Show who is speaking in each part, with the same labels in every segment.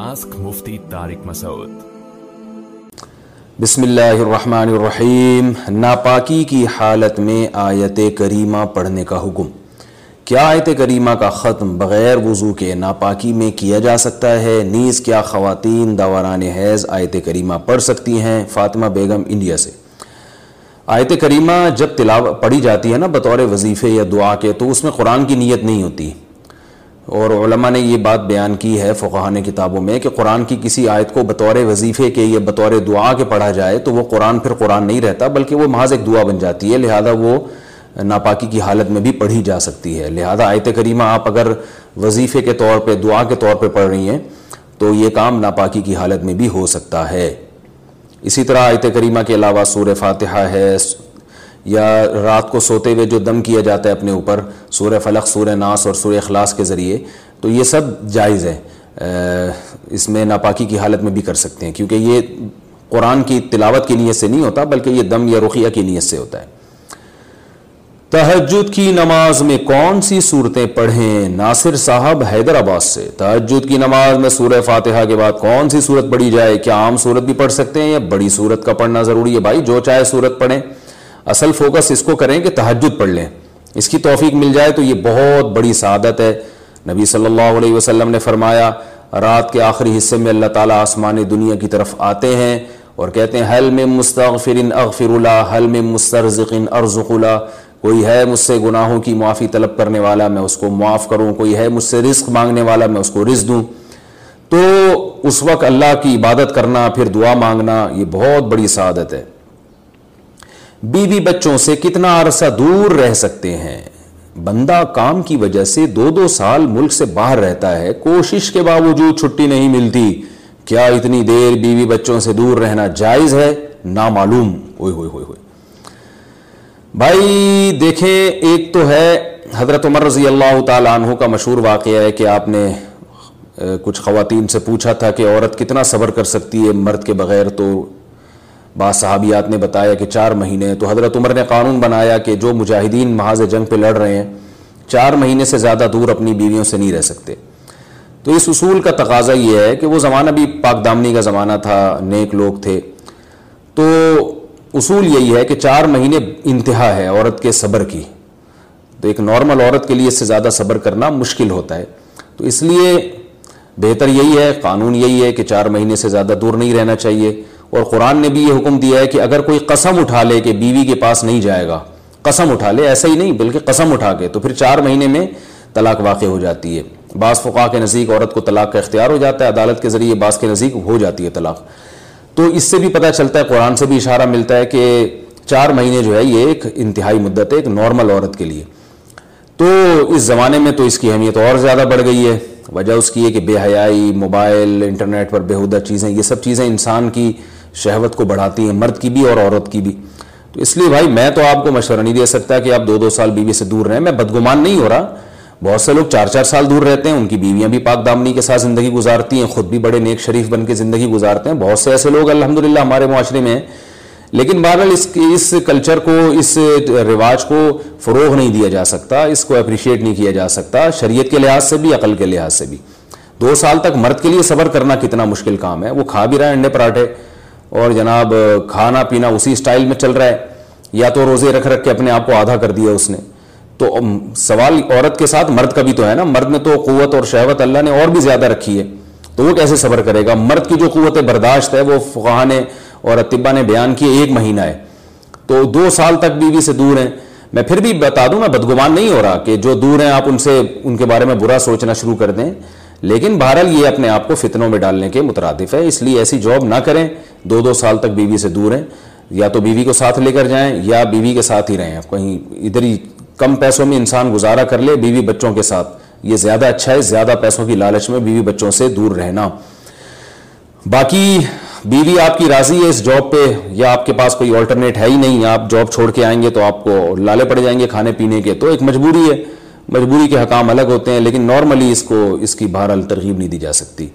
Speaker 1: Ask Mufti Tariq Masood.
Speaker 2: بسم اللہ الرحمن الرحیم۔ ناپاکی کی حالت میں آیت کریمہ پڑھنے کا حکم۔ کیا آیت کریمہ کا ختم بغیر وضو کے ناپاکی میں کیا جا سکتا ہے؟ نیز کیا خواتین دوران حیض آیت کریمہ پڑھ سکتی ہیں؟ فاطمہ بیگم انڈیا سے۔ آیت کریمہ جب تلاو پڑھی جاتی ہے نا بطور وظیفے یا دعا کے، تو اس میں قرآن کی نیت نہیں ہوتی۔ اور علماء نے یہ بات بیان کی ہے فقہان کتابوں میں کہ قرآن کی کسی آیت کو بطور وظیفے کے یا بطور دعا کے پڑھا جائے تو وہ قرآن پھر قرآن نہیں رہتا، بلکہ وہ محض ایک دعا بن جاتی ہے، لہذا وہ ناپاکی کی حالت میں بھی پڑھی جا سکتی ہے۔ لہذا آیت کریمہ آپ اگر وظیفے کے طور پہ، دعا کے طور پہ پڑھ رہی ہیں تو یہ کام ناپاکی کی حالت میں بھی ہو سکتا ہے۔ اسی طرح آیت کریمہ کے علاوہ سور فاتحہ ہے یا رات کو سوتے ہوئے جو دم کیا جاتا ہے اپنے اوپر، سورہ فلق، سورہ ناس اور سورہ اخلاص کے ذریعے، تو یہ سب جائز ہے۔ اس میں ناپاکی کی حالت میں بھی کر سکتے ہیں، کیونکہ یہ قرآن کی تلاوت کی نیت سے نہیں ہوتا، بلکہ یہ دم یا رخیہ کی نیت سے ہوتا ہے۔ تہجد کی نماز میں کون سی صورتیں پڑھیں؟ ناصر صاحب حیدرآباد سے۔ تہجد کی نماز میں سورہ فاتحہ کے بعد کون سی صورت پڑھی جائے؟ کیا عام صورت بھی پڑھ سکتے ہیں یا بڑی صورت کا پڑھنا ضروری ہے؟ بھائی، جو چاہے صورت پڑھیں۔ اصل فوکس اس کو کریں کہ تہجد پڑھ لیں۔ اس کی توفیق مل جائے تو یہ بہت بڑی سعادت ہے۔ نبی صلی اللہ علیہ وسلم نے فرمایا، رات کے آخری حصے میں اللہ تعالیٰ آسمان دنیا کی طرف آتے ہیں اور کہتے ہیں حل میں مستغفر اغفر اللہ حل میں مسترزقن ارزق اللہ کوئی ہے مجھ سے گناہوں کی معافی طلب کرنے والا، میں اس کو معاف کروں۔ کوئی ہے مجھ سے رزق مانگنے والا، میں اس کو رزق دوں۔ تو اس وقت اللہ کی عبادت کرنا، پھر دعا مانگنا، یہ بہت بڑی سعادت ہے۔ بیوی بچوں سے کتنا عرصہ دور رہ سکتے ہیں؟ بندہ کام کی وجہ سے دو دو سال ملک سے باہر رہتا ہے، کوشش کے باوجود چھٹی نہیں ملتی۔ کیا اتنی دیر بیوی بچوں سے دور رہنا جائز ہے؟ نامعلوم۔ ہوئے ہوئے ہوئے ہوئے۔ بھائی، دیکھیں، ایک تو ہے، حضرت عمر رضی اللہ تعالیٰ عنہ کا مشہور واقعہ ہے کہ آپ نے کچھ خواتین سے پوچھا تھا کہ عورت کتنا صبر کر سکتی ہے مرد کے بغیر، تو بعض صحابیات نے بتایا کہ چار مہینے، تو حضرت عمر نے قانون بنایا کہ جو مجاہدین محاذ جنگ پہ لڑ رہے ہیں، چار مہینے سے زیادہ دور اپنی بیویوں سے نہیں رہ سکتے۔ تو اس اصول کا تقاضا یہ ہے کہ وہ زمانہ بھی پاک دامنی کا زمانہ تھا، نیک لوگ تھے۔ تو اصول یہی ہے کہ چار مہینے انتہا ہے عورت کے صبر کی۔ تو ایک نارمل عورت کے لیے اس سے زیادہ صبر کرنا مشکل ہوتا ہے۔ تو اس لیے بہتر یہی ہے، قانون یہی ہے کہ چار مہینے سے زیادہ دور نہیں رہنا چاہیے۔ اور قرآن نے بھی یہ حکم دیا ہے کہ اگر کوئی قسم اٹھا لے کہ بیوی کے پاس نہیں جائے گا، قسم اٹھا لے، ایسا ہی نہیں، بلکہ قسم اٹھا کے، تو پھر چار مہینے میں طلاق واقع ہو جاتی ہے۔ بعض فقا کے نزدیک عورت کو طلاق کا اختیار ہو جاتا ہے، عدالت کے ذریعے بعض کے نزدیک ہو جاتی ہے طلاق۔ تو اس سے بھی پتہ چلتا ہے، قرآن سے بھی اشارہ ملتا ہے کہ چار مہینے جو ہے، یہ ایک انتہائی مدت ہے، ایک نارمل عورت کے لیے۔ تو اس زمانے میں تو اس کی اہمیت اور زیادہ بڑھ گئی ہے۔ وجہ اس کی ہے کہ بے حیائی، موبائل، انٹرنیٹ پر بےحدہ چیزیں، یہ سب چیزیں انسان کی شہوت کو بڑھاتی ہیں، مرد کی بھی اور عورت کی بھی۔ تو اس لیے بھائی، میں تو آپ کو مشورہ نہیں دے سکتا کہ آپ دو دو سال بیوی سے دور رہیں۔ میں بدگمان نہیں ہو رہا۔ بہت سے لوگ چار چار سال دور رہتے ہیں، ان کی بیویاں بھی پاک دامنی کے ساتھ زندگی گزارتی ہیں، خود بھی بڑے نیک شریف بن کے زندگی گزارتے ہیں۔ بہت سے ایسے لوگ الحمد ہمارے معاشرے میں ہیں۔ لیکن بہرحال اس اس کلچر کو، اس رواج کو فروغ نہیں دیا جا سکتا، اس کو اپریشیٹ نہیں کیا جا سکتا، شریعت کے لحاظ سے بھی، عقل کے لحاظ سے بھی۔ دو سال تک مرد کے لیے صبر کرنا کتنا مشکل کام ہے۔ وہ کھا بھی رہا ہے انڈے پراٹھے۔ اور جناب، کھانا پینا اسی سٹائل میں چل رہا ہے، یا تو روزے رکھ رکھ کے اپنے آپ کو آدھا کر دیا اس نے۔ تو سوال عورت کے ساتھ مرد کا بھی تو ہے نا، مرد میں تو قوت اور شہوت اللہ نے اور بھی زیادہ رکھی ہے۔ تو وہ کیسے صبر کرے گا؟ مرد کی جو قوت برداشت ہے، وہ فقہ نے اور اتبا نے بیان کی، ایک مہینہ ہے۔ تو دو سال تک بیوی سے دور ہیں۔ میں پھر بھی بتا دوں میں بدگمان نہیں ہو رہا کہ جو دور ہیں، آپ ان سے، ان کے بارے میں برا سوچنا شروع کر دیں۔ لیکن بہرحال یہ اپنے آپ کو فتنوں میں ڈالنے کے مترادف ہے، اس لیے ایسی جاب نہ کریں۔ دو دو سال تک بیوی سے دور ہیں، یا تو بیوی کو ساتھ لے کر جائیں یا بیوی کے ساتھ ہی رہیں۔ کہیں ادھر ہی کم پیسوں میں انسان گزارا کر لے بیوی بچوں کے ساتھ۔ یہ زیادہ اچھا ہے، زیادہ پیسوں کی لالچ میں بیوی بچوں سے دور رہنا۔ باقی بیوی آپ کی راضی ہے اس جاب پہ، یا آپ کے پاس کوئی آلٹرنیٹ ہے ہی نہیں۔ آپ جاب چھوڑ کے آئیں گے تو آپ کو لالے پڑ جائیں گے کھانے پینے کے۔ تو ایک مجبوری ہے۔ مجبوری کے حکام الگ ہوتے ہیں، لیکن نارملی اس کو، اس کی بہرحال ترغیب نہیں دی جا سکتی۔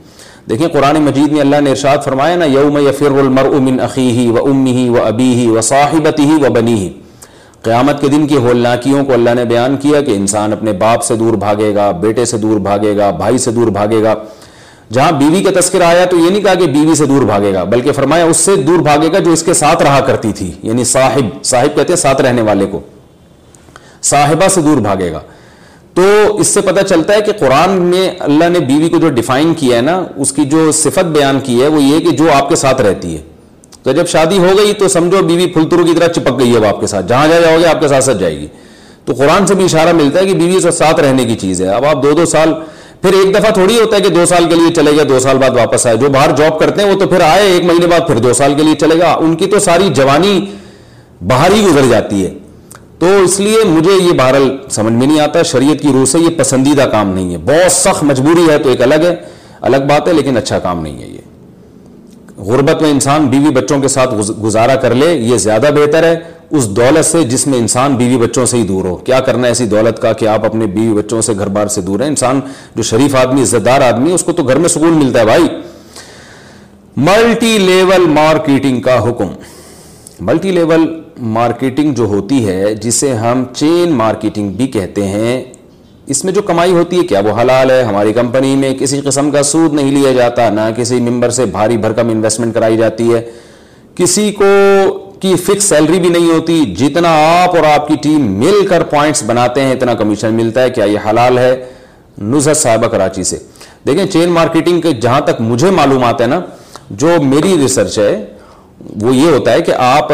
Speaker 2: دیکھیں قرآن مجید میں اللہ نے ارشاد فرمایا نا، یوم یفر المرء من اخیہ و امی و ابی و صاحبتی و بنی قیامت کے دن کی ہولناکیوں کو اللہ نے بیان کیا کہ انسان اپنے باپ سے دور بھاگے گا، بیٹے سے دور بھاگے گا، بھائی سے دور بھاگے گا۔ جہاں بیوی کا تذکر آیا تو یہ نہیں کہا کہ بیوی سے دور بھاگے گا، بلکہ فرمایا اس سے دور بھاگے گا جو اس کے ساتھ رہا کرتی تھی یعنی صاحب۔ صاحب کہتے ہیں ساتھ رہنے والے کو۔ صاحبہ سے دور بھاگے گا۔ تو اس سے پتہ چلتا ہے کہ قرآن میں اللہ نے بیوی کو جو ڈیفائن کیا ہے نا، اس کی جو صفت بیان کی ہے، وہ یہ کہ جو آپ کے ساتھ رہتی ہے۔ تو جب شادی ہو گئی تو سمجھو بیوی پھلترو کی طرح چپک گئی ہے آپ کے ساتھ۔ جہاں جہاں جاؤ گے آپ کے ساتھ ساتھ جائے گی۔ تو قرآن سے بھی اشارہ ملتا ہے کہ بیوی سے ساتھ رہنے کی چیز ہے۔ اب آپ دو دو سال، پھر ایک دفعہ تھوڑی ہوتا ہے کہ دو سال کے لیے چلے گا دو سال بعد واپس آئے۔ جو باہر جاب کرتے ہیں، وہ تو پھر آئے، ایک مہینے بعد پھر دو سال کے لیے چلے گا ان کی تو ساری جوانی باہر ہی گزر جاتی ہے۔ تو اس لیے مجھے یہ بہرحال سمجھ میں نہیں آتا، شریعت کی روح سے یہ پسندیدہ کام نہیں ہے۔ بہت سخت مجبوری ہے تو ایک الگ ہے، الگ بات ہے، لیکن اچھا کام نہیں ہے یہ۔ غربت میں انسان بیوی بچوں کے ساتھ گزارا کر لے، یہ زیادہ بہتر ہے۔ اس دولت سے جس میں انسان بیوی بچوں سے ہی دور ہو۔ کیا کرنا ہے ایسی دولت کا کہ آپ اپنے بیوی بچوں سے گھر بار سے دور ہیں؟ انسان جو شریف آدمی عزت دار آدمی، اس کو تو گھر میں سکون ملتا ہے بھائی۔ ملٹی لیول مارکیٹنگ کا حکم۔ ملٹی لیول مارکیٹنگ جو ہوتی ہے، جسے ہم چین مارکیٹنگ بھی کہتے ہیں، اس میں جو کمائی ہوتی ہے، کیا وہ حلال ہے؟ ہماری کمپنی میں کسی قسم کا سود نہیں لیا جاتا، نہ کسی ممبر سے بھاری بھرکم انویسٹمنٹ کرائی جاتی ہے۔ کسی کو کی فکس سیلری بھی نہیں ہوتی، جتنا آپ اور آپ کی ٹیم مل کر پوائنٹس بناتے ہیں، اتنا کمیشن ملتا ہے، کیا یہ حلال ہے؟ نزت صاحبہ کراچی سے۔ دیکھیں چین مارکیٹنگ کے جہاں تک مجھے معلومات ہے نا، جو میری ریسرچ ہے وہ یہ ہوتا ہے کہ آپ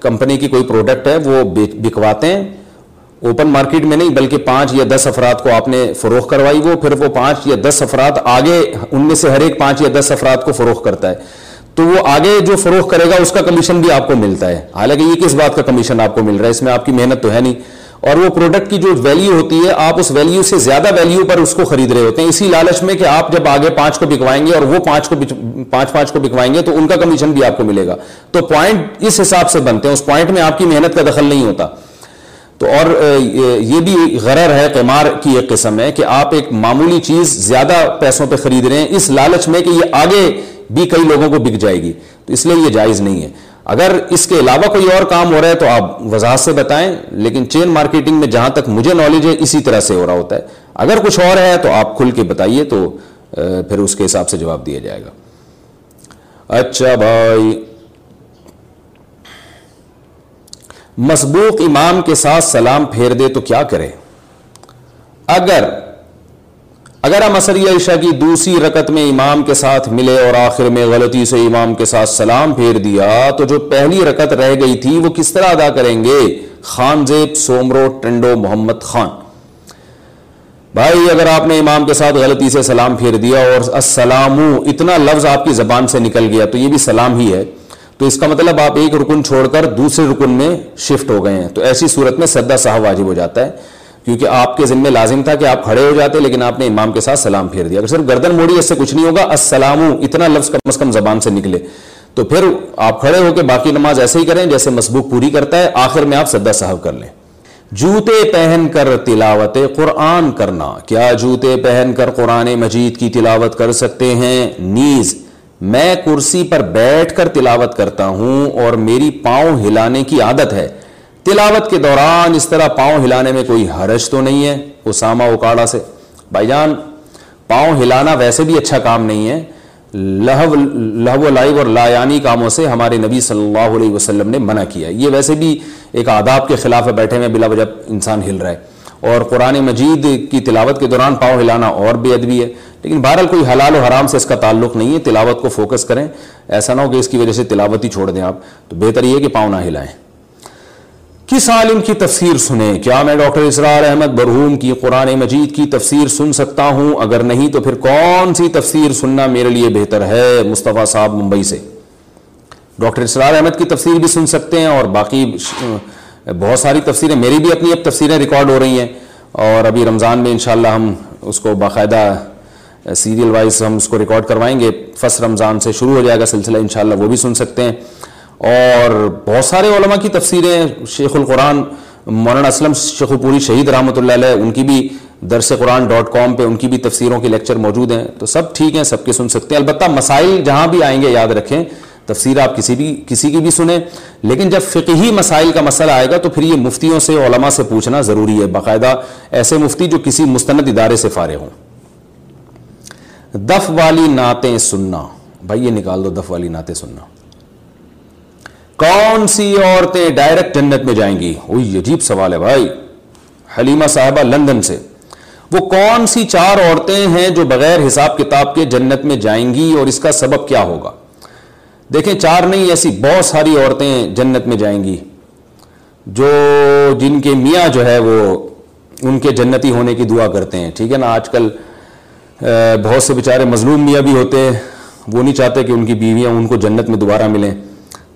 Speaker 2: کمپنی کی کوئی پروڈکٹ ہے، وہ بکواتے ہیں۔ اوپن مارکیٹ میں نہیں، بلکہ پانچ یا دس افراد کو آپ نے فروخت کروائی، وہ پھر وہ پانچ یا دس افراد آگے، ان میں سے ہر ایک پانچ یا دس افراد کو فروخت کرتا ہے۔ تو وہ آگے جو فروخت کرے گا، اس کا کمیشن بھی آپ کو ملتا ہے۔ حالانکہ یہ کس بات کا کمیشن آپ کو مل رہا ہے؟ اس میں آپ کی محنت تو ہے نہیں۔ اور وہ پروڈکٹ کی جو ویلیو ہوتی ہے، آپ اس ویلیو سے زیادہ ویلیو پر اس کو خرید رہے ہوتے ہیں۔ اسی لالچ میں کہ آپ جب آگے پانچ کو بکوائیں گے اور وہ پانچ کو پانچ پانچ کو بکوائیں گے تو ان کا کمیشن بھی آپ کو ملے گا۔ تو پوائنٹ اس حساب سے بنتے ہیں، اس پوائنٹ میں آپ کی محنت کا دخل نہیں ہوتا۔ تو اور یہ بھی غرر ہے، قمار کی ایک قسم ہے کہ آپ ایک معمولی چیز زیادہ پیسوں پہ خرید رہے ہیں، اس لالچ میں کہ یہ آگے بھی کئی لوگوں کو بک جائے گی۔ تو اس لیے یہ جائز نہیں ہے۔ اگر اس کے علاوہ کوئی اور کام ہو رہا ہے تو آپ وضاحت سے بتائیں، لیکن چین مارکیٹنگ میں جہاں تک مجھے نالج ہے، اسی طرح سے ہو رہا ہوتا ہے۔ اگر کچھ اور ہے تو آپ کھل کے بتائیے تو پھر اس کے حساب سے جواب دیا جائے گا۔ اچھا بھائی۔ مسبوق امام کے ساتھ سلام پھیر دے تو کیا کرے؟ اگر اگر ہم اثر عشاء کی دوسری رکت میں امام کے ساتھ ملے اور آخر میں غلطی سے امام کے ساتھ سلام پھیر دیا، تو جو پہلی رکت رہ گئی تھی وہ کس طرح ادا کریں گے؟ خان زیب، سومرو ٹنڈو محمد خان۔ بھائی، اگر آپ نے امام کے ساتھ غلطی سے سلام پھیر دیا اور السلام اتنا لفظ آپ کی زبان سے نکل گیا، تو یہ بھی سلام ہی ہے۔ تو اس کا مطلب آپ ایک رکن چھوڑ کر دوسرے رکن میں شفٹ ہو گئے ہیں۔ تو ایسی صورت میں سدا صاحب واجب ہو جاتا ہے۔ کیونکہ آپ کے ذمہ لازم تھا کہ آپ کھڑے ہو جاتے، لیکن آپ نے امام کے ساتھ سلام پھیر دیا۔ اگر صرف گردن موڑی، اس سے کچھ نہیں ہوگا۔ السلام، اتنا لفظ کم از کم زبان سے نکلے۔ تو پھر آپ کھڑے ہو کے باقی نماز ایسے ہی کریں جیسے مسبوق پوری کرتا ہے۔ آخر میں آپ سدا صاحب کر لیں۔ جوتے پہن کر تلاوت قرآن کرنا۔ کیا جوتے پہن کر قرآن مجید کی تلاوت کر سکتے ہیں؟ نیز۔ میں کرسی پر بیٹھ کر تلاوت کرتا ہوں اور میری پاؤں ہلانے کی عادت ہے۔ تلاوت کے دوران اس طرح پاؤں ہلانے میں کوئی حرج تو نہیں ہے اسامہ اکاڑا سے۔ بھائی جان، پاؤں ہلانا ویسے بھی اچھا کام نہیں ہے۔ لہو لہو و لائب اور لایانی کاموں سے ہمارے نبی صلی اللہ علیہ وسلم نے منع کیا۔ یہ ویسے بھی ایک آداب کے خلاف بیٹھے میں بلا وجہ انسان ہل رہا ہے۔ اور قرآن مجید کی تلاوت کے دوران پاؤں ہلانا اور بے ادبی ہے۔ لیکن بہرحال کوئی حلال و حرام سے اس کا تعلق نہیں ہے۔ تلاوت کو فوکس کریں۔ ایسا نہ ہو کہ اس کی وجہ سے تلاوت ہی چھوڑ دیں آپ۔ تو بہتر یہ کہ پاؤں نہ ہلائیں۔ کس عالم کی تفسیر سنیں؟ کیا میں ڈاکٹر اسرار احمد برہوم کی قرآن مجید کی تفسیر سن سکتا ہوں؟ اگر نہیں تو پھر کون سی تفسیر سننا میرے لیے بہتر ہے؟ مصطفیٰ صاحب ممبئی سے۔ ڈاکٹر اسرار احمد کی تفسیر بھی سن سکتے ہیں اور باقی بہت ساری تفسیریں میری بھی اپنی اب تفسیریں ریکارڈ ہو رہی ہیں اور ابھی رمضان میں انشاءاللہ ہم اس کو باقاعدہ سیریل وائز ہم اس کو ریکارڈ کروائیں گے۔ فسٹ رمضان سے شروع ہو جائے گا سلسلہ، انشاءاللہ وہ بھی سن سکتے ہیں۔ اور بہت سارے علماء کی تفسیریں، شیخ القرآن مولانا اسلم شیخ پوری شہید رحمۃ اللہ علیہ، ان کی بھی درس قرآن ڈاٹ کام پہ ان کی بھی تفسیروں کے لیکچر موجود ہیں۔ تو سب ٹھیک ہیں، سب کے سن سکتے ہیں۔ البتہ مسائل جہاں بھی آئیں گے، یاد رکھیں، تفسیر آپ کسی بھی، کسی کی بھی سنیں۔ لیکن جب فقہی مسائل کا مسئلہ آئے گا تو پھر یہ مفتیوں سے، علماء سے پوچھنا ضروری ہے۔ باقاعدہ ایسے مفتی جو کسی مستند ادارے سے فارغ ہوں۔ دف والی نعتیں سننا۔ بھائی یہ نکال دو، دف والی نعتیں سننا۔ کون سی عورتیں ڈائریکٹ جنت میں جائیں گی؟ وہی عجیب سوال ہے بھائی۔ حلیمہ صاحبہ لندن سے۔ وہ کون سی چار عورتیں ہیں جو بغیر حساب کتاب کے جنت میں جائیں گی اور اس کا سبب کیا ہوگا؟ دیکھیں، چار نہیں، ایسی بہت ساری عورتیں جنت میں جائیں گی۔ جو جن کے میاں جو ہے وہ ان کے جنتی ہونے کی دعا کرتے ہیں۔ ٹھیک ہے نا، آج کل بہت سے بیچارے مظلوم میاں بھی ہوتے ہیں۔ وہ نہیں چاہتے کہ ان کی بیویاں ان کو جنت میں دوبارہ ملیں۔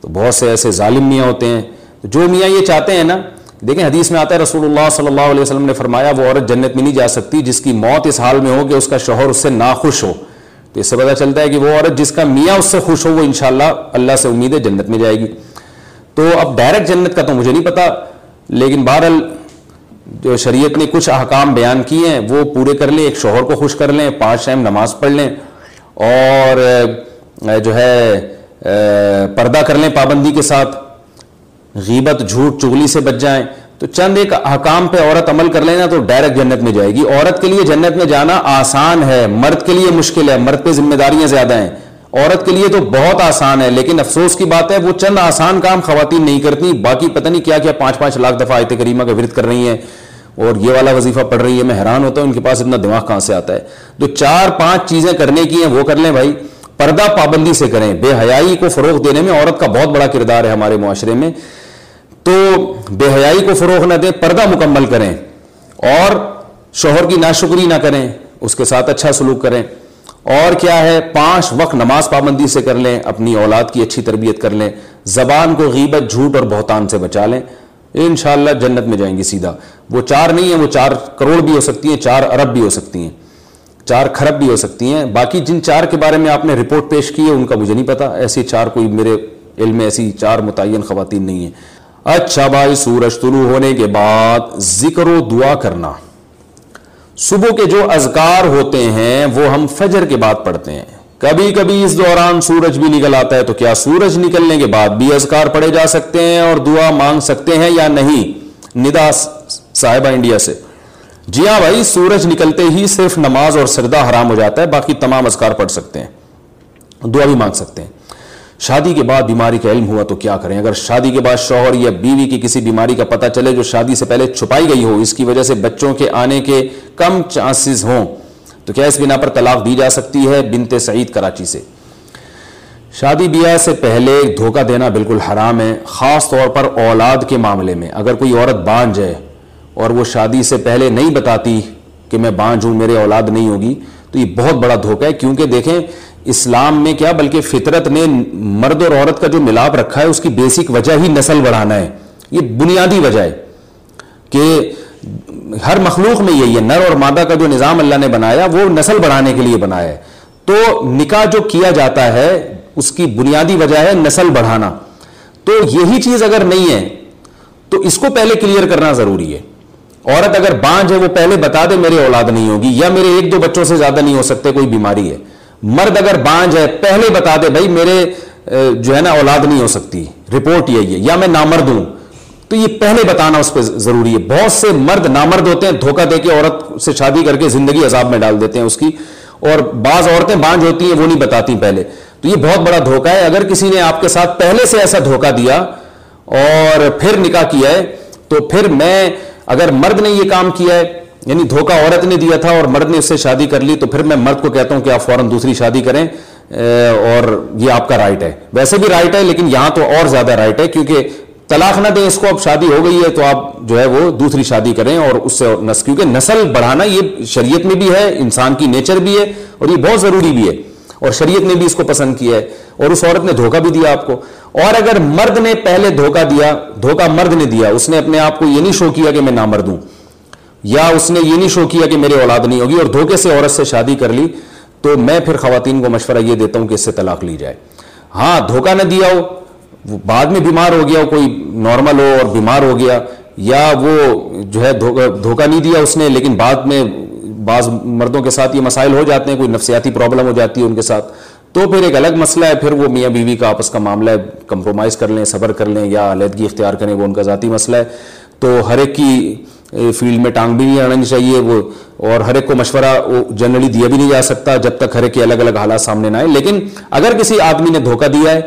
Speaker 2: تو بہت سے ایسے ظالم میاں ہوتے ہیں۔ جو میاں یہ چاہتے ہیں نا، دیکھیں حدیث میں آتا ہے رسول اللہ صلی اللہ علیہ وسلم نے فرمایا، وہ عورت جنت میں نہیں جا سکتی جس کی موت اس حال میں ہو کہ اس کا شوہر اس سے ناخوش ہو۔ تو اس سے پتہ چلتا ہے کہ وہ عورت جس کا میاں اس سے خوش ہو، وہ انشاءاللہ اللہ سے امید ہے جنت میں جائے گی۔ تو اب ڈائریکٹ جنت کا تو مجھے نہیں پتا، لیکن بہرحال جو شریعت نے کچھ احکام بیان کیے ہیں، وہ پورے کر لیں، ایک شوہر کو خوش کر لیں، پانچ ٹائم نماز پڑھ لیں۔ اور جو ہے پردہ کر لیں پابندی کے ساتھ۔ غیبت، جھوٹ چگلی سے بچ جائیں۔ تو چند ایک احکام پہ عورت عمل کر لینا تو ڈائریکٹ جنت میں جائے گی۔ عورت کے لیے جنت میں جانا آسان ہے، مرد کے لیے مشکل ہے، مرد پہ ذمہ داریاں زیادہ ہیں۔ عورت کے لیے تو بہت آسان ہے، لیکن افسوس کی بات ہے، وہ چند آسان کام خواتین نہیں کرتی۔ باقی پتہ نہیں کیا کیا پانچ پانچ لاکھ دفعہ آیت کریمہ کا ورد کر رہی ہیں۔ اور یہ والا وظیفہ پڑھ رہی ہے، میں حیران ہوتا ہوں، ان کے پاس اتنا دماغ کہاں سے آتا ہے؟ جو چار پانچ چیزیں کرنے کی ہیں، وہ کر لیں بھائی۔ پردہ پابندی سے کریں۔ بے حیائی کو فروغ دینے میں عورت کا بہت بڑا کردار ہے ہمارے معاشرے میں۔ تو بے حیائی کو فروغ نہ دیں، پردہ مکمل کریں۔ اور شوہر کی ناشکری نہ کریں، اس کے ساتھ اچھا سلوک کریں۔ اور کیا ہے، پانچ وقت نماز پابندی سے کر لیں، اپنی اولاد کی اچھی تربیت کر لیں۔ زبان کو غیبت، جھوٹ اور بہتان سے بچا لیں۔ انشاءاللہ جنت میں جائیں گی سیدھا۔ وہ چار نہیں ہیں، وہ چار کروڑ بھی ہو سکتی ہیں، چار ارب بھی ہو سکتی ہیں۔ چار کھرب بھی ہو سکتی ہیں۔ باقی جن چار کے بارے میں آپ نے رپورٹ پیش کی ہے، ان کا مجھے نہیں پتا۔ ایسی چار کوئی میرے علم میں ایسی چار متعین خواتین نہیں ہیں۔ اچھا بھائی، سورج طلوع ہونے کے بعد ذکر و دعا کرنا۔ صبح کے جو اذکار ہوتے ہیں، وہ ہم فجر کے بعد پڑھتے ہیں۔ کبھی کبھی اس دوران سورج بھی نکل آتا ہے، تو کیا سورج نکلنے کے بعد بھی اذکار پڑھے جا سکتے ہیں اور دعا مانگ سکتے ہیں یا نہیں؟ ندا صاحبہ انڈیا سے۔ جی ہاں بھائی، سورج نکلتے ہی صرف نماز اور سردہ حرام ہو جاتا ہے، باقی تمام اذکار پڑھ سکتے ہیں، دعا بھی مانگ سکتے ہیں۔ شادی کے بعد بیماری کا علم ہوا تو کیا کریں؟ اگر شادی کے بعد شوہر یا بیوی کی کسی بیماری کا پتہ چلے جو شادی سے پہلے چھپائی گئی ہو، اس کی وجہ سے بچوں کے آنے کے کم چانسز ہوں، تو کیا اس بنا پر طلاق دی جا سکتی ہے؟ بنت سعید کراچی سے۔ شادی بیاہ سے پہلے دھوکہ دینا بالکل حرام ہے، خاص طور پر اولاد کے معاملے میں۔ اگر کوئی عورت بانج ہے اور وہ شادی سے پہلے نہیں بتاتی کہ میں بانج ہوں میرے اولاد نہیں ہوگی، تو یہ بہت بڑا دھوکہ ہے۔ کیونکہ دیکھیں، اسلام میں کیا، بلکہ فطرت نے مرد اور عورت کا جو ملاپ رکھا ہے، اس کی بیسک وجہ ہی نسل بڑھانا ہے۔ یہ بنیادی وجہ ہے کہ ہر مخلوق میں یہی ہے۔ نر اور مادہ کا جو نظام اللہ نے بنایا، وہ نسل بڑھانے کے لیے بنایا ہے۔ تو نکاح جو کیا جاتا ہے، اس کی بنیادی وجہ ہے نسل بڑھانا۔ تو یہی چیز اگر نہیں ہے، تو اس کو پہلے کلیئر کرنا ضروری ہے۔ عورت اگر بانج ہے، وہ پہلے بتا دے میرے اولاد نہیں ہوگی، یا میرے ایک دو بچوں سے زیادہ نہیں ہو سکتے، کوئی بیماری ہے۔ مرد اگر بانج ہے، پہلے بتا دے، بھائی میرے جو ہے نا، اولاد نہیں ہو سکتی۔ رپورٹ یہی ہے، یا میں نامرد ہوں۔ تو یہ پہلے بتانا اس پہ ضروری ہے۔ بہت سے مرد نامرد ہوتے ہیں، دھوکہ دے کے عورت سے شادی کر کے زندگی عذاب میں ڈال دیتے ہیں اس کی۔ اور بعض عورتیں بانج ہوتی ہیں، وہ نہیں بتاتی پہلے۔ تو یہ بہت بڑا دھوکہ ہے۔ اگر کسی نے آپ کے ساتھ پہلے سے ایسا دھوکہ دیا اور پھر نکاح کیا ہے، تو پھر میں اگر مرد نے یہ کام کیا ہے یعنی دھوکہ عورت نے دیا تھا اور مرد نے اس سے شادی کر لی، تو پھر میں مرد کو کہتا ہوں کہ آپ فوراً دوسری شادی کریں اور یہ آپ کا رائٹ ہے۔ ویسے بھی رائٹ ہے، لیکن یہاں تو اور زیادہ رائٹ ہے، کیونکہ طلاق نہ دیں، اس کو اب شادی ہو گئی ہے، تو آپ جو ہے وہ دوسری شادی کریں اور اس سے نسل کیونکہ نسل بڑھانا یہ شریعت میں بھی ہے، انسان کی نیچر بھی ہے، اور یہ بہت ضروری بھی ہے۔ اور شریعت نے بھی اس کو پسند کیا ہے۔ اور اس عورت نے دھوکہ بھی دیا آپ کو۔ اور اگر مرد نے پہلے دھوکہ دیا، دھوکہ مرد نے دیا، اس نے اپنے آپ کو یہ نہیں شو کیا کہ میں نہ مرد ہوں، یا اس نے یہ نہیں شو کیا کہ میرے اولاد نہیں ہوگی اور دھوکے سے عورت سے شادی کر لی، تو میں پھر خواتین کو مشورہ یہ دیتا ہوں کہ اس سے طلاق لی جائے۔ ہاں دھوکہ نہ دیا ہو بعد میں بیمار ہو گیا، کوئی نارمل ہو اور بیمار ہو گیا، یا وہ جو ہے دھوکہ نہیں دیا اس نے، لیکن بعد میں بعض مردوں کے ساتھ یہ مسائل ہو جاتے ہیں، کوئی نفسیاتی پرابلم ہو جاتی ہے ان کے ساتھ۔ تو پھر ایک الگ مسئلہ ہے، پھر وہ میاں بیوی کا آپس کا معاملہ ہے، کمپرومائز کر لیں، صبر کر لیں یا علیحدگی اختیار کریں، وہ ان کا ذاتی مسئلہ ہے۔ تو ہر ایک کی فیلڈ میں ٹانگ بھی نہیں آنی چاہیے، وہ، اور ہر ایک کو مشورہ جنرلی دیا بھی نہیں جا سکتا جب تک ہر ایک کے الگ الگ حالات سامنے نہ آئے لیکن اگر کسی آدمی نے دھوکہ دیا ہے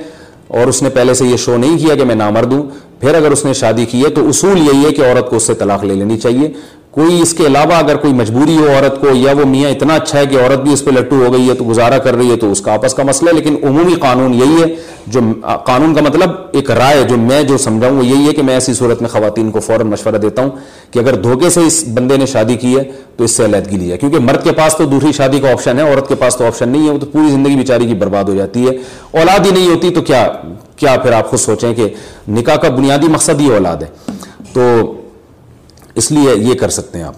Speaker 2: اور اس نے پہلے سے یہ شو نہیں کیا کہ میں نامرد ہوں، پھر اگر اس نے شادی کی ہے تو اصول یہی ہے کہ عورت کو اس سے طلاق لے لینی چاہیے۔ کوئی اس کے علاوہ اگر کوئی مجبوری ہو عورت کو یا وہ میاں اتنا اچھا ہے کہ عورت بھی اس پہ لٹو ہو گئی ہے تو گزارا کر رہی ہے تو اس کا آپس کا مسئلہ ہے، لیکن عمومی قانون یہی ہے، جو قانون کا مطلب ایک رائے جو میں جو سمجھاؤں وہ یہی ہے کہ میں ایسی صورت میں خواتین کو فوراً مشورہ دیتا ہوں کہ اگر دھوکے سے اس بندے نے شادی کی ہے تو اس سے علیحدگی لی جائے کیونکہ مرد کے پاس تو دوسری شادی کا آپشن ہے، عورت کے پاس تو آپشن نہیں ہے، وہ تو پوری زندگی بیچاری کی برباد ہو جاتی ہے۔ اولاد ہی نہیں ہوتی تو کیا کیا پھر آپ خود سوچیں کہ نکاح کا بنیادی مقصد ہی اولاد ہے۔ تو اس لیے یہ کر سکتے ہیں آپ۔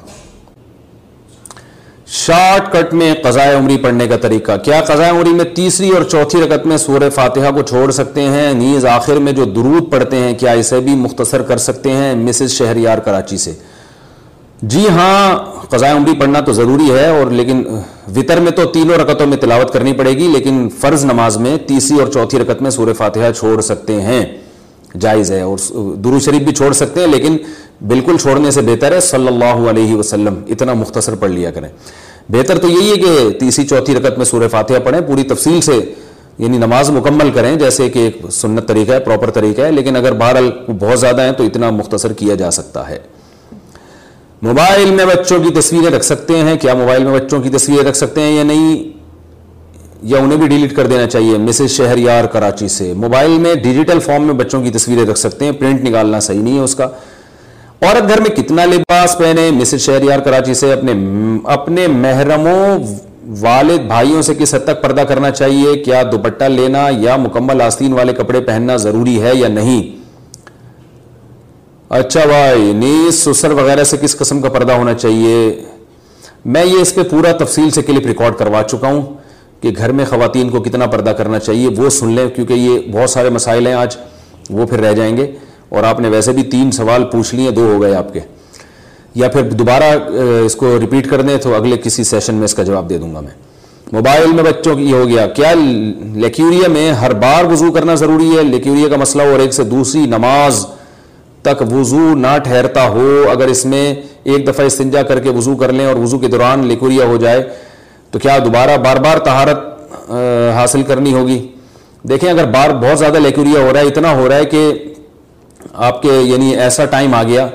Speaker 2: شارٹ کٹ میں قضاء عمری پڑھنے کا طریقہ۔ کیا قضاء عمری میں تیسری اور چوتھی رکت میں سورہ فاتحہ کو چھوڑ سکتے ہیں؟ نیز آخر میں جو درود پڑھتے ہیں، کیا اسے بھی مختصر کر سکتے ہیں مسز شہریار کراچی سے؟ جی ہاں قضاء عمری پڑھنا تو ضروری ہے اور لیکن وطر میں تو تینوں رکتوں میں تلاوت کرنی پڑے گی، لیکن فرض نماز میں تیسری اور چوتھی رکت میں سورہ فاتحہ چھوڑ سکتے ہیں۔ جائز ہے اور درو شریف بھی چھوڑ سکتے ہیں، لیکن بالکل چھوڑنے سے بہتر ہے، صلی اللہ علیہ وسلم، اتنا مختصر پڑھ لیا کریں۔ بہتر تو یہی ہے کہ تیسری، چوتھی رکت میں سورہ فاتحہ پڑھیں، پوری تفصیل سے یعنی نماز مکمل کریں، جیسے کہ ایک سنت طریقہ ہے پراپر طریقہ ہے، لیکن اگر بہرحال بہت زیادہ ہیں تو اتنا مختصر کیا جا سکتا ہے۔ موبائل میں بچوں کی تصویریں رکھ سکتے ہیں، کیا موبائل میں بچوں کی تصویریں رکھ سکتے ہیں یا نہیں؟ یا انہیں بھی ڈیلیٹ کر دینا چاہیے، مسز شہر یار کراچی سے۔ موبائل میں ڈیجیٹل فارم میں بچوں کی تصویریں رکھ سکتے ہیں، پرنٹ نکالنا صحیح نہیں ہے اس کا۔ عورت گھر میں کتنا لباس پہنے مسز شہریار کراچی سے اپنے اپنے محرموں والد بھائیوں سے کس حد تک پردہ کرنا چاہیے؟ کیا دوپٹہ لینا یا مکمل آستین والے کپڑے پہننا ضروری ہے یا نہیں؟ اچھا بھائی نیس سسر وغیرہ سے کس قسم کا پردہ ہونا چاہیے؟ میں یہ اس پہ پورا تفصیل سے کلپ ریکارڈ کروا چکا ہوں کہ گھر میں خواتین کو کتنا پردہ کرنا چاہیے، وہ سن لیں، کیونکہ یہ بہت سارے مسائل ہیں آج، وہ پھر رہ جائیں گے۔ اور آپ نے ویسے بھی تین سوال پوچھ لیے، دو ہو گئے آپ کے۔ یا پھر دوبارہ اس کو ریپیٹ کر دیں تو اگلے کسی سیشن میں اس کا جواب دے دوں گا میں۔ موبائل میں بچوں کی یہ ہو گیا، کیا لیکیوریا میں ہر بار وضو کرنا ضروری ہے؟ لیکیوریا کا مسئلہ اور ایک سے دوسری نماز تک وضو نہ ٹھہرتا ہو، اگر اس میں ایک دفعہ استنجا کر کے وضو کر لیں اور وضو کے دوران لیکوریا ہو جائے، تو کیا دوبارہ بار بار طہارت حاصل کرنی ہوگی؟ دیکھیں، اگر بار بہت زیادہ لیکوریا ہو رہا ہے، اتنا ہو رہا ہے کہ آپ کے یعنی ایسا ٹائم آ گیا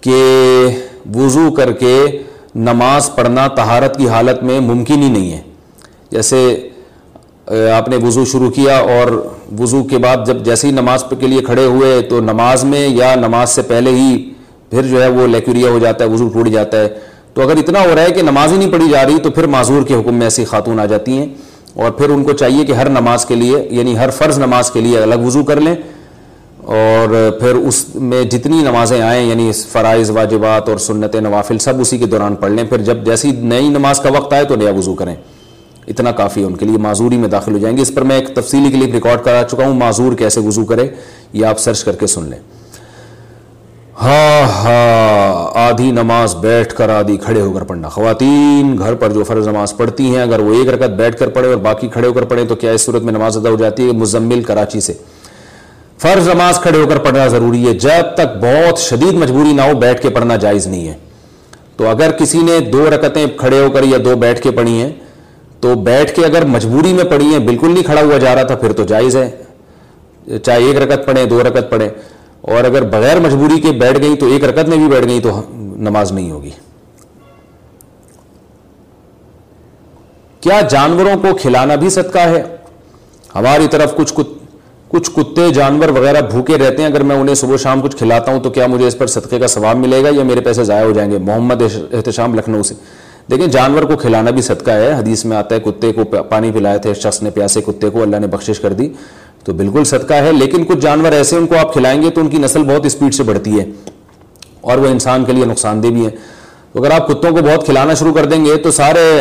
Speaker 2: کہ وضو کر کے نماز پڑھنا طہارت کی حالت میں ممکن ہی نہیں ہے۔ جیسے آپ نے وضو شروع کیا اور وضو کے بعد جب جیسے ہی نماز کے لیے کھڑے ہوئے تو نماز میں یا نماز سے پہلے ہی پھر جو ہے وہ لیکوریا ہو جاتا ہے، وضو ٹوٹ جاتا ہے۔ تو اگر اتنا ہو رہا ہے کہ نماز ہی نہیں پڑھی جا رہی تو پھر معذور کے حکم میں ایسی خاتون آ جاتی ہیں اور پھر ان کو چاہیے کہ ہر نماز کے لیے یعنی ہر فرض نماز کے لیے الگ وضو کر لیں۔ اور پھر اس میں جتنی نمازیں آئیں یعنی فرائض، واجبات اور سنت نوافل، سب اسی کے دوران پڑھ لیں۔ پھر جب جیسی نئی نماز کا وقت آئے تو نیا وضو کریں۔ اتنا کافی ہے ان کے لیے۔ معذوری میں داخل ہو جائیں گے۔ اس پر میں ایک تفصیلی کے لیے ریکارڈ کرا چکا ہوں۔ معذور کیسے وضو کرے، یہ آپ سرچ کر کے سن لیں۔ ہاں ہاں آدھی نماز بیٹھ کر آدھی کھڑے ہو کر پڑھنا۔ خواتین گھر پر جو فرض نماز پڑھتی ہیں، اگر وہ ایک رکعت بیٹھ کر پڑھے اور باقی کھڑے ہو کر پڑھیں، تو کیا اس صورت میں نماز ادا ہو جاتی ہے؟ مزمل کراچی سے۔ فرض نماز کھڑے ہو کر پڑھنا ضروری ہے۔ جب تک بہت شدید مجبوری نہ ہو، بیٹھ کے پڑھنا جائز نہیں ہے۔ تو اگر کسی نے دو رکتیں کھڑے ہو کر یا دو بیٹھ کے پڑھی ہیں، تو بیٹھ کے اگر مجبوری میں پڑھی ہیں، بالکل نہیں کھڑا ہوا جا رہا تھا، پھر تو جائز ہے۔ چاہے ایک رکت پڑھیں، دو رکت پڑھیں۔ اور اگر بغیر مجبوری کے بیٹھ گئی تو ایک رکت میں بھی بیٹھ گئی تو نماز نہیں ہوگی۔ کیا جانوروں کو کھلانا بھی صدقہ ہے؟ ہماری طرف کچھ کچھ کچھ کتے، جانور وغیرہ بھوکے رہتے ہیں، اگر میں انہیں صبح شام کچھ کھلاتا ہوں تو کیا مجھے اس پر صدقے کا ثواب ملے گا یا میرے پیسے ضائع ہو جائیں گے؟ محمد احتشام لکھنؤ سے۔ دیکھیں، جانور کو کھلانا بھی صدقہ ہے۔ حدیث میں آتا ہے، کتے کو پانی پلائے تھے شخص نے پیاسے کتے کو، اللہ نے بخشش کر دی۔ تو بالکل صدقہ ہے، لیکن کچھ جانور ایسے ان کو آپ کھلائیں گے تو ان کی نسل بہت اسپیڈ سے بڑھتی ہے۔ اور وہ انسان کے لیے نقصان دہ بھی ہے۔ اگر آپ کتوں کو بہت کھلانا شروع کر دیں گے تو سارے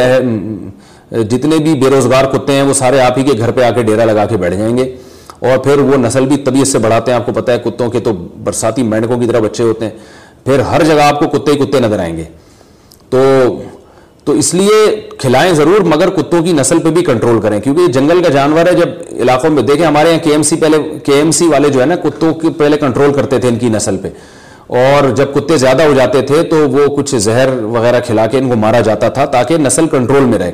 Speaker 2: جتنے بھی بے روزگار کتے ہیں، وہ سارے آپ ہی کے گھر پہ آ کے ڈیرا لگا کے بیٹھ جائیں گے۔ اور پھر وہ نسل بھی طبیعت سے بڑھاتے ہیں، آپ کو پتہ ہے، کتوں کے تو برساتی مینڈکوں کی طرح بچے ہوتے ہیں۔ پھر ہر جگہ آپ کو کتے ہی کتے نظر آئیں گے۔ تو تو اس لیے کھلائیں ضرور، مگر کتوں کی نسل پہ بھی کنٹرول کریں۔ کیونکہ یہ جنگل کا جانور ہے، جب علاقوں میں دیکھیں، ہمارے یہاں کے ایم سی پہلے کے ایم سی والے جو ہے نا، کتوں کے پہلے کنٹرول کرتے تھے ان کی نسل پہ۔ اور جب کتے زیادہ ہو جاتے تھے، تو وہ کچھ زہر وغیرہ کھلا کے ان کو مارا جاتا تھا تاکہ نسل کنٹرول میں رہے۔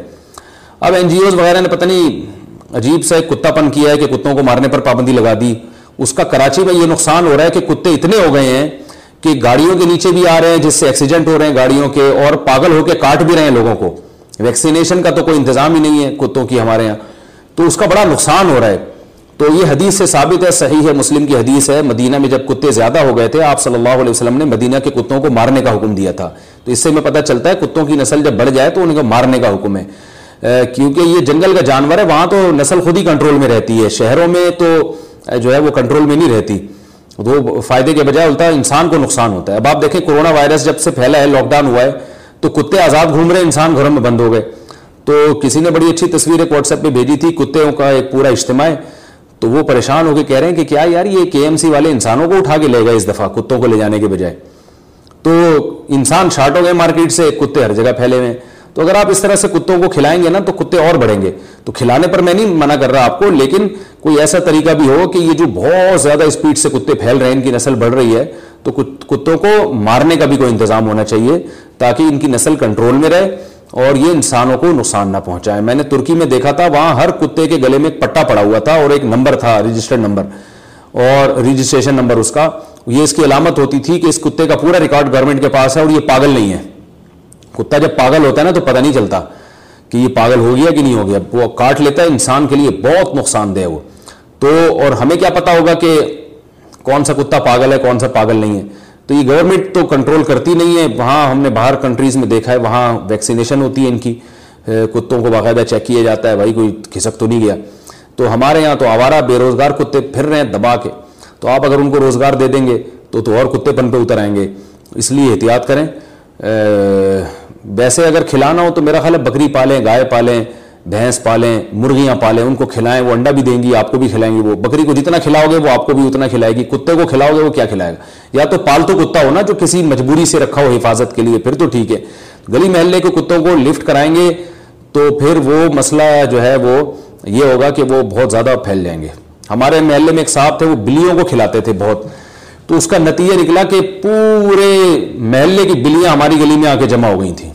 Speaker 2: اب این جی اوز وغیرہ نے پتہ نہیں عجیب سا ایک کتا پن کیا ہے کہ کتوں کو مارنے پر پابندی لگا دی۔ اس کا کراچی میں یہ نقصان ہو رہا ہے کہ کتے اتنے ہو گئے ہیں کہ گاڑیوں کے نیچے بھی آ رہے ہیں، جس سے ایکسیڈنٹ ہو رہے ہیں گاڑیوں کے، اور پاگل ہو کے کاٹ بھی رہے ہیں لوگوں کو۔ ویکسینیشن کا تو کوئی انتظام ہی نہیں ہے کتوں کی ہمارے یہاں۔ تو اس کا بڑا نقصان ہو رہا ہے۔ تو یہ حدیث سے ثابت ہے، صحیح ہے مسلم کی حدیث ہے، مدینہ میں جب کتے زیادہ ہو گئے تھے، آپ صلی اللہ علیہ وسلم نے مدینہ کے کتوں کو مارنے کا حکم دیا تھا۔ تو اس سے میں پتہ چلتا ہے کتوں کی نسل جب بڑھ جائے تو ان کو مارنے کا حکم ہے۔ کیونکہ یہ جنگل کا جانور ہے، وہاں تو نسل خود ہی کنٹرول میں رہتی ہے۔ شہروں میں تو جو ہے وہ کنٹرول میں نہیں رہتی۔ وہ فائدے کے بجائے الٹا انسان کو نقصان ہوتا ہے۔ اب آپ دیکھیں کورونا وائرس جب سے پھیلا ہے لاک ڈاؤن ہوا ہے، تو کتے آزاد گھوم رہے انسان گھروں میں بند ہو گئے۔ تو کسی نے بڑی اچھی تصویر ایک واٹس ایپ پہ بھیجی تھی، کتوں کا ایک پورا اجتماع ہے۔ تو وہ پریشان ہو کے کہہ رہے ہیں کہ کیا یار، یہ کے ایم سی والے انسانوں کو اٹھا کے لے گئے اس دفعہ کتوں کو لے جانے کے بجائے۔ تو انسان شارٹ ہو گئے مارکیٹ سے، کتے ہر جگہ پھیلے ہوئے تو اگر آپ اس طرح سے کتوں کو کھلائیں گے نا تو کتے اور بڑھیں گے۔ تو کھلانے پر میں نہیں منع کر رہا آپ کو، لیکن کوئی ایسا طریقہ بھی ہو کہ یہ جو بہت زیادہ اسپیڈ سے کتے پھیل رہے ہیں، ان کی نسل بڑھ رہی ہے، تو کتوں کو مارنے کا بھی کوئی انتظام ہونا چاہیے تاکہ ان کی نسل کنٹرول میں رہے اور یہ انسانوں کو نقصان نہ پہنچائے۔ میں نے ترکی میں دیکھا تھا، وہاں ہر کتے کے گلے میں ایک پٹا پڑا ہوا تھا اور ایک نمبر تھا رجسٹرڈ نمبر اور رجسٹریشن نمبر اس کا۔ یہ اس کی علامت ہوتی تھی کہ اس کتے کا پورا ریکارڈ گورنمنٹ کے پاس ہے اور یہ پاگل نہیں ہے۔ کتا جب پاگل ہوتا ہے نا تو پتہ نہیں چلتا کہ یہ پاگل ہو گیا کہ نہیں ہو گیا۔ وہ کاٹ لیتا ہے، انسان کے لیے بہت نقصان دہ ہے وہ۔ تو اور ہمیں کیا پتا ہوگا کہ کون سا کتا پاگل ہے، کون سا پاگل نہیں ہے۔ تو یہ گورنمنٹ تو کنٹرول کرتی نہیں ہے۔ وہاں ہم نے باہر کنٹریز میں دیکھا ہے، وہاں ویکسینیشن ہوتی ہے ان کی۔ کتوں کو باقاعدہ چیک کیا جاتا ہے، بھائی کوئی کھسک تو نہیں گیا۔ تو ہمارے یہاں تو آوارہ بے روزگار کتے پھر رہے ہیں دبا کے۔ تو آپ اگر ان کو روزگار دے دیں گے تو تو اور کتے پن پہ اتر آئیں گے۔ اس لیے احتیاط کریں۔ ویسے اگر کھلانا ہو تو میرا خیال ہے بکری پالیں، گائے پالیں، بھینس پالیں، مرغیاں پالیں، ان کو کھلائیں، وہ انڈا بھی دیں گی، آپ کو بھی کھلائیں گے وہ بکری کو جتنا کھلاؤ گے وہ آپ کو بھی اتنا کھلائے گی، کتے کو کھلاؤ گے وہ کیا کھلائے گا؟ یا تو پالتو کتا ہو نا جو کسی مجبوری سے رکھا ہو حفاظت کے لیے، پھر تو ٹھیک ہے۔ گلی محلے کے کتوں کو لفٹ کرائیں گے تو پھر وہ مسئلہ جو ہے وہ یہ ہوگا کہ وہ بہت زیادہ پھیل جائیں گے۔ ہمارے محلے میں ایک صاحب تھے، وہ بلیوں کو کھلاتے تھے بہت۔ تو اس کا نتیجہ نکلا کہ پورے محلے کی بلیاں ہماری گلی میں آ کے جمع ہو گئی تھیں۔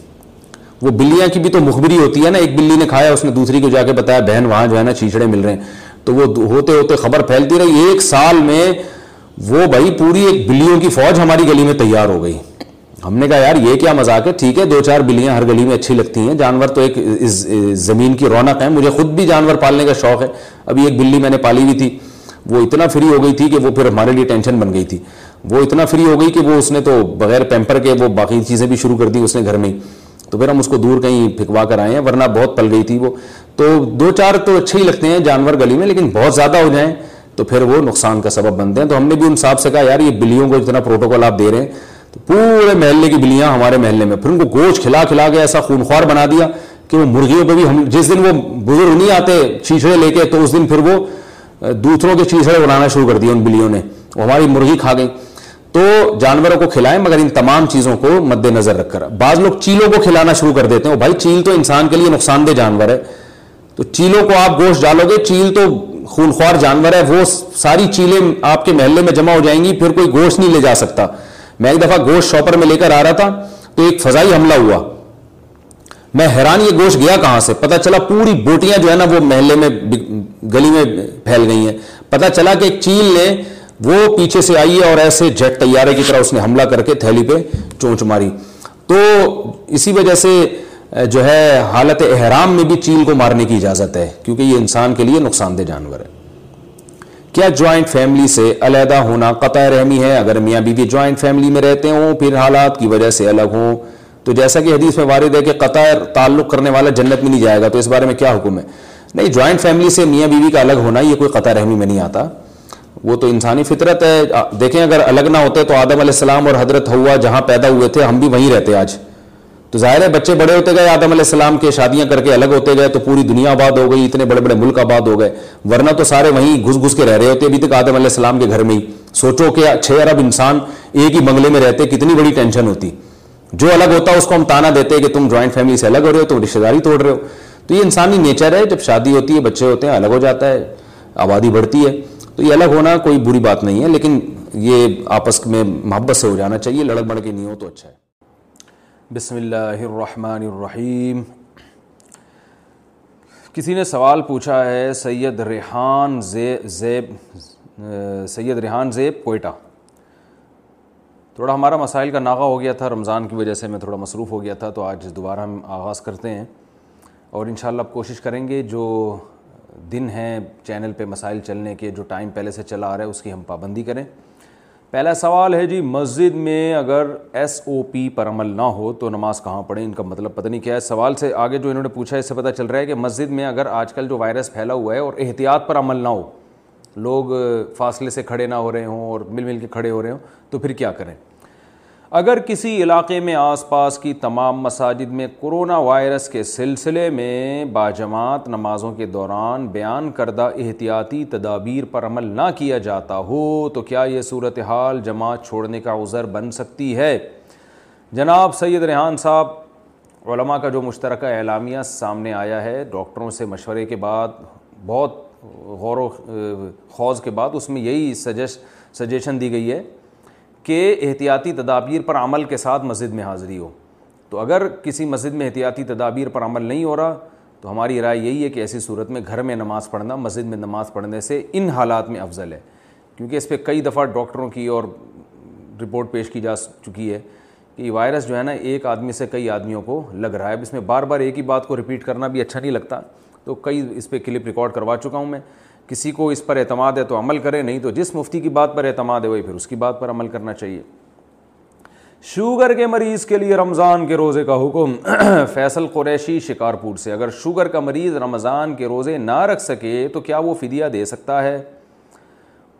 Speaker 2: وہ بلیاں کی بھی تو مخبری ہوتی ہے نا، ایک بلی نے کھایا، اس نے دوسری کو جا کے بتایا، بہن، وہاں جو ہے نا چیچڑے مل رہے ہیں۔ تو وہ ہوتے ہوتے خبر پھیلتی رہی۔ ایک سال میں وہ بھائی پوری ایک بلیوں کی فوج ہماری گلی میں تیار ہو گئی۔ ہم نے کہا، یار، یہ کیا مذاق ہے؟ ٹھیک ہے، دو چار بلیاں ہر گلی میں اچھی لگتی ہیں۔ جانور تو ایک زمین کی رونق ہے مجھے خود بھی جانور پالنے کا شوق ہے۔ ابھی ایک بلی میں نے پالی ہوئی تھی۔ وہ اتنا فری ہو گئی تھی کہ وہ پھر ہمارے لیے ٹینشن بن گئی تھی۔ وہ اتنا فری ہو گئی کہ وہ اس نے تو بغیر پیمپر کے وہ باقی چیزیں بھی شروع کر دی اس نے گھر میں ہی۔ تو پھر ہم اس کو دور کہیں پھکوا کر آئے ہیں، ورنہ بہت پل گئی تھی وہ۔ تو دو چار تو اچھے ہی لگتے ہیں جانور گلی میں، لیکن بہت زیادہ ہو جائیں تو پھر وہ نقصان کا سبب بنتے ہیں۔ تو ہم نے بھی ان صاحب سے کہا، یار، یہ بلیوں کو جتنا پروٹوکول آپ دے رہے ہیں۔ تو پورے محلے کی بلیاں ہمارے محلے میں، پھر ان کو گوشت کھلا کھلا کے ایسا خونخوار بنا دیا کہ وہ مرغیوں پہ بھی ہم، جس دن وہ بزرگ نہیں آتے چیچڑے لے کے، تو اس دن پھر وہ دوسروں کے چیچڑے بنانا شروع کر دیے ان بلیوں نے۔ وہ ہماری مرغی کھا گئی تو جانوروں کو کھلائیں، مگر ان تمام چیزوں کو مد نظر رکھ کر۔ بعض لوگ چیلوں کو کھلانا شروع کر دیتے ہیں۔ بھائی، چیل تو انسان کے لیے نقصان دہ جانور ہے۔ تو چیلوں کو آپ گوشت ڈالو گے، چیل تو خونخوار جانور ہے۔ وہ ساری چیلیں آپ کے محلے میں جمع ہو جائیں گی، پھر کوئی گوشت نہیں لے جا سکتا۔ میں ایک دفعہ گوشت شاپر میں لے کر آ رہا تھا، تو ایک فضائی حملہ ہوا۔ میں حیران یہ گوشت گیا کہاں سے؟ پتا چلا پوری بوٹیاں جو ہے نا وہ محلے میں گلی میں پھیل گئی ہیں۔ پتا چلا کہ ایک چیل نے وہ پیچھے سے آئی ہے اور ایسے جیٹ طیارے کی طرح اس نے حملہ کر کے تھیلی پہ چونچ ماری۔ تو اسی وجہ سے جو ہے حالت احرام میں بھی چیل کو مارنے کی اجازت ہے، کیونکہ یہ انسان کے لیے نقصان دہ جانور ہے۔ کیا جوائنٹ فیملی سے علیحدہ ہونا قطع رحمی ہے؟ اگر میاں بیوی جوائنٹ فیملی میں رہتے ہوں، پھر حالات کی وجہ سے الگ ہوں۔ تو جیسا کہ حدیث میں وارد ہے کہ قطع تعلق کرنے والا جنت میں نہیں جائے گا، تو اس بارے میں کیا حکم ہے؟ نہیں جوائنٹ فیملی سے میاں بیوی کا الگ ہونا، یہ کوئی قطع رحمی میں نہیں آتا۔ وہ تو انسانی فطرت ہے۔ دیکھیں، اگر الگ نہ ہوتے تو آدم علیہ السلام اور حضرت ہوا جہاں پیدا ہوئے تھے، ہم بھی وہیں رہتے آج۔ تو ظاہر ہے، بچے بڑے ہوتے گئے، آدم علیہ السلام کے شادیاں کر کے الگ ہوتے گئے، تو پوری دنیا آباد ہو گئی، اتنے بڑے بڑے ملک آباد ہو گئے۔ ورنہ تو سارے وہیں گھس گھس کے رہ رہے ہوتے، ابھی تک آدم علیہ السلام کے گھر میں ہی۔ سوچو کہ چھ ارب انسان ایک ہی بنگلے میں رہتے، کتنی بڑی ٹینشن ہوتی۔ جو الگ ہوتا ہے اس کو ہم تانا دیتے ہیں کہ تم جوائنٹ فیملی سے الگ ہو رہے ہو، تم رشتے داری توڑ رہے ہو۔ تو یہ انسانی نیچر ہے، جب شادی ہوتی ہے، بچے ہوتے ہیں، الگ ہو جاتا ہے، آبادی بڑھتی ہے۔ تو یہ الگ ہونا کوئی بری بات نہیں ہے، لیکن یہ آپس میں محبت سے ہو جانا چاہیے۔ لڑک بڑھ کے نہیں ہو تو اچھا ہے۔ بسم اللہ الرحمن الرحیم۔ کسی نے سوال پوچھا ہے، سید ریحان زیب سید ریحان زیب کوئٹہ۔ تھوڑا ہمارا مسائل کا ناغہ ہو گیا تھا، رمضان کی وجہ سے میں تھوڑا مصروف ہو گیا تھا، تو آج دوبارہ ہم آغاز کرتے ہیں۔ اور انشاءاللہ اب کوشش کریں گے، جو دن ہیں چینل پہ مسائل چلنے کے، جو ٹائم پہلے سے چلا آ رہا ہے، اس کی ہم پابندی کریں۔ پہلا سوال ہے جی مسجد میں اگر ایس او پی پر عمل نہ ہو تو نماز کہاں پڑھیں؟ ان کا مطلب پتہ نہیں کیا ہے۔ سوال سے آگے جو انہوں نے پوچھا ہے، اس سے پتہ چل رہا ہے کہ مسجد میں اگر آج کل جو وائرس پھیلا ہوا ہے اور احتیاط پر عمل نہ ہو لوگ فاصلے سے کھڑے نہ ہو رہے ہوں اور مل مل کے کھڑے ہو رہے ہوں، تو پھر کیا کریں؟ اگر کسی علاقے میں آس پاس کی تمام مساجد میں کرونا وائرس کے سلسلے میں باجماعت نمازوں کے دوران بیان کردہ احتیاطی تدابیر پر عمل نہ کیا جاتا ہو، تو کیا یہ صورتحال جماعت چھوڑنے کا عذر بن سکتی ہے؟ جناب سید ریحان صاحب، علماء کا جو مشترکہ اعلامیہ سامنے آیا ہے، ڈاکٹروں سے مشورے کے بعد بہت غور و خوض کے بعد اس میں یہی سجش سجیشن دی گئی ہے کہ احتیاطی تدابیر پر عمل کے ساتھ مسجد میں حاضری ہو۔ تو اگر کسی مسجد میں احتیاطی تدابیر پر عمل نہیں ہو رہا، تو ہماری رائے یہی ہے کہ ایسی صورت میں گھر میں نماز پڑھنا، مسجد میں نماز پڑھنے سے ان حالات میں افضل ہے۔ کیونکہ اس پہ کئی دفعہ ڈاکٹروں کی اور رپورٹ پیش کی جا چکی ہے کہ یہ وائرس جو ہے نا، ایک آدمی سے کئی آدمیوں کو لگ رہا ہے۔ اب اس میں بار بار ایک ہی بات کو رپیٹ کرنا بھی اچھا نہیں لگتا۔ تو کئی اس پہ کلپ ریکارڈ کروا چکا ہوں میں۔ کسی کو اس پر اعتماد ہے تو عمل کرے، نہیں تو جس مفتی کی بات پر اعتماد ہے وہی پھر اس کی بات پر عمل کرنا چاہیے۔ شوگر کے مریض کے لیے رمضان کے روزے کا حکم۔ فیصل قریشی شکارپور سے، اگر شوگر کا مریض رمضان کے روزے نہ رکھ سکے تو کیا وہ فدیہ دے سکتا ہے؟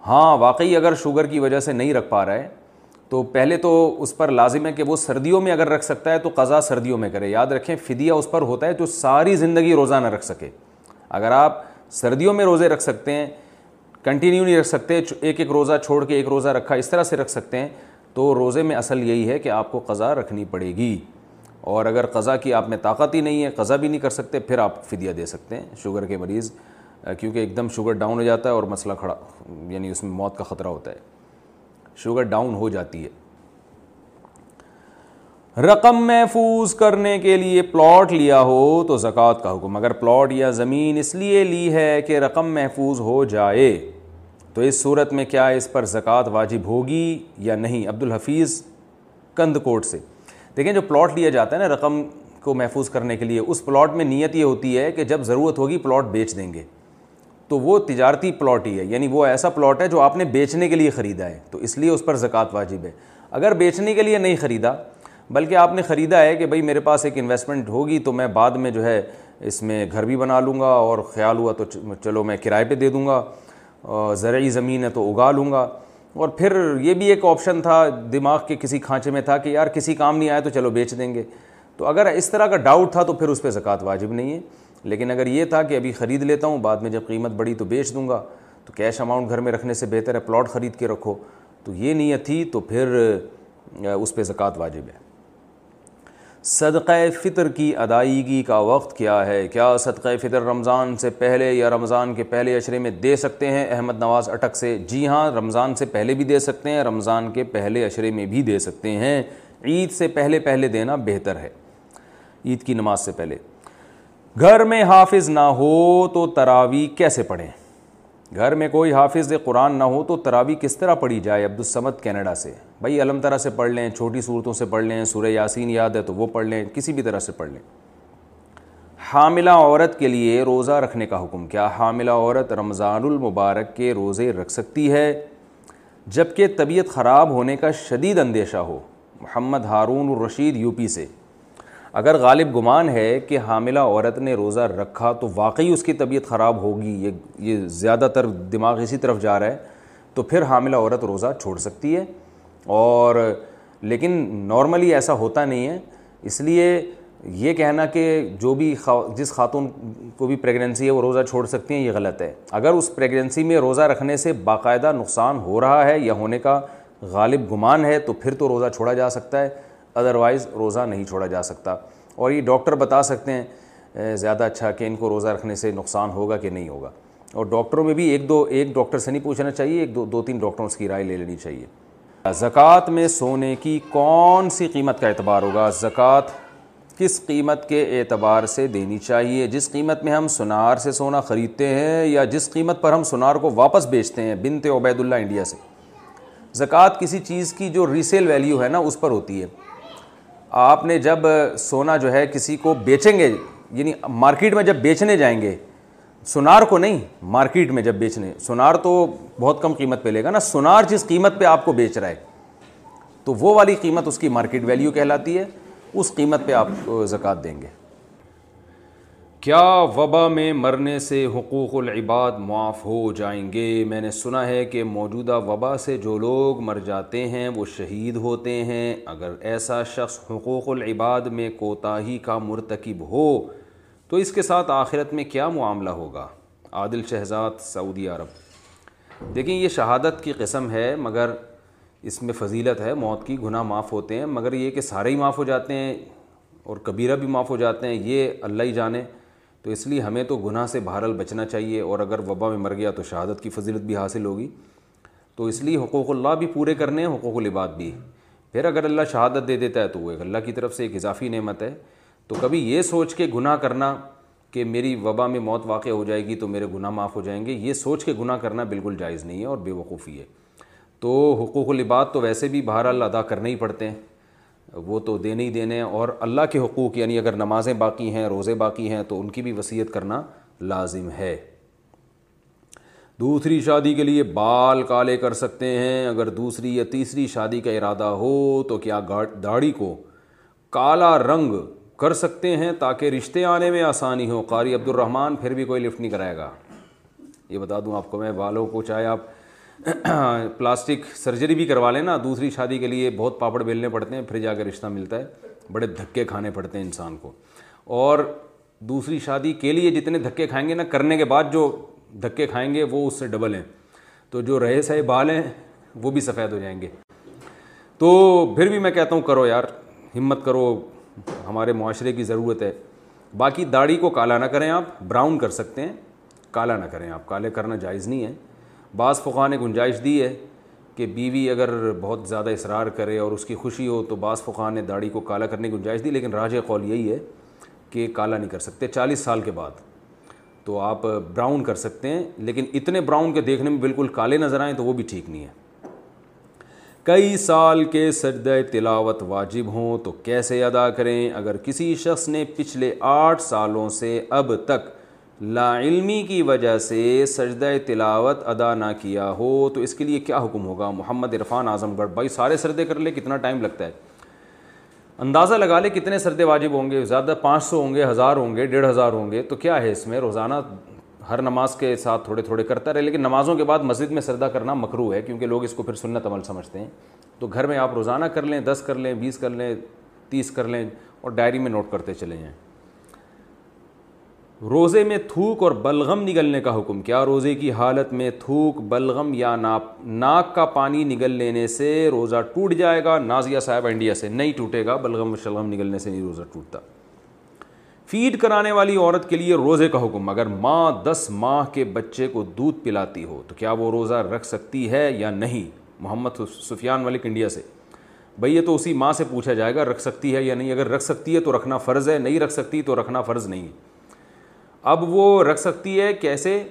Speaker 2: ہاں واقعی اگر شوگر کی وجہ سے نہیں رکھ پا رہا ہے تو پہلے تو اس پر لازم ہے کہ وہ سردیوں میں اگر رکھ سکتا ہے تو قضا سردیوں میں کرے۔ یاد رکھیں، فدیہ اس پر ہوتا ہے جو ساری زندگی روزہ نہ رکھ سکے۔ اگر آپ سردیوں میں روزے رکھ سکتے ہیں کنٹینیو نہیں رکھ سکتے، ایک ایک روزہ چھوڑ کے ایک روزہ رکھا، اس طرح سے رکھ سکتے ہیں، تو روزے میں اصل یہی ہے کہ آپ کو قضا رکھنی پڑے گی۔ اور اگر قضا کی آپ میں طاقت ہی نہیں ہے قضا بھی نہیں کر سکتے، پھر آپ فدیہ دے سکتے ہیں شوگر کے مریض، کیونکہ ایک دم شوگر ڈاؤن ہو جاتا ہے اور مسئلہ کھڑا یعنی اس میں موت کا خطرہ ہوتا ہے۔ شوگر ڈاؤن ہو جاتی ہے۔ رقم محفوظ کرنے کے لیے پلاٹ لیا ہو تو زکوٰۃ کا حکم۔ اگر پلاٹ یا زمین اس لیے لی ہے کہ رقم محفوظ ہو جائے، تو اس صورت میں کیا اس پر زکوٰۃ واجب ہوگی یا نہیں؟ عبد الحفیظ کند کوٹ سے۔ دیکھیں، جو پلاٹ لیا جاتا ہے نا، رقم کو محفوظ کرنے کے لیے، اس پلاٹ میں نیت یہ ہوتی ہے کہ جب ضرورت ہوگی پلاٹ بیچ دیں گے۔ تو وہ تجارتی پلاٹ ہی ہے یعنی وہ ایسا پلاٹ ہے جو آپ نے بیچنے کے لیے خریدا ہے۔ تو اس لیے اس پر زکوٰۃ واجب ہے۔ اگر بیچنے کے لیے نہیں خریدا، بلکہ آپ نے خریدا ہے کہ بھائی میرے پاس ایک انویسٹمنٹ ہوگی تو میں بعد میں جو ہے اس میں گھر بھی بنا لوں گا اور خیال ہوا تو چلو میں کرائے پہ دے دوں گا زرعی زمین ہے تو اگا لوں گا۔ اور پھر یہ بھی ایک آپشن تھا، دماغ کے کسی کھانچے میں تھا کہ یار کسی کام نہیں آیا تو چلو بیچ دیں گے۔ تو اگر اس طرح کا ڈاؤٹ تھا تو پھر اس پہ زکوٰۃ واجب نہیں ہے۔ لیکن اگر یہ تھا کہ ابھی خرید لیتا ہوں، بعد میں جب قیمت بڑھی تو بیچ دوں گا، تو کیش اماؤنٹ گھر میں رکھنے سے بہتر ہے پلاٹ خرید کے رکھو۔ تو یہ نیت تھی، تو پھر اس پہ زکوٰۃ واجب ہے۔ صدقہ فطر کی ادائیگی کا وقت کیا ہے؟ کیا صدقہ فطر رمضان سے پہلے یا رمضان کے پہلے اشرے میں دے سکتے ہیں؟ احمد نواز اٹک سے جی ہاں رمضان سے پہلے بھی دے سکتے ہیں، رمضان کے پہلے اشرے میں بھی دے سکتے ہیں۔ عید سے پہلے پہلے دینا بہتر ہے۔ عید کی نماز سے پہلے۔ گھر میں حافظ نہ ہو تو تراوی کیسے پڑھیں؟ گھر میں کوئی حافظ قرآن نہ ہو تو تراوی کس طرح پڑھی جائے عبدالسمد کینیڈا سے؟ بھائی علم طرح سے پڑھ لیں، چھوٹی صورتوں سے پڑھ لیں، سورہ یاسین یاد ہے تو وہ پڑھ لیں، کسی بھی طرح سے پڑھ لیں۔ حاملہ عورت کے لیے روزہ رکھنے کا حکم، کیا حاملہ عورت رمضان المبارک کے روزے رکھ سکتی ہے؟ جبکہ طبیعت خراب ہونے کا شدید اندیشہ ہو، محمد ہارون الرشید یو پی سے۔ اگر غالب گمان ہے کہ حاملہ عورت نے روزہ رکھا تو واقعی اس کی طبیعت خراب ہوگی، یہ یہ زیادہ تر دماغ اسی طرف جا رہا ہے، تو پھر حاملہ عورت روزہ چھوڑ سکتی ہے۔ اور لیکن نارملی ایسا ہوتا نہیں ہے، اس لیے یہ کہنا کہ جو بھی جس خاتون کو بھی پریگنینسی ہے وہ روزہ چھوڑ سکتی ہیں، یہ غلط ہے۔ اگر اس پریگنینسی میں روزہ رکھنے سے باقاعدہ نقصان ہو رہا ہے یا ہونے کا غالب گمان ہے تو پھر تو روزہ چھوڑا جا سکتا ہے۔ ادروائز روزہ نہیں چھوڑا جا سکتا۔ اور یہ ڈاکٹر بتا سکتے ہیں زیادہ اچھا کہ ان کو روزہ رکھنے سے نقصان ہوگا کہ نہیں ہوگا۔ اور ڈاکٹروں میں بھی ایک دو، ایک ڈاکٹر سے نہیں پوچھنا چاہیے، ایک دو دو تین ڈاکٹروں کی رائے لے لینی چاہیے۔ زکوٰۃ میں سونے کی کون سی قیمت کا اعتبار ہوگا؟ زکوٰۃ کس قیمت کے اعتبار سے دینی چاہیے؟ جس قیمت میں ہم سونار سے سونا خریدتے ہیں یا جس قیمت پر ہم سونار کو واپس بیچتے ہیں؟ بنت عبید اللہ انڈیا سے۔ زکوٰۃ کسی چیز کی جو ریسیل ویلیو ہے نا، اس پر ہوتی ہے۔ آپ نے جب سونا جو ہے کسی کو بیچیں گے یعنی مارکیٹ میں جب بیچنے جائیں گے، سونار کو نہیں، مارکیٹ میں جب بیچنے، سونار تو بہت کم قیمت پہ لے گا نا، سونار جس قیمت پہ آپ کو بیچ رہا ہے، تو وہ والی قیمت اس کی مارکیٹ ویلیو کہلاتی ہے، اس قیمت پہ آپ زکوٰۃ دیں گے۔ کیا وبا میں مرنے سے حقوق العباد معاف ہو جائیں گے؟ میں نے سنا ہے کہ موجودہ وبا سے جو لوگ مر جاتے ہیں وہ شہید ہوتے ہیں۔ اگر ایسا شخص حقوق العباد میں کوتاہی کا مرتکب ہو، تو اس کے ساتھ آخرت میں کیا معاملہ ہوگا؟ عادل شہزاد، سعودی عرب۔ دیکھیں، یہ شہادت کی قسم ہے، مگر اس میں فضیلت ہے، موت کی گناہ معاف ہوتے ہیں۔ مگر یہ کہ سارے ہی معاف ہو جاتے ہیں اور کبیرہ بھی معاف ہو جاتے ہیں، یہ اللہ ہی جانے۔ تو اس لیے ہمیں تو گناہ سے بہرحال بچنا چاہیے اور اگر وبا میں مر گیا تو شہادت کی فضیلت بھی حاصل ہوگی۔ تو اس لیے حقوق اللہ بھی پورے کرنے ہیں، حقوق العباد بھی۔ پھر اگر اللہ شہادت دے دیتا ہے تو وہ ایک اللہ کی طرف سے ایک اضافی نعمت ہے۔ تو کبھی یہ سوچ کے گناہ کرنا کہ میری وبا میں موت واقع ہو جائے گی تو میرے گناہ معاف ہو جائیں گے، یہ سوچ کے گناہ کرنا بالکل جائز نہیں ہے اور بے وقوفی ہے۔ تو حقوق العباد تو ویسے بھی بہرحال ادا کرنے ہی پڑتے ہیں۔ وہ تو دینے ہی دینے اور اللہ کے حقوق یعنی اگر نمازیں باقی ہیں، روزے باقی ہیں، تو ان کی بھی وصیت کرنا لازم ہے۔ دوسری شادی کے لیے بال کالے کر سکتے ہیں۔ اگر دوسری یا تیسری شادی کا ارادہ ہو تو کیا داڑھی کو کالا رنگ کر سکتے ہیں تاکہ رشتے آنے میں آسانی ہو؟ قاری عبد الرحمٰن پھر بھی کوئی لفٹ نہیں کرائے گا۔ یہ بتا دوں آپ کو میں بالوں کو چاہے آپ پلاسٹک سرجری بھی کروا لیں نا، دوسری شادی کے لیے بہت پاپڑ بیلنے پڑتے ہیں، پھر جا کے رشتہ ملتا ہے۔ بڑے دھکے کھانے پڑتے ہیں انسان کو۔ اور دوسری شادی کے لیے جتنے دھکے کھائیں گے نا، کرنے کے بعد جو دھکے کھائیں گے، وہ اس سے ڈبل ہیں۔ تو جو رہے سہے بال ہیں، وہ بھی سفید ہو جائیں گے۔ تو پھر بھی میں کہتا ہوں، کرو یار، ہمت کرو، ہمارے معاشرے کی ضرورت ہے۔ باقی داڑھی کو کالا نہ کریں آپ، براؤن کر سکتے ہیں۔ کالا نہ کریں آپ، کالے کرنا جائز نہیں ہے۔ بعض فقہ نے گنجائش دی ہے کہ بیوی اگر بہت زیادہ اصرار کرے اور اس کی خوشی ہو تو بعض فقہ نے داڑھی کو کالا کرنے کی گنجائش دی، لیکن راج قول یہی ہے کہ کالا نہیں کر سکتے۔ چالیس سال کے بعد تو آپ براؤن کر سکتے ہیں، لیکن اتنے براؤن کے دیکھنے میں بالکل کالے نظر آئیں تو وہ بھی ٹھیک نہیں ہے۔ کئی سال کے سجدہ تلاوت واجب ہوں تو کیسے ادا کریں؟ اگر کسی شخص نے پچھلے آٹھ سالوں سے اب تک لا علمی کی وجہ سے سجدہ تلاوت ادا نہ کیا ہو، تو اس کے لیے کیا حکم ہوگا؟ محمد عرفان اعظم گڑھ، بھائی سارے سردے کر لے، کتنا ٹائم لگتا ہے؟ اندازہ لگا لے کتنے سردے واجب ہوں گے، زیادہ پانچ سو ہوں گے، ہزار ہوں گے، ڈیڑھ ہزار ہوں گے، تو کیا ہے اس میں؟ روزانہ ہر نماز کے ساتھ تھوڑے تھوڑے کرتا رہے، لیکن نمازوں کے بعد مسجد میں سردہ کرنا مکرو ہے، کیونکہ لوگ اس کو پھر سنت عمل سمجھتے ہیں۔ تو گھر میں آپ روزانہ کر لیں، دس کر لیں، بیس کر لیں، تیس کر لیں اور ڈائری میں نوٹ کرتے چلے جائیں۔ روزے میں تھوک اور بلغم نگلنے کا حکم، کیا روزے کی حالت میں تھوک، بلغم یا ناک کا پانی نگل لینے سے روزہ ٹوٹ جائے گا؟ نازیہ صاحب انڈیا سے نہیں ٹوٹے گا، بلغم و شلغم نگلنے سے نہیں روزہ ٹوٹتا۔ فیڈ کرانے والی عورت کے لیے روزے کا حکم، اگر ماں دس ماہ کے بچے کو دودھ پلاتی ہو، تو کیا وہ روزہ رکھ سکتی ہے یا نہیں؟ محمد سفیان ملک انڈیا سے۔ بھئی یہ تو اسی ماں سے پوچھا جائے گا، رکھ سکتی ہے یا نہیں؟ اگر رکھ سکتی ہے تو رکھنا فرض ہے، نہیں رکھ سکتی تو رکھنا فرض نہیں ہے۔ اب وہ رکھ سکتی ہے کیسے؟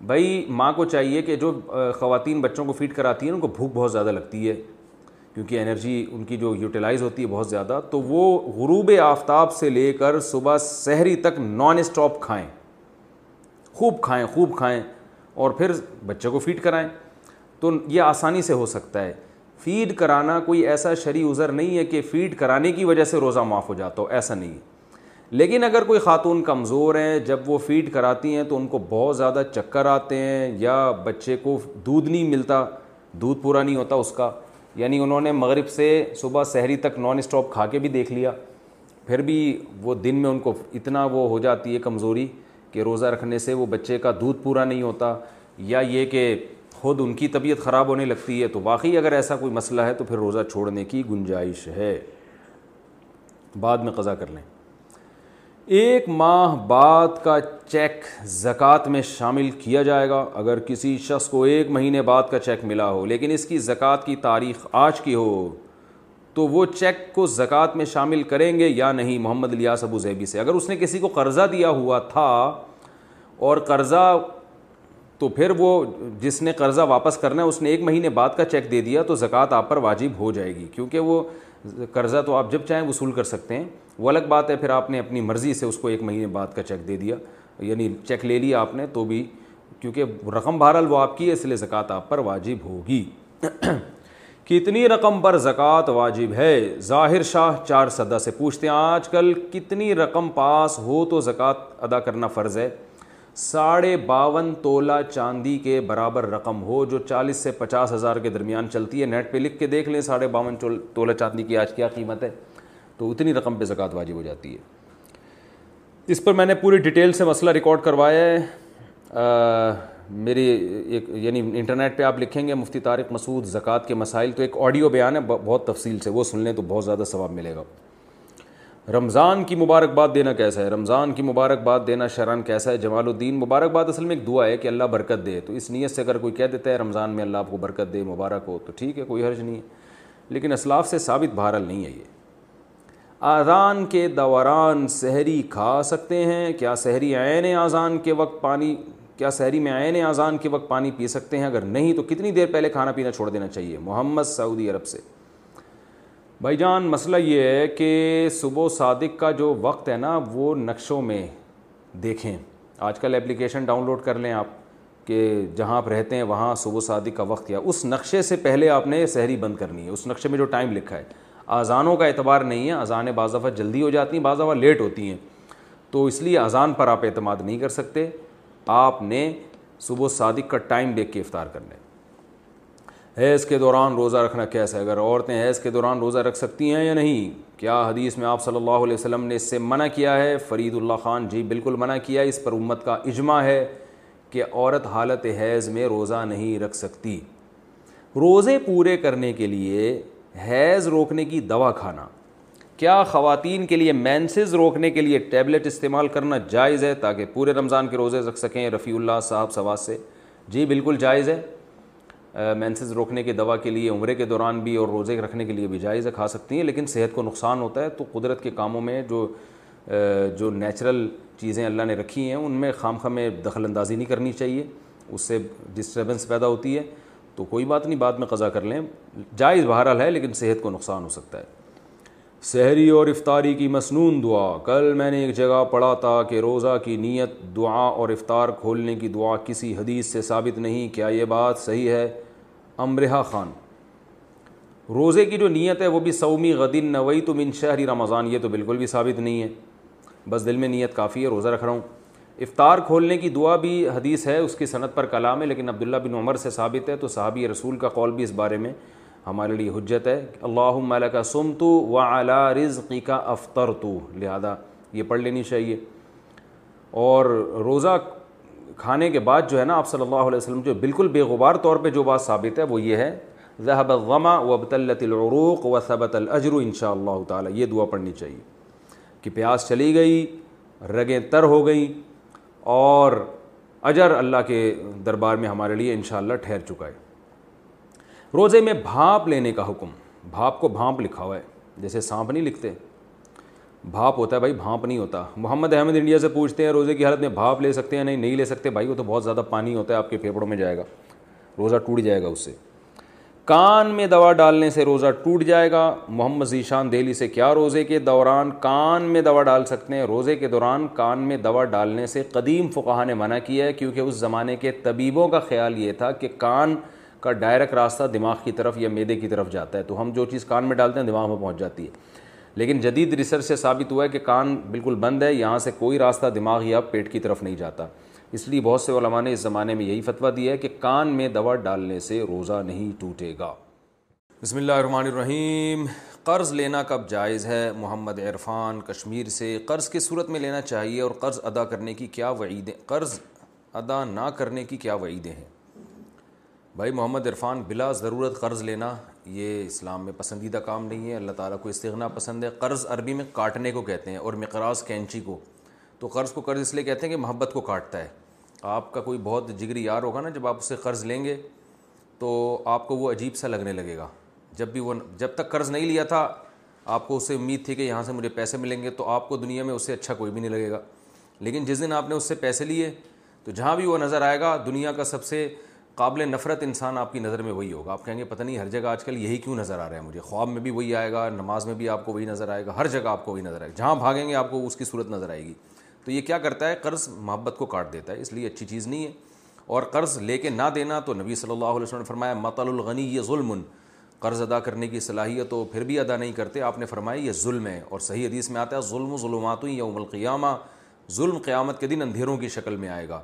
Speaker 2: بھائی ماں کو چاہیے کہ جو خواتین بچوں کو فیڈ کراتی ہیں، ان کو بھوک بہت زیادہ لگتی ہے، کیونکہ انرجی ان کی جو یوٹیلائز ہوتی ہے بہت زیادہ، تو وہ غروب آفتاب سے لے کر صبح سحری تک نان اسٹاپ کھائیں۔ خوب کھائیں خوب کھائیں اور پھر بچے کو فیڈ کرائیں۔ تو یہ آسانی سے ہو سکتا ہے۔ فیڈ کرانا کوئی ایسا شرع عذر نہیں ہے کہ فیڈ کرانے کی وجہ سے روزہ معاف ہو جاتا ہو، ایسا نہیں ہے۔ لیکن اگر کوئی خاتون کمزور ہیں، جب وہ فیڈ کراتی ہیں تو ان کو بہت زیادہ چکر آتے ہیں یا بچے کو دودھ نہیں ملتا، دودھ پورا نہیں ہوتا اس کا۔ یعنی انہوں نے مغرب سے صبح سحری تک نان اسٹاپ کھا کے بھی دیکھ لیا۔ پھر بھی وہ دن میں ان کو اتنا وہ ہو جاتی ہے کمزوری کہ روزہ رکھنے سے وہ بچے کا دودھ پورا نہیں ہوتا یا یہ کہ خود ان کی طبیعت خراب ہونے لگتی ہے۔ تو واقعی اگر ایسا کوئی مسئلہ ہے تو پھر روزہ چھوڑنے کی گنجائش ہے۔ بعد میں قضا کر لیں۔ ایک ماہ بعد کا چیک زکوٰۃ میں شامل کیا جائے گا۔ اگر کسی شخص کو ایک مہینے بعد کا چیک ملا ہو، لیکن اس کی زکوٰۃ کی تاریخ آج کی ہو، تو وہ چیک کو زکوٰۃ میں شامل کریں گے یا نہیں؟ محمد الیاس ابو زیبی سے۔ اگر اس نے کسی کو قرضہ دیا ہوا تھا اور قرضہ، تو پھر وہ جس نے قرضہ واپس کرنا ہے، اس نے ایک مہینے بعد کا چیک دے دیا، تو زکوٰۃ آپ پر واجب ہو جائے گی۔ کیونکہ وہ قرضہ تو آپ جب چاہیں وصول کر سکتے ہیں۔ وہ الگ بات ہے، پھر آپ نے اپنی مرضی سے اس کو ایک مہینے بعد کا چیک دے دیا۔ یعنی چیک لے لیا آپ نے تو بھی، کیونکہ رقم بہرحال وہ آپ کی ہے، اس لیے زکوٰۃ آپ پر واجب ہوگی۔ کتنی رقم پر زکوٰۃ واجب ہے؟ ظاہر شاہ چار سدا سے پوچھتے ہیں، آج کل کتنی رقم پاس ہو تو زکوٰۃ ادا کرنا فرض ہے؟ ساڑھے باون تولہ چاندی کے برابر رقم ہو، جو چالیس سے پچاس ہزار کے درمیان چلتی ہے۔ نیٹ پہ لکھ کے دیکھ لیں، ساڑھے باون تولہ چاندی کی آج کیا قیمت ہے؟ تو اتنی رقم پہ زکوٰۃ واجب ہو جاتی ہے۔ اس پر میں نے پوری ڈیٹیل سے مسئلہ ریکارڈ کروایا ہے۔ میری ایک یعنی انٹرنیٹ پہ آپ لکھیں گے، مفتی طارق مسعود زکوٰۃ کے مسائل تو ایک آڈیو بیان ہے بہت تفصیل سے، وہ سن لیں تو بہت زیادہ ثواب ملے گا۔ رمضان کی مبارکباد دینا کیسا ہے؟ رمضان کی مبارکباد دینا شران کیسا ہے؟ جمال الدین، مبارکباد اصل میں ایک دعا ہے کہ اللہ برکت دے۔ تو اس نیت سے اگر کوئی کہہ دیتا ہے رمضان میں اللہ آپ کو برکت دے، مبارک ہو، تو ٹھیک ہے، کوئی حرج نہیں ہے۔ لیکن اسلاف سے ثابت بہرحال نہیں ہے یہ۔ آذان کے دوران سحری کھا سکتے ہیں، کیا سحری عین اذان کے وقت پانی، کیا سحری میں عین اذان کے وقت پانی پی سکتے ہیں؟ اگر نہیں تو کتنی دیر پہلے کھانا پینا چھوڑ دینا چاہیے، محمد سعودی عرب سے۔ بھائی جان، مسئلہ یہ ہے کہ صبح و صادق کا جو وقت ہے نا، وہ نقشوں میں دیکھیں۔ آج کل اپلیکیشن ڈاؤن لوڈ کر لیں آپ کہ جہاں آپ رہتے ہیں، وہاں صبح صادق کا وقت کیا اس نقشے سے پہلے آپ نے سحری بند کرنی ہے۔ اس نقشے میں جو ٹائم لکھا ہے۔ اذانوں کا اعتبار نہیں ہے اذانیں بعض دفعہ جلدی ہو جاتی ہیں، بعض دفعہ لیٹ ہوتی ہیں۔ تو اس لیے اذان پر آپ اعتماد نہیں کر سکتے۔ آپ نے صبح صادق کا ٹائم دیکھ کے افطار کرنا ہے۔ حیض کے دوران روزہ رکھنا کیسا ہے؟ اگر عورتیں حیض کے دوران روزہ رکھ سکتی ہیں یا نہیں؟ کیا حدیث میں آپ صلی اللہ علیہ وسلم نے اس سے منع کیا ہے؟ فرید اللہ خان جی بالکل منع کیا اس پر امت کا اجماع ہے کہ عورت حالت حیض میں روزہ نہیں رکھ سکتی۔ روزے پورے کرنے کے لیے حیض روکنے کی دوا کھانا۔ کیا خواتین کے لیے مینسز روکنے کے لیے ٹیبلٹ استعمال کرنا جائز ہے تاکہ پورے رمضان کے روزے رکھ سکیں؟ رفیع اللہ صاحب سواز سے۔ جی بالکل جائز ہے۔ مینسز روکنے کی دوا کے لیے، عمرے کے دوران بھی اور روزے رکھنے کے لیے بھی جائز کھا سکتی ہیں، لیکن صحت کو نقصان ہوتا ہے۔ تو قدرت کے کاموں میں جو جو نیچرل چیزیں اللہ نے رکھی ہیں، ان میں خام خواہ میں دخل اندازی نہیں کرنی چاہیے۔ اس سے ڈسٹربنس پیدا ہوتی ہے۔ تو کوئی بات نہیں، بعد میں قضا کر لیں۔ جائز بہرحال ہے، لیکن صحت کو نقصان ہو سکتا ہے۔ سحری اور افطاری کی مصنون دعا۔ کل میں نے ایک جگہ پڑھا تھا کہ روزہ کی نیت، دعا اور افطار کھولنے کی دعا کسی حدیث سے ثابت نہیں۔ کیا یہ بات صحیح ہے؟ امرحا خان۔ روزے کی جو نیت ہے، وہ بھی سومی غدین نوئی تو من شہری رمضان۔ یہ تو بالکل بھی ثابت نہیں ہے۔ بس دل میں نیت کافی ہے، روزہ رکھ رہا ہوں۔ افطار کھولنے کی دعا بھی حدیث ہے، اس کی صنعت پر کلام ہے، لیکن عبداللہ بن عمر سے ثابت ہے، تو صحابی رسول کا قول بھی اس بارے میں ہمارے لیے حجت ہے۔ اللہ مل کا سم تو و اعلیٰ رزقی کا افطر تو لہٰذا یہ پڑھ لینی چاہیے۔ اور روزہ کھانے کے بعد جو ہے نا، آپ صلی اللہ علیہ وسلم جو بالکل بے غبار طور پہ جو بات ثابت ہے، وہ یہ ہے، ذہب الغما و ابتلت العروق و ثبت الجر ان شاء اللہ تعالیٰ۔ یہ دعا پڑھنی چاہیے کہ پیاس چلی گئی، رگیں تر ہو گئیں اور اجر اللہ کے دربار میں ہمارے لیے ان شاء اللہ ٹھہر چکا ہے۔ روزے میں بھاپ لینے کا حکم، بھاپ کو بھانپ لکھا ہوا ہے، جیسے سانپ نہیں لکھتے۔ بھاپ ہوتا ہے بھائی بھانپ نہیں ہوتا۔ محمد احمد انڈیا سے پوچھتے ہیں روزے کی حالت میں بھاپ لے سکتے ہیں نہیں نہیں لے سکتے۔ بھائی، وہ تو بہت زیادہ پانی ہوتا ہے، آپ کے پھیپڑوں میں جائے گا۔ روزہ ٹوٹ جائے گا اس سے۔ کان میں دوا ڈالنے سے روزہ ٹوٹ جائے گا۔ محمد ذیشان دہلی سے کیا روزے کے دوران کان میں دوا ڈال سکتے ہیں؟ روزے کے دوران کان میں دوا ڈالنے سے قدیم فقہ نے منع کیا ہے کیونکہ اس زمانے کے طبیبوں کا خیال یہ تھا کہ کان کا ڈائریکٹ راستہ دماغ کی طرف یا میدے کی طرف جاتا ہے۔ تو ہم جو چیز کان میں ڈالتے ہیں دماغ میں پہنچ جاتی ہے۔ لیکن جدید ریسرچ سے ثابت ہوا ہے کہ کان بالکل بند ہے، یہاں سے کوئی راستہ دماغ یا پیٹ کی طرف نہیں جاتا۔ اس لیے بہت سے علماء نے اس زمانے میں یہی فتویٰ دیا ہے کہ کان میں دوا ڈالنے سے روزہ نہیں ٹوٹے گا۔ بسم اللہ الرحمن الرحیم۔ قرض لینا کب جائز ہے؟ محمد عرفان، کشمیر سے۔ قرض کس صورت میں لینا چاہیے اور قرض ادا کرنے کی کیا وعیدیں؟ قرض ادا نہ کرنے کی کیا وعیدیں ہیں؟ بھائی محمد عرفان، بلا ضرورت قرض لینا یہ اسلام میں پسندیدہ کام نہیں ہے۔ اللہ تعالیٰ کو استغنا پسند ہے۔ قرض عربی میں کاٹنے کو کہتے ہیں اور مقراض کینچی کو۔ تو قرض کو قرض اس لیے کہتے ہیں کہ محبت کو کاٹتا ہے۔ آپ کا کوئی بہت جگری یار ہوگا نا، جب آپ اسے قرض لیں گے تو آپ کو وہ عجیب سا لگنے لگے گا۔ جب بھی وہ، جب تک قرض نہیں لیا تھا، آپ کو اس سے امید تھی کہ یہاں سے مجھے پیسے ملیں گے تو آپ کو دنیا میں اس سے اچھا کوئی بھی نہیں لگے گا۔ لیکن جس دن آپ نے اس سے پیسے لیے، تو جہاں بھی وہ نظر آئے گا، دنیا کا سب سے قابل نفرت انسان آپ کی نظر میں وہی ہوگا۔ آپ کہیں گے، پتہ نہیں، ہر جگہ آج کل یہی کیوں نظر آ رہا ہے مجھے؟ خواب میں بھی وہی آئے گا، نماز میں بھی آپ کو وہی نظر آئے گا، ہر جگہ آپ کو وہی نظر آئے گا۔ جہاں بھاگیں گے، آپ کو اس کی صورت نظر آئے گی۔ تو یہ کیا کرتا ہے؟ قرض محبت کو کاٹ دیتا ہے، اس لیے اچھی چیز نہیں ہے۔ اور قرض لے کے نہ دینا تو نبی صلی اللہ علیہ وسلم نے فرمایا، مطل الغنی یہ ظلم۔ قرض ادا کرنے کی صلاحیت ہو پھر بھی ادا نہیں کرتے۔ آپ نے فرمایا، یہ ظلم ہے۔ اور صحیح حدیث میں آتا ہے، ظلم و ظلمات یوم القیامہ۔ ظلم قیامت کے دن اندھیروں کی شکل میں آئے گا۔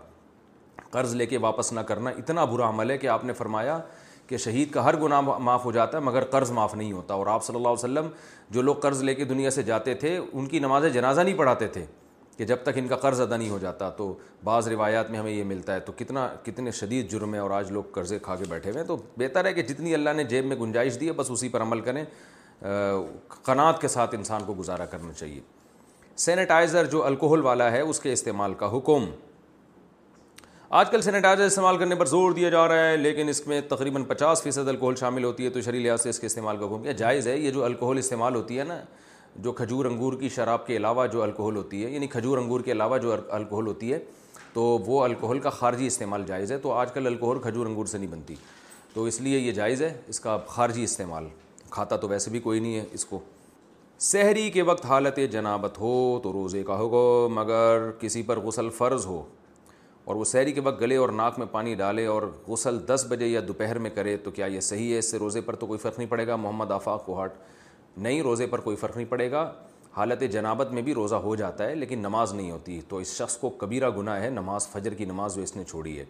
Speaker 2: قرض لے کے واپس نہ کرنا اتنا برا عمل ہے کہ آپ نے فرمایا کہ شہید کا ہر گناہ معاف ہو جاتا ہے، مگر قرض معاف نہیں ہوتا۔ اور آپ صلی اللہ علیہ وسلم جو لوگ قرض لے کے دنیا سے جاتے تھے، ان کی نماز جنازہ نہیں پڑھاتے تھے۔ کہ جب تک ان کا قرض ادا نہیں ہو جاتا تو بعض روایات میں ہمیں یہ ملتا ہے تو کتنا، کتنے شدید جرم ہے اور آج لوگ قرضے کھا کے بیٹھے ہوئے ہیں۔ تو بہتر ہے کہ جتنی اللہ نے جیب میں گنجائش دی ہے، بس اسی پر عمل کریں۔ قناعت کے ساتھ انسان کو گزارا کرنا چاہیے۔ سینیٹائزر جو الکوہل والا ہے، اس کے استعمال کا حکم۔ آج کل سینیٹائزر استعمال کرنے پر زور دیا جا رہا ہے، لیکن اس میں تقریباً پچاس فیصد الکوہل شامل ہوتی ہے تو شرح لحاظ سے اس کے استعمال کا حکم کیا جائز ہے؟ یہ جو الکوہل استعمال ہوتی ہے نا جو کھجور انگور کی شراب کے علاوہ جو الکوہل ہوتی ہے یعنی کھجور انگور کے علاوہ جو الکوہل ہوتی ہے، تو وہ الکوہل کا خارجی استعمال جائز ہے۔ تو آج کل الکوہل کھجور انگور سے نہیں بنتی۔ تو اس لیے یہ جائز ہے، اس کا خارجی استعمال۔ کھاتا تو ویسے بھی کوئی نہیں ہے اس کو۔ سحری کے وقت حالت جنابت ہو تو روزے کا ہوگا مگر کسی پر غسل فرض ہو اور وہ سحری کے وقت گلے اور ناک میں پانی ڈالے اور غسل دس بجے یا دوپہر میں کرے، تو کیا یہ صحیح ہے؟ اس سے روزے پر تو کوئی فرق نہیں پڑے گا۔ محمد آفاق کو ہاٹ نہیں روزے پر کوئی فرق نہیں پڑے گا۔ حالت جنابت میں بھی روزہ ہو جاتا ہے، لیکن نماز نہیں ہوتی۔ تو اس شخص کو کبیرہ گناہ ہے، نماز فجر کی نماز جو اس نے چھوڑی ہے۔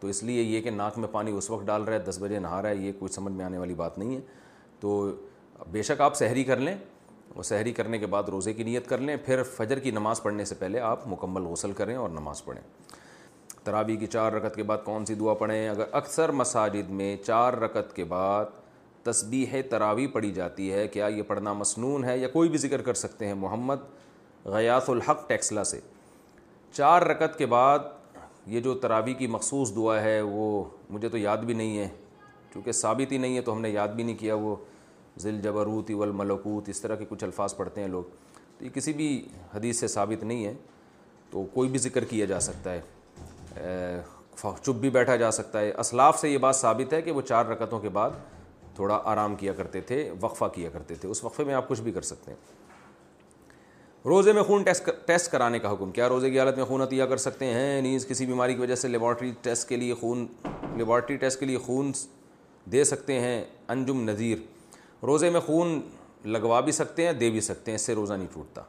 Speaker 2: تو اس لیے یہ کہ ناک میں پانی اس وقت ڈال رہا ہے، دس بجے نہا رہا ہے، یہ کوئی سمجھ میں آنے والی بات نہیں ہے۔ تو بے شک آپ سحری کر لیں، اور سحری کرنے کے بعد روزے کی نیت کر لیں۔ پھر فجر کی نماز پڑھنے سے پہلے آپ مکمل غسل کریں اور نماز پڑھیں۔ ترابی کی چار رکت کے بعد کون سی دعا پڑھیں؟ اگر اکثر مساجد میں چار رکت کے بعد تسبیح تراوی پڑھی جاتی ہے، کیا یہ پڑھنا مسنون ہے یا کوئی بھی ذکر کر سکتے ہیں؟ محمد غیاث الحق ٹیکسلا سے۔ چار رکت کے بعد یہ جو تراوی کی مخصوص دعا ہے، وہ مجھے تو یاد بھی نہیں ہے۔ کیونکہ ثابت ہی نہیں ہے، تو ہم نے یاد بھی نہیں کیا۔ وہ ذیل جبروت والملکوت، اس طرح کے کچھ الفاظ پڑھتے ہیں لوگ۔ تو یہ کسی بھی حدیث سے ثابت نہیں ہے۔ تو کوئی بھی ذکر کیا جا سکتا ہے۔ چپ بھی بیٹھا جا سکتا ہے۔ اسلاف سے یہ بات ثابت ہے کہ وہ چار رکتوں کے بعد تھوڑا آرام کیا کرتے تھے، وقفہ کیا کرتے تھے، اس وقفے میں آپ کچھ بھی کر سکتے ہیں۔ روزے میں خون ٹیسٹ ٹیسٹ کرانے کا حکم، کیا روزے کی حالت میں خون عطیہ کر سکتے ہیں؟ نیز کسی بیماری کی وجہ سے لیبارٹری ٹیسٹ کے لیے خون، لیبارٹری ٹیسٹ کے لیے خون دے سکتے ہیں انجم نذیر۔ روزے میں خون لگوا بھی سکتے ہیں، دے بھی سکتے ہیں، اس سے روزہ نہیں ٹوٹتا۔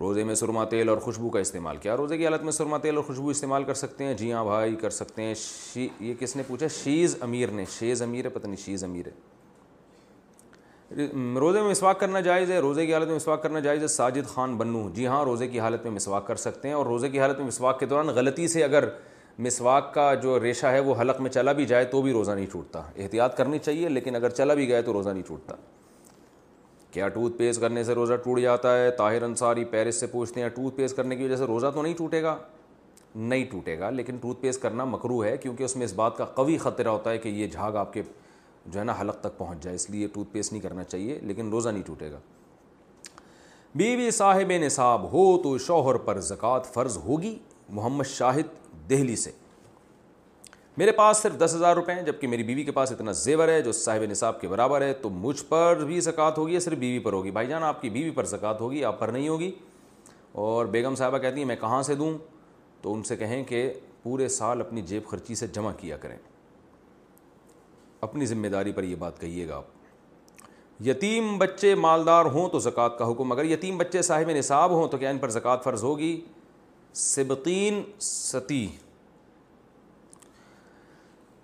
Speaker 2: روزے میں سرما تیل اور خوشبو کا استعمال، کیا روزے کی حالت میں سرما تیل اور خوشبو استعمال کر سکتے ہیں؟ جی ہاں بھائی، کر سکتے ہیں۔ شی، یہ کس نے پوچھا؟ شیز امیر نے، شیز امیر ہے، پتہ نہیں، شیز امیر ہے۔ روزے میں مسواک کرنا جائز ہے، روزے کی حالت میں مسواک کرنا جائز ہے، ساجد خان بنو۔ جی ہاں روزے کی حالت میں مسواک کر سکتے ہیں اور روزے کی حالت میں مسواک کے دوران غلطی سے اگر مسواک کا جو ریشہ ہے وہ حلق میں چلا بھی جائے تو بھی روزہ نہیں ٹوٹتا احتیاط کرنی چاہیے، لیکن اگر چلا بھی گئے تو روزہ نہیں ٹوٹتا کیا ٹوتھ پیسٹ کرنے سے روزہ ٹوٹ جاتا ہے؟ طاہر انصاری پیرس سے پوچھتے ہیں، ٹوتھ پیسٹ کرنے کی وجہ سے روزہ تو نہیں ٹوٹے گا؟ نہیں ٹوٹے گا، لیکن ٹوتھ پیسٹ کرنا مکرو ہے کیونکہ اس میں اس بات کا قوی خطرہ ہوتا ہے کہ یہ جھاگ آپ کے جو ہے نا، حلق تک پہنچ جائے، اس لیے ٹوتھ پیسٹ نہیں کرنا چاہیے، لیکن روزہ نہیں ٹوٹے گا۔ بیوی صاحب نصاب ہو تو شوہر پر زکوٰۃ فرض ہوگی، محمد شاہد دہلی سے۔ میرے پاس صرف دس ہزار روپے ہیں، جبکہ میری بیوی کے پاس اتنا زیور ہے جو صاحب نصاب کے برابر ہے، تو مجھ پر بھی زکوٰۃ ہوگی یا صرف بیوی پر ہوگی؟ بھائی جان، آپ کی بیوی پر زکوٰۃ ہوگی، آپ پر نہیں ہوگی۔ اور بیگم صاحبہ کہتی ہیں، میں کہاں سے دوں؟ تو ان سے کہیں کہ پورے سال اپنی جیب خرچی سے جمع کیا کریں۔ اپنی ذمہ داری پر یہ بات کہیے گا آپ۔ یتیم بچے مالدار ہوں تو زکوٰۃ کا حکم اگر یتیم بچے صاحب نصاب ہوں تو کیا ان پر زکوٰۃ فرض ہوگی؟ سبقین ستی۔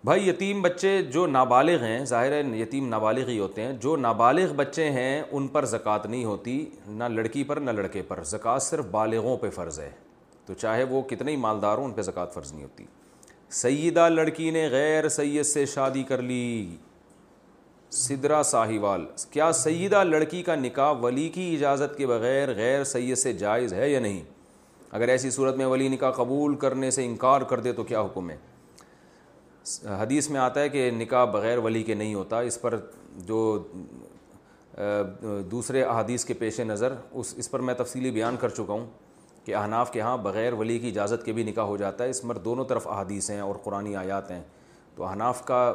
Speaker 2: بھائی، یتیم بچے جو نابالغ ہیں، ظاہر ہے یتیم نابالغ ہی ہوتے ہیں، جو نابالغ بچے ہیں ان پر زکوٰۃ نہیں ہوتی، نہ لڑکی پر نہ لڑکے پر۔ زکوٰۃ صرف بالغوں پہ فرض ہے۔ تو چاہے وہ کتنے ہی مالدار ہوں، ان پہ زکوٰۃ فرض نہیں ہوتی۔ سیدہ لڑکی نے غیر سید سے شادی کر لی۔ سدرا ساہیوال، کیا سیدہ لڑکی کا نکاح ولی کی اجازت کے بغیر غیر سید سے جائز ہے یا نہیں؟ اگر ایسی صورت میں ولی نکاح قبول کرنے سے انکار کر دے تو کیا حکم ہے؟ حدیث میں آتا ہے کہ نکاح بغیر ولی کے نہیں ہوتا۔ اس پر جو دوسرے احادیث کے پیش نظر، اس اس پر میں تفصیلی بیان کر چکا ہوں۔ کہ احناف کے ہاں بغیر ولی کی اجازت کے بھی نکاح ہو جاتا ہے۔ اس پر دونوں طرف احادیث ہیں اور قرآن آیات ہیں۔ تو احناف کا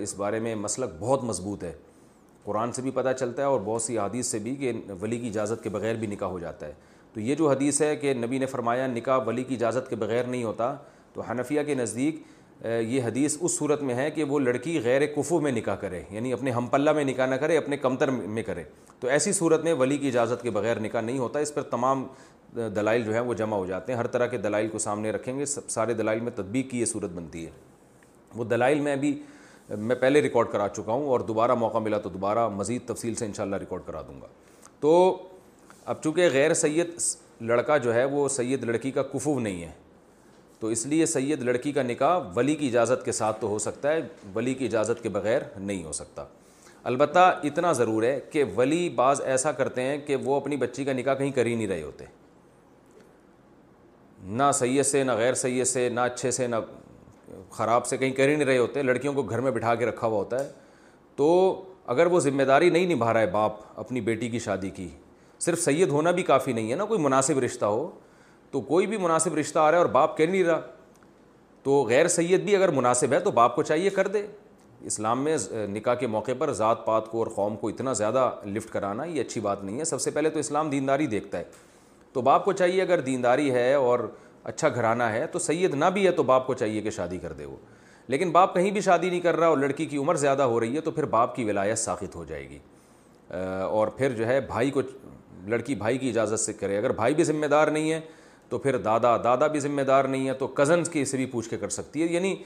Speaker 2: اس بارے میں مسلک بہت مضبوط ہے۔ قرآن سے بھی پتہ چلتا ہے اور بہت سی حدیث سے بھی کہ ولی کی اجازت کے بغیر بھی نکاح ہو جاتا ہے۔ تو یہ جو حدیث ہے کہ نبی نے فرمایا نکاح ولی کی اجازت کے بغیر نہیں ہوتا، تو حنفیہ کے نزدیک یہ حدیث اس صورت میں ہے کہ وہ لڑکی غیر کفو میں نکاح کرے یعنی اپنے ہم پلہ میں نکاح نہ کرے، اپنے کمتر میں کرے۔ تو ایسی صورت میں ولی کی اجازت کے بغیر نکاح نہیں ہوتا۔ اس پر تمام دلائل جو ہیں وہ جمع ہو جاتے ہیں۔ ہر طرح کے دلائل کو سامنے رکھیں گے سارے دلائل میں تدبیق کی یہ صورت بنتی ہے۔ وہ دلائل میں بھی میں پہلے ریکارڈ کرا چکا ہوں اور دوبارہ موقع ملا تو دوبارہ مزید تفصیل سے انشاءاللہ ریکارڈ کرا دوں گا۔ تو اب چونکہ غیر سید لڑکا جو ہے وہ سید لڑکی کا کفو نہیں ہے، تو اس لیے سید لڑکی کا نکاح ولی کی اجازت کے ساتھ تو ہو سکتا ہے، ولی کی اجازت کے بغیر نہیں ہو سکتا۔ البتہ اتنا ضرور ہے کہ ولی بعض ایسا کرتے ہیں کہ وہ اپنی بچی کا نکاح کہیں کر ہی نہیں رہے ہوتے۔ نہ سید سے، نہ غیر سید سے، نہ اچھے سے، نہ خراب سے کہیں کر ہی نہیں رہے ہوتے۔ لڑکیوں کو گھر میں بٹھا کے رکھا ہوا ہوتا ہے۔ تو اگر وہ ذمہ داری نہیں نبھا رہا ہے باپ اپنی بیٹی کی شادی کی، صرف سید ہونا بھی کافی نہیں ہے نا، کوئی مناسب رشتہ ہو، تو کوئی بھی مناسب رشتہ آ رہا ہے اور باپ کہہ نہیں رہا۔ تو غیر سید بھی اگر مناسب ہے تو باپ کو چاہیے کر دے۔ اسلام میں نکاح کے موقع پر ذات پات کو اور قوم کو اتنا زیادہ لفٹ کرانا یہ اچھی بات نہیں ہے۔ سب سے پہلے تو اسلام دینداری دیکھتا ہے۔ تو باپ کو چاہیے اگر دینداری ہے اور اچھا گھرانہ ہے تو سید نہ بھی ہے تو باپ کو چاہیے کہ شادی کر دے وہ۔ لیکن باپ کہیں بھی شادی نہیں کر رہا اور لڑکی کی عمر زیادہ ہو رہی ہے تو پھر باپ کی ولایت ساخت ہو جائے گی۔ اور پھر جو ہے بھائی کو لڑکی بھائی کی اجازت سے کرے۔ اگر بھائی بھی ذمہ دار نہیں ہے تو پھر دادا دادا بھی ذمہ دار نہیں ہے تو کزنس کی سے بھی پوچھ کے کر سکتی ہے۔ یعنی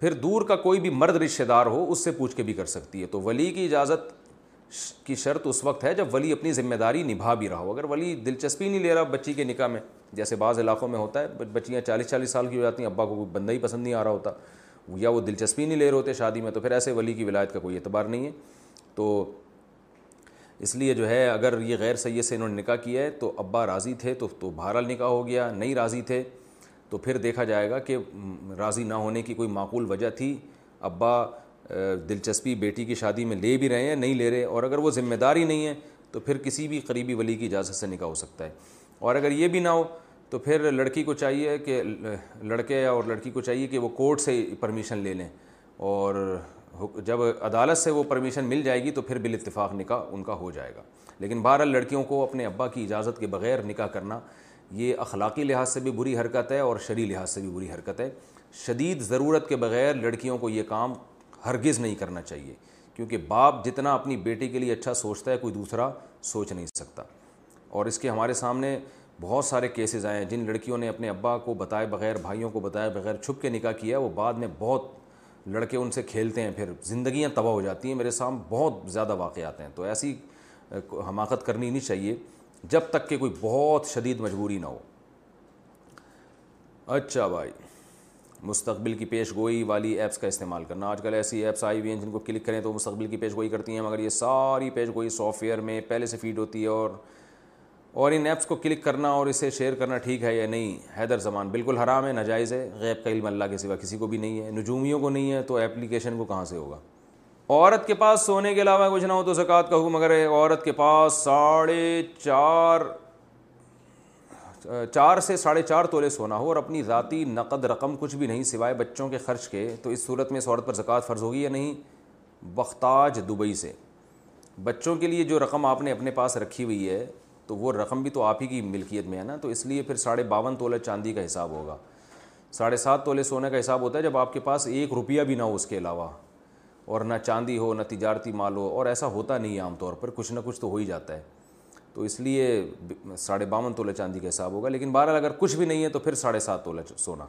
Speaker 2: پھر دور کا کوئی بھی مرد رشتہ دار ہو، اس سے پوچھ کے بھی کر سکتی ہے۔ تو ولی کی اجازت کی شرط اس وقت ہے جب ولی اپنی ذمہ داری نبھا بھی رہا ہو۔ اگر ولی دلچسپی نہیں لے رہا بچی کے نکاح میں، جیسے بعض علاقوں میں ہوتا ہے بچیاں چالیس چالیس سال کی ہو جاتی ہیں، ابا کو کوئی بندہ ہی پسند نہیں آ رہا ہوتا یا وہ دلچسپی نہیں لے رہے ہوتے شادی میں، تو پھر ایسے ولی کی ولایت کا کوئی اعتبار نہیں ہے۔ تو اس لیے جو ہے، اگر یہ غیر سید سے انہوں نے نکاح کیا ہے، تو ابا راضی تھے تو تو بہرحال نکاح ہو گیا، نہیں راضی تھے، تو پھر دیکھا جائے گا کہ راضی نہ ہونے کی کوئی معقول وجہ تھی۔ ابا دلچسپی بیٹی کی شادی میں لے بھی رہے ہیں، نہیں لے رہے، اور اگر وہ ذمہ داری نہیں ہے تو پھر کسی بھی قریبی ولی کی اجازت سے نکاح ہو سکتا ہے۔ اور اگر یہ بھی نہ ہو تو پھر لڑکی کو چاہیے کہ، لڑکے اور لڑکی کو چاہیے کہ وہ کورٹ سے پرمیشن لے لیں۔ اور جب عدالت سے وہ پرمیشن مل جائے گی تو پھر بال اتفاق نکاح ان کا ہو جائے گا۔ لیکن بہرحال لڑکیوں کو اپنے ابا کی اجازت کے بغیر نکاح کرنا، یہ اخلاقی لحاظ سے بھی بری حرکت ہے اور شرعی لحاظ سے بھی بری حرکت ہے۔ شدید ضرورت کے بغیر لڑکیوں کو یہ کام ہرگز نہیں کرنا چاہیے۔ کیونکہ باپ جتنا اپنی بیٹی کے لیے اچھا سوچتا ہے، کوئی دوسرا سوچ نہیں سکتا۔ اور اس کے ہمارے سامنے بہت سارے کیسز آئے ہیں۔ جن لڑکیوں نے اپنے ابا کو بتائے بغیر، بھائیوں کو بتائے بغیر چھپ کے نکاح کیا، وہ بعد میں بہت لڑکے ان سے کھیلتے ہیں۔ پھر زندگیاں تباہ ہو جاتی ہیں۔ میرے سامنے بہت زیادہ واقعات ہیں۔ تو ایسی حماقت کرنی نہیں چاہیے۔ جب تک کہ کوئی بہت شدید مجبوری نہ ہو۔ اچھا بھائی۔ مستقبل کی پیش گوئی والی ایپس کا استعمال کرنا۔ آج کل ایسی ایپس آئی ہوئی ہیں جن کو کلک کریں تو مستقبل کی پیش گوئی کرتی ہیں، مگر یہ ساری پیش گوئی سافٹ ویئر میں پہلے سے فیڈ ہوتی ہے اور اور ان ایپس کو کلک کرنا اور اسے شیئر کرنا ٹھیک ہے یا نہیں، حیدر زمان بالکل حرام ہے، ناجائز ہے۔ غیب کا علم اللہ کے سوا کسی کو بھی نہیں ہے، نجومیوں کو نہیں ہے، تو اپلیکیشن کو کہاں سے ہوگا؟ عورت کے پاس سونے کے علاوہ کچھ نہ ہو تو زکوٰۃ کا حکم، مگر عورت کے پاس ساڑھے چار چار سے ساڑھے چار تولے سونا ہو اور اپنی ذاتی نقد رقم کچھ بھی نہیں سوائے بچوں کے خرچ کے، تو اس صورت میں اس عورت پر زکوٰۃ فرض ہوگی یا نہیں؟ بختاج دبئی سے۔ بچوں کے لیے جو رقم آپ نے اپنے پاس رکھی ہوئی ہے، تو وہ رقم بھی تو آپ ہی کی ملکیت میں ہے نا، تو اس لیے پھر ساڑھے باون تولے چاندی کا حساب ہوگا۔ ساڑھے سات تولے سونے کا حساب ہوتا ہے جب آپ کے پاس ایک روپیہ بھی نہ ہو اس کے علاوہ، اور نہ چاندی ہو، نہ تجارتی مال ہو، اور ایسا ہوتا نہیں ہے عام طور پر، کچھ نہ کچھ تو ہو ہی جاتا ہے۔ تو اس لیے ساڑھے باون تولے چاندی کا حساب ہوگا، لیکن بہرحال اگر کچھ بھی نہیں ہے تو پھر ساڑھے سات تولے سونا۔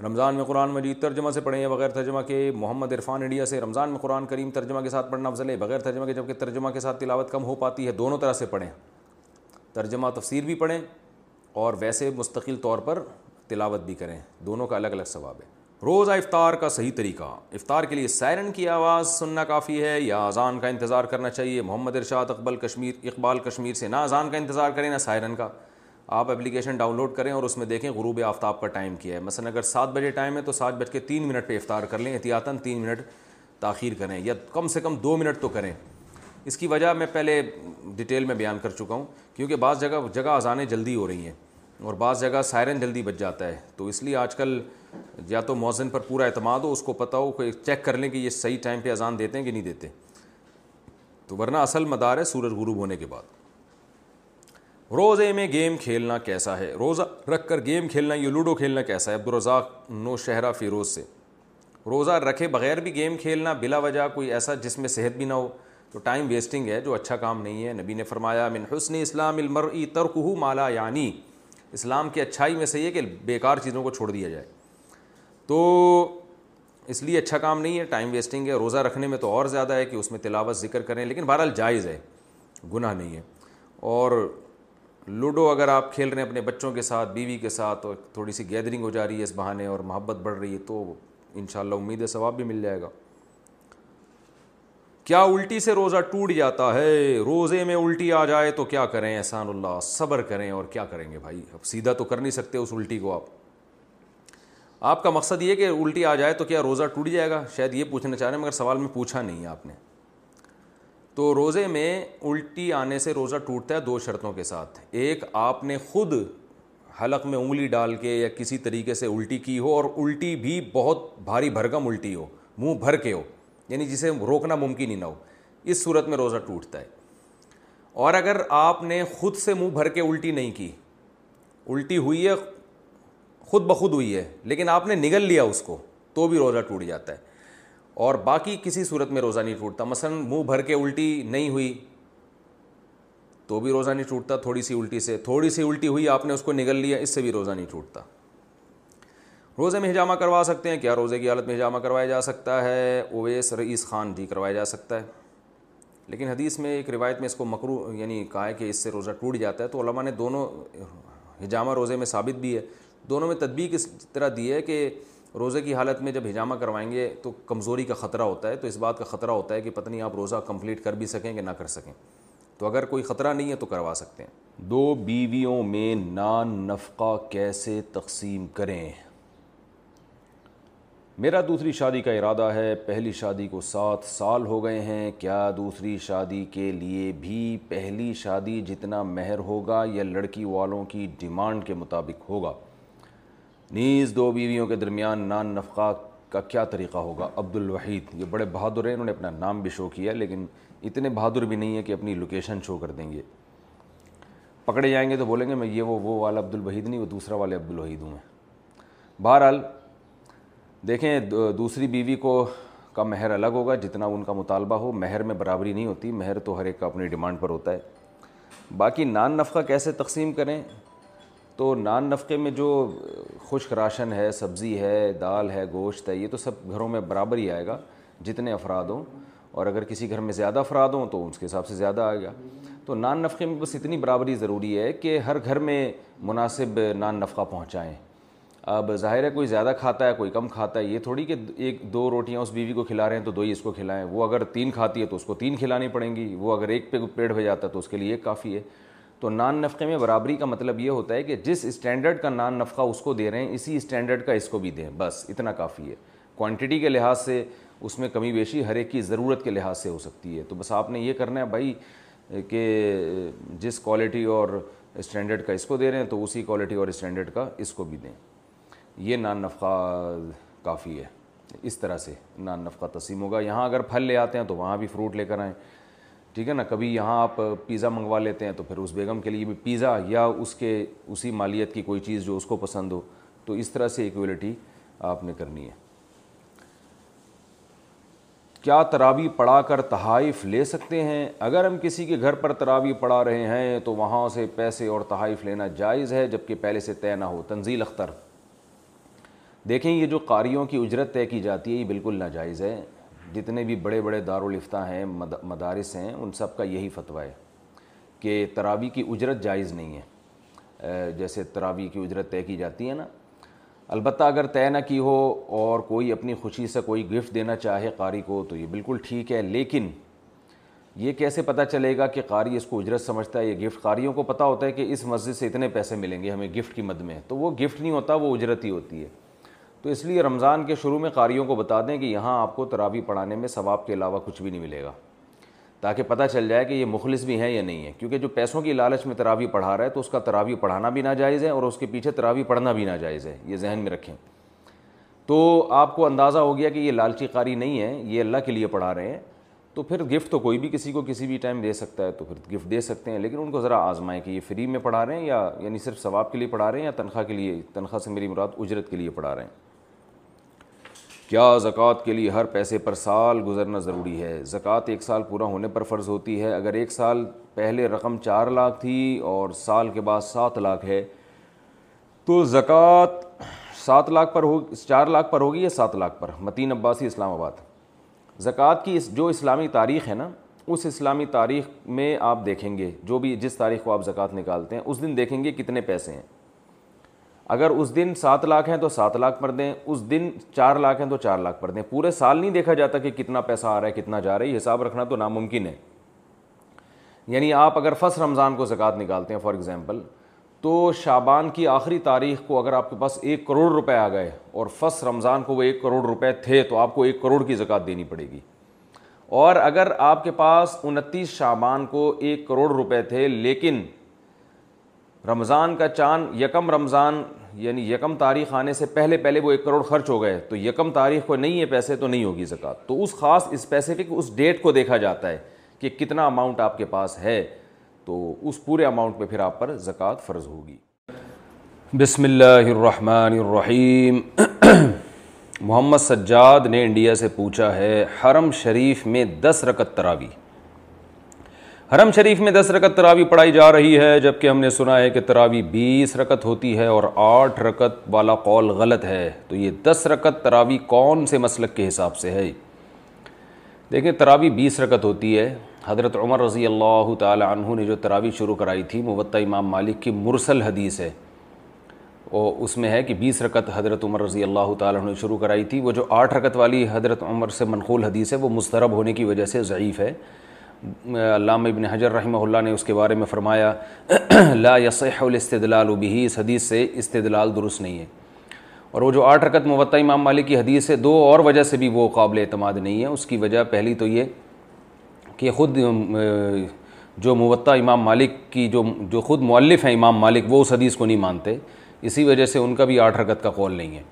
Speaker 2: رمضان میں قرآن مجید ترجمہ سے پڑھیں یا بغیر ترجمہ کے محمد عرفان انڈیا سے رمضان میں قرآن کریم ترجمہ کے ساتھ پڑھنا افضل ہے، بغیر ترجمہ کے، جبکہ ترجمہ کے ساتھ تلاوت کم ہو پاتی ہے، دونوں طرح سے پڑھیں۔ ترجمہ تفسیر بھی پڑھیں اور ویسے مستقل طور پر تلاوت بھی کریں۔ دونوں کا الگ الگ ثواب ہے۔ روزہ افطار کا صحیح طریقہ۔ افطار کے لیے سائرن کی آواز سننا کافی ہے، یا اذان کا انتظار کرنا چاہیے۔ محمد ارشاد اقبال کشمیر اقبال کشمیر سے نہ اذان کا انتظار کریں، نہ سائرن کا۔ آپ اپلیکیشن ڈاؤن لوڈ کریں اور اس میں دیکھیں غروب آفتاب کا ٹائم کیا ہے۔ مثلاً اگر سات بجے ٹائم ہے تو سات بج کے تین منٹ پہ افطار کر لیں۔ احتیاطاً تین منٹ تاخیر کریں یا کم سے کم دو منٹ تو کریں۔ اس کی وجہ میں پہلے ڈیٹیل میں بیان کر چکا ہوں، کیونکہ بعض جگہ جگہ اذانیں جلدی ہو رہی ہیں۔ اور بعض جگہ سائرن جلدی بچ جاتا ہے۔ تو اس لیے آج کل یا تو موزن پر پورا اعتماد ہو، اس کو پتہ ہو کہ چیک کر لیں کہ یہ صحیح ٹائم پہ اذان دیتے ہیں کہ نہیں دیتے۔ تو ورنہ اصل مدار ہے سورج غروب ہونے کے بعد۔ روزے میں گیم کھیلنا کیسا ہے؟ روزہ رکھ کر گیم کھیلنا، یہ لوڈو کھیلنا کیسا ہے؟ عبدالرزاق نو شہرہ فیروز سے۔ روزہ رکھے بغیر بھی گیم کھیلنا بلا وجہ کوئی ایسا جس میں صحت بھی نہ ہو۔ تو ٹائم ویسٹنگ ہے، جو اچھا کام نہیں ہے۔ نبی نے فرمایا، من حسن اسلام المرئی ترک مالا یعنی اسلام کی اچھائی میں سے یہ کہ بیکار چیزوں کو چھوڑ دیا جائے۔ تو اس لیے اچھا کام نہیں ہے ٹائم ویسٹنگ ہے۔ روزہ رکھنے میں تو اور زیادہ ہے کہ اس میں تلاوت ذکر کریں، لیکن بہرحال جائز ہے۔ گناہ نہیں ہے۔ اور لوڈو اگر آپ کھیل رہے ہیں اپنے بچوں کے ساتھ، بیوی کے ساتھ اور تھوڑی سی گیدرنگ ہو جا رہی ہے، اس بہانے اور محبت بڑھ رہی ہے، تو ان شاء اللہ امید ثواب بھی مل جائے گا۔ کیا الٹی سے روزہ ٹوٹ جاتا ہے؟ روزے میں الٹی آ جائے تو کیا کریں؟ احسان اللہ، صبر کریں اور کیا کریں گے بھائی؟ اب سیدھا تو کر نہیں سکتے اس الٹی کو آپ۔ آپ کا مقصد یہ کہ الٹی آ جائے تو کیا روزہ ٹوٹ جائے گا؟ شاید یہ پوچھنا چاہ رہے ہیں، مگر سوال میں پوچھا نہیں ہے آپ نے۔ تو روزے میں الٹی آنے سے روزہ ٹوٹتا ہے دو شرطوں کے ساتھ۔ ایک، آپ نے خود حلق میں انگلی ڈال کے یا کسی طریقے سے الٹی کی ہو اور الٹی بھی بہت بھاری بھرکم الٹی ہو، منہ بھر کے ہو۔ یعنی جسے روکنا ممکن ہی نہ ہو، اس صورت میں روزہ ٹوٹتا ہے۔ اور اگر آپ نے خود سے منہ بھر کے الٹی نہیں کی، الٹی ہوئی ہے، خود بخود ہوئی ہے، لیکن آپ نے نگل لیا اس کو، تو بھی روزہ ٹوٹ جاتا ہے۔ اور باقی کسی صورت میں روزہ نہیں ٹوٹتا۔ مثلاً منہ بھر کے الٹی نہیں ہوئی، تو بھی روزہ نہیں ٹوٹتا۔ تھوڑی سی الٹی سے، تھوڑی سی الٹی ہوئی، آپ نے اس کو نگل لیا، اس سے بھی روزہ نہیں ٹوٹتا۔ روزے میں ہجامہ کروا سکتے ہیں، کیا روزے کی حالت میں ہجامہ کروایا جا سکتا ہے؟ اویس رئیس خان جی کروایا جا سکتا ہے۔ لیکن حدیث میں ایک روایت میں اس کو مکرو یعنی کہا ہے کہ اس سے روزہ ٹوٹ جاتا ہے۔ تو علماء نے دونوں ہجامہ روزے میں ثابت بھی ہے۔ دونوں میں تدبیق اس طرح دی ہے کہ روزے کی حالت میں جب ہجامہ کروائیں گے تو کمزوری کا خطرہ ہوتا ہے۔ تو اس بات کا خطرہ ہوتا ہے کہ پتہ نہیں آپ روزہ کمپلیٹ کر بھی سکیں کہ نہ کر سکیں۔ تو اگر کوئی خطرہ نہیں ہے تو کروا سکتے ہیں۔ دو بیویوں میں نان نفقہ کیسے تقسیم کریں؟ میرا دوسری شادی کا ارادہ ہے، پہلی شادی کو سات سال ہو گئے ہیں، کیا دوسری شادی کے لیے بھی پہلی شادی جتنا مہر ہوگا یا لڑکی والوں کی ڈیمانڈ کے مطابق ہوگا؟ نیز دو بیویوں کے درمیان نان نفقہ کا کیا طریقہ ہوگا؟ عبد الوحید یہ بڑے بہادر ہیں، انہوں نے اپنا نام بھی شو کیا، لیکن اتنے بہادر بھی نہیں ہے کہ اپنی لوکیشن شو کر دیں گے۔ پکڑے جائیں گے تو بولیں گے، میں یہ وہ وہ والا عبد الوحید نہیں، وہ دوسرا والے عبد الوحید ہوں میں۔ بہرحال دیکھیں دوسری بیوی کو کا مہر الگ ہوگا جتنا ان کا مطالبہ ہو۔ مہر میں برابری نہیں ہوتی، مہر تو ہر ایک کا اپنی ڈیمانڈ پر ہوتا ہے۔ باقی نان نفقہ کیسے تقسیم کریں؟ تو نان نفقے میں جو خشک راشن ہے، سبزی ہے، دال ہے، گوشت ہے، یہ تو سب گھروں میں برابر ہی آئے گا، جتنے افراد ہوں۔ اور اگر کسی گھر میں زیادہ افراد ہوں تو اس کے حساب سے زیادہ آئے گا۔ تو نان نفقے میں بس اتنی برابری ضروری ہے کہ ہر گھر میں مناسب نان نفقہ پہنچائیں۔ اب ظاہر ہے کوئی زیادہ کھاتا ہے، کوئی کم کھاتا ہے، یہ تھوڑی کہ ایک دو روٹیاں اس بیوی کو کھلا رہے ہیں تو دو ہی اس کو کھلائیں۔ وہ اگر تین کھاتی ہے تو اس کو تین کھلانی پڑیں گی۔ وہ اگر ایک پہ پیڑ ہو جاتا ہے تو اس کے لیے ایک کافی ہے۔ تو نان نفقے میں برابری کا مطلب یہ ہوتا ہے کہ جس اسٹینڈرڈ کا نان نفقہ اس کو دے رہے ہیں، اسی اسٹینڈرڈ کا اس کو بھی دیں۔ بس، اتنا کافی ہے۔ کوانٹٹی کے لحاظ سے اس میں کمی بیشی ہر ایک کی ضرورت کے لحاظ سے ہو سکتی ہے۔ تو بس آپ نے یہ کرنا ہے بھائی کہ جس کوالٹی اور اسٹینڈرڈ کا اس کو دے رہے ہیں تو اسی کوالٹی اور اسٹینڈرڈ کا اس کو بھی دیں۔ یہ نان نفقہ کافی ہے۔ اس طرح سے نان نفقہ تسیم ہوگا۔ یہاں اگر پھل لے آتے ہیں تو وہاں بھی فروٹ لے کر آئیں۔ ٹھیک ہے نا؟ کبھی یہاں آپ پیزا منگوا لیتے ہیں تو پھر اس بیگم کے لیے بھی پیزا یا اس کے اسی مالیت کی کوئی چیز جو اس کو پسند ہو۔ تو اس طرح سے ایکویلٹی آپ نے کرنی ہے۔ کیا تراوی پڑھا کر تحائف لے سکتے ہیں؟ اگر ہم کسی کے گھر پر تراوی پڑھا رہے ہیں تو وہاں سے پیسے اور تحائف لینا جائز ہے، جبکہ پہلے سے طے نہ ہو۔ تنزیل اختر۔ دیکھیں یہ جو قاریوں کی اجرت طے کی جاتی ہے، یہ بالکل ناجائز ہے۔ جتنے بھی بڑے بڑے دارالفتہ ہیں مدارس ہیں، ان سب کا یہی فتویٰ ہے کہ تراوی کی اجرت جائز نہیں ہے۔ جیسے تراوی کی اجرت طے کی جاتی ہے نا۔ البتہ اگر طے نہ کی ہو اور کوئی اپنی خوشی سے کوئی گفٹ دینا چاہے قاری کو، تو یہ بالکل ٹھیک ہے۔ لیکن یہ کیسے پتہ چلے گا کہ قاری اس کو اجرت سمجھتا ہے یہ گفٹ؟ قاریوں کو پتہ ہوتا ہے کہ اس مسجد سے اتنے پیسے ملیں گے ہمیں گفٹ کی مد میں۔ تو وہ گفٹ نہیں ہوتا، وہ اجرت ہی ہوتی ہے۔ تو اس لیے رمضان کے شروع میں قاریوں کو بتا دیں کہ یہاں آپ کو تراوی پڑھانے میں ثواب کے علاوہ کچھ بھی نہیں ملے گا، تاکہ پتہ چل جائے کہ یہ مخلص بھی ہیں یا نہیں ہے کیونکہ جو پیسوں کی لالچ میں تراوی پڑھا رہا ہے تو اس کا تراوی پڑھانا بھی ناجائز ہے اور اس کے پیچھے تراوی پڑھنا بھی ناجائز ہے، یہ ذہن میں رکھیں۔ تو آپ کو اندازہ ہو گیا کہ یہ لالچی قاری نہیں ہے یہ اللہ کے لیے پڑھا رہے ہیں۔ تو پھر گفٹ تو کوئی بھی کسی کو کسی بھی ٹائم دے سکتا ہے، تو پھر گفٹ دے سکتے ہیں، لیکن ان کو ذرا آزمائیں کہ یہ فری میں پڑھا رہے ہیں یا یعنی صرف ثواب کے لیے پڑھا رہے ہیں یا تنخواہ کے لیے، تنخواہ سے میری مراد اجرت کے لیے پڑھا رہے ہیں۔ کیا زکوٰۃ کے لیے ہر پیسے پر سال گزرنا ضروری ہے؟ زکوٰۃ ایک سال پورا ہونے پر فرض ہوتی ہے۔ اگر ایک سال پہلے رقم چار لاکھ تھی اور سال کے بعد سات لاکھ ہے، تو زکوٰۃ سات لاکھ پر ہو، چار لاکھ پر ہوگی یا سات لاکھ پر؟ متین عباسی، اسلام آباد۔ زکوٰۃ کی جو اسلامی تاریخ ہے نا، اس اسلامی تاریخ میں آپ دیکھیں گے، جو بھی جس تاریخ کو آپ زکوٰۃ نکالتے ہیں، اس دن دیکھیں گے کتنے پیسے ہیں۔ اگر اس دن سات لاکھ ہیں تو سات لاکھ پر دیں، اس دن چار لاکھ ہیں تو چار لاکھ پر دیں۔ پورے سال نہیں دیکھا جاتا کہ کتنا پیسہ آ رہا ہے، کتنا جا رہا ہے، یہ حساب رکھنا تو ناممکن ہے۔ یعنی آپ اگر فسٹ رمضان کو زکوٰۃ نکالتے ہیں، فار ایگزامپل، تو شابان کی آخری تاریخ کو اگر آپ کے پاس ایک کروڑ روپے آ گئے اور فسٹ رمضان کو وہ ایک کروڑ روپے تھے، تو آپ کو ایک کروڑ کی زکوٰۃ دینی پڑے گی۔ اور اگر آپ کے پاس انتیس شابان کو ایک کروڑ روپے تھے، لیکن رمضان کا چاند یکم رمضان یعنی یکم تاریخ آنے سے پہلے پہلے وہ ایک کروڑ خرچ ہو گئے، تو یکم تاریخ کو نہیں ہے پیسے تو نہیں ہوگی زکوٰۃ۔ تو اس خاص اسپیسیفک اس ڈیٹ کو دیکھا جاتا ہے کہ کتنا اماؤنٹ آپ کے پاس ہے، تو اس پورے اماؤنٹ پہ پھر آپ پر زکوٰۃ فرض ہوگی۔ بسم اللہ الرحمن الرحیم۔ محمد سجاد نے انڈیا سے پوچھا ہے، حرم شریف میں دس رکت تراوی حرم شریف میں دس رکت تراوی پڑھائی جا رہی ہے جبکہ ہم نے سنا ہے کہ تراوی بیس رکت ہوتی ہے اور آٹھ رکت والا قول غلط ہے۔ تو یہ دس رکت تراوی کون سے مسلک کے حساب سے ہے؟ دیکھیں، تراوی بیس رکت ہوتی ہے۔ حضرت عمر رضی اللہ تعالی عنہ نے جو تراوی شروع کرائی تھی موطا امام مالک کی مرسل حدیث ہے۔ وہ اس میں ہے کہ بیس رکت حضرت عمر رضی اللہ تعالیٰ عنہ نے شروع کرائی تھی۔ وہ جو آٹھ رکت والی حضرت عمر سے منقول حدیث ہے، وہ مسترب ہونے کی وجہ سے ضعیف ہے۔ علامہ ابن حجر رحمہ اللہ نے اس کے بارے میں فرمایا، لا یصح الاستدلال بھی اس حدیث سے استدلال درست نہیں ہے۔ اور وہ جو آٹھ رکت موطا امام مالک کی حدیث ہے، دو اور وجہ سے بھی وہ قابل اعتماد نہیں ہے۔ اس کی وجہ پہلی تو یہ کہ خود جو موطا امام مالک کی جو جو خود مؤلف ہیں امام مالک، وہ اس حدیث کو نہیں مانتے۔ اسی وجہ سے ان کا بھی آٹھ رکت کا قول نہیں ہے۔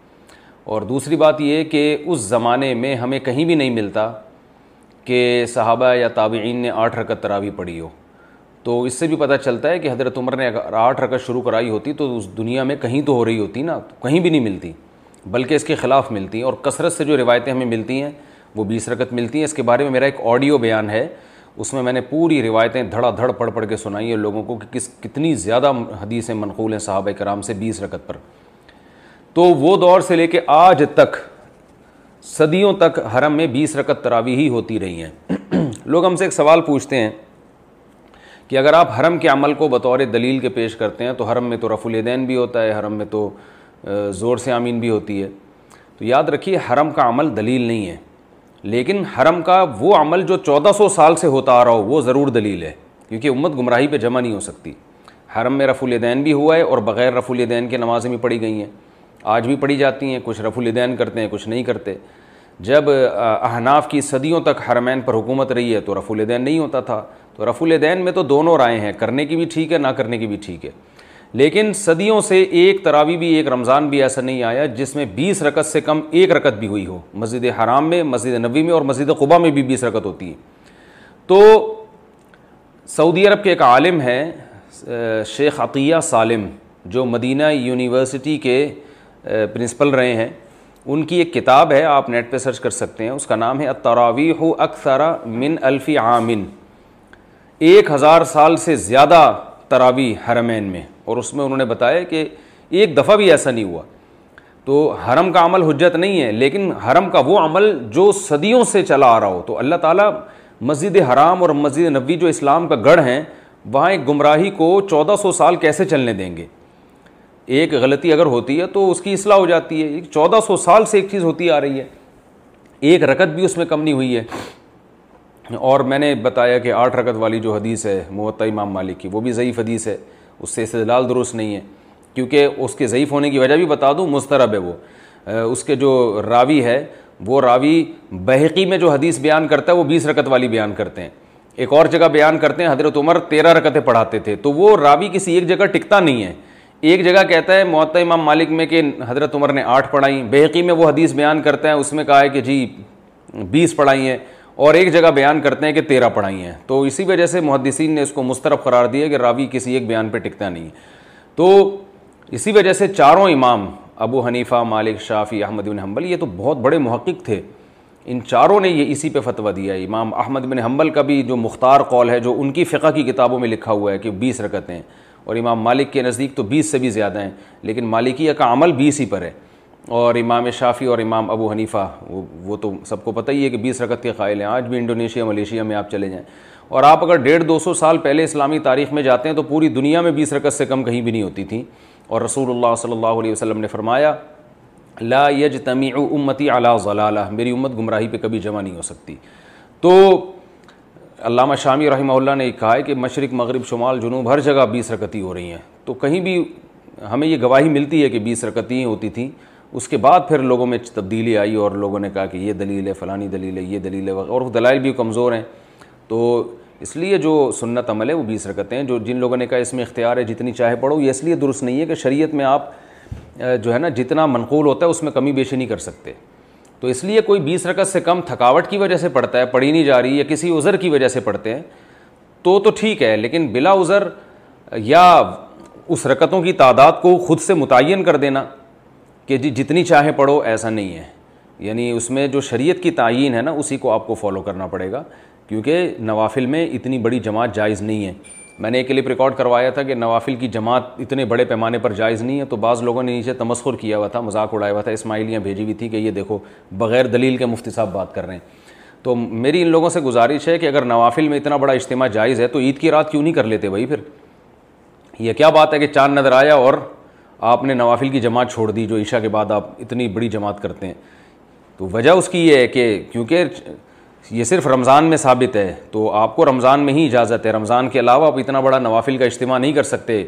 Speaker 2: اور دوسری بات یہ کہ اس زمانے میں ہمیں کہیں بھی نہیں ملتا کہ صحابہ یا تابعین نے آٹھ رکت تراوی پڑھی ہو۔ تو اس سے بھی پتہ چلتا ہے کہ حضرت عمر نے اگر آٹھ رکت شروع کرائی ہوتی تو اس دنیا میں کہیں تو ہو رہی ہوتی نا، کہیں بھی نہیں ملتی۔ بلکہ اس کے خلاف ملتی ہیں اور کثرت سے جو روایتیں ہمیں ملتی ہیں، وہ بیس رکت ملتی ہیں۔ اس کے بارے میں میرا ایک آڈیو بیان ہے، اس میں میں نے پوری روایتیں دھڑا دھڑ پڑھ پڑھ کے سنائی ہیں لوگوں کو کہ کس، کتنی زیادہ حدیثیں منقول ہیں صحابہ کرام سے بیس رکت پر۔ تو وہ دور سے لے کے آج تک صدیوں تک حرم میں بیس رکت تراوی ہی ہوتی رہی ہیں۔ لوگ ہم سے ایک سوال پوچھتے ہیں کہ اگر آپ حرم کے عمل کو بطور دلیل کے پیش کرتے ہیں تو حرم میں تو رف الدین بھی ہوتا ہے، حرم میں تو زور سے آمین بھی ہوتی ہے۔ تو یاد رکھیے، حرم کا عمل دلیل نہیں ہے۔ لیکن حرم کا وہ عمل جو چودہ سو سال سے ہوتا آ رہا ہو، وہ ضرور دلیل ہے۔ کیونکہ امت گمراہی پہ جمع نہیں ہو سکتی۔ حرم میں رف الدین بھی ہوا ہے اور بغیر رف الدین کے نمازیں بھی پڑھی گئی ہیں۔ آج بھی پڑھی جاتی ہیں، کچھ رف الدین کرتے ہیں، کچھ نہیں کرتے۔ جب احناف کی صدیوں تک حرمین پر حکومت رہی ہے تو رف الدین نہیں ہوتا تھا۔ تو رف الدین میں تو دونوں رائے ہیں، کرنے کی بھی ٹھیک ہے، نہ کرنے کی بھی ٹھیک ہے۔ لیکن صدیوں سے ایک تراوی بھی، ایک رمضان بھی ایسا نہیں آیا جس میں بیس رکت سے کم ایک رکت بھی ہوئی ہو۔ مسجد حرام میں، مسجد نبی میں اور مسجد قبا میں بھی بیس رکت ہوتی ہے تو سعودی عرب کے ایک عالم ہیں شیخ عطیہ سالم، جو مدینہ یونیورسٹی کے پرنسپل رہے ہیں، ان کی ایک کتاب ہے، آپ نیٹ پہ سرچ کر سکتے ہیں، اس کا نام ہے التراویح اکثر من الفی عامن ایک ہزار سال سے زیادہ تراوی حرمین میں، اور اس میں انہوں نے بتایا کہ ایک دفعہ بھی ایسا نہیں ہوا۔ تو حرم کا عمل حجت نہیں ہے، لیکن حرم کا وہ عمل جو صدیوں سے چلا آ رہا ہو۔ تو اللہ تعالیٰ مسجد حرام اور مسجد نبی جو اسلام کا گڑھ ہیں، وہاں ایک گمراہی کو چودہ سو سال کیسے چلنے دیں گے؟ ایک غلطی اگر ہوتی ہے تو اس کی اصلاح ہو جاتی ہے۔ چودہ سو سال سے ایک چیز ہوتی آ رہی ہے۔ ایک رکت بھی اس میں کم نہیں ہوئی ہے۔ اور میں نے بتایا کہ آٹھ رکت والی جو حدیث ہے معطا امام مالک کی، وہ بھی ضعیف حدیث ہے۔ اس سے استدلال درست نہیں ہے۔ کیونکہ اس کے ضعیف ہونے کی وجہ بھی بتا دوں مسترب ہے وہ۔ اس کے جو راوی ہے، وہ راوی بحقی میں جو حدیث بیان کرتا ہے، وہ بیس رکت والی بیان کرتے ہیں۔ ایک اور جگہ بیان کرتے ہیں، حضرت عمر تیرہ رکتیں پڑھاتے تھے۔ تو وہ راوی کسی ایک جگہ ٹکتا نہیں ہے۔ ایک جگہ کہتا ہے معطا امام مالک میں کہ حضرت عمر نے آٹھ پڑھائی بحقی میں وہ حدیث بیان کرتے ہیں، اس میں کہا ہے کہ جی بیس پڑھائی ہیں اور ایک جگہ بیان کرتے ہیں کہ تیرہ پڑھائی ہیں۔ تو اسی وجہ سے محدثین نے اس کو مسترف قرار دیا کہ راوی کسی ایک بیان پہ ٹکتا نہیں تو اسی وجہ سے چاروں امام، ابو حنیفہ، مالک شافی احمد بن حنبل، یہ تو بہت بڑے محقق تھے۔ ان چاروں نے یہ اسی پہ فتویٰ دیا ہے۔ امام احمد بن حنبل کا بھی جو مختار قول ہے، جو ان کی فقہ کی کتابوں میں لکھا ہوا ہے کہ بیس رکتیں اور امام مالک کے نزدیک تو بیس سے بھی زیادہ ہیں، لیکن مالکیہ کا عمل بیس ہی پر ہے۔ اور امام شافی اور امام ابو حنیفہ، وہ وہ تو سب کو پتہ ہی ہے کہ بیس رکت کے قائل ہیں۔ آج بھی انڈونیشیا، ملیشیا میں آپ چلے جائیں۔ اور آپ اگر ڈیڑھ دو سو سال پہلے اسلامی تاریخ میں جاتے ہیں تو پوری دنیا میں بیس رکت سے کم کہیں بھی نہیں ہوتی تھیں اور رسول اللہ صلی اللہ علیہ وسلم نے فرمایا، لا یج تمی امتی علا ضلالہ۔ میری امت گمراہی پہ کبھی جمع نہیں ہو سکتی۔ تو علامہ شامی رحمہ اللہ نے کہا ہے کہ مشرق مغرب شمال جنوب ہر جگہ بیس رکتی ہو رہی ہیں۔ تو کہیں بھی ہمیں یہ گواہی ملتی ہے کہ بیس رکتی ہوتی تھیں۔ اس کے بعد پھر لوگوں میں تبدیلی آئی اور لوگوں نے کہا کہ یہ دلیل ہے، فلانی دلیل ہے، یہ دلیل ہے، اور وہ دلائل بھی کمزور ہیں۔ تو اس لیے جو سنت عمل ہے وہ بیس رکتیں ہیں۔ جو جن لوگوں نے کہا اس میں اختیار ہے، جتنی چاہے پڑھو۔ یہ اس لیے درست نہیں ہے کہ شریعت میں آپ، جو ہے نا، جتنا منقول ہوتا ہے، اس میں کمی بیشی نہیں کر سکتے۔ تو اس لیے کوئی بیس رکت سے کم تھکاوٹ کی وجہ سے پڑھتا ہے پڑھی نہیں جا رہی یا کسی عذر کی وجہ سے پڑھتے ہیں، تو تو ٹھیک ہے، لیکن بلا عذر یا اس رکتوں کی تعداد کو خود سے متعین کر دینا کہ جی جتنی چاہے پڑھو، ایسا نہیں ہے۔ یعنی اس میں جو شریعت کی تعین ہے نا، اسی کو آپ کو فالو کرنا پڑے گا، کیونکہ نوافل میں اتنی بڑی جماعت جائز نہیں ہے۔ میں نے ایک کلپ ریکارڈ کروایا تھا کہ نوافل کی جماعت اتنے بڑے پیمانے پر جائز نہیں ہے تو بعض لوگوں نے نیچے تمسخر کیا ہوا تھا، مذاق اڑایا ہوا تھا، اسماعیلیاں بھیجی ہوئی تھی کہ یہ دیکھو، بغیر دلیل کے مفتی صاحب بات کر رہے ہیں۔ تو میری ان لوگوں سے گزارش ہے کہ اگر نوافل میں اتنا بڑا اجتماع جائز ہے تو عید کی رات کیوں نہیں کر لیتے بھائی پھر؟ یہ کیا بات ہے کہ چاند نظر آیا اور آپ نے نوافل کی جماعت چھوڑ دی جو عشاء کے بعد آپ اتنی بڑی جماعت کرتے ہیں؟ تو وجہ اس کی یہ ہے کہ کیونکہ یہ صرف رمضان میں ثابت ہے، تو آپ کو رمضان میں ہی اجازت ہے۔ رمضان کے علاوہ آپ اتنا بڑا نوافل کا اجتماع نہیں کر سکتے۔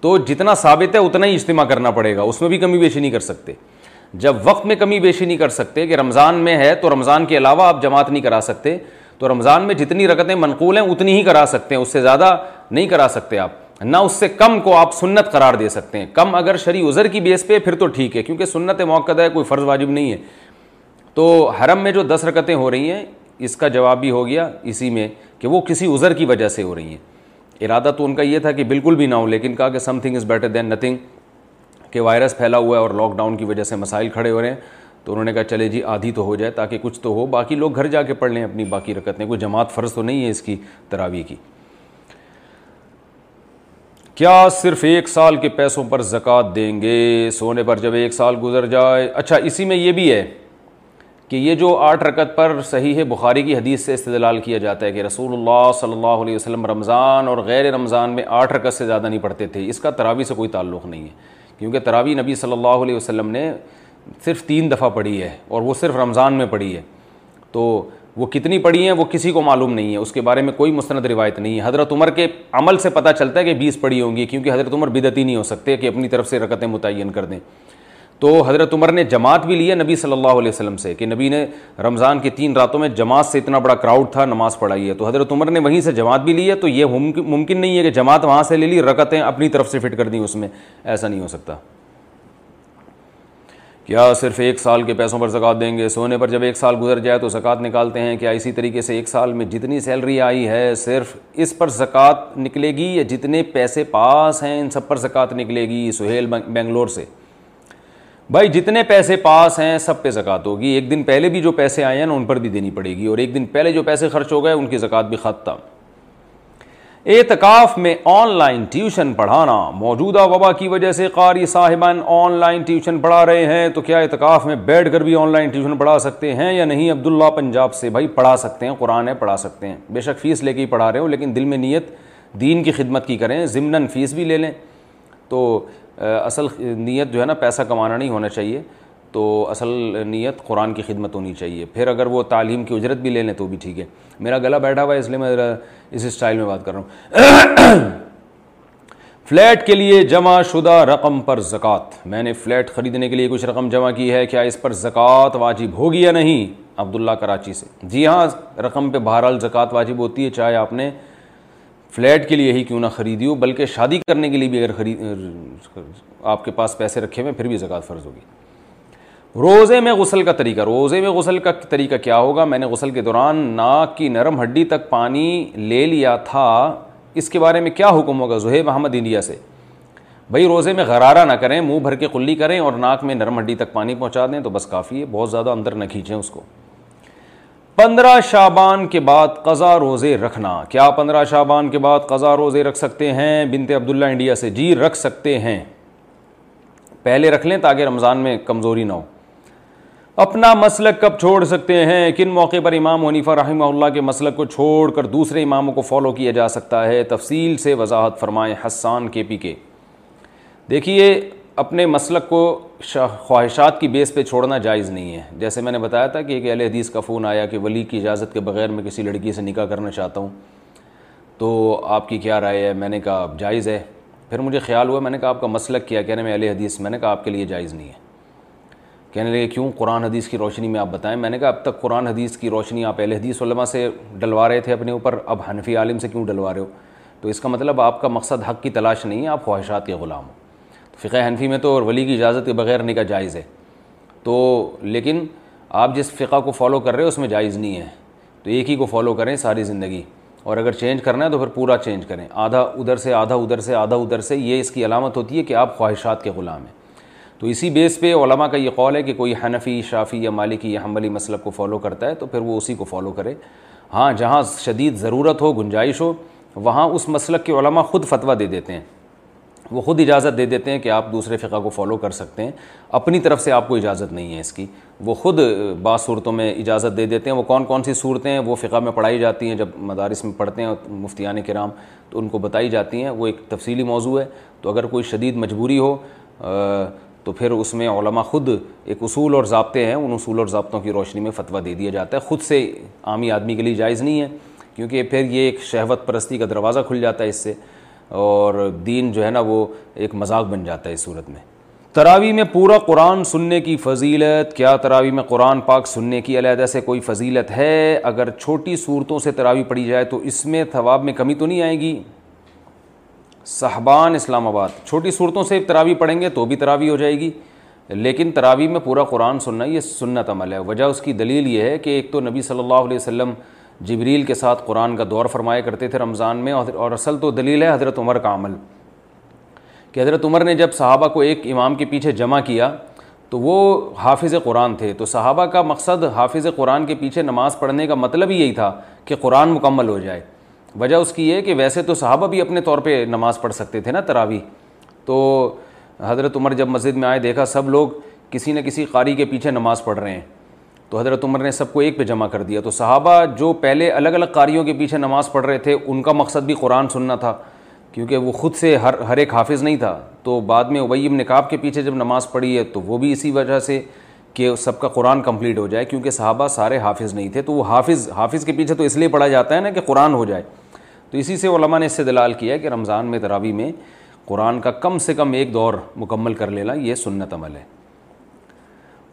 Speaker 2: تو جتنا ثابت ہے، اتنا ہی اجتماع کرنا پڑے گا۔ اس میں بھی کمی بیشی نہیں کر سکتے۔ جب وقت میں کمی بیشی نہیں کر سکتے کہ رمضان میں ہے، تو رمضان کے علاوہ آپ جماعت نہیں کرا سکتے۔ تو رمضان میں جتنی رکتیں منقول ہیں، اتنی ہی کرا سکتے ہیں۔ اس سے زیادہ نہیں کرا سکتے آپ۔ نہ اس سے کم کو آپ سنت قرار دے سکتے ہیں۔ کم اگر شرع عذر کی بیس پہ، پھر تو ٹھیک ہے، کیونکہ سنت موقع ہے، کوئی فرض واجب نہیں ہے۔ تو حرم میں جو دس رکتیں ہو رہی ہیں اس کا جواب بھی ہو گیا اسی میں کہ وہ کسی عذر کی وجہ سے ہو رہی ہیں۔ ارادہ تو ان کا یہ تھا کہ بالکل بھی نہ ہو، لیکن کہا کہ something is better than nothing کہ وائرس پھیلا ہوا ہے اور لاک ڈاؤن کی وجہ سے مسائل کھڑے ہو رہے ہیں۔ تو انہوں نے کہا چلے جی آدھی تو ہو جائے، تاکہ کچھ تو ہو، باقی لوگ گھر جا کے پڑھ لیں، اپنی باقی رکتیں کوئی جماعت فرض تو نہیں ہے اس کی تراوی کی۔ کیا صرف ایک سال کے پیسوں پر زکوٰۃ دیں گے؟ سونے پر جب ایک سال گزر جائے۔ اچھا اسی میں یہ بھی ہے کہ یہ جو آٹھ رکت پر صحیح ہے، بخاری کی حدیث سے استدلال کیا جاتا ہے کہ رسول اللہ صلی اللہ علیہ وسلم رمضان اور غیر رمضان میں آٹھ رکت سے زیادہ نہیں پڑھتے تھے۔ اس کا تراوی سے کوئی تعلق نہیں ہے، کیونکہ تراوی نبی صلی اللہ علیہ وسلم نے صرف تین دفعہ پڑھی ہے اور وہ صرف رمضان میں پڑھی ہے۔ تو وہ کتنی پڑھی ہیں، وہ کسی کو معلوم نہیں ہے۔ اس کے بارے میں کوئی مستند روایت نہیں ہے۔ حضرت عمر کے عمل سے پتہ چلتا ہے کہ بیس پڑھی ہوں گی، کیونکہ حضرت عمر بدتی نہیں ہو سکتے کہ اپنی طرف سے رکتیں متعین کر دیں۔ تو حضرت عمر نے جماعت بھی لی ہے نبی صلی اللہ علیہ وسلم سے کہ نبی نے رمضان کی تین راتوں میں جماعت سے اتنا بڑا کراؤڈ تھا، نماز پڑھائی ہے۔ تو حضرت عمر نے وہیں سے جماعت بھی لی ہے، تو یہ ممکن نہیں ہے کہ جماعت وہاں سے لے لی رکتیں اپنی طرف سے فٹ کر دیں اس میں۔ ایسا نہیں ہو سکتا۔ کیا صرف ایک سال کے پیسوں پر زکوٰۃ دیں گے؟ سونے پر جب ایک سال گزر جائے تو زکوٰۃ نکالتے ہیں۔ کیا اسی طریقے سے ایک سال میں جتنی سیلری آئی ہے، صرف اس پر زکوٰۃ نکلے گی یا جتنے پیسے پاس ہیں، ان سب پر زکوٰۃ نکلے گی سہیل بنگلور سے؟ بھائی جتنے پیسے پاس ہیں، سب پہ زکوٰۃ ہوگی۔ ایک دن پہلے بھی جو پیسے آئے ہیں نا ان پر بھی دینی پڑے گی۔ اور ایک دن پہلے جو پیسے خرچ ہو گئے، ان کی زکوٰۃ بھی ختم۔ اعتکاف میں آن لائن ٹیوشن پڑھانا۔ موجودہ وبا کی وجہ سے قاری صاحبان آن لائن ٹیوشن پڑھا رہے ہیں۔ تو کیا اعتکاف میں بیٹھ کر بھی آن لائن ٹیوشن پڑھا سکتے ہیں یا نہیں؟ عبداللہ پنجاب سے بھائی پڑھا سکتے ہیں، قرآن ہے، پڑھا سکتے ہیں۔ بے شک فیس لے کے ہی پڑھا رہے ہوں، لیکن دل میں نیت دین کی خدمت کی کریں۔ ضمن فیس بھی لے لیں۔ تو اصل نیت جو ہے نا پیسہ کمانا نہیں ہونا چاہیے، تو اصل نیت قرآن کی خدمت ہونی چاہیے۔ پھر اگر وہ تعلیم کی اجرت بھی لے لیں تو بھی ٹھیک ہے۔ میرا گلا بیٹھا ہوا ہے، اس لیے میں اس اسٹائل میں بات کر رہا ہوں۔ فلیٹ کے لیے جمع شدہ رقم پر زکوٰۃ۔ میں نے فلیٹ خریدنے کے لیے کچھ رقم جمع کی ہے، کیا اس پر زکوٰۃ واجب ہوگی یا نہیں؟ عبداللہ کراچی سے۔ جی ہاں رقم پہ بہرحال زکوٰۃ واجب ہوتی ہے، چاہے آپ نے فلیٹ کے لیے ہی کیوں نہ خریدی ہو بلکہ شادی کرنے کے لیے بھی اگر خرید آپ کے پاس پیسے رکھے ہوئے پھر بھی زکوٰۃ فرض ہوگی۔ روزے میں غسل کا طریقہ، روزے میں غسل کا طریقہ کیا ہوگا؟ میں نے غسل کے دوران ناک کی نرم ہڈی تک پانی لے لیا تھا۔ اس کے بارے میں کیا حکم ہوگا زہیب محمد انڈیا سے؟ بھائی، روزے میں غرارہ نہ کریں، منہ بھر کے کلی کریں اور ناک میں نرم ہڈی تک پانی پہنچا دیں تو بس کافی ہے، بہت زیادہ اندر نہ کھینچیں اس کو۔ پندرہ شابان کے بعد قضا روزے رکھنا۔ کیا پندرہ شابان کے بعد قضا روزے رکھ سکتے ہیں؟ بنتے عبداللہ انڈیا سے جی رکھ سکتے ہیں۔ پہلے رکھ لیں تاکہ رمضان میں کمزوری نہ ہو۔ اپنا مسلک کب چھوڑ سکتے ہیں؟ کن موقع پر امام ونیفہ رحمہ اللہ کے مسلک کو چھوڑ کر دوسرے اماموں کو فالو کیا جا سکتا ہے؟ تفصیل سے وضاحت فرمائیں حسان کے پی کے۔ دیکھیے اپنے مسلک کو خواہشات کی بیس پہ چھوڑنا جائز نہیں ہے۔ جیسے میں نے بتایا تھا کہ ایک اہل حدیث کا فون آیا کہ ولی کی اجازت کے بغیر میں کسی لڑکی سے نکاح کرنا چاہتا ہوں۔ تو آپ کی کیا رائے ہے؟ میں نے کہا جائز ہے۔ پھر مجھے خیال ہوا، میں نے کہا آپ کا مسلک کیا؟ کہنے میں اہل حدیث، میں نے کہا آپ کے لیے جائز نہیں ہے۔ کہنے لگے، کیوں؟ قرآن حدیث کی روشنی میں آپ بتائیں۔ میں نے کہا اب تک قرآن حدیث کی روشنی آپ اہل حدیث علماء سے ڈلوا رہے تھے اپنے اوپر، اب حنفی عالم سے کیوں ڈلوا رہے ہو؟ تو اس کا مطلب آپ کا مقصد حق کی تلاش نہیں ہے، آپ خواہشات کے غلام ہو۔ فقہ حنفی میں تو اور ولی کی اجازت کے بغیر نکاح جائز ہے۔ تو لیکن آپ جس فقہ کو فالو کر رہے ہو، اس میں جائز نہیں ہے۔ تو ایک ہی کو فالو کریں ساری زندگی۔ اور اگر چینج کرنا ہے تو پھر پورا چینج کریں۔ آدھا ادھر سے، آدھا ادھر سے، آدھا ادھر سے، یہ اس کی علامت ہوتی ہے کہ آپ خواہشات کے غلام ہیں۔ تو اسی بیس پہ علماء کا یہ قول ہے کہ کوئی حنفی، شافی یا مالکی یا حملی مسلب کو فالو کرتا ہے تو پھر وہ اسی کو فالو کرے۔ ہاں جہاں شدید ضرورت ہو، گنجائش ہو، وہاں اس مسلک کے علماء خود فتویٰ دے دیتے ہیں۔ وہ خود اجازت دے دیتے ہیں کہ آپ دوسرے فقہ کو فالو کر سکتے ہیں۔ اپنی طرف سے آپ کو اجازت نہیں ہے اس کی۔ وہ خود بعض صورتوں میں اجازت دے دیتے ہیں۔ وہ کون کون سی صورتیں ہیں؟ وہ فقہ میں پڑھائی جاتی ہیں۔ جب مدارس میں پڑھتے ہیں مفتیان کرام تو ان کو بتائی جاتی ہیں۔ وہ ایک تفصیلی موضوع ہے۔ تو اگر کوئی شدید مجبوری ہو تو پھر اس میں علماء خود ایک اصول اور ضابطے ہیں۔ ان اصول اور ضابطوں کی روشنی میں فتویٰ دے دیا جاتا ہے۔ خود سے عامی آدمی کے لیے جائز نہیں ہے۔ کیونکہ پھر یہ ایک شہوت پرستی کا دروازہ کھل جاتا ہے اس سے۔ اور دین جو ہے نا وہ ایک مذاق بن جاتا ہے اس صورت میں۔ تراوی میں پورا قرآن سننے کی فضیلت، کیا تراوی میں قرآن پاک سننے کی علیحدہ سے کوئی فضیلت ہے؟ اگر چھوٹی صورتوں سے تراوی پڑھی جائے تو اس میں ثواب میں کمی تو نہیں آئے گی؟ صحبان اسلام آباد، چھوٹی صورتوں سے تراوی پڑھیں گے تو بھی تراوی ہو جائے گی۔ لیکن تراوی میں پورا قرآن سننا یہ سنت عمل ہے۔ وجہ اس کی دلیل یہ ہے کہ ایک تو نبی صلی اللہ علیہ وسلم جبریل کے ساتھ قرآن کا دور فرمایا کرتے تھے رمضان میں اور اصل تو دلیل ہے حضرت عمر کا عمل، کہ حضرت عمر نے جب صحابہ کو ایک امام کے پیچھے جمع کیا تو وہ حافظ قرآن تھے۔ تو صحابہ کا مقصد حافظ قرآن کے پیچھے نماز پڑھنے کا مطلب ہی یہی تھا کہ قرآن مکمل ہو جائے۔ وجہ اس کی یہ کہ ویسے تو صحابہ بھی اپنے طور پہ نماز پڑھ سکتے تھے نا تراوی تو حضرت عمر جب مسجد میں آئے دیکھا سب لوگ کسی نہ کسی قاری کے پیچھے نماز پڑھ رہے ہیں۔ تو حضرت عمر نے سب کو ایک پہ جمع کر دیا۔ تو صحابہ جو پہلے الگ الگ قاریوں کے پیچھے نماز پڑھ رہے تھے، ان کا مقصد بھی قرآن سننا تھا، کیونکہ وہ خود سے ہر ہر ایک حافظ نہیں تھا۔ تو بعد میں ابیم نکاب کے پیچھے جب نماز پڑھی ہے، تو وہ بھی اسی وجہ سے کہ سب کا قرآن کمپلیٹ ہو جائے، کیونکہ صحابہ سارے حافظ نہیں تھے۔ تو وہ حافظ حافظ کے پیچھے تو اس لیے پڑھا جاتا ہے نا کہ قرآن ہو جائے۔ تو اسی سے علماء نے اس سے دلال کیا کہ رمضان میں تراوی میں قرآن کا کم سے کم ایک دور مکمل کر لینا، یہ سنت عمل ہے۔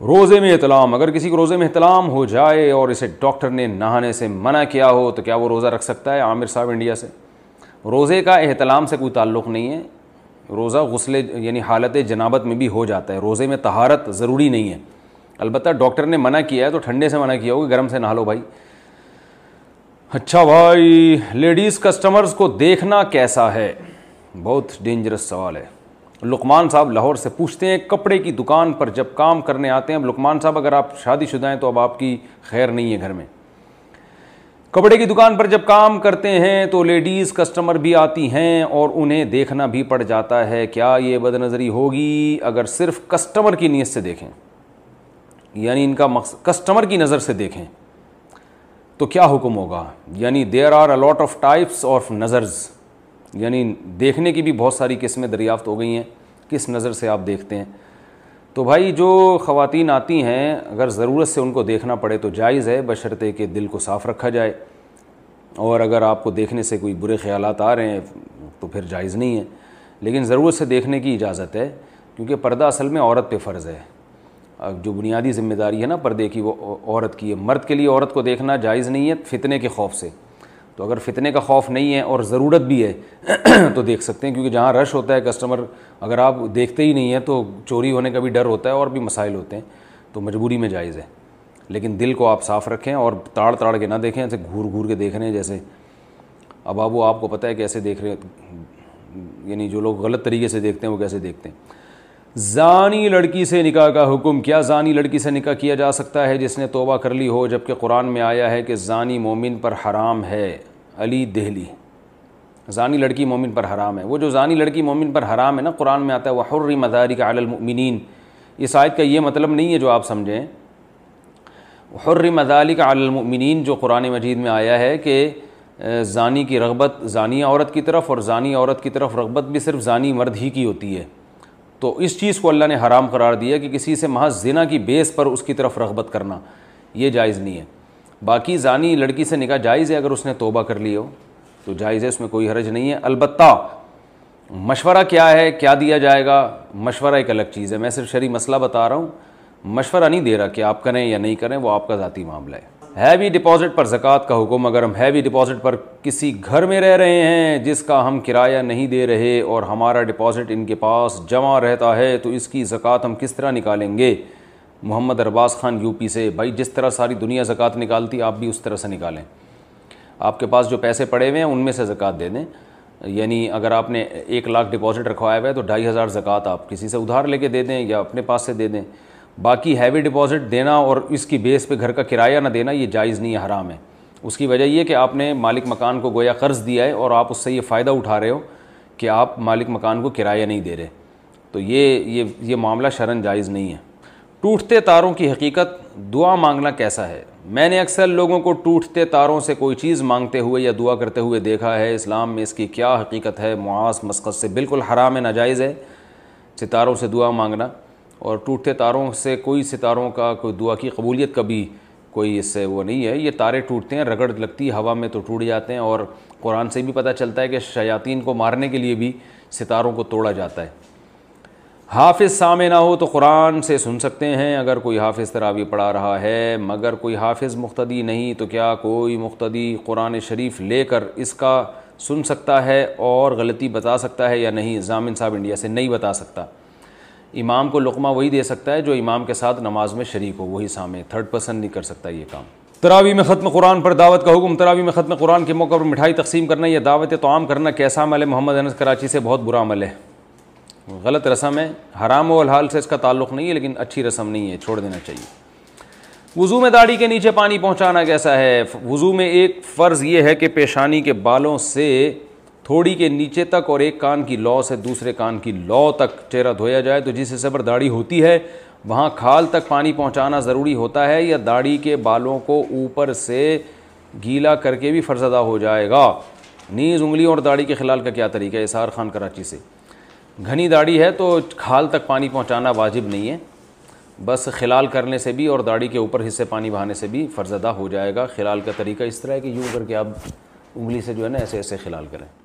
Speaker 2: روزے میں احتلام، اگر کسی کو روزے میں احتلام ہو جائے اور اسے ڈاکٹر نے نہانے سے منع کیا ہو، تو کیا وہ روزہ رکھ سکتا ہے عامر صاحب انڈیا سے؟ روزے کا احتلام سے کوئی تعلق نہیں ہے۔ روزہ غسل یعنی حالت جنابت میں بھی ہو جاتا ہے۔ روزے میں تہارت ضروری نہیں ہے۔ البتہ ڈاکٹر نے منع کیا ہے تو ٹھنڈے سے منع کیا ہوگا، گرم سے نہا لو بھائی۔ اچھا بھائی، لیڈیز کسٹمرز کو دیکھنا کیسا ہے؟ بہت ڈینجرس سوال ہے۔ لقمان صاحب لاہور سے پوچھتے ہیں، کپڑے کی دکان پر جب کام کرنے آتے ہیں، اب لقمان صاحب اگر آپ شادی شدہ ہیں تو اب آپ کی خیر نہیں ہے گھر میں۔ کپڑے کی دکان پر جب کام کرتے ہیں تو لیڈیز کسٹمر بھی آتی ہیں اور انہیں دیکھنا بھی پڑ جاتا ہے، کیا یہ بد نظری ہوگی اگر صرف کسٹمر کی نیت سے دیکھیں؟ یعنی ان کا مقصد، کسٹمر کی نظر سے دیکھیں۔ تو کیا حکم ہوگا؟ یعنی there are a lot of types of نظرز۔ یعنی دیکھنے کی بھی بہت ساری قسمیں دریافت ہو گئی ہیں، کس نظر سے آپ دیکھتے ہیں؟ تو بھائی، جو خواتین آتی ہیں، اگر ضرورت سے ان کو دیکھنا پڑے تو جائز ہے، بشرطے کہ دل کو صاف رکھا جائے۔ اور اگر آپ کو دیکھنے سے کوئی برے خیالات آ رہے ہیں، تو پھر جائز نہیں ہے۔ لیکن ضرورت سے دیکھنے کی اجازت ہے، کیونکہ پردہ اصل میں عورت پہ فرض ہے۔ جو بنیادی ذمہ داری ہے نا پردے کی، وہ عورت کی ہے۔ مرد کے لیے عورت کو دیکھنا جائز نہیں ہے، فتنے کے خوف سے۔ تو اگر فتنے کا خوف نہیں ہے اور ضرورت بھی ہے، تو دیکھ سکتے ہیں، کیونکہ جہاں رش ہوتا ہے کسٹمر اگر آپ دیکھتے ہی نہیں ہیں تو چوری ہونے کا بھی ڈر ہوتا ہے اور بھی مسائل ہوتے ہیں، تو مجبوری میں جائز ہے۔ لیکن دل کو آپ صاف رکھیں اور تاڑ تاڑ کے نہ دیکھیں، ایسے گھور گھور کے دیکھ رہے ہیں جیسے۔ اب اب وہ آپ کو پتہ ہے کیسے دیکھ رہے ہیں یعنی جو لوگ غلط طریقے سے دیکھتے ہیں، وہ کیسے دیکھتے ہیں۔ زانی لڑکی سے نکاح کا حکم، کیا زانی لڑکی سے نکاح کیا جا سکتا ہے؟ جس نے توبہ کر لی ہو جبکہ قرآن میں آیا ہے کہ زانی مومن پر حرام ہے۔ علی دہلی۔ زانی لڑکی مومن پر حرام ہے۔ وہ جو زانی لڑکی مومن پر حرام ہے نا، قرآن میں آتا ہے وہ حر مداری کا المؤمنین اس آیت کا یہ مطلب نہیں ہے جو آپ سمجھیں۔ حر مدالی کا المؤمنین جو قرآن مجید میں آیا ہے کہ زانی کی رغبت زانی عورت کی طرف اور زانی عورت کی طرف رغبت بھی صرف زانی مرد ہی کی ہوتی ہے۔ تو اس چیز کو اللہ نے حرام قرار دیا کہ کسی سے محض زنا کی بیس پر اس کی طرف رغبت کرنا، یہ جائز نہیں ہے۔ باقی زانی لڑکی سے نکاح جائز ہے اگر اس نے توبہ کر لی ہو، تو جائز ہے، اس میں کوئی حرج نہیں ہے۔ البتہ مشورہ کیا ہے، کیا دیا جائے گا؟ مشورہ ایک الگ چیز ہے۔ میں صرف شرعی مسئلہ بتا رہا ہوں۔ مشورہ نہیں دے رہا کہ آپ کریں یا نہیں کریں، وہ آپ کا ذاتی معاملہ ہے۔ ہیوی ڈپازٹ پر زکوٰۃ کا حکم، اگر ہم ہیوی ڈپازٹ پر کسی گھر میں رہ رہے ہیں جس کا ہم کرایہ نہیں دے رہے اور ہمارا ڈپازٹ ان کے پاس جمع رہتا ہے، تو اس کی زکوٰۃ ہم کس طرح نکالیں گے؟ محمد ارباز خان یو پی سے، بھائی جس طرح ساری دنیا زکوٰۃ نکالتی، آپ بھی اس طرح سے نکالیں۔ آپ کے پاس جو پیسے پڑے ہوئے ہیں، ان میں سے زکوٰۃ دے دیں۔ یعنی اگر آپ نے ایک لاکھ ڈپازٹ رکھوایا ہوا ہے، تو ڈھائی ہزار زکوٰۃ آپ کسی سے ادھار لے کے دے دیں یا اپنے پاس سے دے دیں۔ باقی ہیوی ڈپازٹ دینا اور اس کی بیس پہ گھر کا کرایہ نہ دینا، یہ جائز نہیں ہے، حرام ہے۔ اس کی وجہ یہ کہ آپ نے مالک مکان کو گویا قرض دیا ہے اور آپ اس سے یہ فائدہ اٹھا رہے ہو کہ آپ مالک مکان کو کرایہ نہیں دے رہے۔ تو یہ یہ یہ معاملہ شرن جائز نہیں ہے۔ ٹوٹتے تاروں کی حقیقت، دعا مانگنا کیسا ہے؟ میں نے اکثر لوگوں کو ٹوٹتے تاروں سے کوئی چیز مانگتے ہوئے یا دعا کرتے ہوئے دیکھا ہے، اسلام میں اس کی کیا حقیقت ہے؟ معاذ مسقط سے بالکل حرام ناجائز ہے۔ ستاروں سے دعا مانگنا۔ اور ٹوٹتے تاروں سے کوئی ستاروں کا کوئی دعا کی قبولیت کا بھی کوئی اس سے وہ نہیں ہے۔ یہ تارے ٹوٹتے ہیں، رگڑ لگتی ہوا میں تو ٹوٹ جاتے ہیں اور قرآن سے بھی پتہ چلتا ہے کہ شیاطین کو مارنے کے لیے بھی ستاروں کو توڑا جاتا ہے۔ حافظ سامع نہ ہو تو قرآن سے سن سکتے ہیں۔ اگر کوئی حافظ تراوی پڑھا رہا ہے، مگر کوئی حافظ مقتدی نہیں، تو کیا کوئی مقتدی قرآن شریف لے کر اس کا سن سکتا ہے اور غلطی بتا سکتا ہے یا نہیں؟ ضامن صاحب انڈیا سے نہیں بتا سکتا۔ امام کو لقمہ وہی دے سکتا ہے جو امام کے ساتھ نماز میں شریک ہو، وہی سامنے تھرڈ پرسن نہیں کر سکتا یہ کام۔ تراوی میں ختم قرآن پر دعوت کا حکم، تراوی میں ختم قرآن کے موقع پر مٹھائی تقسیم کرنا یا دعوت تو عام کرنا کیسا عمل ہے؟ محمد انس کراچی سے بہت برا عمل ہے۔ غلط رسم ہے، حرام و الحال سے اس کا تعلق نہیں ہے، لیکن اچھی رسم نہیں ہے، چھوڑ دینا چاہیے۔ وضو میں داڑھی کے نیچے پانی پہنچانا کیسا ہے؟ وضو میں ایک فرض یہ ہے کہ پیشانی کے بالوں سے تھوڑی کے نیچے تک اور ایک کان کی لو سے دوسرے کان کی لو تک چہرہ دھویا جائے تو جس حصے پر داڑھی ہوتی ہے، وہاں کھال تک پانی پہنچانا ضروری ہوتا ہے یا داڑھی کے بالوں کو اوپر سے گیلا کر کے بھی فرزدہ ہو جائے گا۔ نیز انگلی اور داڑھی کے خلال کا کیا طریقہ ہے؟ اثار خان کراچی سے۔ گھنی داڑھی ہے تو کھال تک پانی پہنچانا واجب نہیں ہے۔ بس خلال کرنے سے بھی اور داڑھی کے اوپر حصے پانی بہانے سے بھی فرزدہ ہو جائے گا۔ خلال کا طریقہ اس طرح ہے کہ یوں کر کے آپ انگلی سے جو ہے نا ایسے ایسے خلال کریں۔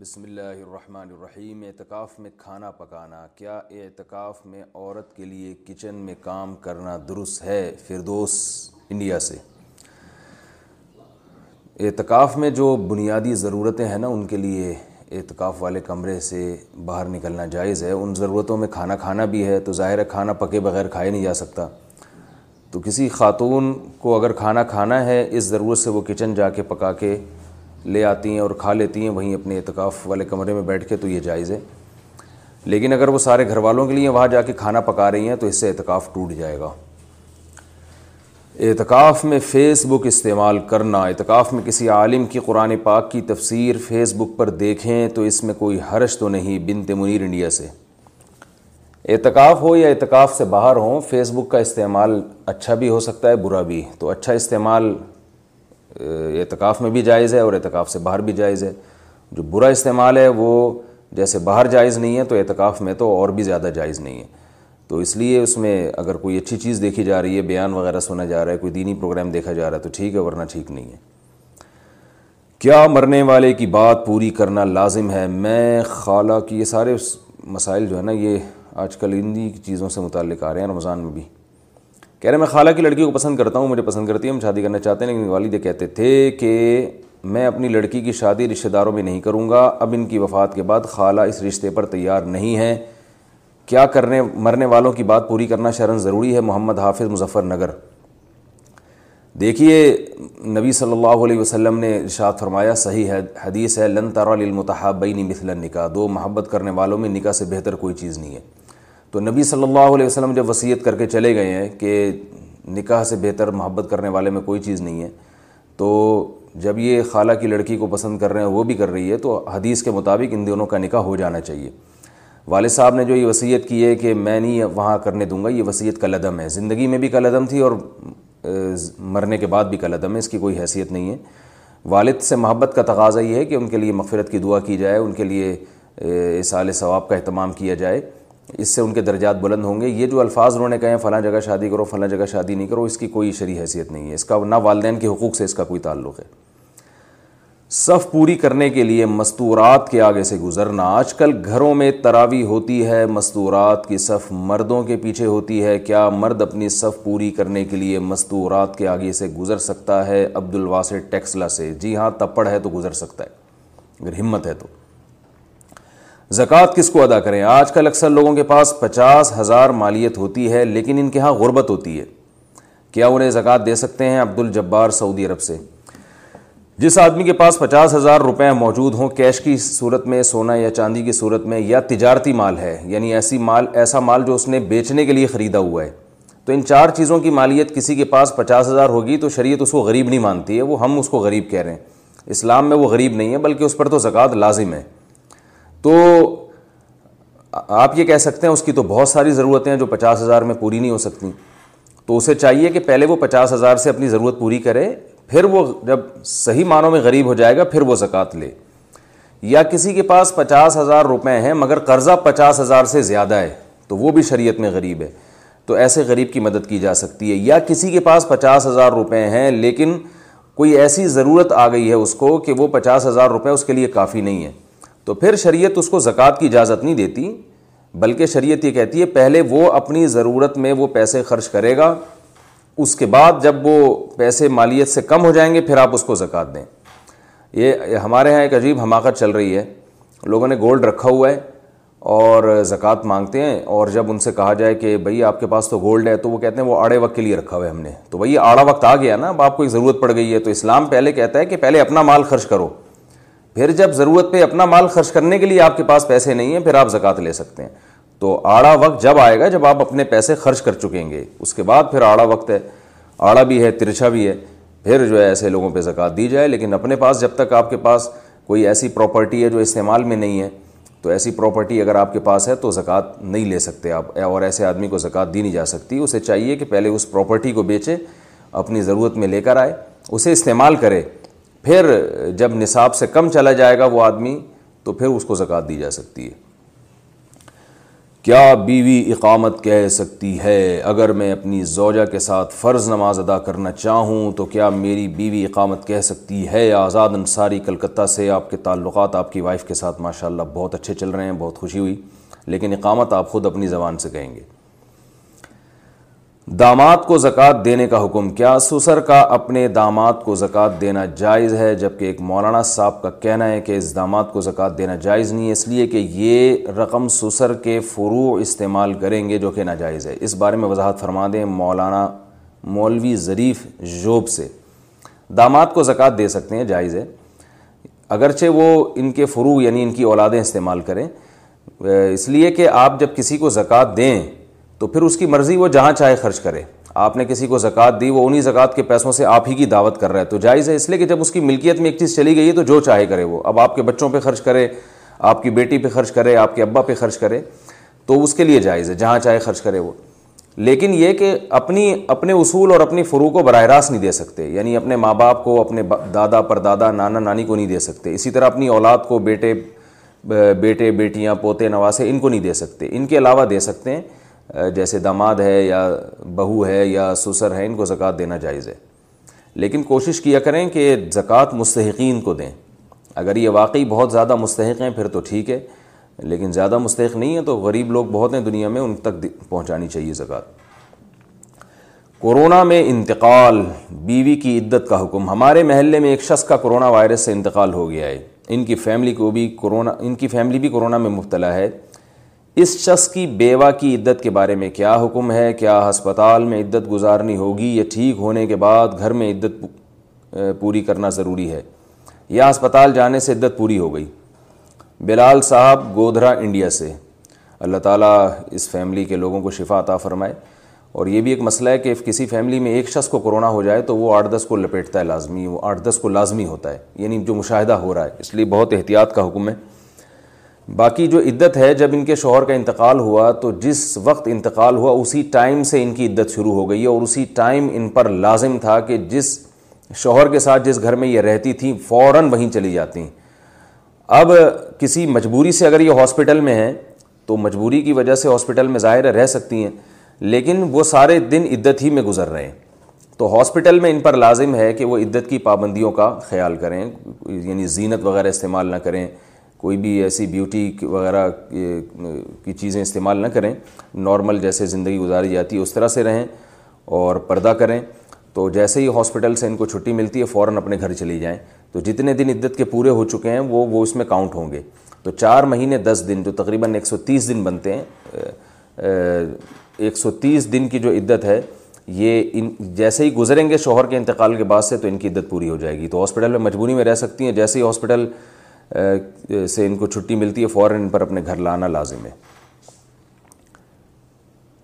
Speaker 2: بسم اللہ الرحمن الرحیم، اعتکاف میں کھانا پکانا، کیا اعتکاف میں عورت کے لیے کچن میں کام کرنا درست ہے؟ فردوس، انڈیا سے۔ اعتکاف میں جو بنیادی ضرورتیں ہیں نا، ان کے لیے اعتکاف والے کمرے سے باہر نکلنا جائز ہے۔ ان ضرورتوں میں کھانا کھانا بھی ہے، تو ظاہر ہے کھانا پکے بغیر کھائے نہیں جا سکتا۔ تو کسی خاتون کو اگر کھانا کھانا ہے، اس ضرورت سے وہ کچن جا کے پکا کے لے آتی ہیں اور کھا لیتی ہیں، وہیں اپنے اعتکاف والے کمرے میں بیٹھ کے تو یہ جائز ہے۔ لیکن اگر وہ سارے گھر والوں کے لیے وہاں جا کے کھانا پکا رہی ہیں تو اس سے اعتکاف ٹوٹ جائے گا۔ اعتکاف میں فیس بک استعمال کرنا، اعتکاف میں کسی عالم کی قرآن پاک کی تفسیر فیس بک پر دیکھیں تو اس میں کوئی حرش تو نہیں بنت منیر انڈیا سے۔ اعتکاف ہو یا اعتکاف سے باہر ہوں، فیس بک کا استعمال اچھا بھی ہو سکتا ہے، برا بھی۔ تو اچھا استعمال اعتکاف میں بھی جائز ہے اور اعتکاف سے باہر بھی جائز ہے۔ جو برا استعمال ہے وہ جیسے باہر جائز نہیں ہے تو اعتکاف میں تو اور بھی زیادہ جائز نہیں ہے۔ تو اس لیے اس میں اگر کوئی اچھی چیز دیکھی جا رہی ہے، بیان وغیرہ سنا جا رہا ہے، کوئی دینی پروگرام دیکھا جا رہا ہے تو ٹھیک ہے، ورنہ ٹھیک نہیں ہے۔ کیا مرنے والے کی بات پوری کرنا لازم ہے؟ میں خالہ کی یہ سارے مسائل جو ہے نا، یہ آج کل انہی چیزوں سے متعلق آ رہے ہیں، رمضان میں بھی۔ کہہ رہے ہیں، میں خالہ کی لڑکی کو پسند کرتا ہوں، مجھے پسند کرتی ہے، ہم شادی کرنا چاہتے ہیں، لیکن والد کہتے تھے کہ میں اپنی لڑکی کی شادی رشتہ داروں میں نہیں کروں گا۔ اب ان کی وفات کے بعد خالہ اس رشتے پر تیار نہیں ہے۔ کیا کرنے، مرنے والوں کی بات پوری کرنا شرن ضروری ہے؟ محمد حافظ مظفر نگر۔ دیکھیے، نبی صلی اللہ علیہ وسلم نے ارشاد فرمایا، صحیح ہے، حدیث ہے، لن تر للمتحابین مثل النکاح دو، محبت کرنے والوں میں نکاح سے بہتر کوئی چیز نہیں ہے۔ تو نبی صلی اللہ علیہ وسلم جب وصیت کر کے چلے گئے ہیں کہ نکاح سے بہتر محبت کرنے والے میں کوئی چیز نہیں ہے، تو جب یہ خالہ کی لڑکی کو پسند کر رہے ہیں، وہ بھی کر رہی ہے، تو حدیث کے مطابق ان دونوں کا نکاح ہو جانا چاہیے۔ والد صاحب نے جو یہ وصیت کی ہے کہ میں نہیں وہاں کرنے دوں گا، یہ وصیت کا لدم ہے۔ زندگی میں بھی کا لدم تھی اور مرنے کے بعد بھی کا لدم ہے، اس کی کوئی حیثیت نہیں ہے۔ والد سے محبت کا تقاضا یہ ہے کہ ان کے لیے مغفرت کی دعا کی جائے، ان کے لیے اصال ثواب کا اہتمام کیا جائے۔ اس سے ان کے درجات بلند ہوں گے۔ یہ جو الفاظ انہوں نے کہیں فلاں جگہ شادی کرو، فلاں جگہ شادی نہیں کرو، اس کی کوئی شرعی حیثیت نہیں ہے۔ اس کا نہ والدین کے حقوق سے اس کا کوئی تعلق ہے۔ صف پوری کرنے کے لیے مستورات کے آگے سے گزرنا۔ آج کل گھروں میں تراوی ہوتی ہے، مستورات کی صف مردوں کے پیچھے ہوتی ہے۔ کیا مرد اپنی صف پوری کرنے کے لیے مستورات کے آگے سے گزر سکتا ہے؟ عبد الواسع ٹیکسلا سے۔ جی ہاں تپڑ ہے تو گزر سکتا ہے، اگر ہمت ہے تو۔ زکوٰۃ کس کو ادا کریں؟ آج کل اکثر لوگوں کے پاس پچاس ہزار مالیت ہوتی ہے، لیکن ان کے ہاں غربت ہوتی ہے۔ کیا انہیں زکوٰۃ دے سکتے ہیں عبد الجبار سعودی عرب سے؟ جس آدمی کے پاس پچاس ہزار روپے موجود ہوں، کیش کی صورت میں، سونا یا چاندی کی صورت میں، یا تجارتی مال ہے یعنی ایسی مال، ایسا مال جو اس نے بیچنے کے لیے خریدا ہوا ہے، تو ان چار چیزوں کی مالیت کسی کے پاس پچاس ہزار ہوگی تو شریعت اس کو غریب نہیں مانتی ہے، وہ ہم اس کو غریب کہہ رہے ہیں۔ اسلام میں وہ غریب نہیں ہے، بلکہ اس پر تو زکوٰۃ لازم ہے۔ تو آپ یہ کہہ سکتے ہیں اس کی تو بہت ساری ضرورتیں ہیں جو پچاس ہزار میں پوری نہیں ہو سکتی۔ تو اسے چاہیے کہ پہلے وہ پچاس ہزار سے اپنی ضرورت پوری کرے، پھر وہ جب صحیح معنوں میں غریب ہو جائے گا، پھر وہ زکوٰۃ لے۔ یا کسی کے پاس پچاس ہزار روپے ہیں، مگر قرضہ پچاس ہزار سے زیادہ ہے، تو وہ بھی شریعت میں غریب ہے۔ تو ایسے غریب کی مدد کی جا سکتی ہے۔ یا کسی کے پاس پچاس ہزار روپے ہیں، لیکن کوئی ایسی ضرورت آ گئی ہے اس کو کہ وہ پچاس ہزار روپے اس کے لیے کافی نہیں ہے۔ تو پھر شریعت اس کو زکوٰۃ کی اجازت نہیں دیتی، بلکہ شریعت یہ کہتی ہے، پہلے وہ اپنی ضرورت میں وہ پیسے خرچ کرے گا، اس کے بعد جب وہ پیسے مالیت سے کم ہو جائیں گے، پھر آپ اس کو زکوٰۃ دیں۔ یہ ہمارے یہاں ایک عجیب حماقت چل رہی ہے۔ لوگوں نے گولڈ رکھا ہوا ہے اور زکوٰۃ مانگتے ہیں، اور جب ان سے کہا جائے کہ بھائی آپ کے پاس تو گولڈ ہے، تو وہ کہتے ہیں وہ آڑے وقت کے لیے رکھا ہوا ہے ہم نے۔ تو بھائی آڑا وقت آ گیا نا، اب آپ کو ایک ضرورت پڑ گئی ہے۔ تو اسلام پہلے کہتا ہے کہ پہلے اپنا مال خرچ کرو۔ پھر جب ضرورت پہ اپنا مال خرچ کرنے کے لیے آپ کے پاس پیسے نہیں ہیں، پھر آپ زکوٰۃ لے سکتے ہیں۔ تو آڑا وقت جب آئے گا، جب آپ اپنے پیسے خرچ کر چکیں گے، اس کے بعد پھر آڑا وقت ہے۔ آڑا بھی ہے، ترچھا بھی ہے۔ پھر جو ہے ایسے لوگوں پہ زکوٰۃ دی جائے، لیکن اپنے پاس جب تک آپ کے پاس کوئی ایسی پراپرٹی ہے جو استعمال میں نہیں ہے، تو ایسی پراپرٹی اگر آپ کے پاس ہے تو زکوٰۃ نہیں لے سکتے آپ۔ اور ایسے آدمی کو زکوٰۃ دی نہیں جا سکتی۔ اسے چاہیے کہ پہلے اس پراپرٹی کو بیچے، اپنی ضرورت میں لے کر آئے، اسے استعمال کرے۔ پھر جب نصاب سے کم چلا جائے گا وہ آدمی، تو پھر اس کو زکوٰۃ دی جا سکتی ہے۔ کیا بیوی اقامت کہہ سکتی ہے، اگر میں اپنی زوجہ کے ساتھ فرض نماز ادا کرنا چاہوں، تو کیا میری بیوی اقامت کہہ سکتی ہے؟ آزاد انصاری کلکتہ سے آپ کے تعلقات آپ کی وائف کے ساتھ ماشاءاللہ بہت اچھے چل رہے ہیں، بہت خوشی ہوئی، لیکن اقامت آپ خود اپنی زبان سے کہیں گے۔ داماد کو زکوٰۃ دینے کا حکم کیا سسر کا اپنے داماد کو زکوٰۃ دینا جائز ہے، جبکہ ایک مولانا صاحب کا کہنا ہے کہ اس داماد کو زکوٰۃ دینا جائز نہیں ہے اس لیے کہ یہ رقم سسر کے فروع استعمال کریں گے جو کہ ناجائز ہے۔ اس بارے میں وضاحت فرما دیں مولانا مولوی ظریف جوب سے۔ داماد کو زکوٰۃ دے سکتے ہیں، جائز ہے۔ اگرچہ وہ ان کے فروع یعنی ان کی اولادیں استعمال کریں۔ اس لیے کہ آپ جب کسی کو زکوٰۃ دیں تو پھر اس کی مرضی وہ جہاں چاہے خرچ کرے۔ آپ نے کسی کو زکوٰۃ دی، وہ انہیں زکوٰۃ کے پیسوں سے آپ ہی کی دعوت کر رہا ہے۔ تو جائز ہے اس لیے کہ جب اس کی ملکیت میں ایک چیز چلی گئی ہے تو جو چاہے کرے وہ۔ اب آپ کے بچوں پہ خرچ کرے، آپ کی بیٹی پہ خرچ کرے، آپ کے ابا پہ خرچ کرے، تو اس کے لیے جائز ہے، جہاں چاہے خرچ کرے وہ۔ لیکن یہ کہ اپنی، اپنے اصول اور اپنی فرو کو براہ راست نہیں دے سکتے یعنی اپنے ماں باپ کو، اپنے دادا پر دادا نانا، نانی کو نہیں دے سکتے۔ اسی طرح اپنی اولاد کو بیٹے بیٹے، بیٹیاں، پوتے، نواسے، ان کو نہیں دے سکتے۔ ان کے علاوہ دے سکتے ہیں۔ جیسے داماد ہے یا بہو ہے یا سسر ہے، ان کو زکوٰۃ دینا جائز ہے۔ لیکن کوشش کیا کریں کہ زکوٰۃ مستحقین کو دیں۔ اگر یہ واقعی بہت زیادہ مستحق ہیں، پھر تو ٹھیک ہے۔ لیکن زیادہ مستحق نہیں ہے تو غریب لوگ بہت ہیں دنیا میں، ان تک پہنچانی چاہیے زکوٰۃ۔ کورونا میں انتقال، بیوی کی عدت کا حکم۔ ہمارے محلے میں ایک شخص کا کرونا وائرس سے انتقال ہو گیا ہے۔ ان کی فیملی کو بھی کرونا ان کی فیملی بھی کرونا میں مبتلا ہے۔ اس شخص کی بیوہ کی عدت کے بارے میں کیا حکم ہے؟ کیا ہسپتال میں عدت گزارنی ہوگی یا ٹھیک ہونے کے بعد گھر میں عدت پوری کرنا ضروری ہے؟ یا ہسپتال جانے سے عدت پوری ہو گئی؟ بلال صاحب گودھرا انڈیا سے۔ اللہ تعالیٰ اس فیملی کے لوگوں کو شفا عطا فرمائے۔ اور یہ بھی ایک مسئلہ ہے کہ کسی فیملی میں ایک شخص کو کرونا ہو جائے تو وہ آٹھ دس کو لپیٹتا ہے لازمی، وہ آٹھ دس کو لازمی ہوتا ہے یعنی جو مشاہدہ ہو رہا ہے۔ اس لیے بہت احتیاط کا حکم ہے۔ باقی جو عدت ہے، جب ان کے شوہر کا انتقال ہوا، تو جس وقت انتقال ہوا، اسی ٹائم سے ان کی عدت شروع ہو گئی ہے اور اسی ٹائم ان پر لازم تھا کہ جس شوہر کے ساتھ جس گھر میں یہ رہتی تھیں، فوراً وہیں چلی جاتی۔ ہیں اب کسی مجبوری سے اگر یہ ہاسپٹل میں ہیں، تو مجبوری کی وجہ سے ہاسپٹل میں ظاہر رہ سکتی ہیں، لیکن وہ سارے دن عدت ہی میں گزر رہے ہیں۔ تو ہاسپٹل میں ان پر لازم ہے کہ وہ عدت کی پابندیوں کا خیال کریں یعنی زینت وغیرہ استعمال نہ کریں۔ کوئی بھی ایسی بیوٹی وغیرہ کی چیزیں استعمال نہ کریں نارمل جیسے زندگی گزاری جاتی ہے، اس طرح سے رہیں اور پردہ کریں۔ تو جیسے ہی ہاسپٹل سے ان کو چھٹی ملتی ہے، فوراً اپنے گھر چلی جائیں۔ تو جتنے دن عدت کے پورے ہو چکے ہیں، وہ وہ اس میں کاؤنٹ ہوں گے۔ تو چار مہینے، دس دن، جو تقریباً ایک سو تیس دن بنتے ہیں ایک سو تیس دن کی جو عدت ہے، یہ ان، جیسے ہی گزریں گے شوہر کے انتقال کے بعد سے، تو ان کی عدت پوری ہو جائے گی۔ تو ہاسپٹل میں مجبوری میں رہ سکتی ہیں، جیسے ہی ہاسپٹل سے ان کو چھٹی ملتی ہے، فوراً ان پر اپنے گھر لانا لازم ہے۔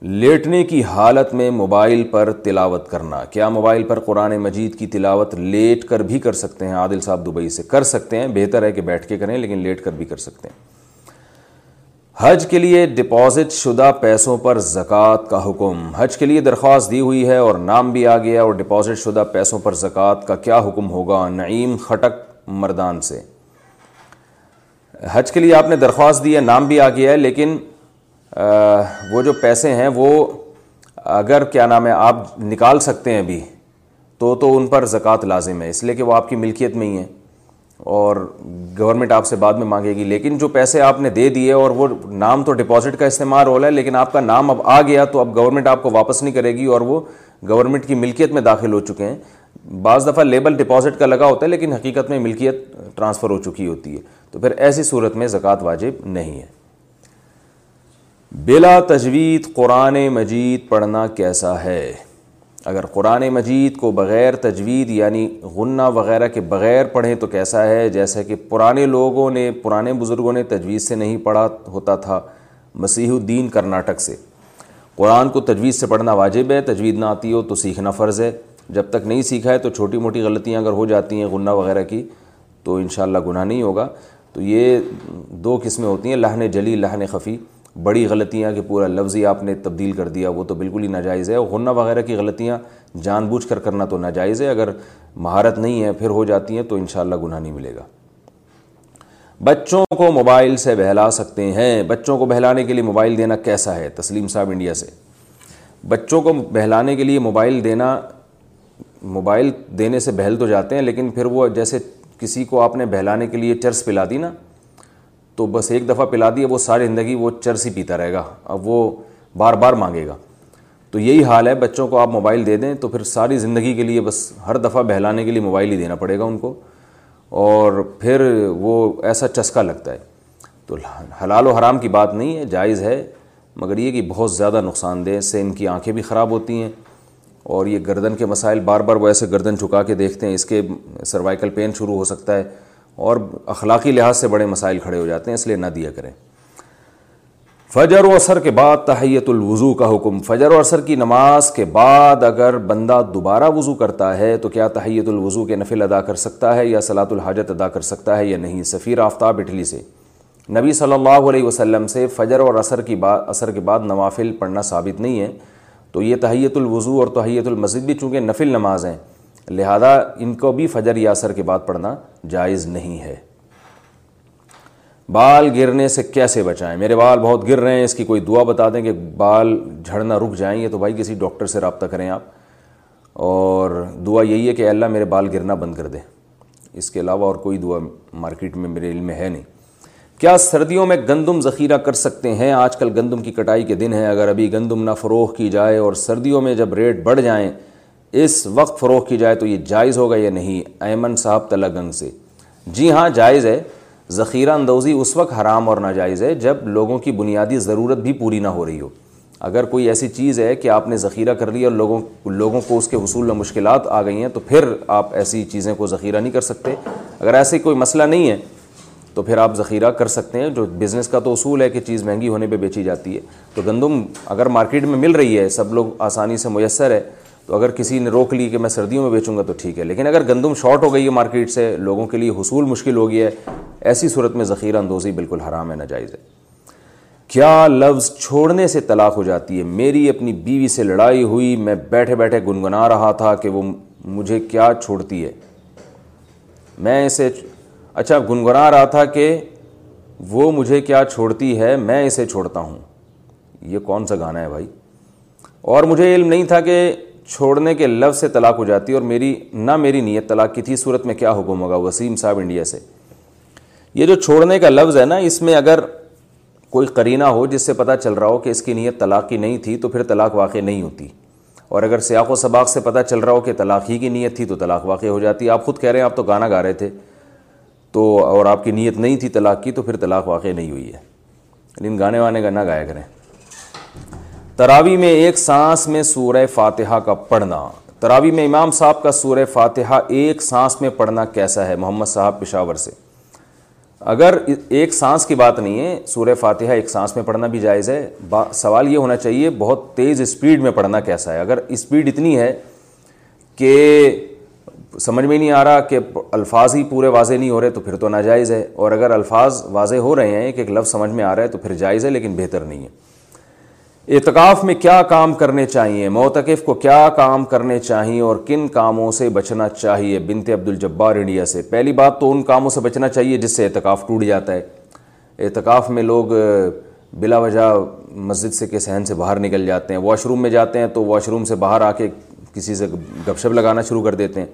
Speaker 2: لیٹنے کی حالت میں موبائل پر تلاوت کرنا۔ کیا موبائل پر قرآن مجید کی تلاوت لیٹ کر بھی کر سکتے ہیں؟ عادل صاحب دبئی سے کر سکتے ہیں، بہتر ہے کہ بیٹھ کے کریں، لیکن لیٹ کر بھی کر سکتے ہیں۔ حج کے لیے ڈپازٹ شدہ پیسوں پر زکوٰۃ کا حکم۔ حج کے لیے درخواست دی ہوئی ہے اور نام بھی آ گیا اور ڈپازٹ شدہ پیسوں پر زکوٰۃ کا کیا حکم ہوگا؟ نعیم خٹک مردان سے۔ حج کے لیے آپ نے درخواست دی ہے، نام بھی آ گیا ہے، لیکن وہ جو پیسے ہیں، وہ اگر کیا نام ہے، آپ نکال سکتے ہیں ابھی تو تو ان پر زکوٰۃ لازم ہے، اس لیے کہ وہ آپ کی ملکیت میں ہی ہیں۔ اور گورنمنٹ آپ سے بعد میں مانگے گی، لیکن جو پیسے آپ نے دے دیے، اور وہ نام تو ڈپازٹ کا استعمال ہو رہا ہے، لیکن آپ کا نام اب آ گیا، تو اب گورنمنٹ آپ کو واپس نہیں کرے گی، اور وہ گورنمنٹ کی ملکیت میں داخل ہو چکے ہیں۔ بعض دفعہ لیبل ڈپازٹ کا لگا ہوتا ہے لیکن حقیقت میں ملکیت ٹرانسفر ہو چکی ہوتی ہے۔ تو پھر ایسی صورت میں زکوٰۃ واجب نہیں ہے۔ بلا تجوید قرآن مجید پڑھنا کیسا ہے؟ اگر قرآن مجید کو بغیر تجوید یعنی غنہ وغیرہ کے بغیر پڑھیں تو کیسا ہے؟ جیسا کہ پرانے لوگوں نے، پرانے بزرگوں نے تجوید سے نہیں پڑھا ہوتا تھا مسیح الدین کرناٹک سے۔ قرآن کو تجوید سے پڑھنا واجب ہے، تجوید نہ آتی ہو تو سیکھنا فرض ہے۔ جب تک نہیں سیکھا ہے تو چھوٹی موٹی غلطیاں اگر ہو جاتی ہیں غنہ وغیرہ کی، تو انشاءاللہ گناہ نہیں ہوگا۔ تو یہ دو قسمیں ہوتی ہیں، لہن جلی، لہن خفی۔ بڑی غلطیاں کہ پورا لفظ ہی آپ نے تبدیل کر دیا، وہ تو بالکل ہی ناجائز ہے۔ غنہ وغیرہ کی غلطیاں جان بوجھ کر کرنا تو ناجائز ہے۔ اگر مہارت نہیں ہے، پھر ہو جاتی ہیں تو انشاءاللہ گناہ نہیں ملے گا۔ بچوں کو موبائل سے بہلا سکتے ہیں۔ بچوں کو بہلانے کے لیے موبائل دینا کیسا ہے؟ تسلیم صاحب انڈیا سے۔ بچوں کو بہلانے کے لیے موبائل دینا موبائل دینے سے بہل تو جاتے ہیں، لیکن پھر وہ جیسے کسی کو آپ نے بہلانے کے لیے چرس پلا دی نا، تو بس ایک دفعہ پلا دی، وہ ساری زندگی وہ چرس ہی پیتا رہے گا، اب وہ بار بار مانگے گا۔ تو یہی حال ہے، بچوں کو آپ موبائل دے دیں تو پھر ساری زندگی کے لیے بس ہر دفعہ بہلانے کے لیے موبائل ہی دینا پڑے گا ان کو۔ اور پھر وہ ایسا چسکا لگتا ہے۔ تو حلال و حرام کی بات نہیں ہے، جائز ہے، مگر یہ کہ بہت زیادہ نقصان دہ سے ان کی آنکھیں بھی خراب ہوتی ہیں۔ اور یہ گردن کے مسائل بار بار وہ ایسے گردن چکا کے دیکھتے ہیں، اس کے سروائکل پین شروع ہو سکتا ہے اور اخلاقی لحاظ سے بڑے مسائل کھڑے ہو جاتے ہیں، اس لیے نہ دیا کریں۔ فجر و اثر کے بعد تحیت الوضو کا حکم۔ فجر و اثر کی نماز کے بعد اگر بندہ دوبارہ وضو کرتا ہے تو کیا تحیت الوضو کے نفل ادا کر سکتا ہے یا صلاۃ الحاجت ادا کر سکتا ہے یا نہیں؟ سفیر آفتاب اٹلی سے۔ نبی صلی اللہ علیہ وسلم سے فجر اور اثر کی اثر کے بعد نوافل پڑھنا ثابت نہیں ہے۔ تو یہ تحیت الوضو اور تحیت المسجد بھی چونکہ نفل نماز ہیں، لہذا ان کو بھی فجر یا اثر کے بعد پڑھنا جائز نہیں ہے۔ بال گرنے سے کیسے بچائیں؟ میرے بال بہت گر رہے ہیں، اس کی کوئی دعا بتا دیں کہ بال جھڑنا رک جائیں گے تو بھائی کسی ڈاکٹر سے رابطہ کریں آپ۔ اور دعا یہی ہے کہ اللہ میرے بال گرنا بند کر دے اس کے علاوہ اور کوئی دعا مارکیٹ میں میرے علم میں ہے نہیں۔ کیا سردیوں میں گندم ذخیرہ کر سکتے ہیں؟ آج کل گندم کی کٹائی کے دن ہیں۔ اگر ابھی گندم نہ فروغ کی جائے اور سردیوں میں جب ریٹ بڑھ جائیں، اس وقت فروغ کی جائے تو یہ جائز ہوگا یا نہیں؟ ایمن صاحب تلاگنگ سے۔ جی ہاں جائز ہے۔ ذخیرہ اندوزی اس وقت حرام اور ناجائز ہے جب لوگوں کی بنیادی ضرورت بھی پوری نہ ہو رہی ہو۔ اگر کوئی ایسی چیز ہے کہ آپ نے ذخیرہ کر لیا اور لوگوں لوگوں کو اس کے حصول میں مشکلات آ گئی ہیں، تو پھر آپ ایسی چیزیں کو ذخیرہ نہیں کر سکتے۔ اگر ایسے کوئی مسئلہ نہیں ہے تو پھر آپ ذخیرہ کر سکتے ہیں جو بزنس کا تو اصول ہے کہ چیز مہنگی ہونے پہ بیچی جاتی ہے۔ تو گندم اگر مارکیٹ میں مل رہی ہے، سب لوگ آسانی سے میسر ہے، تو اگر کسی نے روک لی کہ میں سردیوں میں بیچوں گا تو ٹھیک ہے۔ لیکن اگر گندم شارٹ ہو گئی ہے مارکیٹ سے، لوگوں کے لیے حصول مشکل ہو گیا ہے، ایسی صورت میں ذخیرہ اندوزی بالکل حرام ہے، ناجائز ہے۔ کیا لفظ چھوڑنے سے طلاق ہو جاتی ہے؟ میری اپنی بیوی سے لڑائی ہوئی، میں بیٹھے بیٹھے گنگنا رہا تھا کہ وہ مجھے کیا چھوڑتی ہے۔ میں اسے اچھا گنگنا رہا تھا کہ وہ مجھے کیا چھوڑتی ہے، میں اسے چھوڑتا ہوں۔ یہ کون سا گانا ہے بھائی؟ اور مجھے علم نہیں تھا کہ چھوڑنے کے لفظ سے طلاق ہو جاتی، اور میری، نہ میری نیت طلاق کی تھی، صورت میں کیا حکم ہوگا؟ وسیم صاحب انڈیا سے۔ یہ جو چھوڑنے کا لفظ ہے نا، اس میں اگر کوئی قرینہ ہو جس سے پتہ چل رہا ہو کہ اس کی نیت طلاق کی نہیں تھی، تو پھر طلاق واقع نہیں ہوتی۔ اور اگر سیاق و سباق سے پتہ چل رہا ہو کہ طلاق ہی کی نیت تھی، تو طلاق واقع ہو جاتی۔ آپ خود کہہ رہے ہیں، آپ تو گانا گا رہے تھے۔ تو اور آپ کی نیت نہیں تھی طلاق کی تو پھر طلاق واقع نہیں ہوئی ہے۔ یعنی لیکن گانے وانے کا نہ گایا کریں۔ تراوی میں ایک سانس میں سورہ فاتحہ کا پڑھنا۔ تراوی میں امام صاحب کا سورہ فاتحہ ایک سانس میں پڑھنا کیسا ہے محمد صاحب پشاور سے؟ اگر ایک سانس کی بات نہیں ہے، سورہ فاتحہ ایک سانس میں پڑھنا بھی جائز ہے۔ با سوال یہ ہونا چاہیے بہت تیز اسپیڈ میں پڑھنا کیسا ہے؟ اگر اسپیڈ اتنی ہے کہ سمجھ میں نہیں آ رہا کہ الفاظ ہی پورے واضح نہیں ہو رہے تو پھر تو ناجائز ہے۔ اور اگر الفاظ واضح ہو رہے ہیں کہ ایک لفظ سمجھ میں آ رہا ہے تو پھر جائز ہے، لیکن بہتر نہیں ہے۔ اعتکاف میں کیا کام کرنے چاہیے؟ موتقف کو کیا کام کرنے چاہیے اور کن کاموں سے بچنا چاہیے؟ بنت عبد الجبار انڈیا سے۔ پہلی بات تو ان کاموں سے بچنا چاہیے جس سے اعتکاف ٹوٹ جاتا ہے۔ اعتکاف میں لوگ بلا وجہ مسجد سے کے صحن سے باہر نکل جاتے ہیں۔ واش روم میں جاتے ہیں تو واش روم سے باہر آ کے کسی سے گپ شپ لگانا شروع کر دیتے ہیں۔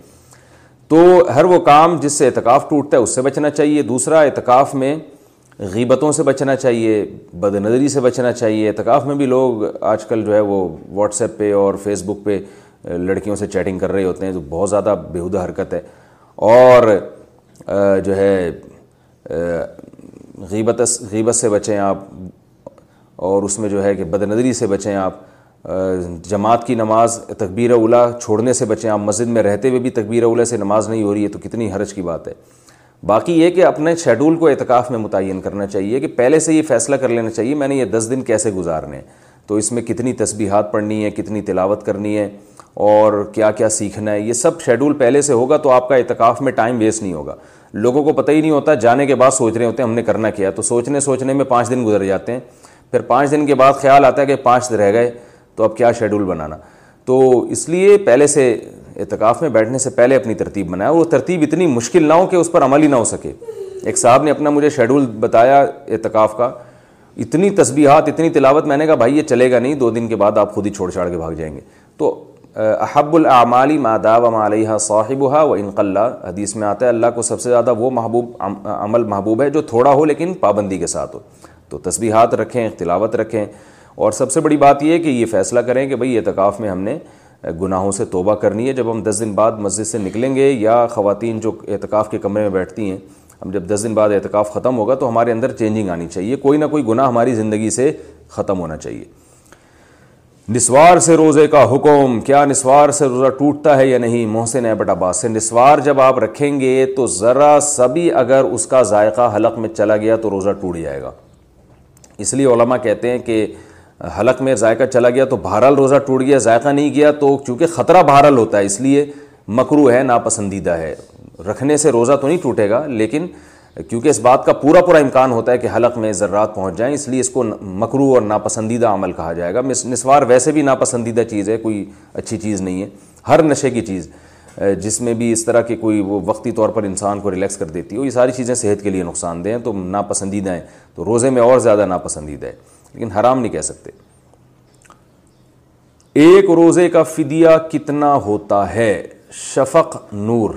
Speaker 2: تو ہر وہ کام جس سے اعتکاف ٹوٹتا ہے اس سے بچنا چاہیے۔ دوسرا، اعتکاف میں غیبتوں سے بچنا چاہیے، بد نظری سے بچنا چاہیے۔ اعتکاف میں بھی لوگ آج کل جو ہے وہ واٹس ایپ پہ اور فیس بک پہ لڑکیوں سے چیٹنگ کر رہے ہوتے ہیں جو بہت زیادہ بیہودہ حرکت ہے۔ اور جو ہے غیبت غیبت سے بچیں آپ اور اس میں جو ہے کہ بد نظری سے بچیں آپ۔ جماعت کی نماز تکبیر اولا چھوڑنے سے بچیں، آپ مسجد میں رہتے ہوئے بھی تکبیر اولا سے نماز نہیں ہو رہی ہے تو کتنی حرج کی بات ہے۔ باقی یہ کہ اپنے شیڈول کو اعتکاف میں متعین کرنا چاہیے کہ پہلے سے یہ فیصلہ کر لینا چاہیے، میں نے یہ دس دن کیسے گزارنے؟ تو اس میں کتنی تسبیحات پڑھنی ہے کتنی تلاوت کرنی ہے اور کیا کیا سیکھنا ہے، یہ سب شیڈول پہلے سے ہوگا تو آپ کا اعتکاف میں ٹائم ویسٹ نہیں ہوگا۔ لوگوں کو پتہ ہی نہیں ہوتا، جانے کے بعد سوچ رہے ہوتے ہیں ہم نے کرنا کیا، تو سوچنے سوچنے میں پانچ دن گزر جاتے ہیں۔ پھر پانچ دن کے بعد خیال آتا ہے کہ پانچ رہ گئے تو اب کیا شیڈول بنانا؟ تو اس لیے پہلے سے اعتکاف میں بیٹھنے سے پہلے اپنی ترتیب بنایا، وہ ترتیب اتنی مشکل نہ ہو کہ اس پر عمل ہی نہ ہو سکے۔ ایک صاحب نے اپنا مجھے شیڈول بتایا اعتکاف کا۔ اتنی تسبیحات، اتنی تلاوت، میں نے کہا بھائی یہ چلے گا نہیں، دو دن کے بعد آپ خود ہی چھوڑ چھاڑ کے بھاگ جائیں گے۔ تو احب العمالی ماداب و علیہ صاحب ہا و انقلّہ حدیث میں آتا ہے اللہ کو سب سے زیادہ وہ محبوب عمل محبوب ہے جو تھوڑا ہو لیکن پابندی کے ساتھ ہو۔ تو تسبیحات رکھیں، تلاوت رکھیں۔ اور سب سے بڑی بات یہ ہے کہ یہ فیصلہ کریں کہ بھائی اعتکاف میں ہم نے گناہوں سے توبہ کرنی ہے۔ جب ہم دس دن بعد مسجد سے نکلیں گے یا خواتین جو اعتکاف کے کمرے میں بیٹھتی ہیں، ہم جب دس دن بعد اعتکاف ختم ہوگا تو ہمارے اندر چینجنگ آنی چاہیے۔ کوئی نہ کوئی گناہ ہماری زندگی سے ختم ہونا چاہیے۔ نسوار سے روزے کا حکم، کیا نسوار سے روزہ ٹوٹتا ہے یا نہیں؟ محسن بٹ عباس سے نسوار جب آپ رکھیں گے تو ذرا سبھی اگر اس کا ذائقہ حلق میں چلا گیا تو روزہ ٹوٹ جائے گا۔ اس لیے علماء کہتے ہیں کہ حلق میں ذائقہ چلا گیا تو بہرحال روزہ ٹوٹ گیا، ذائقہ نہیں گیا تو چونکہ خطرہ بہرحال ہوتا ہے، اس لیے مکرو ہے، ناپسندیدہ ہے۔ رکھنے سے روزہ تو نہیں ٹوٹے گا، لیکن کیونکہ اس بات کا پورا پورا امکان ہوتا ہے کہ حلق میں ذرات پہنچ جائیں، اس لیے اس کو مکرو اور ناپسندیدہ عمل کہا جائے گا۔ نسوار ویسے بھی ناپسندیدہ چیز ہے، کوئی اچھی چیز نہیں ہے، ہر نشے کی چیز۔ جس میں بھی اس طرح کی کوئی وہ وقتی طور پر انسان کو ریلیکس کر دیتی ہو، یہ ساری چیزیں صحت کے لیے نقصان دہ ہیں، تو ناپسندیدہ ہیں۔ تو روزے میں اور زیادہ ناپسندیدہ ہے۔ لیکن حرام نہیں کہہ سکتے۔ ایک روزے کا فدیہ کتنا ہوتا ہے؟ شفق نور۔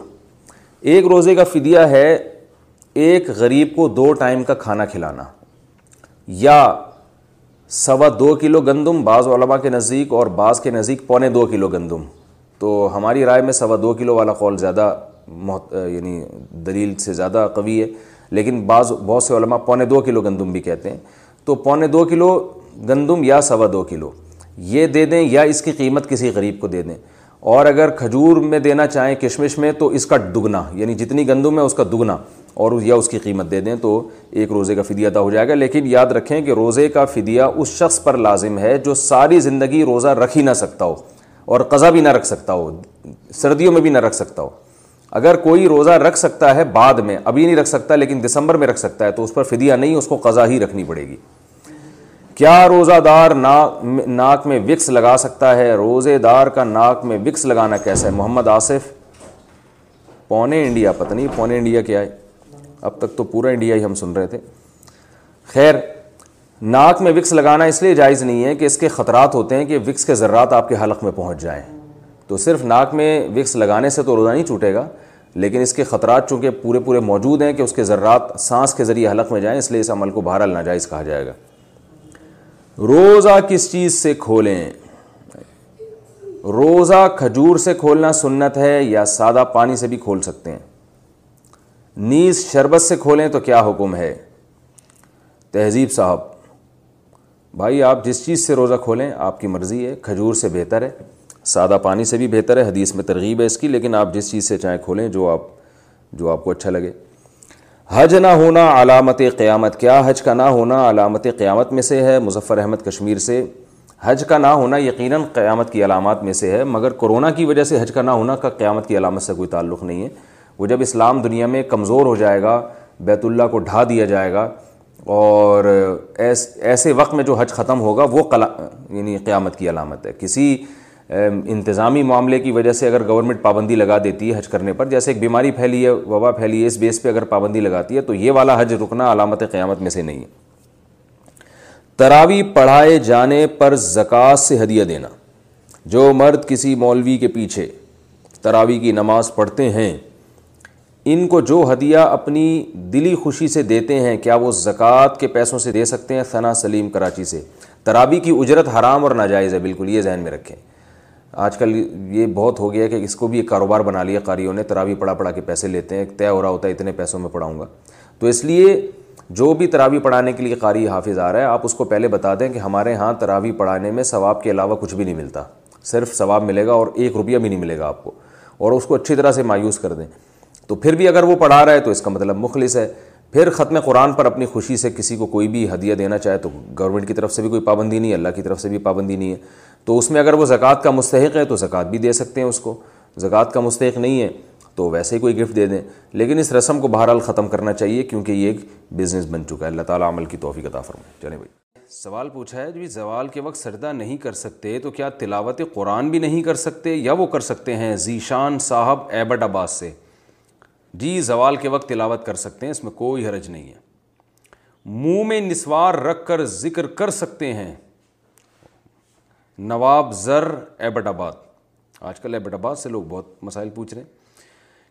Speaker 2: ایک روزے کا فدیہ ہے ایک غریب کو دو ٹائم کا کھانا کھلانا۔ یا سوا دو کلو گندم، بعض علماء کے نزدیک اور بعض کے نزدیک پونے دو کلو گندم۔ تو ہماری رائے میں سوا دو کلو والا قول زیادہ یعنی دلیل سے زیادہ قوی ہے، لیکن بعض، بہت سے علماء پونے دو کلو گندم بھی کہتے ہیں۔ تو پونے دو کلو، گندم یا سوا دو کلو۔ یہ دے دیں یا اس کی قیمت کسی غریب کو دے دیں۔ اور اگر کھجور میں دینا چاہیں کشمش میں، تو اس کا دگنا یعنی جتنی گندم ہے اس کا دگنا۔ اور یا اس کی قیمت دے دیں تو ایک روزے کا فدیہ ادا ہو جائے گا۔ لیکن یاد رکھیں کہ روزے کا فدیہ اس شخص پر لازم ہے جو ساری زندگی روزہ رکھ ہی نہ سکتا ہو اور قضا بھی نہ رکھ سکتا ہو، سردیوں میں بھی نہ رکھ سکتا ہو۔ اگر کوئی روزہ رکھ سکتا ہے بعد میں، ابھی نہیں رکھ سکتا لیکن دسمبر میں رکھ سکتا ہے، تو اس پر فدیہ نہیں، اس کو قضا ہی رکھنی پڑے گی۔ کیا روزہ دار ناک میں وکس لگا سکتا ہے؟ روزے دار کا ناک میں وکس لگانا کیسا ہے؟ محمد آصف، پونے انڈیا، پتہ نہیں پونے انڈیا کیا ہے؟ اب تک تو پورا انڈیا ہی ہم سن رہے تھے۔ خیر، ناک میں وکس لگانا اس لیے جائز نہیں ہے کہ اس کے خطرات ہوتے ہیں کہ وکس کے ذرات آپ کے حلق میں پہنچ جائیں۔ تو صرف ناک میں وکس لگانے سے تو روزہ نہیں چھوٹے گا، لیکن اس کے خطرات چونکہ پورے پورے موجود ہیں کہ اس کے ذرات سانس کے ذریعے حلق میں جائیں، اس لیے اس عمل کو بہرحال ناجائز کہا جائے گا۔ روزہ کس چیز سے کھولیں؟ روزہ کھجور سے کھولنا سنت ہے یا سادہ پانی سے بھی کھول سکتے ہیں؟ نیز شربت سے کھولیں تو کیا حکم ہے؟ تہذیب صاحب، بھائی آپ جس چیز سے روزہ کھولیں، آپ کی مرضی ہے، کھجور سے بہتر ہے۔ سادہ پانی سے بھی بہتر ہے، حدیث میں ترغیب ہے اس کی، لیکن آپ جس چیز سے چاہیں کھولیں جو آپ جو آپ کو اچھا لگے۔ حج نہ ہونا علامت قیامت، کیا حج کا نہ ہونا علامت قیامت میں سے ہے؟ مظفر احمد کشمیر سے، حج کا نہ ہونا یقیناً قیامت کی علامات میں سے ہے، مگر کورونا کی وجہ سے حج کا نہ ہونا کا قیامت کی علامت سے کوئی تعلق نہیں ہے۔ وہ جب اسلام دنیا میں کمزور ہو جائے گا، بیت اللہ کو ڈھا دیا جائے گا، اور ایسے وقت میں جو حج ختم ہوگا، وہ یعنی قیامت کی علامت ہے۔ کسی انتظامی معاملے کی وجہ سے اگر گورنمنٹ پابندی لگا دیتی ہے حج کرنے پر، جیسے ایک بیماری پھیلی ہے، وبا پھیلی ہے، اس بیس پہ اگر پابندی لگاتی ہے، تو یہ والا حج رکنا علامت قیامت میں سے نہیں ہے۔ تراوی پڑھائے جانے پر زکوٰۃ سے ہدیہ دینا۔ جو مرد کسی مولوی کے پیچھے تراوی کی نماز پڑھتے ہیں، ان کو جو ہدیہ اپنی دلی خوشی سے دیتے ہیں، کیا وہ زکوٰۃ کے پیسوں سے دے سکتے ہیں؟ ثنا سلیم کراچی سے۔ ترابی کی اجرت حرام اور ناجائز ہے، بالکل یہ ذہن میں رکھیں۔ آج کل یہ بہت ہو گیا ہے کہ اس کو بھی ایک کاروبار بنا لیا قاریوں نے ترابی پڑھا پڑھا کے پیسے لیتے ہیں طے ہو رہا ہوتا ہے اتنے پیسوں میں پڑھاؤں گا۔ تو اس لیے جو بھی تراوی پڑھانے کے لیے قاری حافظ آ رہا ہے، آپ اس کو پہلے بتا دیں کہ ہمارے ہاں تراوی پڑھانے میں ثواب کے علاوہ کچھ بھی نہیں ملتا۔ صرف ثواب ملے گا اور ایک روپیہ بھی نہیں ملے گا آپ کو۔ اور اس کو اچھی طرح سے مایوس کر دیں۔ تو پھر بھی اگر وہ پڑھا رہا ہے تو اس کا مطلب مخلص ہے۔ پھر ختم قرآن پر اپنی خوشی سے کسی کو کوئی بھی ہدیہ دینا چاہے تو گورنمنٹ کی طرف سے بھی کوئی پابندی نہیں ہے، اللہ کی طرف سے بھی پابندی نہیں ہے۔ تو اس میں اگر وہ زکوٰۃ کا مستحق ہے تو زکوٰۃ بھی دے سکتے ہیں اس کو۔ زکوٰۃ کا مستحق نہیں ہے تو ویسے ہی کوئی گفٹ دے دیں۔ لیکن اس رسم کو بہرحال ختم کرنا چاہیے کیونکہ یہ ایک بزنس بن چکا ہے۔ اللہ تعالیٰ عمل کی توفیق عطا فرمائے۔ چلیں بھائی، سوال پوچھا ہے جی زوال کے وقت سجدہ نہیں کر سکتے تو کیا تلاوت قرآن بھی نہیں کر سکتے یا وہ کر سکتے ہیں ذیشان صاحب ایبٹ عباس سے؟ جی زوال کے وقت تلاوت کر سکتے ہیں، اس میں کوئی حرج نہیں ہے۔ منہ میں نسوار رکھ کر ذکر کر سکتے ہیں۔ نواب زر ایبٹ آباد۔ آج کل ایبٹ آباد سے لوگ بہت مسائل پوچھ رہے ہیں۔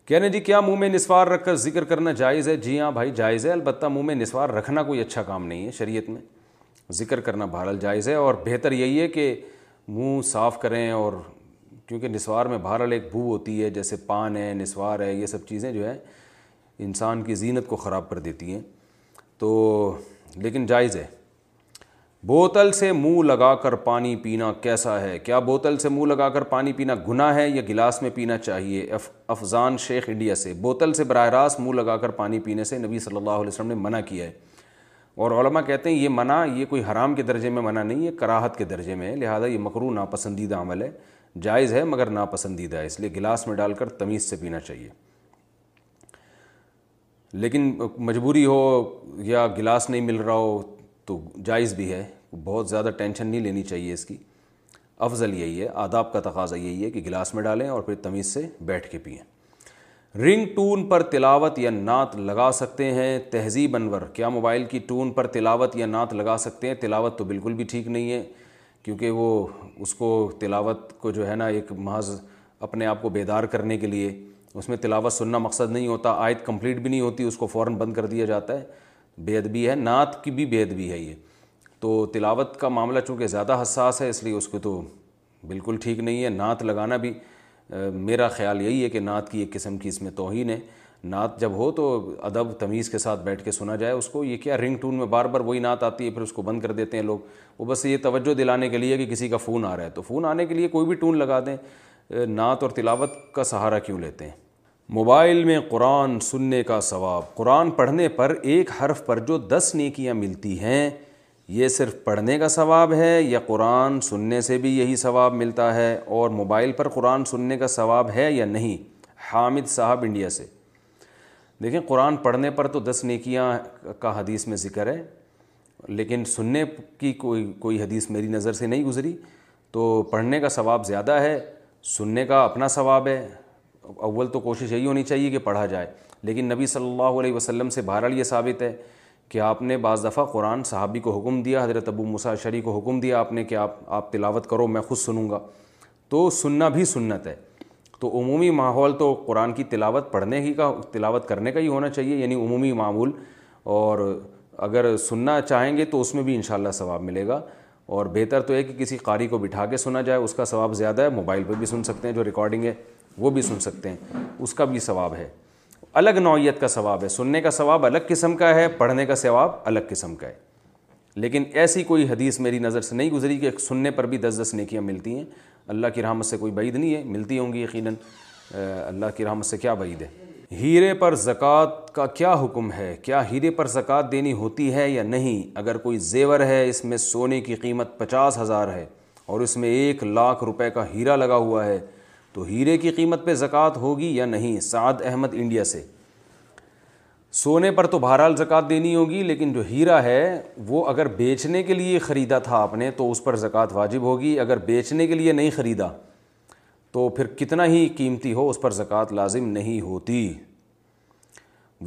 Speaker 2: کہنے جی کیا منہ میں نسوار رکھ کر ذکر کرنا جائز ہے؟ جی ہاں بھائی، جائز ہے۔ البتہ منہ میں نسوار رکھنا کوئی اچھا کام نہیں ہے شریعت میں۔ ذکر کرنا بہرحال جائز ہے۔ اور بہتر یہی ہے کہ منہ صاف کریں اور کیونکہ نسوار میں بہرحال ایک بو ہوتی ہے، جیسے پان ہے، نسوار ہے، یہ سب چیزیں جو ہے انسان کی زینت کو خراب کر دیتی ہیں۔ تو لیکن جائز ہے۔ بوتل سے منہ لگا کر پانی پینا کیسا ہے؟ کیا بوتل سے منہ لگا کر پانی پینا گناہ ہے یا گلاس میں پینا چاہیے؟ افضان شیخ انڈیا سے۔ بوتل سے براہ راست منہ لگا کر پانی پینے سے نبی صلی اللہ علیہ وسلم نے منع کیا ہے۔ اور علماء کہتے ہیں یہ منع، یہ کوئی حرام کے درجے میں منع نہیں ہے، کراہت کے درجے میں ہے، لہٰذا یہ مکرو ناپسندیدہ عمل ہے۔ جائز ہے مگر ناپسندیدہ ہے، اس لیے گلاس میں ڈال کر تمیز سے پینا چاہیے۔ لیکن مجبوری ہو یا گلاس نہیں مل رہا ہو تو جائز بھی ہے، بہت زیادہ ٹینشن نہیں لینی چاہیے اس کی۔ افضل یہی ہے، آداب کا تقاضا یہی ہے کہ گلاس میں ڈالیں اور پھر تمیز سے بیٹھ کے پئیں۔ رنگ ٹون پر تلاوت یا نعت لگا سکتے ہیں، تہذیب انور۔ کیا موبائل کی ٹون پر تلاوت یا نعت لگا سکتے ہیں؟ تلاوت تو بالکل بھی ٹھیک نہیں ہے، کیونکہ وہ اس کو تلاوت کو جو ہے نا ایک محض اپنے آپ کو بیدار کرنے کے لیے، اس میں تلاوت سننا مقصد نہیں ہوتا، آیت کمپلیٹ بھی نہیں ہوتی، اس کو فوراً بند کر دیا جاتا ہے۔ بے ادبی ہے، نعت کی بھی بے ادبی ہے یہ۔ تو تلاوت کا معاملہ چونکہ زیادہ حساس ہے، اس لیے اس کو تو بالکل ٹھیک نہیں ہے۔ نعت لگانا بھی میرا خیال یہی ہے کہ نعت کی ایک قسم کی اس میں توہین ہے۔ نعت جب ہو تو ادب، تمیز کے ساتھ بیٹھ کے سنا جائے اس کو۔ یہ کیا رنگ ٹون میں بار بار وہی نعت آتی ہے، پھر اس کو بند کر دیتے ہیں لوگ۔ وہ بس یہ توجہ دلانے کے لیے کہ کسی کا فون آ رہا ہے۔ تو فون آنے کے لیے کوئی بھی ٹون لگا دیں نعت اور تلاوت کا سہارا کیوں لیتے ہیں؟ موبائل میں قرآن سننے کا ثواب۔ قرآن پڑھنے پر ایک حرف پر جو دس نیکیاں ملتی ہیں، یہ صرف پڑھنے کا ثواب ہے یا قرآن سننے سے بھی یہی ثواب ملتا ہے؟ اور موبائل پر قرآن سننے کا ثواب ہے یا نہیں؟ حامد صاحب انڈیا سے۔ دیکھیں، قرآن پڑھنے پر تو دس نیکیاں کا حدیث میں ذکر ہے، لیکن سننے کی کوئی کوئی حدیث میری نظر سے نہیں گزری۔ تو پڑھنے کا ثواب زیادہ ہے، سننے کا اپنا ثواب ہے اول تو کوشش یہی ہونی چاہیے کہ پڑھا جائے۔ لیکن نبی صلی اللہ علیہ وسلم سے بہرحال یہ ثابت ہے کہ آپ نے بعض دفعہ قرآن صحابی کو حکم دیا، حضرت ابو مساشری کو حکم دیا آپ نے کہ آپ آپ تلاوت کرو، میں خود سنوں گا۔ تو سننا بھی سنت ہے۔ تو عمومی ماحول تو قرآن کی تلاوت پڑھنے ہی کا، تلاوت کرنے کا ہی ہونا چاہیے یعنی عمومی معمول۔ اور اگر سننا چاہیں گے تو اس میں بھی انشاءاللہ ثواب ملے گا۔ اور بہتر تو ہے کہ کسی قاری کو بٹھا کے سنا جائے، اس کا ثواب زیادہ ہے، موبائل پہ بھی سن سکتے ہیں جو ریکارڈنگ ہے۔ وہ بھی سن سکتے ہیں۔ اس کا بھی ثواب ہے۔ الگ نوعیت کا ثواب ہے۔ سننے کا ثواب الگ قسم کا ہے، پڑھنے کا ثواب الگ قسم کا ہے۔ لیکن ایسی کوئی حدیث میری نظر سے نہیں گزری کہ سننے پر بھی دس دس نیکیاں ملتی ہیں۔ اللہ کی رحمت سے کوئی بعید نہیں ہے، ملتی ہوں گی یقیناً۔ اللہ کی رحمت سے کیا بعید ہے؟ ہیرے پر زکوٰۃ کا کیا حکم ہے؟ کیا ہیرے پر زکوٰۃ دینی ہوتی ہے یا نہیں؟ اگر کوئی زیور ہے، اس میں سونے کی قیمت پچاس ہزار ہے اور اس میں ایک لاکھ روپے کا ہیرا لگا ہوا ہے تو ہیرے کی قیمت پہ زکوٰۃ ہوگی یا نہیں؟ سعد احمد انڈیا سے۔ سونے پر تو بہرحال زکوٰۃ دینی ہوگی، لیکن جو ہیرا ہے، وہ اگر بیچنے کے لیے خریدا تھا آپ نے، تو اس پر زکوٰۃ واجب ہوگی۔ اگر بیچنے کے لیے نہیں خریدا، تو پھر کتنا ہی قیمتی ہو، اس پر زکوٰۃ لازم نہیں ہوتی۔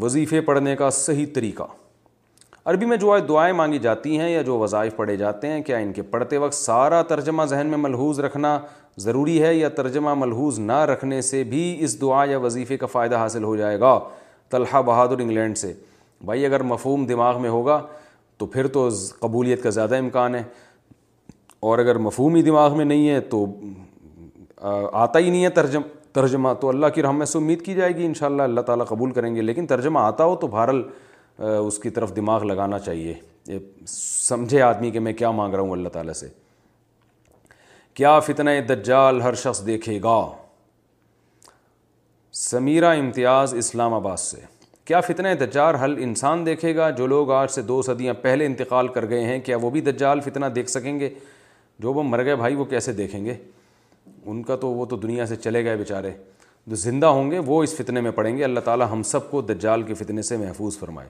Speaker 2: وظیفے پڑھنے کا صحیح طریقہ۔ عربی میں جو دعائیں مانگی جاتی ہیں یا جو وظائف پڑھے جاتے ہیں، کیا ان کے پڑھتے وقت سارا ترجمہ ذہن میں ملحوظ رکھنا ضروری ہے یا ترجمہ ملحوظ نہ رکھنے سے بھی اس دعا یا وظیفے کا فائدہ حاصل ہو جائے گا؟ طلحہ بہادر انگلینڈ سے۔ بھائی، اگر مفہوم دماغ میں ہوگا تو پھر تو قبولیت کا زیادہ امکان ہے۔ اور اگر مفہوم ہی دماغ میں نہیں ہے تو آتا ہی نہیں ہے ترجم، ترجمہ۔ تو اللہ کی رحمت سے امید کی جائے گی انشاءاللہ، اللہ تعالیٰ قبول کریں گے۔ لیکن ترجمہ آتا ہو تو بہرحال اس کی طرف دماغ لگانا چاہیے۔ سمجھے آدمی کہ میں کیا مانگ رہا ہوں اللہ تعالیٰ سے۔ کیا فتنہ دجال ہر شخص دیکھے گا؟ سمیرہ امتیاز اسلام آباد سے۔ کیا فتنہ دجال ہل انسان دیکھے گا؟ جو لوگ آج سے دو صدیاں پہلے انتقال کر گئے ہیں، کیا وہ بھی دجال فتنہ دیکھ سکیں گے؟ جو وہ مر گئے بھائی وہ کیسے دیکھیں گے؟ ان کا تو وہ تو دنیا سے چلے گئے بیچارے۔ جو زندہ ہوں گے وہ اس فتنے میں پڑیں گے۔ اللہ تعالیٰ ہم سب کو دجال کے فتنے سے محفوظ فرمائے۔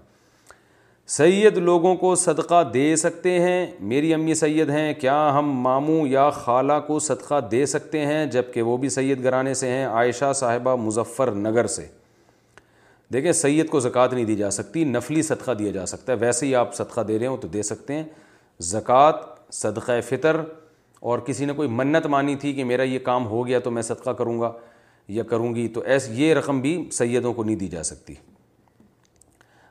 Speaker 2: سید لوگوں کو صدقہ دے سکتے ہیں۔ میری امی سید ہیں۔ کیا ہم ماموں یا خالہ کو صدقہ دے سکتے ہیں؟ جبکہ وہ بھی سید گرانے سے ہیں، عائشہ صاحبہ مظفر نگر سے۔ دیکھیں، سید کو زکوٰۃ نہیں دی جا سکتی، نفلی صدقہ دیا جا سکتا ہے۔ ویسے ہی آپ صدقہ دے رہے ہوں تو دے سکتے ہیں۔ زکوٰۃ، صدقہ فطر، اور کسی نے کوئی منت مانی تھی کہ میرا یہ کام ہو گیا تو میں صدقہ کروں گا۔ یا کروں گی تو ایس یہ رقم بھی سیدوں کو نہیں دی جا سکتی۔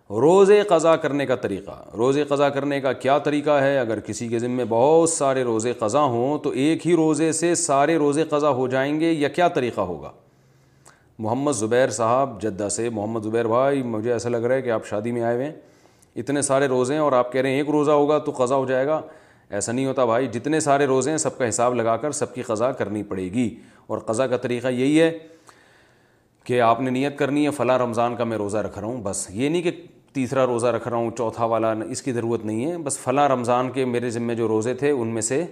Speaker 2: روزے قضا کرنے کا طریقہ۔ روزے قضا کرنے کا کیا طریقہ ہے؟ اگر کسی کے ذمے بہت سارے روزے قضا ہوں تو ایک ہی روزے سے سارے روزے قضا ہو جائیں گے یا کیا طریقہ ہوگا؟ محمد زبیر صاحب، جدہ سے محمد زبیر بھائی، مجھے ایسا لگ رہا ہے کہ آپ شادی میں آئے ہوئے ہیں۔ اتنے سارے روزے ہیں اور آپ کہہ رہے ہیں ایک روزہ ہوگا تو قضا ہو جائے گا۔ ایسا نہیں ہوتا بھائی، جتنے سارے روزے ہیں سب کا حساب لگا کر سب کی قضا کرنی پڑے گی۔ اور قضا کا طریقہ یہی ہے کہ آپ نے نیت کرنی ہے، فلاں رمضان کا میں روزہ رکھ رہا ہوں، بس۔ یہ نہیں کہ تیسرا روزہ رکھ رہا ہوں، چوتھا والا، اس کی ضرورت نہیں ہے۔ بس فلاں رمضان کے میرے ذمے جو روزے تھے، ان میں سے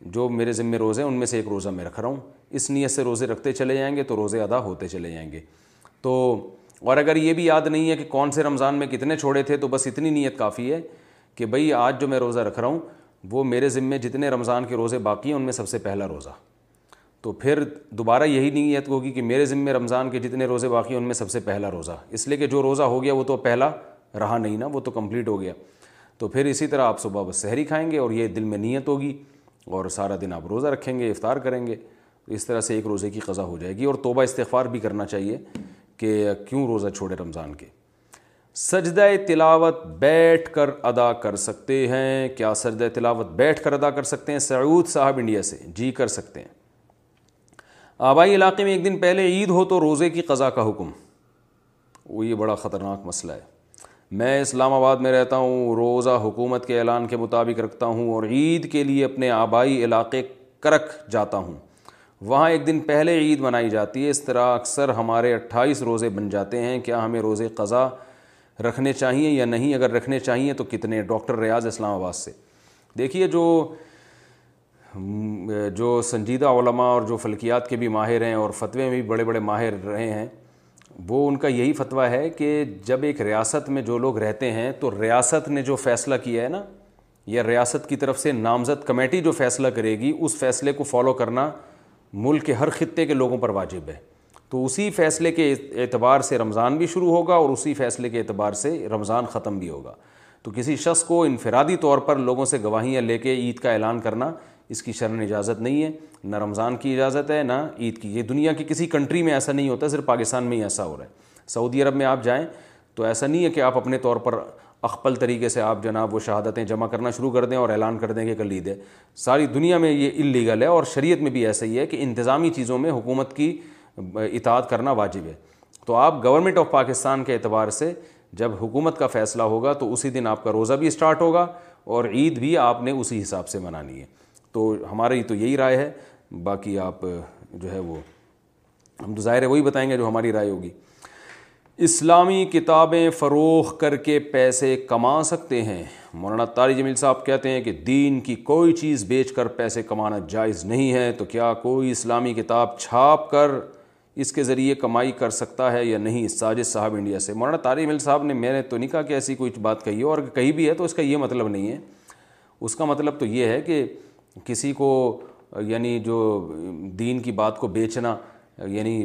Speaker 2: جو میرے ذمے روزے ہیں، ان میں سے ایک روزہ میں رکھ رہا ہوں۔ اس نیت سے روزے رکھتے چلے جائیں گے تو روزے ادا ہوتے چلے جائیں گے۔ تو، اور اگر یہ بھی یاد نہیں ہے کہ کون سے رمضان میں کتنے چھوڑے تھے، تو بس اتنی نیت کافی ہے کہ بھئی آج جو میں روزہ رکھ رہا ہوں، وہ میرے ذمے جتنے رمضان کے روزے باقی ہیں، ان میں سب سے پہلا روزہ۔ تو پھر دوبارہ یہی نیت ہوگی کہ میرے ذمے رمضان کے جتنے روزے باقی ہیں، ان میں سب سے پہلا روزہ۔ اس لیے کہ جو روزہ ہو گیا وہ تو پہلا رہا نہیں نا، وہ تو کمپلیٹ ہو گیا۔ تو پھر اسی طرح آپ صبح بس سحری کھائیں گے اور یہ دل میں نیت ہوگی اور سارا دن آپ روزہ رکھیں گے، افطار کریں گے۔ اس طرح سے ایک روزے کی قضا ہو جائے گی اور توبہ استغفار بھی کرنا چاہیے کہ کیوں روزہ چھوڑے رمضان کے۔ سجدہ تلاوت بیٹھ کر ادا کر سکتے ہیں۔ کیا سجدہ تلاوت بیٹھ کر ادا کر سکتے ہیں؟ سعود صاحب انڈیا سے۔ جی کر سکتے ہیں۔ آبائی علاقے میں ایک دن پہلے عید ہو تو روزے کی قضا کا حکم۔ وہ یہ بڑا خطرناک مسئلہ ہے۔ میں اسلام آباد میں رہتا ہوں، روزہ حکومت کے اعلان کے مطابق رکھتا ہوں اور عید کے لیے اپنے آبائی علاقے کرک جاتا ہوں۔ وہاں ایک دن پہلے عید منائی جاتی ہے۔ اس طرح اکثر ہمارے اٹھائیس روزے بن جاتے ہیں۔ کیا ہمیں روزے قضا رکھنے چاہیے یا نہیں؟ اگر رکھنے چاہیے تو کتنے؟ ڈاکٹر ریاض اسلام آباد سے۔ دیکھیے جو جو سنجیدہ علماء اور جو فلکیات کے بھی ماہر ہیں اور فتوے میں بھی بڑے بڑے ماہر رہے ہیں، وہ ان کا یہی فتویٰ ہے کہ جب ایک ریاست میں جو لوگ رہتے ہیں، تو ریاست نے جو فیصلہ کیا ہے نا، یا ریاست کی طرف سے نامزد کمیٹی جو فیصلہ کرے گی، اس فیصلے کو فالو کرنا ملک کے ہر خطے کے لوگوں پر واجب ہے۔ تو اسی فیصلے کے اعتبار سے رمضان بھی شروع ہوگا اور اسی فیصلے کے اعتبار سے رمضان ختم بھی ہوگا۔ تو کسی شخص کو انفرادی طور پر لوگوں سے گواہیاں لے کے عید کا اعلان کرنا اس کی شرن اجازت نہیں ہے، نہ رمضان کی اجازت ہے، نہ عید کی۔ یہ دنیا کی کسی کنٹری میں ایسا نہیں ہوتا، صرف پاکستان میں ہی ایسا ہو رہا ہے۔ سعودی عرب میں آپ جائیں تو ایسا نہیں ہے کہ آپ اپنے طور پر اخپل طریقے سے آپ جناب وہ شہادتیں جمع کرنا شروع کر دیں اور اعلان کر دیں کہ کل عید ہے۔ ساری دنیا میں یہ اللیگل ہے اور شریعت میں بھی ایسا ہی ہے کہ انتظامی چیزوں میں حکومت کی اطاعت کرنا واجب ہے۔ تو آپ گورنمنٹ آف پاکستان کے اعتبار سے جب حکومت کا فیصلہ ہوگا تو اسی دن آپ کا روزہ بھی اسٹارٹ ہوگا اور عید بھی آپ نے اسی حساب سے منانی ہے۔ تو ہماری تو یہی رائے ہے۔ باقی آپ جو ہے وہ، ہم تو ظاہر ہے وہی بتائیں گے جو ہماری رائے ہوگی۔ اسلامی کتابیں فروغ کر کے پیسے کما سکتے ہیں۔ مولانا طاری جمیل صاحب کہتے ہیں کہ دین کی کوئی چیز بیچ کر پیسے کمانا جائز نہیں ہے۔ تو کیا کوئی اسلامی کتاب چھاپ کر اس کے ذریعے کمائی کر سکتا ہے یا نہیں؟ ساجد صاحب انڈیا سے۔ مولانا طاری مل صاحب نے، میں نے تو نہیں کہا کہ ایسی کوئی بات کہی ہو اور کہیں بھی ہے تو اس کا یہ مطلب نہیں ہے۔ اس کا مطلب تو یہ ہے کہ کسی کو یعنی جو دین کی بات کو بیچنا یعنی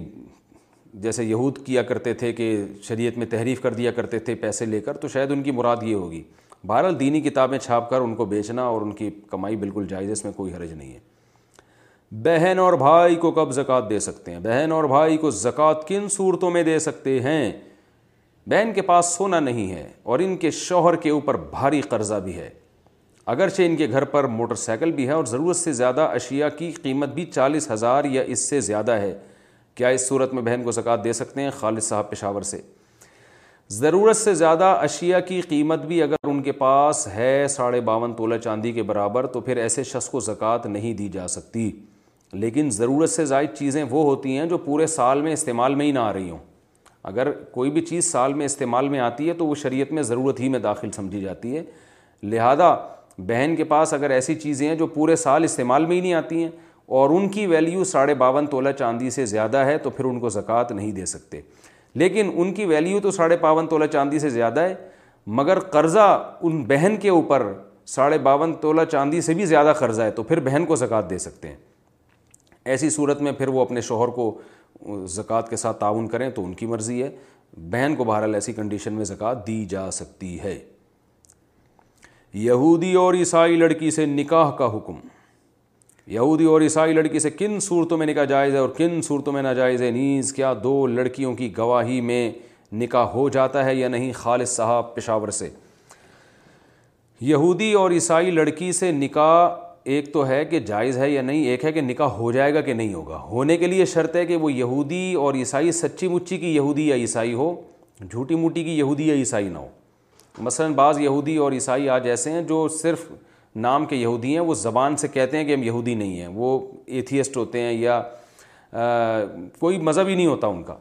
Speaker 2: جیسے یہود کیا کرتے تھے کہ شریعت میں تحریف کر دیا کرتے تھے پیسے لے کر، تو شاید ان کی مراد یہ ہوگی۔ بہرحال دینی کتابیں چھاپ کر ان کو بیچنا اور ان کی کمائی بالکل جائز اس میں کوئی حرج نہیں ہے۔ بہن اور بھائی کو کب زکوٰۃ دے سکتے ہیں؟ بہن اور بھائی کو زکوٰۃ کن صورتوں میں دے سکتے ہیں؟ بہن کے پاس سونا نہیں ہے اور ان کے شوہر کے اوپر بھاری قرضہ بھی ہے۔ اگرچہ ان کے گھر پر موٹر سائیکل بھی ہے اور ضرورت سے زیادہ اشیاء کی قیمت بھی چالیس ہزار یا اس سے زیادہ ہے۔ کیا اس صورت میں بہن کو زکوٰۃ دے سکتے ہیں؟ خالد صاحب پشاور سے۔ ضرورت سے زیادہ اشیاء کی قیمت بھی اگر ان کے پاس ہے ساڑھے باون تولہ چاندی کے برابر، تو پھر ایسے شخص کو زکوٰۃ نہیں دی جا سکتی۔ لیکن ضرورت سے زائد چیزیں وہ ہوتی ہیں جو پورے سال میں استعمال میں ہی نہ آ رہی ہوں۔ اگر کوئی بھی چیز سال میں استعمال میں آتی ہے تو وہ شریعت میں ضرورت ہی میں داخل سمجھی جاتی ہے۔ لہذا بہن کے پاس اگر ایسی چیزیں ہیں جو پورے سال استعمال میں ہی نہیں آتی ہیں اور ان کی ویلیو ساڑھے باون تولہ چاندی سے زیادہ ہے تو پھر ان کو زکوٰۃ نہیں دے سکتے۔ لیکن ان کی ویلیو تو ساڑھے باون تولہ چاندی سے زیادہ ہے، مگر قرضہ ان بہن کے اوپر ساڑھے باون تولہ چاندی سے بھی زیادہ قرضہ ہے تو پھر بہن کو زکوٰۃ دے سکتے ہیں۔ ایسی صورت میں پھر وہ اپنے شوہر کو زکوٰۃ کے ساتھ تعاون کریں تو ان کی مرضی ہے۔ بہن کو بہرحال ایسی کنڈیشن میں زکوٰۃ دی جا سکتی ہے۔ یہودی اور عیسائی لڑکی سے نکاح کا حکم۔ یہودی اور عیسائی لڑکی سے کن صورتوں میں نکاح جائز ہے اور کن صورتوں میں ناجائز ہے نیز، کیا دو لڑکیوں کی گواہی میں نکاح ہو جاتا ہے یا نہیں؟ خالد صاحب پشاور سے۔ یہودی اور عیسائی لڑکی سے نکاح ایک تو ہے کہ جائز ہے یا نہیں، ایک ہے کہ نکاح ہو جائے گا کہ نہیں ہوگا۔ ہونے کے لیے شرط ہے کہ وہ یہودی اور عیسائی، سچی مچی کی یہودی یا عیسائی ہو، جھوٹی موٹی کی یہودی یا عیسائی نہ ہو۔ مثلاً بعض یہودی اور عیسائی آج ایسے ہیں جو صرف نام کے یہودی ہیں، وہ زبان سے کہتے ہیں کہ ہم یہودی نہیں ہیں، وہ ایتھیسٹ ہوتے ہیں یا کوئی مذہب ہی نہیں ہوتا ان کا۔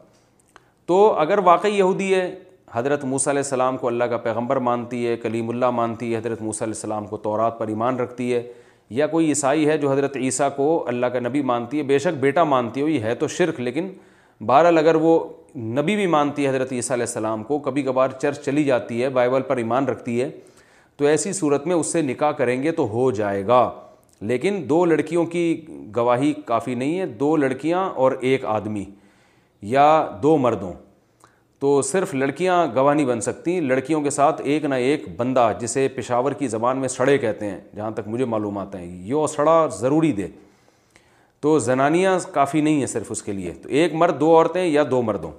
Speaker 2: تو اگر واقعی یہودی ہے، حضرت موسیٰ علیہ السلام کو اللہ کا پیغمبر مانتی ہے، کلیم اللہ مانتی ہے، حضرت موسیٰ علیہ السلام کو تورات پر ایمان رکھتی ہے، یا کوئی عیسائی ہے جو حضرت عیسیٰ کو اللہ کا نبی مانتی ہے، بے شک بیٹا مانتی ہو یہ ہے تو شرک، لیکن بہرحال اگر وہ نبی بھی مانتی ہے حضرت عیسیٰ علیہ السلام کو، کبھی کبھار چرچ چلی جاتی ہے، بائبل پر ایمان رکھتی ہے، تو ایسی صورت میں اس سے نکاح کریں گے تو ہو جائے گا۔ لیکن دو لڑکیوں کی گواہی کافی نہیں ہے، دو لڑکیاں اور ایک آدمی یا دو مردوں۔ تو صرف لڑکیاں گواہ نہیں بن سکتی، لڑکیوں کے ساتھ ایک نہ ایک بندہ، جسے پشاور کی زبان میں سڑے کہتے ہیں، جہاں تک مجھے معلومات ہیں، یہ سڑا ضروری دے۔ تو زنانیاں کافی نہیں ہیں صرف اس کے لیے۔ تو ایک مرد، دو عورتیں یا دو مردوں۔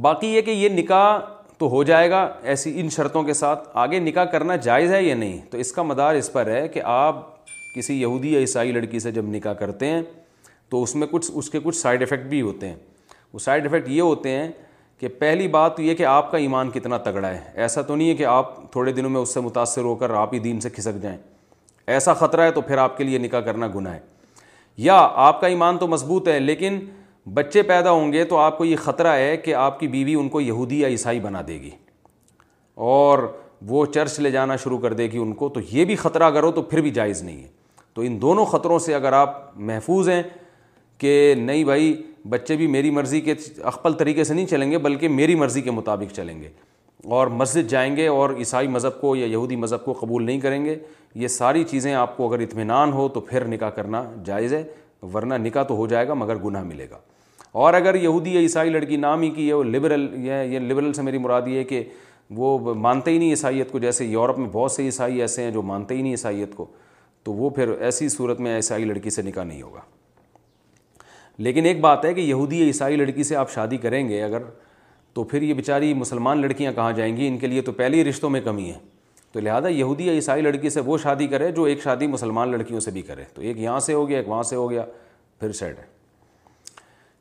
Speaker 2: باقی یہ کہ یہ نکاح تو ہو جائے گا ایسی ان شرطوں کے ساتھ۔ آگے نکاح کرنا جائز ہے یا نہیں؟ تو اس کا مدار اس پر ہے کہ آپ کسی یہودی یا عیسائی لڑکی سے جب نکاح کرتے ہیں، تو اس میں کچھ، اس کے کچھ سائڈ افیکٹ بھی ہوتے ہیں۔ وہ سائڈ افیکٹ یہ ہوتے ہیں کہ پہلی بات تو یہ کہ آپ کا ایمان کتنا تگڑا ہے۔ ایسا تو نہیں ہے کہ آپ تھوڑے دنوں میں اس سے متاثر ہو کر آپ ہی دین سے کھسک جائیں۔ ایسا خطرہ ہے تو پھر آپ کے لیے نکاح کرنا گناہ ہے۔ یا آپ کا ایمان تو مضبوط ہے، لیکن بچے پیدا ہوں گے تو آپ کو یہ خطرہ ہے کہ آپ کی بیوی ان کو یہودی یا عیسائی بنا دے گی۔ اور وہ چرچ لے جانا شروع کر دے گی ان کو، تو یہ بھی خطرہ اگر ہو تو پھر بھی جائز نہیں ہے۔ تو ان دونوں خطروں سے اگر آپ محفوظ ہیں کہ نہیں بھائی، بچے بھی میری مرضی کے اخپل طریقے سے نہیں چلیں گے، بلکہ میری مرضی کے مطابق چلیں گے۔ اور مسجد جائیں گے اور عیسائی مذہب کو یا یہودی مذہب کو قبول نہیں کریں گے۔ یہ ساری چیزیں آپ کو اگر اطمینان ہو تو پھر نکاح کرنا جائز ہے، ورنہ نکاح تو ہو جائے گا مگر گناہ ملے گا۔ اور اگر یہودی یا عیسائی لڑکی نام ہی کی ہے، وہ لبرل یہ لبرل سے میری مراد یہ ہے کہ وہ مانتے ہی نہیں عیسائیت کو، جیسے یورپ میں بہت سے عیسائی ایسے ہیں جو مانتے ہی نہیں عیسائیت کو، تو وہ پھر ایسی صورت میں عیسائی لڑکی سے نکاح نہیں ہوگا۔ لیکن ایک بات ہے کہ یہودی یا عیسائی لڑکی سے آپ شادی کریں گے اگر، تو پھر یہ بیچاری مسلمان لڑکیاں کہاں جائیں گی؟ ان کے لیے تو پہلے ہی رشتوں میں کمی ہے۔ تو لہٰذا یہودی یا عیسائی لڑکی سے وہ شادی کرے جو ایک شادی مسلمان لڑکیوں سے بھی کرے۔ تو ایک یہاں سے ہو گیا، ایک وہاں سے ہو گیا، پھر سیٹ ہے۔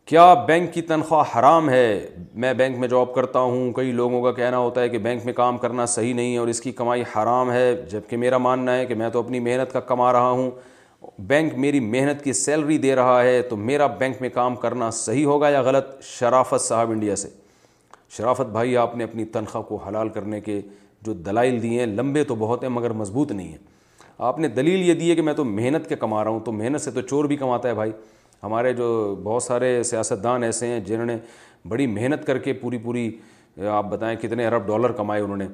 Speaker 2: کیا بینک کی تنخواہ حرام ہے؟ میں بینک میں جاب کرتا ہوں، کئی لوگوں کا کہنا ہوتا ہے کہ بینک میں کام کرنا صحیح نہیں ہے اور اس کی کمائی حرام ہے جبکہ میرا ماننا ہے کہ میں تو اپنی محنت کا کما رہا ہوں۔ بینک میری محنت کی سیلری دے رہا ہے تو میرا بینک میں کام کرنا صحیح ہوگا یا غلط؟ شرافت صاحب انڈیا سے۔ شرافت بھائی، آپ نے اپنی تنخواہ کو حلال کرنے کے جو دلائل دیے ہیں، لمبے تو بہت ہیں مگر مضبوط نہیں ہیں۔ آپ نے دلیل یہ دی ہے کہ میں تو محنت کے کما رہا ہوں، تو محنت سے تو چور بھی کماتا ہے بھائی۔ ہمارے جو بہت سارے سیاستدان ایسے ہیں جنہوں نے بڑی محنت کر کے پوری پوری، آپ بتائیں کتنے ارب ڈالر کمائے انہوں نے۔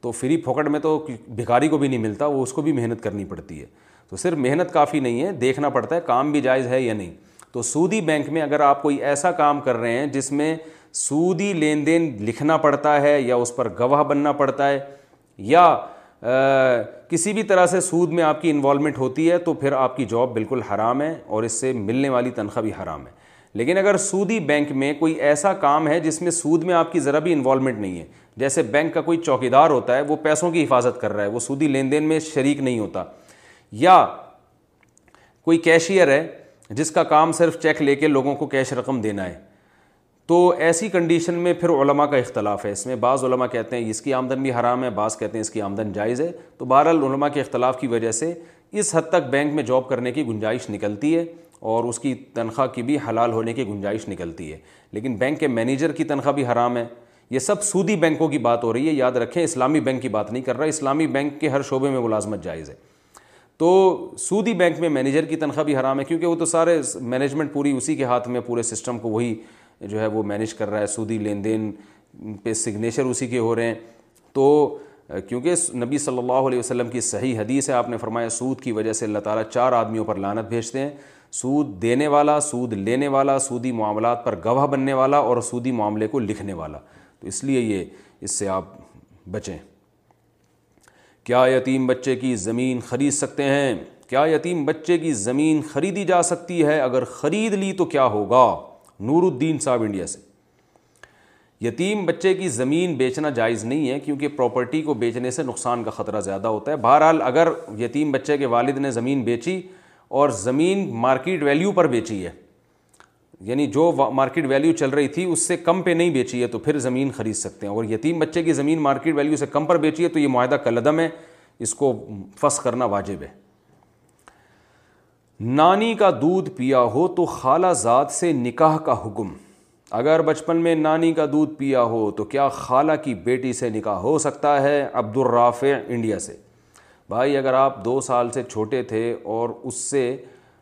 Speaker 2: تو فری پھوکٹ میں تو بھکاری کو بھی نہیں ملتا، وہ اس کو بھی محنت کرنی پڑتی ہے۔ تو صرف محنت کافی نہیں ہے، دیکھنا پڑتا ہے کام بھی جائز ہے یا نہیں۔ تو سودی بینک میں اگر آپ کوئی ایسا کام کر رہے ہیں جس میں سودی لین دین لکھنا پڑتا ہے یا اس پر گواہ بننا پڑتا ہے یا کسی بھی طرح سے سود میں آپ کی انوالومنٹ ہوتی ہے تو پھر آپ کی جاب بالکل حرام ہے اور اس سے ملنے والی تنخواہ بھی حرام ہے۔ لیکن اگر سودی بینک میں کوئی ایسا کام ہے جس میں سود میں آپ کی ذرا بھی انوالومنٹ نہیں ہے، جیسے بینک کا کوئی چوکیدار ہوتا ہے، وہ پیسوں کی حفاظت کر رہا ہے، وہ سودی لین دین میں شریک نہیں ہوتا۔ یا کوئی کیشیئر ہے جس کا کام صرف چیک لے کے لوگوں کو کیش رقم دینا ہے۔ تو ایسی کنڈیشن میں پھر علماء کا اختلاف ہے۔ اس میں بعض علماء کہتے ہیں اس کی آمدن بھی حرام ہے، بعض کہتے ہیں اس کی آمدن جائز ہے۔ تو بہرحال علماء کے اختلاف کی وجہ سے اس حد تک بینک میں جاب کرنے کی گنجائش نکلتی ہے اور اس کی تنخواہ کی بھی حلال ہونے کی گنجائش نکلتی ہے۔ لیکن بینک کے مینیجر کی تنخواہ بھی حرام ہے۔ یہ سب سودی بینکوں کی بات ہو رہی ہے۔ یاد رکھیں، اسلامی بینک کی بات نہیں کر رہا، اسلامی بینک کے ہر شعبے میں ملازمت جائز ہے۔ تو سودی بینک میں مینیجر کی تنخواہ بھی حرام ہے کیونکہ وہ تو سارے مینجمنٹ پوری اسی کے ہاتھ میں، پورے سسٹم کو وہی جو ہے وہ مینیج کر رہا ہے، سودی لین دین پہ سگنیچر اسی کے ہو رہے ہیں۔ تو کیونکہ نبی صلی اللہ علیہ وسلم کی صحیح حدیث ہے، آپ نے فرمایا سود کی وجہ سے اللہ تعالیٰ چار آدمیوں پر لانت بھیجتے ہیں۔ سود دینے والا، سود لینے والا، سودی معاملات پر گواہ بننے والا اور سودی معاملے کو لکھنے والا۔ تو اس لیے یہ، اس سے آپ بچیں۔ کیا یتیم بچے کی زمین خرید سکتے ہیں؟ کیا یتیم بچے کی زمین خریدی جا سکتی ہے؟ اگر خرید لی تو کیا ہوگا؟ نور الدین صاحب انڈیا سے۔ یتیم بچے کی زمین بیچنا جائز نہیں ہے کیونکہ پراپرٹی کو بیچنے سے نقصان کا خطرہ زیادہ ہوتا ہے۔ بہرحال اگر یتیم بچے کے والد نے زمین بیچی اور زمین مارکیٹ ویلیو پر بیچی ہے یعنی جو مارکیٹ ویلیو چل رہی تھی، اس سے کم پہ نہیں بیچی ہے تو پھر زمین خرید سکتے ہیں۔ اور یتیم بچے کی زمین مارکیٹ ویلیو سے کم پر بیچی ہے تو یہ معاہدہ کلدم ہے۔ اس کو فس کرنا واجب ہے۔ نانی کا دودھ پیا ہو تو خالہ ذات سے نکاح کا حکم۔ اگر بچپن میں نانی کا دودھ پیا ہو تو کیا خالہ کی بیٹی سے نکاح ہو سکتا ہے عبد الرافع انڈیا سے؟ بھائی، اگر آپ دو سال سے چھوٹے تھے اور اس سے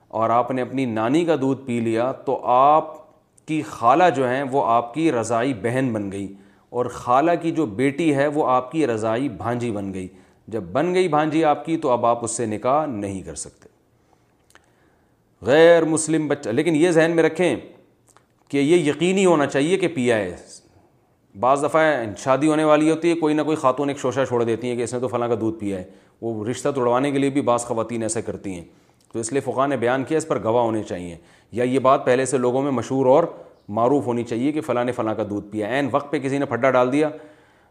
Speaker 2: اور آپ نے اپنی نانی کا دودھ پی لیا تو آپ کی خالہ جو ہیں وہ آپ کی رضائی بہن بن گئی اور خالہ کی جو بیٹی ہے وہ آپ کی رضائی بھانجی بن گئی۔ جب بن گئی بھانجی آپ کی تو اب آپ اس سے نکاح نہیں کر سکتے۔ غیر مسلم بچہ لیکن یہ ذہن میں رکھیں کہ یہ یقینی ہونا چاہیے کہ پیا ہے۔ بعض دفعہ شادی ہونے والی ہوتی ہے، کوئی نہ کوئی خاتون ایک شوشہ چھوڑ دیتی ہیں کہ اس نے تو فلاں کا دودھ پیا ہے۔ وہ رشتہ توڑوانے کے لیے بھی بعض خواتین ایسے کرتی ہیں۔ تو اس لیے فقہ نے بیان کیا، اس پر گواہ ہونے چاہیے۔ یا یہ بات پہلے سے لوگوں میں مشہور اور معروف ہونی چاہیے کہ فلاں نے فلاں کا دودھ پیا عین وقت پہ کسی نے پھڈا ڈال دیا،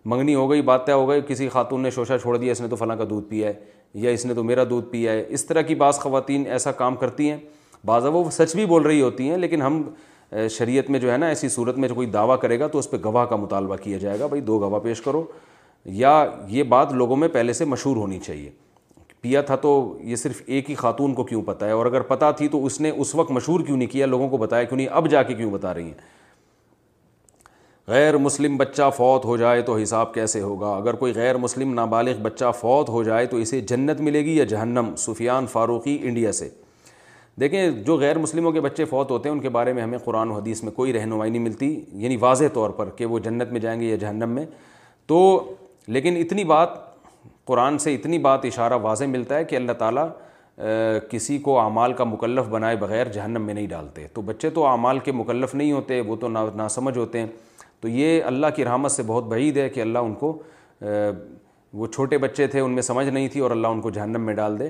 Speaker 2: منگنی ہو گئی، بات طے ہو گئی، کسی خاتون نے شوشہ چھوڑ دیا، اس نے تو فلاں کا دودھ پیا ہے، یا اس نے تو میرا دودھ پیا ہے۔ اس طرح کی بعض خواتین ایسا کام کرتی ہیں۔ بعض وہ سچ بھی بول رہی ہوتی ہیں، لیکن ہم شریعت میں جو ہے نا، ایسی صورت میں جو کوئی دعویٰ کرے گا تو اس پہ گواہ کا مطالبہ کیا جائے گا، بھائی دو گواہ پیش کرو۔ یا یہ بات لوگوں میں پہلے سے مشہور ہونی چاہیے۔ پیا تھا تو یہ صرف ایک ہی خاتون کو کیوں پتہ ہے؟ اور اگر پتہ تھی تو اس نے اس وقت مشہور کیوں نہیں کیا، لوگوں کو بتایا کیوں نہیں، اب جا کے کیوں بتا رہی ہیں؟ غیر مسلم بچہ فوت ہو جائے تو حساب کیسے ہوگا؟ اگر کوئی غیر مسلم نابالغ بچہ فوت ہو جائے تو اسے جنت ملے گی یا جہنم؟ سفیان فاروقی انڈیا سے۔ دیکھیں، جو غیر مسلموں کے بچے فوت ہوتے ہیں، ان کے بارے میں ہمیں قرآن و حدیث میں کوئی رہنمائی نہیں ملتی یعنی واضح طور پر کہ وہ جنت میں جائیں گے یا جہنم میں۔ تو لیکن اتنی بات، قرآن سے اتنی بات اشارہ واضح ملتا ہے کہ اللہ تعالیٰ کسی کو اعمال کا مکلف بنائے بغیر جہنم میں نہیں ڈالتے۔ تو بچے تو اعمال کے مکلف نہیں ہوتے، وہ تو نا سمجھ ہوتے ہیں۔ تو یہ اللہ کی رحمت سے بہت بعید ہے کہ اللہ ان کو وہ چھوٹے بچے تھے، ان میں سمجھ نہیں تھی اور اللہ ان کو جہنم میں ڈال دے۔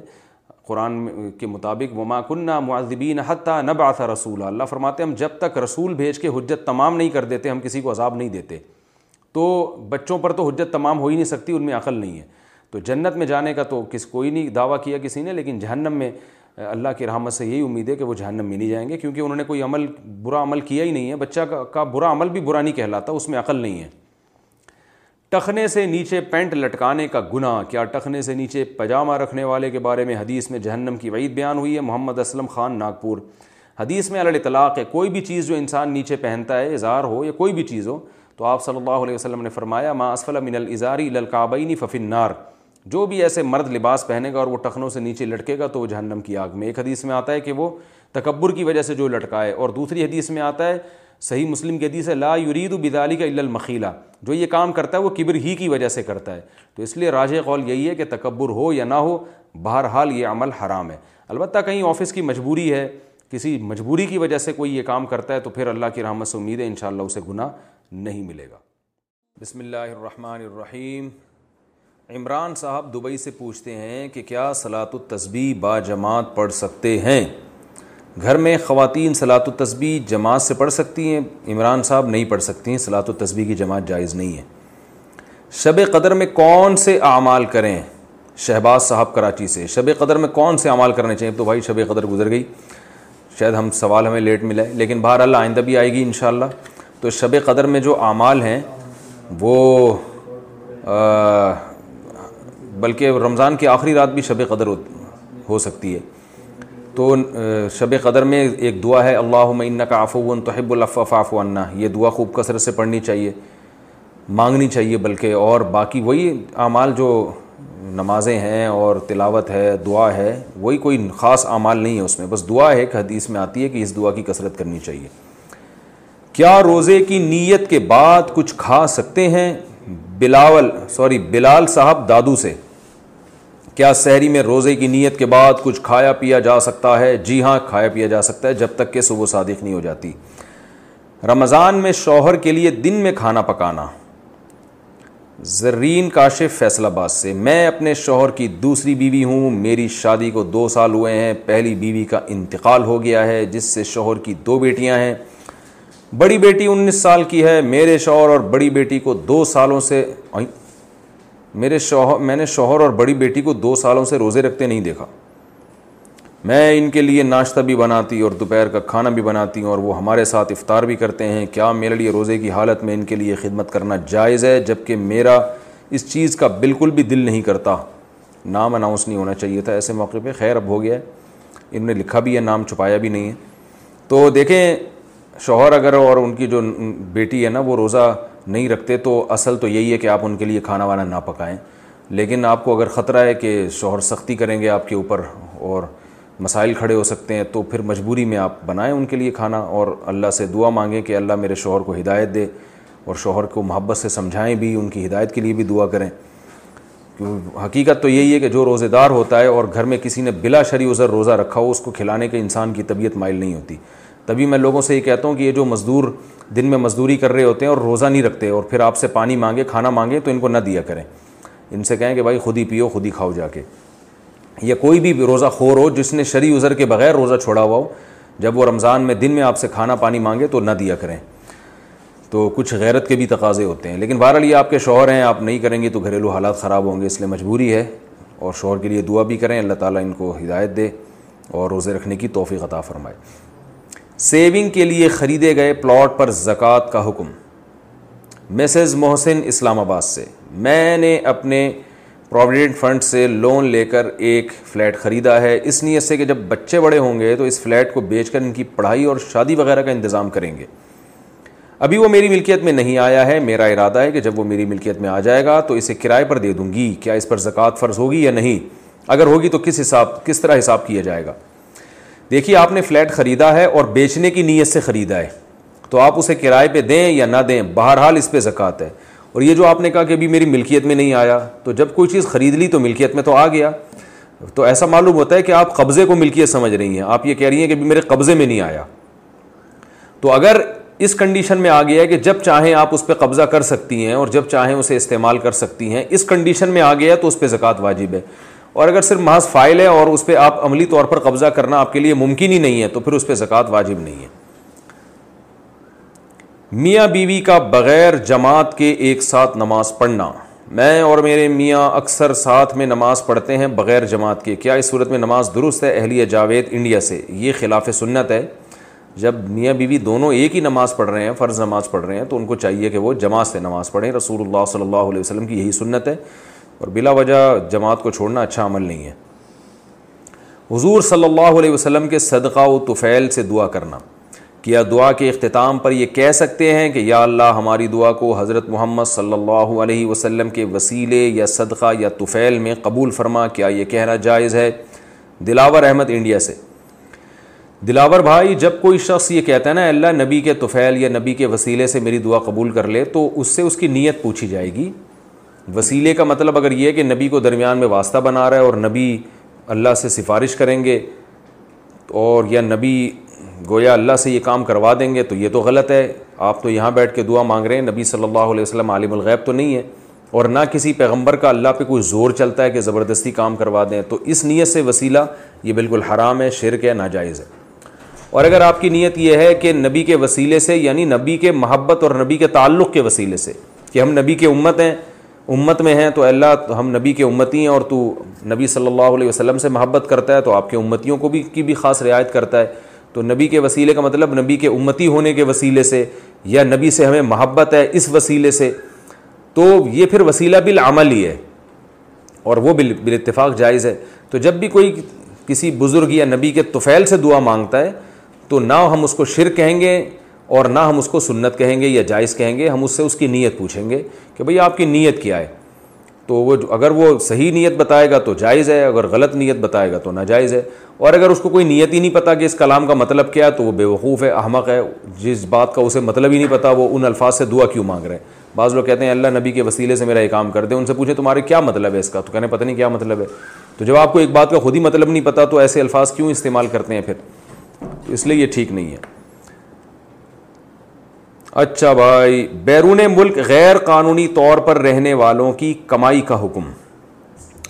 Speaker 2: قرآن کے مطابق، وما کنہ معذبین حتیٰ نہ آتا رسول اللہ فرماتے ہم جب تک رسول بھیج کے حجت تمام نہیں کر دیتے، ہم کسی کو عذاب نہیں دیتے۔ تو بچوں پر تو حجت تمام ہو ہی نہیں سکتی، ان میں عقل نہیں ہے۔ تو جنت میں جانے کا تو کس کوئی نہیں دعویٰ کیا کسی نے، لیکن جہنم میں، اللہ کی رحمت سے یہی امید ہے کہ وہ جہنم میں نہیں جائیں گے، کیونکہ انہوں نے کوئی عمل برا عمل کیا ہی نہیں ہے۔ بچہ کا برا عمل بھی برا نہیں کہلاتا، اس میں عقل نہیں ہے۔ ٹخنے سے نیچے پینٹ لٹکانے کا گناہ۔ کیا ٹخنے سے نیچے پجامہ رکھنے والے کے بارے میں حدیث میں جہنم کی وعید بیان ہوئی ہے؟ محمد اسلم خان، ناگپور۔ حدیث میں علیہ طلاق ہے۔ کوئی بھی چیز جو انسان نیچے پہنتا ہے، اظہار ہو یا کوئی بھی چیز ہو، تو آپ صلی اللہ علیہ وسلم نے فرمایا، ما اسفل من الازاری للکعبین ففن نار جو بھی ایسے مرد لباس پہنے گا اور وہ ٹخنوں سے نیچے لٹکے گا، تو وہ جہنم کی آگ میں۔ ایک حدیث میں آتا ہے کہ وہ تکبر کی وجہ سے جو لٹکائے اور دوسری حدیث میں آتا ہے، صحیح مسلم کی حدیث ہے، لا یرید و بدالی کا المخیلا جو یہ کام کرتا ہے وہ کبر ہی کی وجہ سے کرتا ہے۔ تو اس لیے راج قول یہی ہے کہ تکبر ہو یا نہ ہو، بہرحال یہ عمل حرام ہے۔ البتہ کہیں آفس کی مجبوری ہے، کسی مجبوری کی وجہ سے کوئی یہ کام کرتا ہے تو پھر اللہ کی رحمت سے امید ہے انشاءاللہ اسے گناہ نہیں ملے گا۔ بسم اللہ الرحمن الرحیم۔ عمران صاحب دبئی سے پوچھتے ہیں کہ کیا صلاۃ التسبیح با جماعت پڑھ سکتے ہیں؟ گھر میں خواتین صلاۃ التسبیح جماعت سے پڑھ سکتی ہیں، عمران صاحب نہیں پڑھ سکتی ہیں صلاۃ التسبیح کی جماعت جائز نہیں ہے۔ شب قدر میں کون سے اعمال کریں؟ شہباز صاحب کراچی سے۔ شب قدر میں کون سے اعمال کرنے چاہیے تو بھائی شب قدر گزر گئی۔ شاید ہم سوال ہمیں لیٹ ملا ہے لیکن بہر اللہ آئندہ بھی آئے گی انشاءاللہ۔ تو شب قدر میں جو اعمال ہیں، وہ بلکہ رمضان کی آخری رات بھی شب قدر ہو سکتی ہے۔ تو شب قدر میں ایک دعا ہے اللہ ان کا آفون توحب الفاف عنا۔ یہ دعا خوب کثرت سے پڑھنی چاہیے، مانگنی چاہیے، بلکہ اور باقی وہی اعمال جو نمازیں ہیں اور تلاوت ہے، دعا ہے، وہی کوئی خاص اعمال نہیں ہے اس میں۔ بس دعا ہے کہ حدیث میں آتی ہے کہ اس دعا کی کثرت کرنی چاہیے۔ کیا روزے کی نیت کے بعد کچھ کھا سکتے ہیں؟ بلاول، سوری، بلال صاحب دادو سے۔ کیا سحری میں روزے کی نیت کے بعد کچھ کھایا پیا جا سکتا ہے؟ جی ہاں کھایا پیا جا سکتا ہے جب تک کہ صبح صادق نہیں ہو جاتی۔ رمضان میں شوہر کے لیے دن میں کھانا پکانا۔ زرین کاشف فیصل آباد سے، میں اپنے شوہر کی دوسری بیوی ہوں، میری شادی کو دو سال ہوئے ہیں، پہلی بیوی کا انتقال ہو گیا ہے، جس سے شوہر کی دو بیٹیاں ہیں۔ بڑی بیٹی انیس سال کی ہے، میرے شوہر اور بڑی بیٹی کو دو سالوں سے میرے شوہر میں نے شوہر اور بڑی بیٹی کو دو سالوں سے روزے رکھتے نہیں دیکھا۔ میں ان کے لیے ناشتہ بھی بناتی اور دوپہر کا کھانا بھی بناتی ہوں اور وہ ہمارے ساتھ افطار بھی کرتے ہیں۔ کیا میرے لیے روزے کی حالت میں ان کے لیے خدمت کرنا جائز ہے؟ جبکہ میرا اس چیز کا بالکل بھی دل نہیں کرتا۔ نام اناؤنس نہیں ہونا چاہیے تھا۔ ایسے موقع پہ خیر اب ہو گیا ہے۔ انہوں نے لکھا بھی ہے، نام چھپایا بھی نہیں ہے۔ تو دیکھیں، شوہر اگر اور ان کی جو بیٹی ہے نا، وہ روزہ نہیں رکھتے، تو اصل تو یہی ہے کہ آپ ان کے لیے کھانا وانا نہ پکائیں۔ لیکن آپ کو اگر خطرہ ہے کہ شوہر سختی کریں گے آپ کے اوپر اور مسائل کھڑے ہو سکتے ہیں، تو پھر مجبوری میں آپ بنائیں ان کے لیے کھانا اور اللہ سے دعا مانگیں کہ اللہ میرے شوہر کو ہدایت دے اور شوہر کو محبت سے سمجھائیں بھی، ان کی ہدایت کے لیے بھی دعا کریں۔ حقیقت تو یہی ہے کہ جو روزے دار ہوتا ہے اور گھر میں کسی نے بلا شری ازر روزہ رکھا ہو، اس کو کھلانے کے انسان کی طبیعت مائل نہیں ہوتی۔ تبھی میں لوگوں سے یہ کہتا ہوں کہ یہ جو مزدور دن میں مزدوری کر رہے ہوتے ہیں اور روزہ نہیں رکھتے اور پھر آپ سے پانی مانگے، کھانا مانگے تو ان کو نہ دیا کریں۔ ان سے کہیں کہ بھائی خود ہی پیو، خود ہی کھاؤ جا کے۔ یا کوئی بھی روزہ خور ہو جس نے شری ازر کے بغیر روزہ چھوڑا ہوا ہو، جب وہ رمضان میں دن میں آپ سے کھانا پانی مانگے تو نہ دیا کریں۔ تو کچھ غیرت کے بھی تقاضے ہوتے ہیں۔ لیکن بہرحال یہ آپ کے شوہر ہیں، آپ نہیں کریں گے تو گھریلو حالات خراب ہوں گے، اس لیے مجبوری ہے۔ اور شوہر کے لیے دعا بھی کریں، اللہ تعالیٰ ان کو ہدایت دے اور روزے رکھنے کی توفیق عطا فرمائے۔ سیونگ کے لیے خریدے گئے پلاٹ پر زکوٰۃ کا حکم۔ مسز محسن اسلام آباد سے، میں نے اپنے پروویڈنٹ فنڈ سے لون لے کر ایک فلیٹ خریدا ہے۔ اس نیت سے کہ جب بچے بڑے ہوں گے تو اس فلیٹ کو بیچ کر ان کی پڑھائی اور شادی وغیرہ کا انتظام کریں گے۔ ابھی وہ میری ملکیت میں نہیں آیا ہے۔ میرا ارادہ ہے کہ جب وہ میری ملکیت میں آ جائے گا تو اسے کرائے پر دے دوں گی۔ کیا اس پر زکوٰۃ فرض ہوگی یا نہیں؟ اگر ہوگی تو کس حساب، کس طرح حساب کیا جائے گا؟ دیکھیے آپ نے فلیٹ خریدا ہے اور بیچنے کی نیت سے خریدا ہے، تو آپ اسے کرائے پہ دیں یا نہ دیں، بہرحال اس پہ زکوٰۃ ہے۔ اور یہ جو آپ نے کہا کہ ابھی میری ملکیت میں نہیں آیا، تو جب کوئی چیز خرید لی تو ملکیت میں تو آ گیا۔ تو ایسا معلوم ہوتا ہے کہ آپ قبضے کو ملکیت سمجھ رہی ہیں۔ آپ یہ کہہ رہی ہیں کہ ابھی میرے قبضے میں نہیں آیا۔ تو اگر اس کنڈیشن میں آ گیا ہے کہ جب چاہیں آپ اس پہ قبضہ کر سکتی ہیں اور جب چاہیں اسے استعمال کر سکتی ہیں، اس کنڈیشن میں آ گیا تو اس پہ زکوٰۃ واجب ہے۔ اور اگر صرف محض فائل ہے اور اس پہ آپ عملی طور پر قبضہ کرنا آپ کے لیے ممکن ہی نہیں ہے، تو پھر اس پہ زکوٰۃ واجب نہیں ہے۔ میاں بیوی کا بغیر جماعت کے ایک ساتھ نماز پڑھنا۔ میں اور میرے میاں اکثر ساتھ میں نماز پڑھتے ہیں بغیر جماعت کے۔ کیا اس صورت میں نماز درست ہے اہلیہ جاوید انڈیا سے؟ یہ خلاف سنت ہے۔ جب میاں بیوی دونوں ایک ہی نماز پڑھ رہے ہیں، فرض نماز پڑھ رہے ہیں، تو ان کو چاہیے کہ وہ جماعت سے نماز پڑھیں۔ رسول اللہ صلی اللہ علیہ وسلم کی یہی سنت ہے۔ اور بلا وجہ جماعت کو چھوڑنا اچھا عمل نہیں ہے۔ حضور صلی اللہ علیہ وسلم کے صدقہ و طفیل سے دعا کرنا۔ کیا دعا کے اختتام پر یہ کہہ سکتے ہیں کہ یا اللہ ہماری دعا کو حضرت محمد صلی اللہ علیہ وسلم کے وسیلے یا صدقہ یا طفیل میں قبول فرما کیا یہ کہنا جائز ہے۔ دلاور احمد انڈیا سے۔ دلاور بھائی، جب کوئی شخص یہ کہتا ہے نا، اللہ نبی کے طفیل یا نبی کے وسیلے سے میری دعا قبول کر لے، تو اس سے اس کی نیت پوچھی جائے گی۔ وسیلے کا مطلب اگر یہ ہے کہ نبی کو درمیان میں واسطہ بنا رہا ہے اور نبی اللہ سے سفارش کریں گے اور یا نبی گویا اللہ سے یہ کام کروا دیں گے تو یہ تو غلط ہے۔ آپ تو یہاں بیٹھ کے دعا مانگ رہے ہیں۔ نبی صلی اللہ علیہ وسلم عالم الغیب تو نہیں ہے اور نہ کسی پیغمبر کا اللہ پہ کوئی زور چلتا ہے کہ زبردستی کام کروا دیں۔ تو اس نیت سے وسیلہ یہ بالکل حرام ہے، شرک ہے، ناجائز ہے۔ اور اگر آپ کی نیت یہ ہے کہ نبی کے وسیلے سے یعنی نبی کے محبت اور نبی کے تعلق کے وسیلے سے کہ ہم نبی کے امت ہیں امت میں ہیں تو اللہ، ہم نبی کے امتی ہیں اور تو نبی صلی اللہ علیہ وسلم سے محبت کرتا ہے تو آپ کے امتیوں کو بھی، کی بھی خاص رعایت کرتا ہے۔ تو نبی کے وسیلے کا مطلب نبی کے امتی ہونے کے وسیلے سے یا نبی سے ہمیں محبت ہے اس وسیلے سے۔ تو یہ پھر وسیلہ بالعمل ہی ہے اور وہ بال اتفاق جائز ہے۔ تو جب بھی کوئی کسی بزرگ یا نبی کے طفیل سے دعا مانگتا ہے تو نہ ہم اس کو شر کہیں گے۔ اور نہ ہم اس کو سنت کہیں گے یا جائز کہیں گے، ہم اس سے اس کی نیت پوچھیں گے کہ بھئی آپ کی نیت کیا ہے؟ تو وہ اگر وہ صحیح نیت بتائے گا تو جائز ہے، اگر غلط نیت بتائے گا تو ناجائز ہے۔ اور اگر اس کو کوئی نیت ہی نہیں پتہ کہ اس کلام کا مطلب کیا ہے، تو وہ بے وقوف ہے، احمق ہے۔ جس بات کا اسے مطلب ہی نہیں پتہ وہ ان الفاظ سے دعا کیوں مانگ رہے ہیں؟ بعض لوگ کہتے ہیں، اللہ نبی کے وسیلے سے میرا یہ کام کر دیں ان سے پوچھیں تمہارے کیا مطلب ہے اس کا؟ تو کہنے پتہ نہیں کیا مطلب ہے۔ تو جب آپ کو ایک بات کا خود ہی مطلب نہیں پتہ تو ایسے الفاظ کیوں استعمال کرتے ہیں پھر؟ اس لیے یہ ٹھیک نہیں ہے۔ اچھا بھائی، بیرون ملک غیر قانونی طور پر رہنے والوں کی کمائی کا حکم۔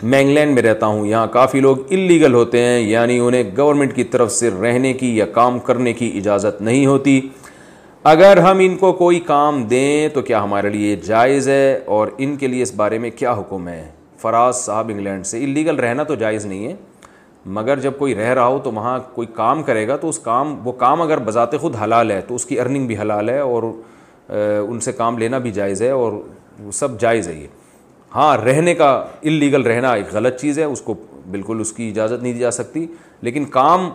Speaker 2: میں انگلینڈ میں رہتا ہوں، یہاں کافی لوگ انلیگل ہوتے ہیں یعنی انہیں گورنمنٹ کی طرف سے رہنے کی یا کام کرنے کی اجازت نہیں ہوتی۔ اگر ہم ان کو کوئی کام دیں تو کیا ہمارے لیے جائز ہے؟ اور ان کے لیے اس بارے میں کیا حکم ہے؟ فراز صاحب انگلینڈ سے انلیگل رہنا تو جائز نہیں ہے۔ مگر جب کوئی رہ رہا ہو تو وہاں کوئی کام کرے گا تو اس کام، وہ کام اگر بذات خود حلال ہے تو اس کی ارننگ بھی حلال ہے اور ان سے کام لینا بھی جائز ہے اور وہ سب جائز ہے یہ۔ ہاں رہنے کا انلیگل رہنا ایک غلط چیز ہے، اس کو بالکل اس کی اجازت نہیں دی جا سکتی، لیکن کام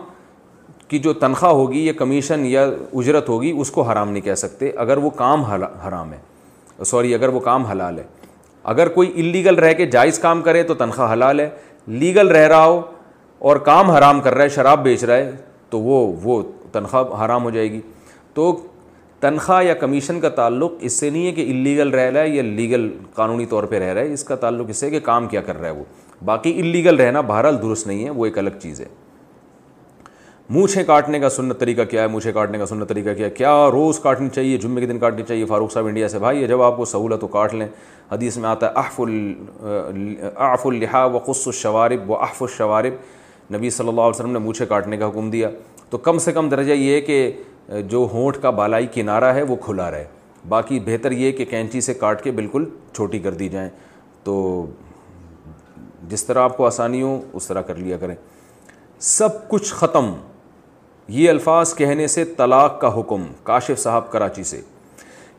Speaker 2: کی جو تنخواہ ہوگی یا کمیشن یا اجرت ہوگی، اس کو حرام نہیں کہہ سکتے، اگر وہ کام حرام ہے۔ سوری، اگر وہ کام حلال ہے۔ اگر کوئی انلیگل رہ کے جائز کام کرے تو تنخواہ حلال ہے لیگل رہ رہا ہو اور کام حرام کر رہا ہے، شراب بیچ رہا ہے، تو وہ وہ تنخواہ حرام ہو جائے گی۔ تو تنخواہ یا کمیشن کا تعلق اس سے نہیں ہے کہ انلیگل رہ رہا ہے یا لیگل قانونی طور پہ رہ رہا ہے۔ اس کا تعلق اس سے کہ کام کیا کر رہا ہے وہ۔ باقی انلیگل رہنا بہرحال درست نہیں ہے، وہ ایک الگ چیز ہے۔ مونچھیں کاٹنے کا سنت طریقہ کیا ہے، مونچھیں کاٹنے کا سنت طریقہ کیا ہے؟ کیا روز کاٹنی چاہیے، جمعے کے دن کاٹنی چاہیے؟ فاروق صاحب انڈیا سے، بھائی جب آپ کو سہولت تو کاٹ لیں۔ حدیث میں آتا ہے احف احف الحا و قص الشوارب و احف الشوارب۔ نبی صلی اللہ علیہ وسلم نے مونچھیں کاٹنے کا حکم دیا۔ تو کم سے کم درجہ یہ ہے کہ جو ہونٹ کا بالائی کنارہ ہے وہ کھلا رہے۔ باقی بہتر یہ کہ کینچی سے کاٹ کے بالکل چھوٹی کر دی جائیں۔ تو جس طرح آپ کو آسانی ہو، اس طرح کر لیا کریں۔ سب کچھ ختم۔ یہ الفاظ کہنے سے طلاق کا حکم، کاشف صاحب کراچی سے۔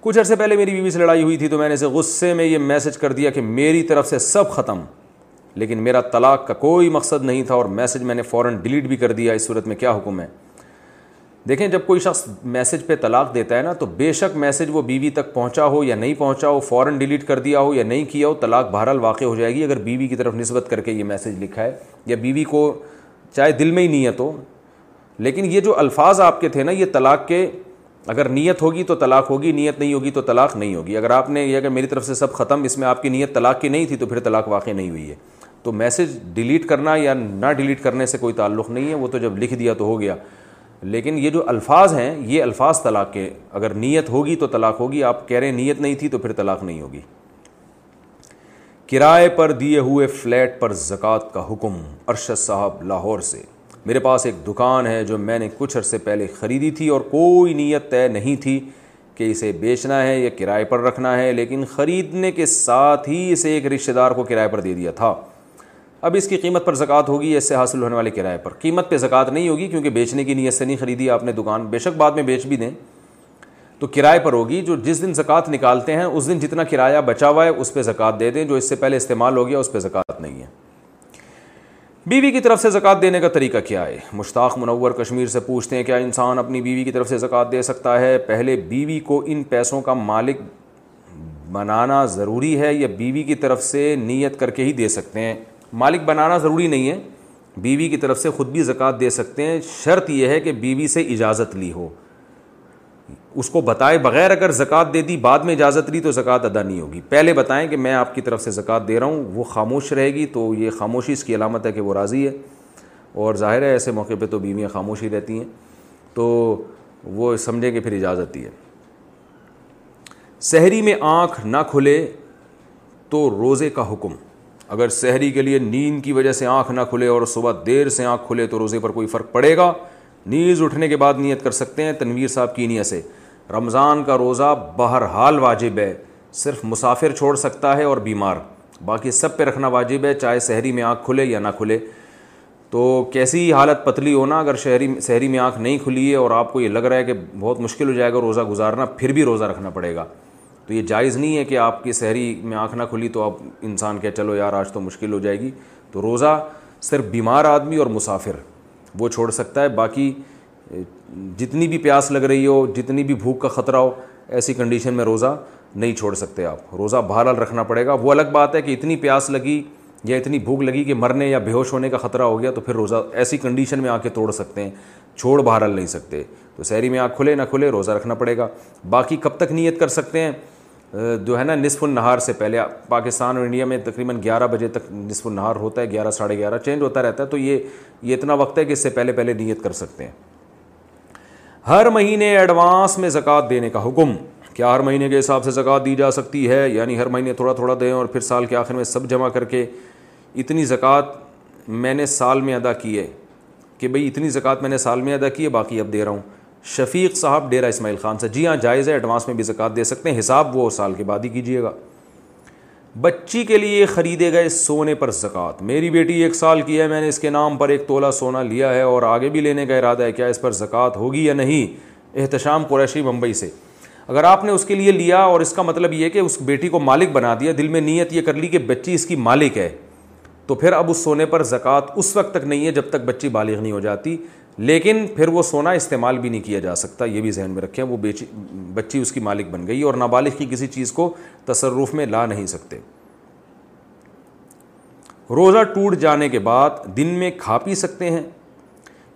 Speaker 2: کچھ عرصے پہلے میری بیوی سے لڑائی ہوئی تھی تو میں نے اسے غصے میں یہ میسج کر دیا کہ میری طرف سے سب ختم۔ لیکن میرا طلاق کا کوئی مقصد نہیں تھا اور میسج میں نے فوراً ڈیلیٹ بھی کر دیا اس صورت میں کیا حکم ہے؟ دیکھیں جب کوئی شخص میسج پہ طلاق دیتا ہے نا تو بے شک میسج وہ بیوی تک پہنچا ہو یا نہیں پہنچا ہو، فوراً ڈیلیٹ کر دیا ہو یا نہیں کیا ہو، طلاق بہرحال واقع ہو جائے گی اگر بیوی کی طرف نسبت کر کے یہ میسج لکھا ہے یا بیوی کو چاہے دل میں ہی نہیں ہے تو لیکن یہ جو الفاظ آپ کے تھے نا، یہ طلاق کے اگر نیت ہوگی تو طلاق ہوگی، نیت نہیں ہوگی تو طلاق نہیں ہوگی۔ اگر آپ نے یہ اگر میری طرف سے سب ختم، اس میں آپ کی نیت طلاق کی نہیں تھی تو پھر طلاق واقع نہیں ہوئی ہے۔ تو میسج ڈیلیٹ کرنا یا نہ ڈیلیٹ کرنے سے کوئی تعلق نہیں ہے، وہ تو جب لکھ دیا تو ہو گیا۔ لیکن یہ جو الفاظ ہیں، یہ الفاظ طلاق کے، اگر نیت ہوگی تو طلاق ہوگی، آپ کہہ رہے ہیں نیت نہیں تھی تو پھر طلاق نہیں ہوگی۔ کرائے پر دیے ہوئے فلیٹ پر زکوٰۃ کا حکم ارشد صاحب لاہور سے۔ میرے پاس ایک دکان ہے جو میں نے کچھ عرصے پہلے خریدی تھی اور کوئی نیت طے نہیں تھی کہ اسے بیچنا ہے یا کرائے پر رکھنا ہے، لیکن خریدنے کے ساتھ ہی اسے ایک رشتہ دار کو کرائے پر دے دیا تھا۔ اب اس کی قیمت پر زکوٰۃ ہوگی، اس سے حاصل ہونے والے کرائے پر۔ قیمت پہ زکوٰۃ نہیں ہوگی کیونکہ بیچنے کی نیت سے نہیں خریدی، آپ نے دکان بے شک بعد میں بیچ بھی دیں۔ تو کرائے پر ہوگی، جو جس دن زکوٰۃ نکالتے ہیں، اس دن جتنا کرایہ بچا ہوا ہے، اس پہ زکوٰۃ دے دیں۔ جو اس سے پہلے استعمال ہو گیا، اس پہ زکوٰۃ نہیں ہے۔ بیوی کی طرف سے زکوٰۃ دینے کا طریقہ کیا ہے؟ مشتاق منور کشمیر سے پوچھتے ہیں، کیا انسان اپنی بیوی کی طرف سے زکوٰۃ دے سکتا ہے؟ پہلے بیوی کو ان پیسوں کا مالک بنانا ضروری ہے یا بیوی کی طرف سے نیت کر کے ہی دے سکتے ہیں؟ مالک بنانا ضروری نہیں ہے۔ بیوی کی طرف سے خود بھی زکوٰۃ دے سکتے ہیں۔ شرط یہ ہے کہ بیوی سے اجازت لی ہو۔ اس کو بتائے بغیر اگر زکوٰۃ دے دی، بعد میں اجازت لی تو زکوٰۃ ادا نہیں ہوگی۔ پہلے بتائیں کہ میں آپ کی طرف سے زکوٰۃ دے رہا ہوں، وہ خاموش رہے گی تو یہ خاموشی اس کی علامت ہے کہ وہ راضی ہے۔ اور ظاہر ہے ایسے موقع پہ تو بیویاں خاموش ہی رہتی ہیں۔ تو وہ سمجھیں کہ پھر اجازت دی ہے۔ شہری میں آنکھ نہ کھلے تو روزے کا حکم۔ اگر شہری کے لیے نیند کی وجہ سے آنکھ نہ کھلے اور صبح دیر سے آنکھ کھلے تو روزے پر کوئی فرق پڑے گا؟ نیز اٹھنے کے بعد نیت کر سکتے ہیں تنویر صاحب کی نیت سے۔ رمضان کا روزہ بہرحال واجب ہے۔ صرف مسافر چھوڑ سکتا ہے اور بیمار۔ باقی سب پہ رکھنا واجب ہے، چاہے شہری میں آنکھ کھلے یا نہ کھلے۔ تو کیسی حالت پتلی ہونا، اگر شہری شہری میں آنکھ نہیں کھلی ہے اور آپ کو یہ لگ رہا ہے کہ بہت مشکل ہو جائے گا روزہ گزارنا، پھر بھی روزہ رکھنا پڑے گا۔ تو یہ جائز نہیں ہے کہ آپ کی شہری میں آنکھ نہ کھلی تو آپ انسان کہ چلو یار آج تو مشکل ہو جائے گی۔ تو روزہ صرف بیمار آدمی اور مسافر، وہ چھوڑ سکتا ہے۔ باقی، جتنی بھی پیاس لگ رہی ہو، جتنی بھی بھوک کا خطرہ ہو، ایسی کنڈیشن میں روزہ نہیں چھوڑ سکتے آپ۔ روزہ بہرحال رکھنا پڑے گا۔ وہ الگ بات ہے کہ اتنی پیاس لگی یا اتنی بھوک لگی کہ مرنے یا بے ہوش ہونے کا خطرہ ہو گیا تو پھر روزہ ایسی کنڈیشن میں آ کے توڑ سکتے ہیں۔ چھوڑ بہرحال نہیں سکتے۔ تو شہری میں آنکھ کھلے نہ کھلے، روزہ رکھنا پڑے گا۔ باقی کب تک نیت کر سکتے ہیں؟ جو ہے نا نصف النہار سے پہلے، پاکستان اور انڈیا میں تقریباً گیارہ بجے تک نصف النہار ہوتا ہے، گیارہ، ساڑھے گیارہ، چینج ہوتا رہتا ہے، تو یہ یہ اتنا وقت ہے کہ اس سے پہلے پہلے نیت کر سکتے ہیں۔ ہر مہینے ایڈوانس میں زکوٰۃ دینے کا حکم۔ کیا ہر مہینے کے حساب سے زکوٰۃ دی جا سکتی ہے؟ یعنی ہر مہینے تھوڑا تھوڑا دیں اور پھر سال کے آخر میں سب جمع کر کے اتنی زکوٰۃ میں نے سال میں ادا کی ہے کہ بھئی اتنی زکوٰۃ میں نے سال میں ادا کی ہے، باقی اب دے رہا ہوں۔ شفیق صاحب ڈیرا اسماعیل خان سے۔ جی ہاں جائز ہے، ایڈوانس میں بھی زکوٰۃ دے سکتے ہیں۔ حساب وہ سال کے بعد ہی کیجیے گا۔ بچی کے لیے خریدے گئے سونے پر زکوٰۃ۔ میری بیٹی ایک سال کی ہے، میں نے اس کے نام پر ایک تولہ سونا لیا ہے اور آگے بھی لینے کا ارادہ ہے، کیا اس پر زکوٰۃ ہوگی یا نہیں؟ احتشام قریشی ممبئی سے۔ اگر آپ نے اس کے لیے لیا اور اس کا مطلب یہ کہ اس بیٹی کو مالک بنا دیا، دل میں نیت یہ کر لی کہ بچی اس کی مالک ہے، تو پھر اب اس سونے پر زکوٰۃ اس وقت تک نہیں ہے جب تک بچی بالغ نہیں ہو جاتی۔ لیکن پھر وہ سونا استعمال بھی نہیں کیا جا سکتا، یہ بھی ذہن میں رکھیں، وہ بیچی بچی اس کی مالک بن گئی اور نابالغ کی کسی چیز کو تصرف میں لا نہیں سکتے۔ روزہ ٹوٹ جانے کے بعد دن میں کھا پی سکتے ہیں۔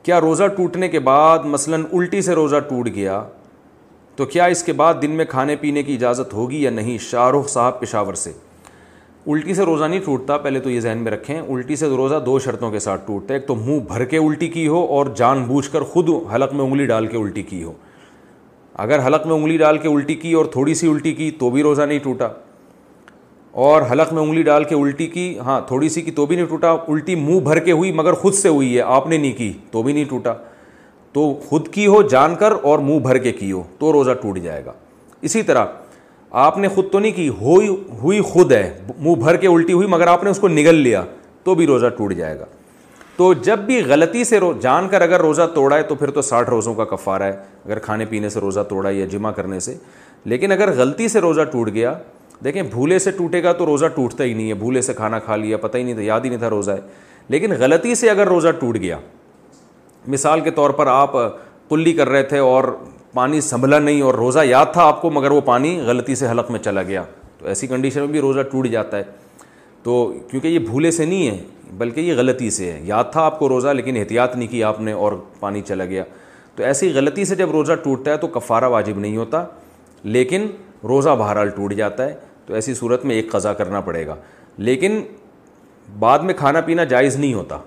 Speaker 2: کیا روزہ ٹوٹنے کے بعد مثلاً الٹی سے روزہ ٹوٹ گیا، تو کیا اس کے بعد دن میں کھانے پینے کی اجازت ہوگی یا نہیں؟ شاہ رخ صاحب پشاور سے۔ الٹی سے روزہ نہیں ٹوٹتا، پہلے تو یہ ذہن میں رکھیں، الٹی سے روزہ دو شرطوں کے ساتھ ٹوٹتا ہے، ایک تو منہ بھر کے الٹی کی ہو اور جان بوجھ کر خود حلق میں انگلی ڈال کے الٹی کی ہو۔ اگر حلق میں انگلی ڈال کے الٹی کی اور تھوڑی سی الٹی کی تو بھی روزہ نہیں ٹوٹا۔ اور حلق میں انگلی ڈال کے الٹی کی ہاں تھوڑی سی کی تو بھی نہیں ٹوٹا، الٹی منہ بھر کے ہوئی مگر خود سے ہوئی ہے، آپ نے نہیں کی تو بھی نہیں ٹوٹا۔ تو خود کی ہو، جان کر اور منہ بھر کے کی ہو، تو روزہ ٹوٹ جائے گا۔ اسی طرح آپ نے خود تو نہیں کی، ہوئی ہوئی خود ہے۔ منہ بھر کے الٹی ہوئی، مگر آپ نے اس کو نگل لیا، تو بھی روزہ ٹوٹ جائے گا۔ تو جب بھی غلطی سے جان کر اگر روزہ توڑا ہے تو پھر تو ساٹھ روزوں کا کفارہ ہے۔ اگر کھانے پینے سے روزہ توڑا یا جمع کرنے سے۔ لیکن اگر غلطی سے روزہ ٹوٹ گیا، دیکھیں بھولے سے ٹوٹے گا تو روزہ ٹوٹتا ہی نہیں ہے۔ بھولے سے کھانا کھا لیا، پتہ ہی نہیں تھا، یاد ہی نہیں تھا روزہ ہے۔ لیکن غلطی سے اگر روزہ ٹوٹ گیا، مثال کے طور پر آپ کلی کر رہے تھے اور پانی سنبھلا نہیں اور روزہ یاد تھا آپ کو، مگر وہ پانی غلطی سے حلق میں چلا گیا۔ تو ایسی کنڈیشن میں بھی روزہ ٹوٹ جاتا ہے۔ تو کیونکہ یہ بھولے سے نہیں ہے، بلکہ یہ غلطی سے ہے۔ یاد تھا آپ کو روزہ، لیکن احتیاط نہیں کی آپ نے اور پانی چلا گیا۔ تو ایسی غلطی سے جب روزہ ٹوٹتا ہے تو کفارہ واجب نہیں ہوتا، لیکن روزہ بہرحال ٹوٹ جاتا ہے۔ تو ایسی صورت میں ایک قضا کرنا پڑے گا۔ لیکن بعد میں کھانا پینا جائز نہیں ہوتا۔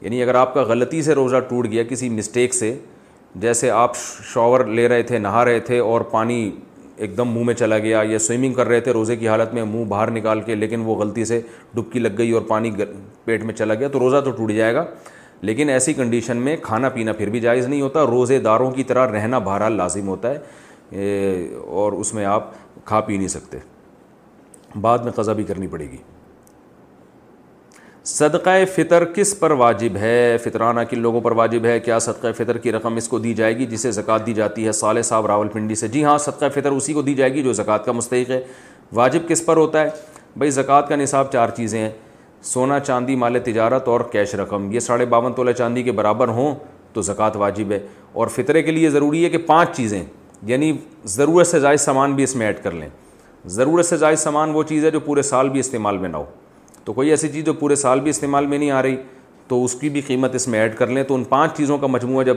Speaker 2: یعنی اگر آپ کا غلطی سے روزہ ٹوٹ گیا کسی مسٹیک سے جیسے آپ شاور لے رہے تھے، نہا رہے تھے اور پانی ایک دم منہ میں چلا گیا یا سوئمنگ کر رہے تھے، روزے کی حالت میں منہ باہر نکال کے، لیکن وہ غلطی سے ڈبکی لگ گئی اور پانی پیٹ میں چلا گیا، تو روزہ تو ٹوٹ جائے گا۔ لیکن ایسی کنڈیشن میں کھانا پینا پھر بھی جائز نہیں ہوتا، روزے داروں کی طرح رہنا بہرحال لازم ہوتا ہے اور اس میں آپ کھا پی نہیں سکتے۔ بعد میں قضا بھی کرنی پڑے گی۔ صدقہ فطر کس پر واجب ہے؟ فطرانہ کن لوگوں پر واجب ہے؟ کیا صدقہ فطر کی رقم اس کو دی جائے گی جسے زکوٰۃ دی جاتی ہے؟ صالح صاحب راول پنڈی سے جی ہاں صدقہ فطر اسی کو دی جائے گی جو زکوٰۃ کا مستحق ہے۔ واجب کس پر ہوتا ہے؟ بھائی زکوٰۃ کا نصاب چار چیزیں ہیں۔ سونا، چاندی، مال تجارت اور کیش رقم۔ یہ ساڑھے باون تولہ چاندی کے برابر ہوں تو زکوٰۃ واجب ہے۔ اور فطرے کے لیے ضروری ہے کہ پانچ چیزیں یعنی ضرورت سے زائد سامان بھی اس میں ایڈ کر لیں۔ ضرورت سے زائد سامان وہ چیز ہے جو پورے سال بھی استعمال میں نہ ہو۔ تو کوئی ایسی چیز جو پورے سال بھی استعمال میں نہیں آ رہی، تو اس کی بھی قیمت اس میں ایڈ کر لیں۔ تو ان پانچ چیزوں کا مجموعہ جب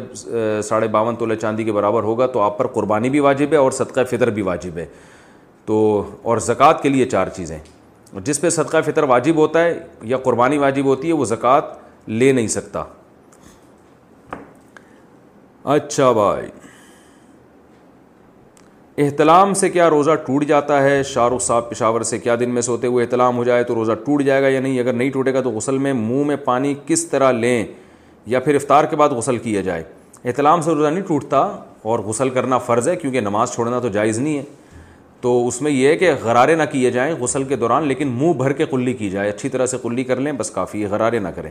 Speaker 2: ساڑھے باون تولہ چاندی کے برابر ہوگا، تو آپ پر قربانی بھی واجب ہے اور صدقہ فطر بھی واجب ہے۔ تو، اور زکوٰۃ کے لیے چار چیزیں۔ جس پہ صدقہ فطر واجب ہوتا ہے یا قربانی واجب ہوتی ہے، وہ زکوٰۃ لے نہیں سکتا۔ اچھا بھائی۔ احتلام سے کیا روزہ ٹوٹ جاتا ہے؟ شاہ رخ صاحب پشاور سے کیا دن میں سوتے ہوئے احتلام ہو جائے تو روزہ ٹوٹ جائے گا یا نہیں؟ اگر نہیں ٹوٹے گا تو غسل میں منہ میں پانی کس طرح لیں یا پھر افطار کے بعد غسل کیا جائے؟ احتلام سے روزہ نہیں ٹوٹتا اور غسل کرنا فرض ہے کیونکہ نماز چھوڑنا تو جائز نہیں ہے۔ تو اس میں یہ ہے کہ غرارے نہ کیے جائیں غسل کے دوران، لیکن منہ بھر کے کلی کی جائے، اچھی طرح سے کلی کر لیں، بس کافی ہے، غرارے نہ کریں۔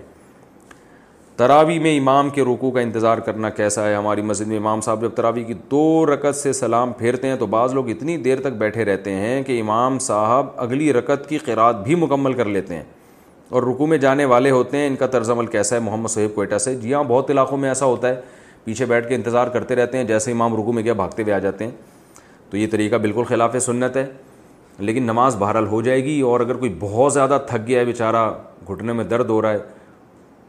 Speaker 2: تراوی میں امام کے رکوع کا انتظار کرنا کیسا ہے؟ ہماری مسجد میں امام صاحب جب تراوی کی دو رکت سے سلام پھیرتے ہیں تو بعض لوگ اتنی دیر تک بیٹھے رہتے ہیں کہ امام صاحب اگلی رکت کی قرآت بھی مکمل کر لیتے ہیں۔ اور رکوع میں جانے والے ہوتے ہیں، ان کا طرز عمل کیسا ہے؟ محمد صحیب کوئٹہ سے۔ جی ہاں بہت علاقوں میں ایسا ہوتا ہے۔ پیچھے بیٹھ کے انتظار کرتے رہتے ہیں، جیسے امام رکوع میں کیا بھاگتے ہوئے آ جاتے ہیں۔ تو یہ طریقہ بالکل خلاف سنت ہے۔ لیکن نماز بہرحال ہو جائے گی اور اگر کوئی بہت زیادہ تھک گیا ہے، بیچارہ گھٹنے میں درد ہو رہا ہے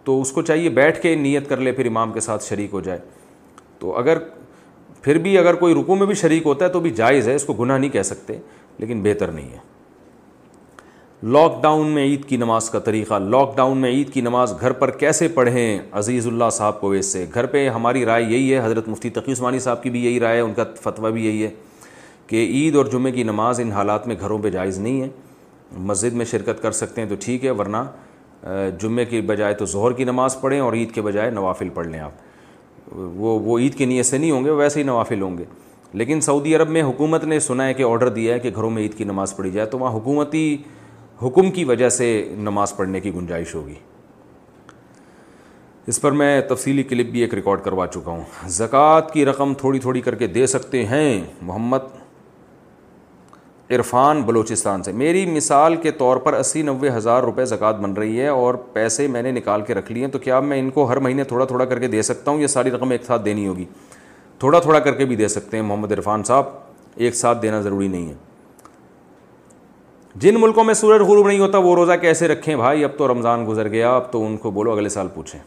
Speaker 2: تو اس کو چاہیے بیٹھ کے نیت کر لے، پھر امام کے ساتھ شریک ہو جائے۔ تو اگر پھر بھی اگر کوئی رکو میں بھی شریک ہوتا ہے تو بھی جائز ہے، اس کو گناہ نہیں کہہ سکتے، لیکن بہتر نہیں ہے۔ لاک ڈاؤن میں عید کی نماز کا طریقہ، لاک ڈاؤن میں عید کی نماز گھر پر کیسے پڑھیں؟ عزیز اللہ صاحب کو ویسے گھر پہ ہماری رائے یہی ہے، حضرت مفتی تقی عثمانی صاحب کی بھی یہی رائے ہے، ان کا فتویٰ بھی یہی ہے کہ عید اور جمعے کی نماز ان حالات میں گھروں پہ جائز نہیں ہے۔ مسجد میں شرکت کر سکتے ہیں تو ٹھیک ہے، ورنہ جمعے کی بجائے تو ظہر کی نماز پڑھیں اور عید کے بجائے نوافل پڑھ لیں آپ۔ وہ وہ عید کی نیت سے نہیں ہوں گے، ویسے ہی نوافل ہوں گے۔ لیکن سعودی عرب میں حکومت نے سنا ہے کہ آرڈر دیا ہے کہ گھروں میں عید کی نماز پڑھی جائے، تو وہاں حکومتی حکم کی وجہ سے نماز پڑھنے کی گنجائش ہوگی۔ اس پر میں تفصیلی کلپ بھی ایک ریکارڈ کروا چکا ہوں۔ زکوٰۃ کی رقم تھوڑی تھوڑی کر کے دے سکتے ہیں، محمد۔ عرفان بلوچستان سے۔ میری مثال کے طور پر اسی نوے ہزار روپے زکوٰۃ بن رہی ہے اور پیسے میں نے نکال کے رکھ لیے ہیں، تو کیا میں ان کو ہر مہینے تھوڑا تھوڑا کر کے دے سکتا ہوں یہ ساری رقم ایک ساتھ دینی ہوگی؟ تھوڑا تھوڑا کر کے بھی دے سکتے ہیں محمد عرفان صاحب، ایک ساتھ دینا ضروری نہیں ہے۔ جن ملکوں میں سورج غروب نہیں ہوتا، وہ روزہ کیسے رکھیں؟ بھائی، اب تو رمضان گزر گیا، اب تو ان کو بولو، اگلے سال پوچھیں۔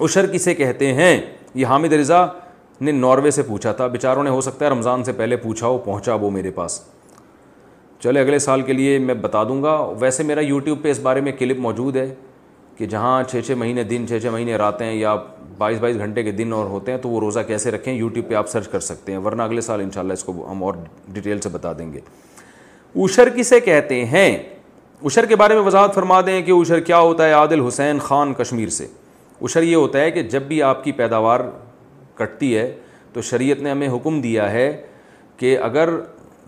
Speaker 2: اشر کسے کہتے ہیں؟ یہ حامد رضا نے ناروے سے پوچھا تھا۔ بیچاروں نے، ہو سکتا ہے رمضان سے پہلے پوچھا ہو، پہنچا وہ میرے پاس۔ چلے اگلے سال کے لیے میں بتا دوں گا۔ ویسے میرا یوٹیوب پہ اس بارے میں کلپ موجود ہے کہ جہاں چھ چھ مہینے دن، چھ چھ مہینے راتیں یا بائیس بائیس گھنٹے کے دن اور ہوتے ہیں تو وہ روزہ کیسے رکھیں یوٹیوب پہ آپ سرچ کر سکتے ہیں۔ ورنہ اگلے سال انشاءاللہ اس کو ہم اور ڈیٹیل سے بتا دیں گے۔ اوشر کسے کہتے ہیں؟ اشر کے بارے میں وضاحت فرما دیں کہ اشر کیا ہوتا ہے عادل حسین خان کشمیر سے۔ اشر یہ ہوتا ہے کہ جب بھی آپ کی پیداوار کٹتی ہے تو شریعت نے ہمیں حکم دیا ہے کہ اگر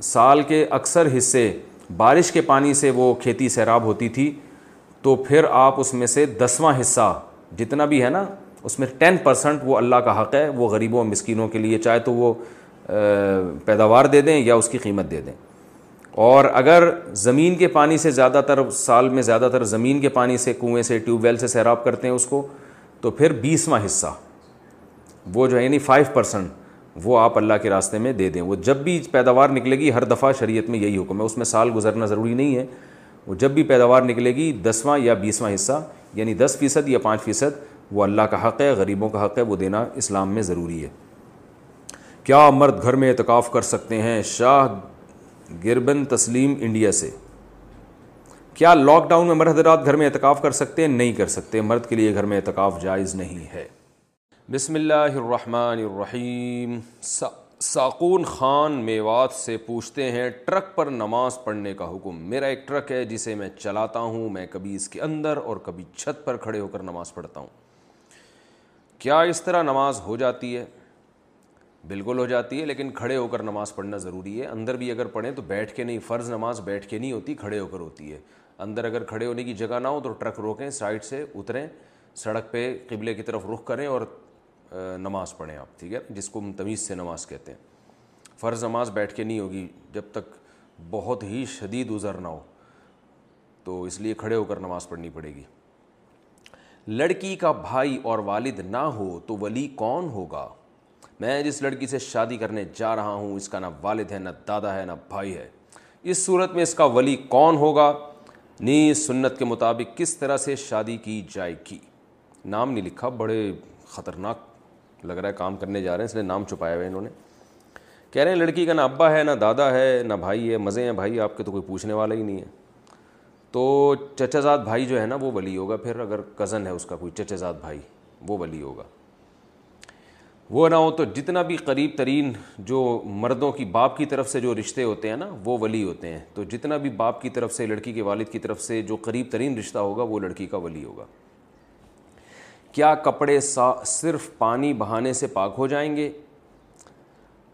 Speaker 2: سال کے اکثر حصے بارش کے پانی سے وہ کھیتی سیراب ہوتی تھی، تو پھر آپ اس میں سے دسواں حصہ جتنا بھی ہے نا، اس میں ٹین پرسنٹ وہ اللہ کا حق ہے، وہ غریبوں مسکینوں کے لیے چاہے تو وہ پیداوار دے دیں یا اس کی قیمت دے دیں۔ اور اگر زمین کے پانی سے زیادہ تر سال میں زیادہ تر زمین کے پانی سے کنویں سے ٹیوب ویل سے سیراب کرتے ہیں اس کو، تو پھر بیسواں حصہ وہ جو ہے یعنی فائیو پرسنٹ وہ آپ اللہ کے راستے میں دے دیں۔ وہ جب بھی پیداوار نکلے گی، ہر دفعہ شریعت میں یہی حکم ہے۔ اس میں سال گزرنا ضروری نہیں ہے۔ وہ جب بھی پیداوار نکلے گی، دسواں یا بیسواں حصہ یعنی دس فیصد یا پانچ فیصد، وہ اللہ کا حق ہے، غریبوں کا حق ہے، وہ دینا اسلام میں ضروری ہے۔ کیا مرد گھر میں اعتکاف کر سکتے ہیں؟ شاہ گربن تسلیم انڈیا سے۔ کیا لاک ڈاؤن میں مرد حضرات گھر میں اعتکاف کر سکتے؟ ہیں نہیں کر سکتے۔ مرد کے لیے گھر میں اعتکاف جائز نہیں ہے۔ بسم اللہ الرحمن الرحیم۔ ساقون خان میوات سے پوچھتے ہیں، ٹرک پر نماز پڑھنے کا حکم۔ میرا ایک ٹرک ہے جسے میں چلاتا ہوں، میں کبھی اس کے اندر اور کبھی چھت پر کھڑے ہو کر نماز پڑھتا ہوں۔ کیا اس طرح نماز ہو جاتی ہے؟ بالکل ہو جاتی ہے، لیکن کھڑے ہو کر نماز پڑھنا ضروری ہے۔ اندر بھی اگر پڑھیں تو بیٹھ کے نہیں، فرض نماز بیٹھ کے نہیں ہوتی، کھڑے ہو کر ہوتی ہے۔ اندر اگر کھڑے ہونے کی جگہ نہ ہو تو ٹرک روکیں، سائڈ سے اتریں، سڑک پہ قبلے کی طرف رخ کریں اور نماز پڑھیں آپ، ٹھیک ہے؟ جس کو تمیز سے نماز کہتے ہیں۔ فرض نماز بیٹھ کے نہیں ہوگی، جب تک بہت ہی شدید ازر نہ ہو، تو اس لیے کھڑے ہو کر نماز پڑھنی پڑے گی۔ لڑکی کا بھائی اور والد نہ ہو تو ولی کون ہوگا؟ میں جس لڑکی سے شادی کرنے جا رہا ہوں، اس کا نہ والد ہے، نہ دادا ہے، نہ بھائی ہے۔ اس صورت میں اس کا ولی کون ہوگا؟ نیز سنت کے مطابق کس طرح سے شادی کی جائے گی؟ نام نہیں لکھا، بڑے خطرناک لگ رہا ہے کام کرنے جا رہے ہیں، اس نے نام چھپایا ہوا انہوں نے۔ کہہ رہے ہیں، لڑکی کا نہ ابا ہے، نہ دادا ہے، نہ بھائی ہے، مزے ہیں بھائی، آپ کے تو کوئی پوچھنے والا ہی نہیں ہے۔ تو چچا زاد بھائی جو ہے نا، وہ ولی ہوگا، پھر اگر کزن ہے اس کا کوئی، چچا زاد بھائی، وہ ولی ہوگا۔ وہ نہ ہو تو جتنا بھی قریب ترین جو مردوں کی باپ کی طرف سے جو رشتے ہوتے ہیں نا، وہ ولی ہوتے ہیں۔ تو جتنا بھی باپ کی طرف سے، لڑکی کے والد کی طرف سے جو قریب ترین رشتہ ہوگا، وہ لڑکی کا ولی ہوگا۔ کیا کپڑے صرف پانی بہانے سے پاک ہو جائیں گے؟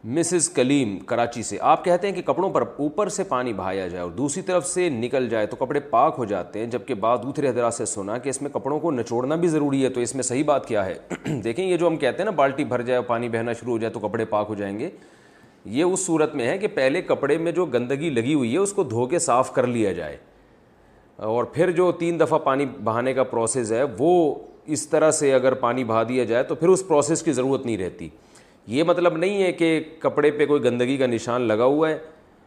Speaker 2: مسز کلیم، کراچی سے۔ آپ کہتے ہیں کہ کپڑوں پر اوپر سے پانی بہایا جائے اور دوسری طرف سے نکل جائے تو کپڑے پاک ہو جاتے ہیں، جبکہ بعد دوسرے حضرات سے سنا کہ اس میں کپڑوں کو نچوڑنا بھی ضروری ہے، تو اس میں صحیح بات کیا ہے؟ دیکھیں، یہ جو ہم کہتے ہیں نا بالٹی بھر جائے پانی بہنا شروع ہو جائے تو کپڑے پاک ہو جائیں گے۔ یہ اس صورت میں ہے کہ پہلے کپڑے میں جو گندگی لگی ہوئی ہے، اس کو دھو کے صاف کر لیا جائے۔ اور پھر جو تین دفعہ پانی بہانے کا پروسیس ہے، وہ اس طرح سے اگر پانی بہا دیا جائے تو پھر اس پروسیس کی ضرورت نہیں رہتی۔ یہ مطلب نہیں ہے کہ کپڑے پہ کوئی گندگی کا نشان لگا ہوا ہے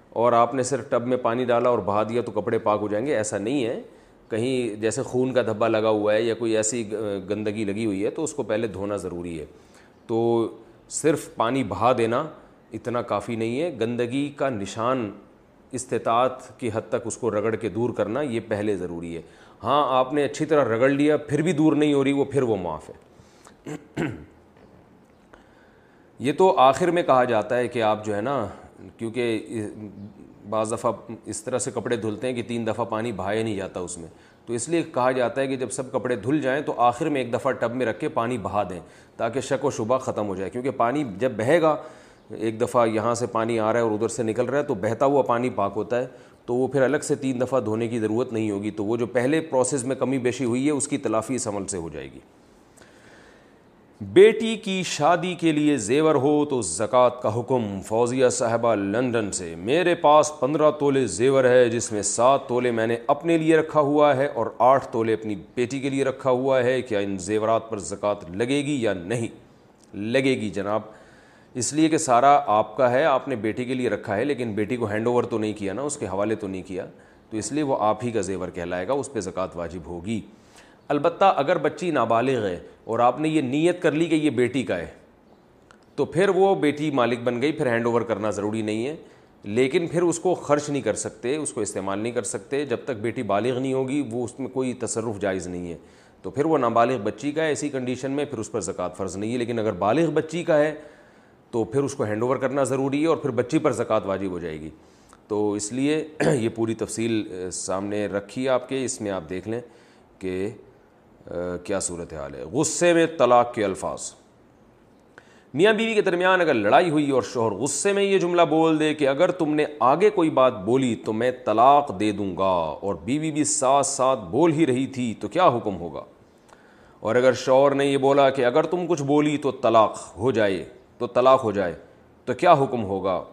Speaker 2: اور آپ نے صرف ٹب میں پانی ڈالا اور بہا دیا تو کپڑے پاک ہو جائیں گے، ایسا نہیں ہے۔ کہیں جیسے خون کا دھبا لگا ہوا ہے یا کوئی ایسی گندگی لگی ہوئی ہے تو اس کو پہلے دھونا ضروری ہے۔ تو صرف پانی بہا دینا اتنا کافی نہیں ہے۔ گندگی کا نشان استطاعت کی حد تک اس کو رگڑ کے دور کرنا یہ پہلے ضروری ہے۔ ہاں آپ نے اچھی طرح رگڑ لیا، پھر بھی دور نہیں ہو رہی، وہ پھر وہ معاف ہے۔ یہ تو آخر میں کہا جاتا ہے کہ آپ جو ہے نا، کیونکہ بعض دفعہ اس طرح سے کپڑے دھلتے ہیں کہ تین دفعہ پانی بہایا نہیں جاتا اس میں۔ تو اس لیے کہا جاتا ہے کہ جب سب کپڑے دھل جائیں تو آخر میں ایک دفعہ ٹب میں رکھ کے پانی بہا دیں، تاکہ شک و شبہ ختم ہو جائے۔ کیونکہ پانی جب بہے گا، ایک دفعہ یہاں سے پانی آ رہا ہے اور ادھر سے نکل رہا ہے، تو بہتا ہوا پانی پاک ہوتا ہے۔ تو وہ پھر الگ سے تین دفعہ دھونے کی ضرورت نہیں ہوگی، تو وہ جو پہلے پروسیس میں کمی بیشی ہوئی ہے، اس کی تلافی اس عمل سے ہو جائے گی۔ بیٹی کی شادی کے لیے زیور ہو تو زکوٰۃ کا حکم۔ فوزیہ صاحبہ لندن سے، میرے پاس پندرہ تولے زیور ہے، جس میں سات تولے میں نے اپنے لیے رکھا ہوا ہے اور آٹھ تولے اپنی بیٹی کے لیے رکھا ہوا ہے۔ کیا ان زیورات پر زکوٰۃ لگے گی یا نہیں؟ لگے گی جناب۔ اس لیے کہ سارا آپ کا ہے، آپ نے بیٹی کے لیے رکھا ہے، لیکن بیٹی کو ہینڈ اوور تو نہیں کیا نا، اس کے حوالے تو نہیں کیا۔ تو اس لیے وہ آپ ہی کا زیور کہلائے گا، اس پہ زکوٰۃ واجب ہوگی۔ البتہ اگر بچی نابالغ ہے اور آپ نے یہ نیت کر لی کہ یہ بیٹی کا ہے، تو پھر وہ بیٹی مالک بن گئی، پھر ہینڈ اوور کرنا ضروری نہیں ہے۔ لیکن پھر اس کو خرچ نہیں کر سکتے، اس کو استعمال نہیں کر سکتے۔ جب تک بیٹی بالغ نہیں ہوگی، وہ اس میں کوئی تصرف جائز نہیں ہے۔ تو پھر وہ نابالغ بچی کا ہے ایسی کنڈیشن میں پھر اس پر زکوٰۃ فرض نہیں ہے۔ لیکن اگر بالغ بچی کا ہے تو پھر اس کو ہینڈ اوور کرنا ضروری ہے اور پھر بچی پر زکوٰۃ واجب ہو جائے گی۔ تو اس لیے یہ پوری تفصیل سامنے رکھی آپ کے۔ اس میں آپ دیکھ لیں کہ کیا صورت حال ہے۔ غصے میں طلاق کے الفاظ۔ میاں بیوی کے درمیان اگر لڑائی ہوئی اور شوہر غصے میں یہ جملہ بول دے کہ اگر تم نے آگے کوئی بات بولی تو میں طلاق دے دوں گا اور بیوی بھی ساتھ ساتھ بول ہی رہی تھی تو کیا حکم ہوگا؟ اور اگر شوہر نے یہ بولا کہ اگر تم کچھ بولی تو طلاق ہو جائے۔ تو طلاق ہو جائے، تو کیا حکم ہوگا؟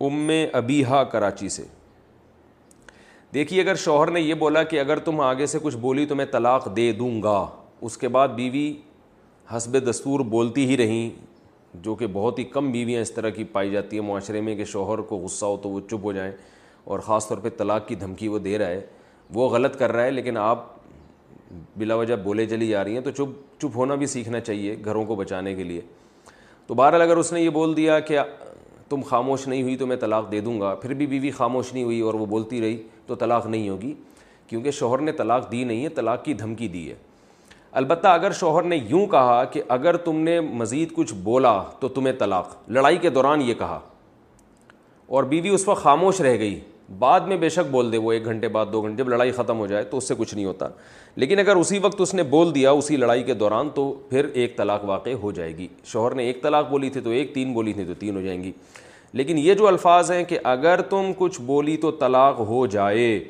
Speaker 2: ام ابیہا کراچی سے۔ دیکھیے، اگر شوہر نے یہ بولا کہ اگر تم آگے سے کچھ بولی تو میں طلاق دے دوں گا، اس کے بعد بیوی حسب دستور بولتی ہی رہیں، جو کہ بہت ہی کم بیویاں اس طرح کی پائی جاتی ہیں معاشرے میں کہ شوہر کو غصہ ہو تو وہ چپ ہو جائیں اور خاص طور پہ طلاق کی دھمکی وہ دے رہا ہے۔ وہ غلط کر رہا ہے، لیکن آپ بلا وجہ بولے چلی جا رہی ہیں، تو چپ چپ ہونا بھی سیکھنا چاہیے گھروں کو بچانے کے لیے۔ تو بہرحال اگر اس نے یہ بول دیا کہ تم خاموش نہیں ہوئی تو میں طلاق دے دوں گا، پھر بھی بیوی خاموش نہیں ہوئی اور وہ بولتی رہی تو طلاق نہیں ہوگی، کیونکہ شوہر نے طلاق دی نہیں ہے، طلاق کی دھمکی دی ہے۔ البتہ اگر شوہر نے یوں کہا کہ اگر تم نے مزید کچھ بولا تو تمہیں طلاق، لڑائی کے دوران یہ کہا۔ اور بیوی اس وقت خاموش رہ گئی۔ بعد میں بے شک بول دے وہ ایک گھنٹے بعد، دو گھنٹے جب لڑائی ختم ہو جائے تو اس سے کچھ نہیں ہوتا۔ لیکن اگر اسی وقت اس نے بول دیا اسی لڑائی کے دوران تو پھر ایک طلاق واقع ہو جائے گی۔ شوہر نے ایک طلاق بولی تھی تو ایک تین بولی تھی تو تین ہو جائیں گی۔ لیکن یہ جو الفاظ ہیں کہ اگر تم کچھ بولی تو طلاق ہو جائے،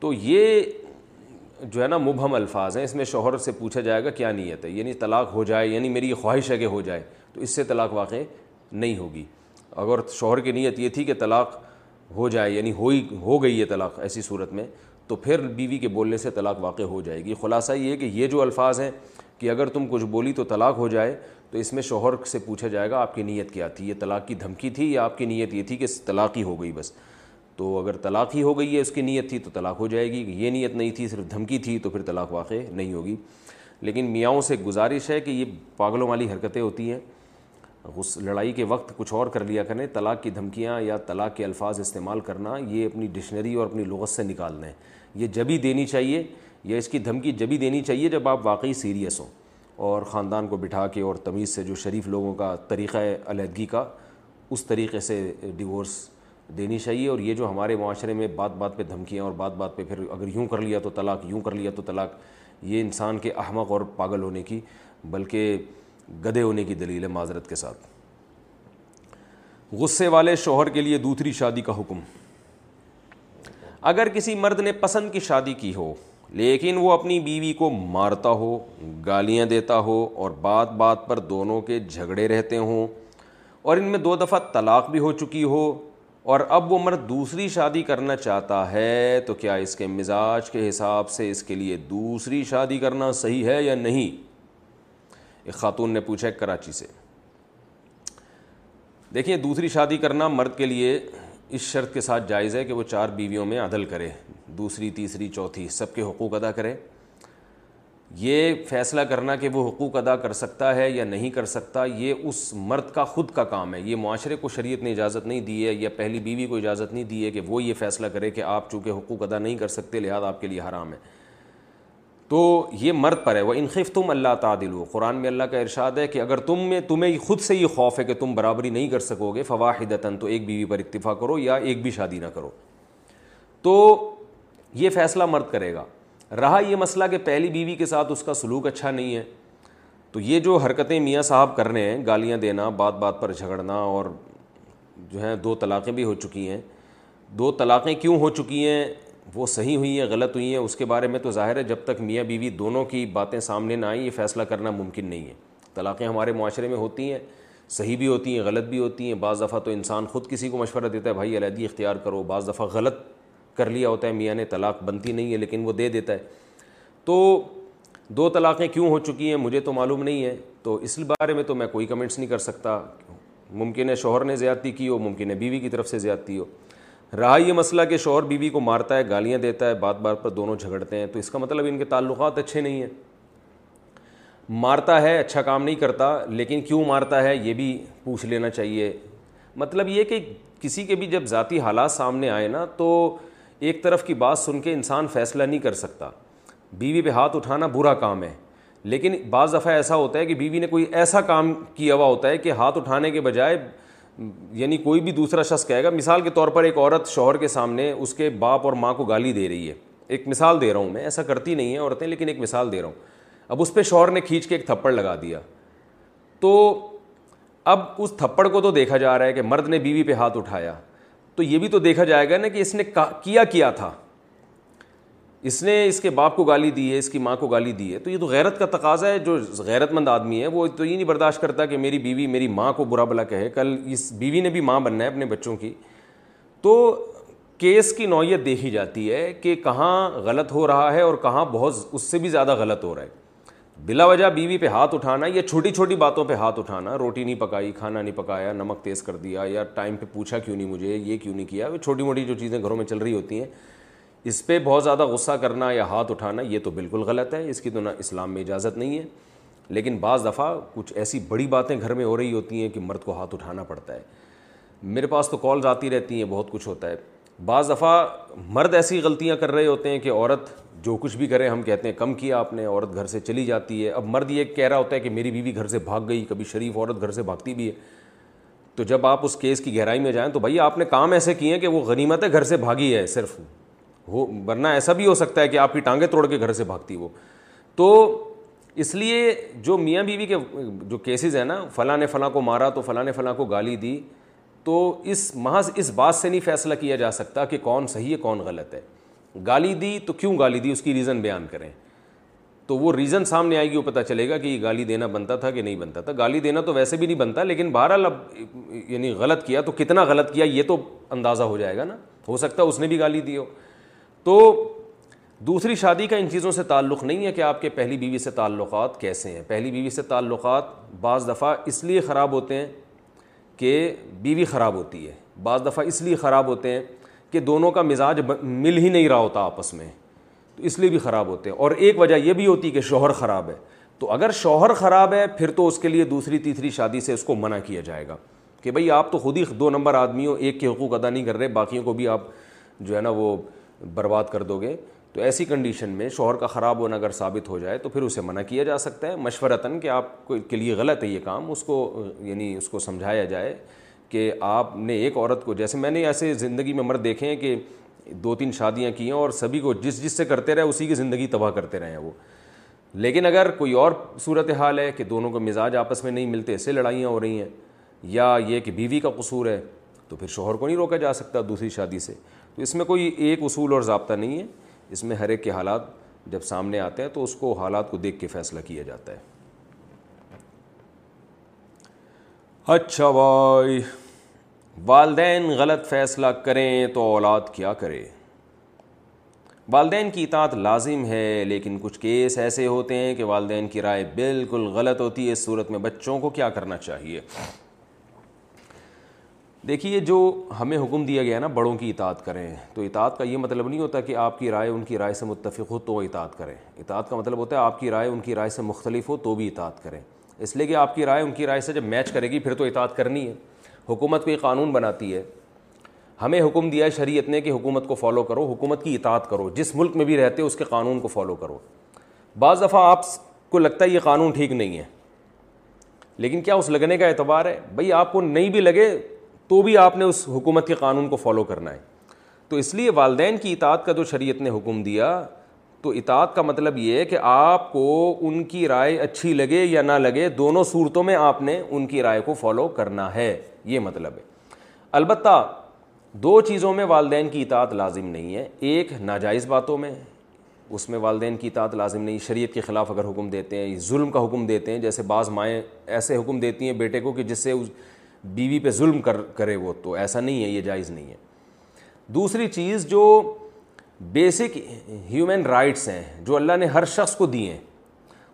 Speaker 2: تو یہ جو ہے نا مبہم الفاظ ہیں۔ اس میں شوہر سے پوچھا جائے گا کیا نیت ہے؟ یعنی طلاق ہو جائے یعنی میری یہ خواہش ہے کہ ہو جائے، تو اس سے طلاق واقع نہیں ہوگی۔ اگر شوہر کی نیت یہ تھی کہ طلاق ہو جائے یعنی ہوئی، ہو گئی ہے طلاق ایسی صورت میں، تو پھر بیوی کے بولنے سے طلاق واقع ہو جائے گی۔ خلاصہ یہ کہ یہ جو الفاظ ہیں کہ اگر تم کچھ بولی تو طلاق ہو جائے، تو اس میں شوہر سے پوچھا جائے گا آپ کی نیت کیا تھی؟ یہ طلاق کی دھمکی تھی یا آپ کی نیت یہ تھی کہ طلاق ہی ہو گئی بس؟ تو اگر طلاق ہی ہو گئی ہے اس کی نیت تھی تو طلاق ہو جائے گی۔ یہ نیت نہیں تھی، صرف دھمکی تھی تو پھر طلاق واقع نہیں ہوگی۔ لیکن میاؤں سے گزارش ہے کہ یہ پاگلوں والی حرکتیں ہوتی ہیں۔ لڑائی کے وقت کچھ اور کر لیا کریں، طلاق کی دھمکیاں یا طلاق کے الفاظ استعمال کرنا، یہ اپنی ڈکشنری اور اپنی لغت سے نکالنا ہے۔ یہ جبھی دینی چاہیے یا اس کی دھمکی جبھی دینی چاہیے جب آپ واقعی سیریس ہوں۔ اور خاندان کو بٹھا کے اور تمیز سے جو شریف لوگوں کا طریقہ علیحدگی کا، اس طریقے سے ڈیورس دینی چاہیے۔ اور یہ جو ہمارے معاشرے میں بات بات پہ دھمکیاں اور بات بات پہ پھر اگر یوں کر لیا تو طلاق، یوں کر لیا تو طلاق، یہ انسان کے احمق اور پاگل ہونے کی، بلکہ گدے ہونے کی دلیل ہے معذرت کے ساتھ۔ غصے والے شوہر کے لیے دوسری شادی کا حکم۔ اگر کسی مرد نے پسند کی شادی کی ہو، لیکن وہ اپنی بیوی کو مارتا ہو، گالیاں دیتا ہو اور بات بات پر دونوں کے جھگڑے رہتے ہوں، اور ان میں دو دفعہ طلاق بھی ہو چکی ہو، اور اب وہ مرد دوسری شادی کرنا چاہتا ہے، تو کیا اس کے مزاج کے حساب سے اس کے لیے دوسری شادی کرنا صحیح ہے یا نہیں؟ ایک خاتون نے پوچھا کراچی سے۔ دیکھیے، دوسری شادی کرنا مرد کے لیے اس شرط کے ساتھ جائز ہے کہ وہ چار بیویوں میں عدل کرے۔ دوسری، تیسری، چوتھی، سب کے حقوق ادا کرے۔ یہ فیصلہ کرنا کہ وہ حقوق ادا کر سکتا ہے یا نہیں کر سکتا، یہ اس مرد کا خود کا کام ہے۔ یہ معاشرے کو شریعت نے اجازت نہیں دی ہے، یا پہلی بیوی کو اجازت نہیں دی ہے کہ وہ یہ فیصلہ کرے کہ آپ چونکہ حقوق ادا نہیں کر سکتے، لہٰذا آپ کے لیے حرام ہے۔ تو یہ مرد پر ہے۔ وہ انخف تم اللہ تعدل ہو قرآن میں اللہ کا ارشاد ہے کہ اگر تم میں تمہیں خود سے یہ خوف ہے کہ تم برابری نہیں کر سکو گے فواہدتاً تو ایک بیوی پر اکتفا کرو یا ایک بھی شادی نہ کرو۔ تو یہ فیصلہ مرد کرے گا۔ رہا یہ مسئلہ کہ پہلی بیوی کے ساتھ اس کا سلوک اچھا نہیں ہے۔ تو یہ جو حرکتیں میاں صاحب کر رہے ہیں، گالیاں دینا، بات بات پر جھگڑنا اور جو ہیں دو طلاقیں بھی ہو چکی ہیں۔ دو طلاقیں کیوں ہو چکی ہیں؟ وہ صحیح ہوئی ہیں غلط ہوئی ہیں اس کے بارے میں تو ظاہر ہے، جب تک میاں بیوی دونوں کی باتیں سامنے نہ آئیں، یہ فیصلہ کرنا ممکن نہیں ہے۔ طلاقیں ہمارے معاشرے میں ہوتی ہیں، صحیح بھی ہوتی ہیں، غلط بھی ہوتی ہیں۔ بعض دفعہ تو انسان خود کسی کو مشورہ دیتا ہے، بھائی علیحدگی اختیار کرو۔ بعض دفعہ غلط کر لیا ہوتا ہے، میاں نے طلاق بنتی نہیں ہے، لیکن وہ دے دیتا ہے۔ تو دو طلاقیں کیوں ہو چکی ہیں، مجھے تو معلوم نہیں ہے۔ تو اس بارے میں تو میں کوئی کمنٹس نہیں کر سکتا۔ ممکن ہے شوہر نے زیادتی کی ہو، ممکن ہے بیوی کی طرف سے زیادتی ہو۔ رہا یہ مسئلہ کہ شوہر بیوی کو مارتا ہے، گالیاں دیتا ہے، بات بات پر دونوں جھگڑتے ہیں، تو اس کا مطلب ان کے تعلقات اچھے نہیں ہیں۔ مارتا ہے اچھا کام نہیں کرتا، لیکن کیوں مارتا ہے یہ بھی پوچھ لینا چاہیے۔ مطلب یہ کہ کسی کے بھی جب ذاتی حالات سامنے آئے نا، تو ایک طرف کی بات سن کے انسان فیصلہ نہیں کر سکتا۔ بیوی پہ ہاتھ اٹھانا برا کام ہے۔ لیکن بعض دفعہ ایسا ہوتا ہے کہ بیوی نے کوئی ایسا کام کیا ہوا ہوتا ہے کہ ہاتھ اٹھانے کے بجائے یعنی کوئی بھی دوسرا شخص کہے گا، مثال کے طور پر ایک عورت شوہر کے سامنے اس کے باپ اور ماں کو گالی دے رہی ہے۔ ایک مثال دے رہا ہوں میں، ایسا کرتی نہیں ہیں عورتیں، لیکن ایک مثال دے رہا ہوں۔ اب اس پہ شوہر نے کھینچ کے ایک تھپڑ لگا دیا۔ تو اب اس تھپڑ کو تو دیکھا جا رہا ہے کہ مرد نے بیوی پہ ہاتھ اٹھایا۔ تو یہ بھی تو دیکھا جائے گا نا کہ اس نے کیا کیا تھا۔ اس نے اس کے باپ کو گالی دی ہے، اس کی ماں کو گالی دی ہے۔ تو یہ تو غیرت کا تقاضا ہے، جو غیرت مند آدمی ہے، وہ تو یہ نہیں برداشت کرتا کہ میری بیوی میری ماں کو برا بلا کہے۔ کل اس بیوی نے بھی ماں بننا ہے اپنے بچوں کی۔ تو کیس کی نوعیت دیکھی جاتی ہے کہ کہاں غلط ہو رہا ہے اور کہاں بہت اس سے بھی زیادہ غلط ہو رہا ہے۔ بلا وجہ بیوی پہ ہاتھ اٹھانا یا چھوٹی چھوٹی باتوں پہ ہاتھ اٹھانا، روٹی نہیں پکائی، کھانا نہیں پکایا، نمک تیز کر دیا یا ٹائم پہ پوچھا کیوں نہیں مجھے، یہ کیوں نہیں کیا، وہ چھوٹی موٹی جو چیزیں گھروں میں چل رہی ہوتی ہیں اس پہ بہت زیادہ غصہ کرنا یا ہاتھ اٹھانا یہ تو بالکل غلط ہے، اس کی تو نہ اسلام میں اجازت نہیں ہے۔ لیکن بعض دفعہ کچھ ایسی بڑی باتیں گھر میں ہو رہی ہوتی ہیں کہ مرد کو ہاتھ اٹھانا پڑتا ہے۔ میرے پاس تو کالز آتی رہتی ہیں، بہت کچھ ہوتا ہے۔ بعض دفعہ مرد ایسی غلطیاں کر رہے ہوتے ہیں کہ عورت جو کچھ بھی کرے، ہم کہتے ہیں کم کیا آپ نے، عورت گھر سے چلی جاتی ہے۔ اب مرد یہ کہہ رہا ہوتا ہے کہ میری بیوی گھر سے بھاگ گئی، کبھی شریف عورت گھر سے بھاگتی بھی ہے۔ تو جب آپ اس کیس کی گہرائی میں جائیں تو بھائی آپ نے کام ایسے کیے ہیں کہ وہ غنیمت ہے، گھر سے بھاگی ہے، صرف۔ ہو ورنہ ایسا بھی ہو سکتا ہے کہ آپ کی ٹانگیں توڑ کے گھر سے بھاگتی وہ تو اس لیے جو میاں بیوی کے جو کیسز ہیں نا، فلاں نے فلاں کو مارا تو فلاں نے فلاں کو گالی دی، تو اس محض اس بات سے نہیں فیصلہ کیا جا سکتا کہ کون صحیح ہے، کون غلط ہے۔ گالی دی تو کیوں گالی دی؟ اس کی ریزن بیان کریں۔ تو وہ ریزن سامنے آئے گی، وہ پتہ چلے گا کہ یہ گالی دینا بنتا تھا کہ نہیں بنتا تھا۔ گالی دینا تو ویسے بھی نہیں بنتا، لیکن بہرحال اب یعنی غلط کیا تو کتنا غلط کیا یہ تو اندازہ ہو جائے گا نا۔ ہو سکتا ہے اس نے بھی گالی دی ہو۔ تو دوسری شادی کا ان چیزوں سے تعلق نہیں ہے کہ آپ کے پہلی بیوی سے تعلقات کیسے ہیں۔ پہلی بیوی سے تعلقات بعض دفعہ اس لیے خراب ہوتے ہیں کہ بیوی خراب ہوتی ہے۔ بعض دفعہ اس لیے خراب ہوتے ہیں کہ دونوں کا مزاج مل ہی نہیں رہا ہوتا آپس میں۔ تو اس لیے بھی خراب ہوتے ہیں۔ اور ایک وجہ یہ بھی ہوتی ہے کہ شوہر خراب ہے۔ تو اگر شوہر خراب ہے، پھر تو اس کے لیے دوسری، تیسری شادی سے اس کو منع کیا جائے گا کہ بھائی آپ تو خود ہی دو نمبر آدمی ہو، ایک کے حقوق ادا نہیں کر رہے، باقیوں کو بھی آپ جو ہے نا وہ برباد کر دو گے، تو ایسی کنڈیشن میں شوہر کا خراب ہونا اگر ثابت ہو جائے تو پھر اسے منع کیا جا سکتا ہے۔ مشورتاً کہ آپ کے لیے غلط ہے یہ کام، اس کو یعنی اس کو سمجھایا جائے کہ آپ نے ایک عورت کو، جیسے میں نے ایسے زندگی میں مرد دیکھے ہیں کہ دو تین شادیاں کی ہیں اور سبھی کو جس جس سے کرتے رہے، اسی کی زندگی تباہ کرتے رہے ہیں وہ۔ لیکن اگر کوئی اور صورت حال ہے کہ دونوں کو مزاج آپس میں نہیں ملتے ایسے لڑائیاں ہو رہی ہیں یا یہ کہ بیوی کا قصور ہے، تو پھر شوہر کو نہیں روکا جا سکتا دوسری شادی سے۔ تو اس میں کوئی ایک اصول اور ضابطہ نہیں ہے۔ اس میں ہر ایک کے حالات جب سامنے آتے ہیں تو اس کو حالات کو دیکھ کے فیصلہ کیا جاتا ہے۔ اچھا بھائی، والدین غلط فیصلہ کریں تو اولاد کیا کرے؟ والدین کی اطاعت لازم ہے، لیکن کچھ کیس ایسے ہوتے ہیں کہ والدین کی رائے بالکل غلط ہوتی ہے۔ اس صورت میں بچوں کو کیا کرنا چاہیے؟ دیکھیے، جو ہمیں حکم دیا گیا ہے نا، بڑوں کی اطاعت کریں، تو اطاعت کا یہ مطلب نہیں ہوتا کہ آپ کی رائے ان کی رائے سے متفق ہو تو اطاعت کریں۔ اطاعت کا مطلب ہوتا ہے آپ کی رائے ان کی رائے سے مختلف ہو تو بھی اطاعت کریں۔ اس لیے کہ آپ کی رائے ان کی رائے سے جب میچ کرے گی، پھر تو اطاعت کرنی ہے۔ حکومت کوئی قانون بناتی ہے۔ ہمیں حکم دیا ہے شریعت نے کہ حکومت کو فالو کرو، حکومت کی اطاعت کرو۔ جس ملک میں بھی رہتے اس کے قانون کو فالو کرو۔ بعض دفعہ آپ کو لگتا ہے یہ قانون ٹھیک نہیں ہے، لیکن کیا اس لگنے کا اعتبار ہے؟ بھائی، آپ کو نہیں بھی لگے تو بھی آپ نے اس حکومت کے قانون کو فالو کرنا ہے۔ تو اس لیے والدین کی اطاعت کا جو شریعت نے حکم دیا، تو اطاعت کا مطلب یہ ہے کہ آپ کو ان کی رائے اچھی لگے یا نہ لگے، دونوں صورتوں میں آپ نے ان کی رائے کو فالو کرنا ہے۔ یہ مطلب ہے۔ البتہ دو چیزوں میں والدین کی اطاعت لازم نہیں ہے۔ ایک ناجائز باتوں میں، اس میں والدین کی اطاعت لازم نہیں، شریعت کے خلاف اگر حکم دیتے ہیں، ظلم کا حکم دیتے ہیں، جیسے بعض مائیں ایسے حکم دیتی ہیں بیٹے کو کہ جس سے بیوی پہ ظلم کر، کرے وہ تو ایسا نہیں ہے، یہ جائز نہیں ہے۔ دوسری چیز جو بیسک ہیومن رائٹس ہیں، جو اللہ نے ہر شخص کو دیے ہیں،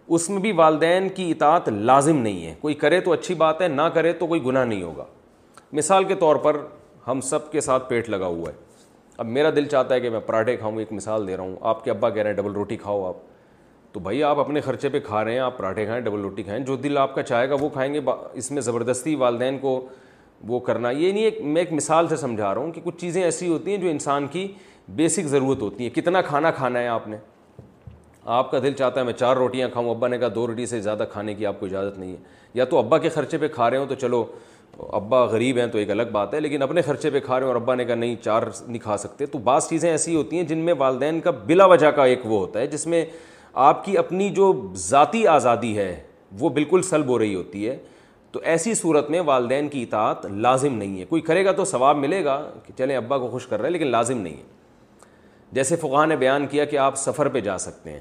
Speaker 2: اس میں بھی والدین کی اطاعت لازم نہیں ہے۔ کوئی کرے تو اچھی بات ہے، نہ کرے تو کوئی گناہ نہیں ہوگا۔ مثال کے طور پر ہم سب کے ساتھ پیٹ لگا ہوا ہے۔ اب میرا دل چاہتا ہے کہ میں پراٹھے کھاؤں، ایک مثال دے رہا ہوں۔ آپ کے ابا کہہ رہے ہیں، ڈبل روٹی کھاؤ آپ۔ تو بھائی آپ اپنے خرچے پہ کھا رہے ہیں، آپ پراٹھے کھائیں، ڈبل روٹی کھائیں، جو دل آپ کا چاہے گا وہ کھائیں گے اس میں زبردستی والدین کو وہ کرنا، یہ نہیں ایک میں ایک مثال سے سمجھا رہا ہوں کہ کچھ چیزیں ایسی ہوتی ہیں جو انسان کی بیسک ضرورت ہوتی ہیں۔ کتنا کھانا کھانا ہے آپ نے؟ آپ کا دل چاہتا ہے میں چار روٹیاں کھاؤں، ابا نے کہا دو روٹی سے زیادہ کھانے کی آپ کو اجازت نہیں ہے۔ یا تو ابا کے خرچے پہ کھا رہے ہوں تو چلو، ابا غریب ہیں تو ایک الگ بات ہے، لیکن اپنے خرچے پہ کھا رہے ہیں اور ابا نے کہا نہیں، چار نہیں کھا سکتے۔ تو بعض چیزیں ایسی ہوتی ہیں جن میں والدین کا بلا وجہ کا ایک وہ ہوتا ہے، جس میں آپ کی اپنی جو ذاتی آزادی ہے، وہ بالکل سلب ہو رہی ہوتی ہے۔ تو ایسی صورت میں والدین کی اطاعت لازم نہیں ہے۔ کوئی کرے گا تو ثواب ملے گا کہ چلیں ابا کو خوش کر رہے ہیں، لیکن لازم نہیں ہے۔ جیسے فقہ نے بیان کیا کہ آپ سفر پہ جا سکتے ہیں۔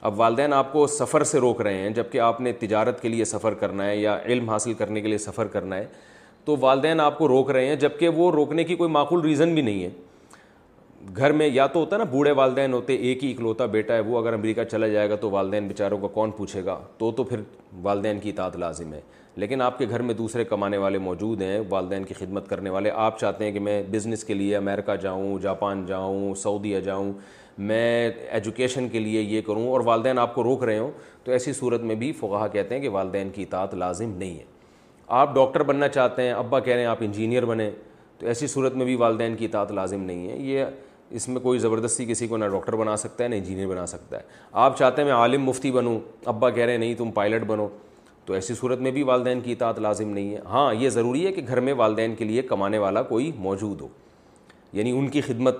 Speaker 2: اب والدین آپ کو سفر سے روک رہے ہیں جبکہ آپ نے تجارت کے لیے سفر کرنا ہے یا علم حاصل کرنے کے لیے سفر کرنا ہے۔ تو والدین آپ کو روک رہے ہیں جبکہ وہ روکنے کی کوئی معقول ریزن بھی نہیں ہے۔ گھر میں یا تو ہوتا ہے نا بوڑھے والدین ہوتے، ایک ہی اکلوتا بیٹا ہے، وہ اگر امریکہ چلا جائے گا تو والدین بیچاروں کا کون پوچھے گا؟ تو تو پھر والدین کی اطاعت لازم ہے۔ لیکن آپ کے گھر میں دوسرے کمانے والے موجود ہیں، والدین کی خدمت کرنے والے، آپ چاہتے ہیں کہ میں بزنس کے لیے امریکہ جاؤں، جاپان جاؤں، سعودیہ جاؤں، میں ایجوکیشن کے لیے یہ کروں اور والدین آپ کو روک رہے ہوں، تو ایسی صورت میں بھی فقہ کہتے ہیں کہ والدین کی اطاعت لازم نہیں ہے۔ آپ ڈاکٹر بننا چاہتے ہیں، ابا کہہ رہے ہیں آپ انجینئر بنیں، تو ایسی صورت میں بھی والدین کی اطاعت لازم نہیں ہے۔ یہ اس میں کوئی زبردستی کسی کو نہ ڈاکٹر بنا سکتا ہے، نہ انجینئر بنا سکتا ہے۔ آپ چاہتے ہیں میں عالم مفتی بنوں، ابا کہہ رہے ہیں، نہیں تم پائلٹ بنو۔ تو ایسی صورت میں بھی والدین کی اطاعت لازم نہیں ہے۔ ہاں یہ ضروری ہے کہ گھر میں والدین کے لیے کمانے والا کوئی موجود ہو۔ یعنی ان کی خدمت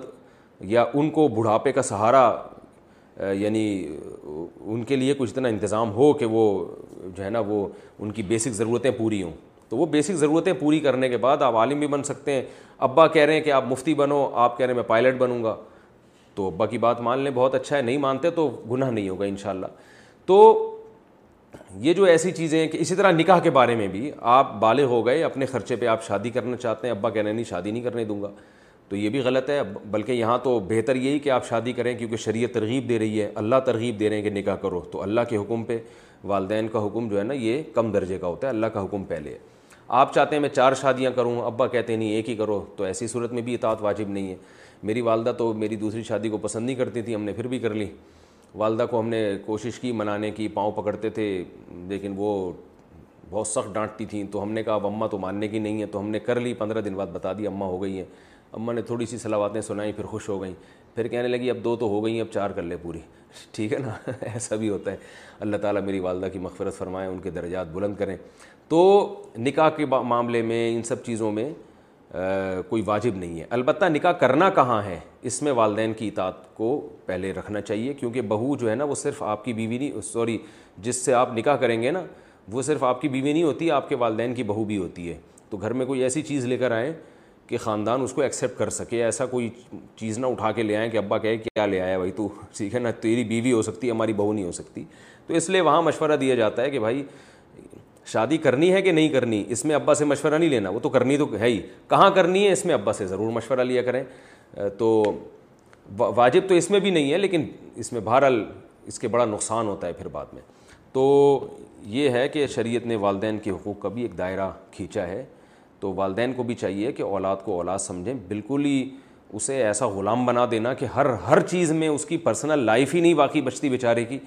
Speaker 2: یا ان کو بڑھاپے کا سہارا یعنی ان کے لیے کچھ اتنا انتظام ہو کہ وہ جو ہے نا، وہ ان کی بیسک ضرورتیں پوری ہوں۔ تو وہ بیسک ضرورتیں پوری کرنے کے بعد آپ عالم بھی بن سکتے ہیں۔ ابا کہہ رہے ہیں کہ آپ مفتی بنو، آپ کہہ رہے ہیں میں پائلٹ بنوں گا۔ تو ابا کی بات مان لیں، بہت اچھا ہے، نہیں مانتے تو گناہ نہیں ہوگا ان شاء اللہ تو یہ جو ایسی چیزیں ہیں کہ اسی طرح نکاح کے بارے میں بھی آپ بالغ ہو گئے، اپنے خرچے پہ آپ شادی کرنا چاہتے ہیں، ابا کہہ رہے ہیں، نہیں شادی نہیں کرنے دوں گا۔ تو یہ بھی غلط ہے، بلکہ یہاں تو بہتر یہی کہ آپ شادی کریں، کیونکہ شریعت ترغیب دے رہی ہے۔ اللہ ترغیب دے رہے ہیں کہ نکاح کرو۔ تو اللہ کے حکم پہ والدین کا حکم جو ہے نا، یہ کم درجے کا ہوتا ہے، اللہ کا حکم پہلے ہے۔ آپ چاہتے ہیں میں چار شادیاں کروں، ابا کہتے ہیں نہیں، ایک ہی کرو، تو ایسی صورت میں بھی اطاعت واجب نہیں ہے۔ میری والدہ تو میری دوسری شادی کو پسند نہیں کرتی تھی، ہم نے پھر بھی کر لی۔ والدہ کو ہم نے کوشش کی، منانے کی، پاؤں پکڑتے تھے، لیکن وہ بہت سخت ڈانٹتی تھیں۔ تو ہم نے کہا، اب اماں تو ماننے کی نہیں ہے، تو ہم نے کر لی۔ پندرہ دن بعد بتا دی، اماں ہو گئی ہیں۔ اماں نے تھوڑی سی صلاحاتیں سنائیں پھر خوش ہو گئیں۔ پھر کہنے لگی، اب دو تو ہو گئی اب چار کر لے پوری۔ ٹھیک ہے نا؟ ایسا بھی ہوتا ہے۔ اللہ تعالیٰ میری والدہ کی مغفرت فرمائیں ان کے درجات بلند کریں۔ تو نکاح کے معاملے میں، ان سب چیزوں میں کوئی واجب نہیں ہے۔ البتہ نکاح کرنا کہاں ہے؟ اس میں والدین کی اطاعت کو پہلے رکھنا چاہیے، کیونکہ بہو جو ہے نا، وہ صرف آپ کی بیوی نہیں، سوری، جس سے آپ نکاح کریں گے نا، وہ صرف آپ کی بیوی نہیں ہوتی، آپ کے والدین کی بہو بھی ہوتی ہے۔ تو گھر میں کوئی ایسی چیز لے کر آئیں کہ خاندان اس کو ایکسیپٹ کر سکے، ایسا کوئی چیز نہ اٹھا کے لے آئیں کہ ابا کہے کیا لے آیا بھائی تو، ٹھیک ہے نا، تیری بیوی ہو سکتی، ہماری بہو نہیں ہو سکتی۔ تو اس لیے وہاں مشورہ دیا جاتا ہے کہ بھائی شادی کرنی ہے کہ نہیں کرنی؟ اس میں ابا سے مشورہ نہیں لینا، وہ تو کرنی تو ہے ہی۔ کہاں کرنی ہے؟ اس میں ابا سے ضرور مشورہ لیا کریں۔ تو واجب تو اس میں بھی نہیں ہے، لیکن اس میں بہرحال اس کے بڑا نقصان ہوتا ہے پھر بعد میں۔ تو یہ ہے کہ شریعت نے والدین کے حقوق کا بھی ایک دائرہ کھینچا ہے۔ تو والدین کو بھی چاہیے کہ اولاد کو اولاد سمجھیں۔ بالکل ہی اسے ایسا غلام بنا دینا کہ ہر ہر چیز میں اس کی پرسنل لائف ہی نہیں، باقی بچتی بیچارے کی۔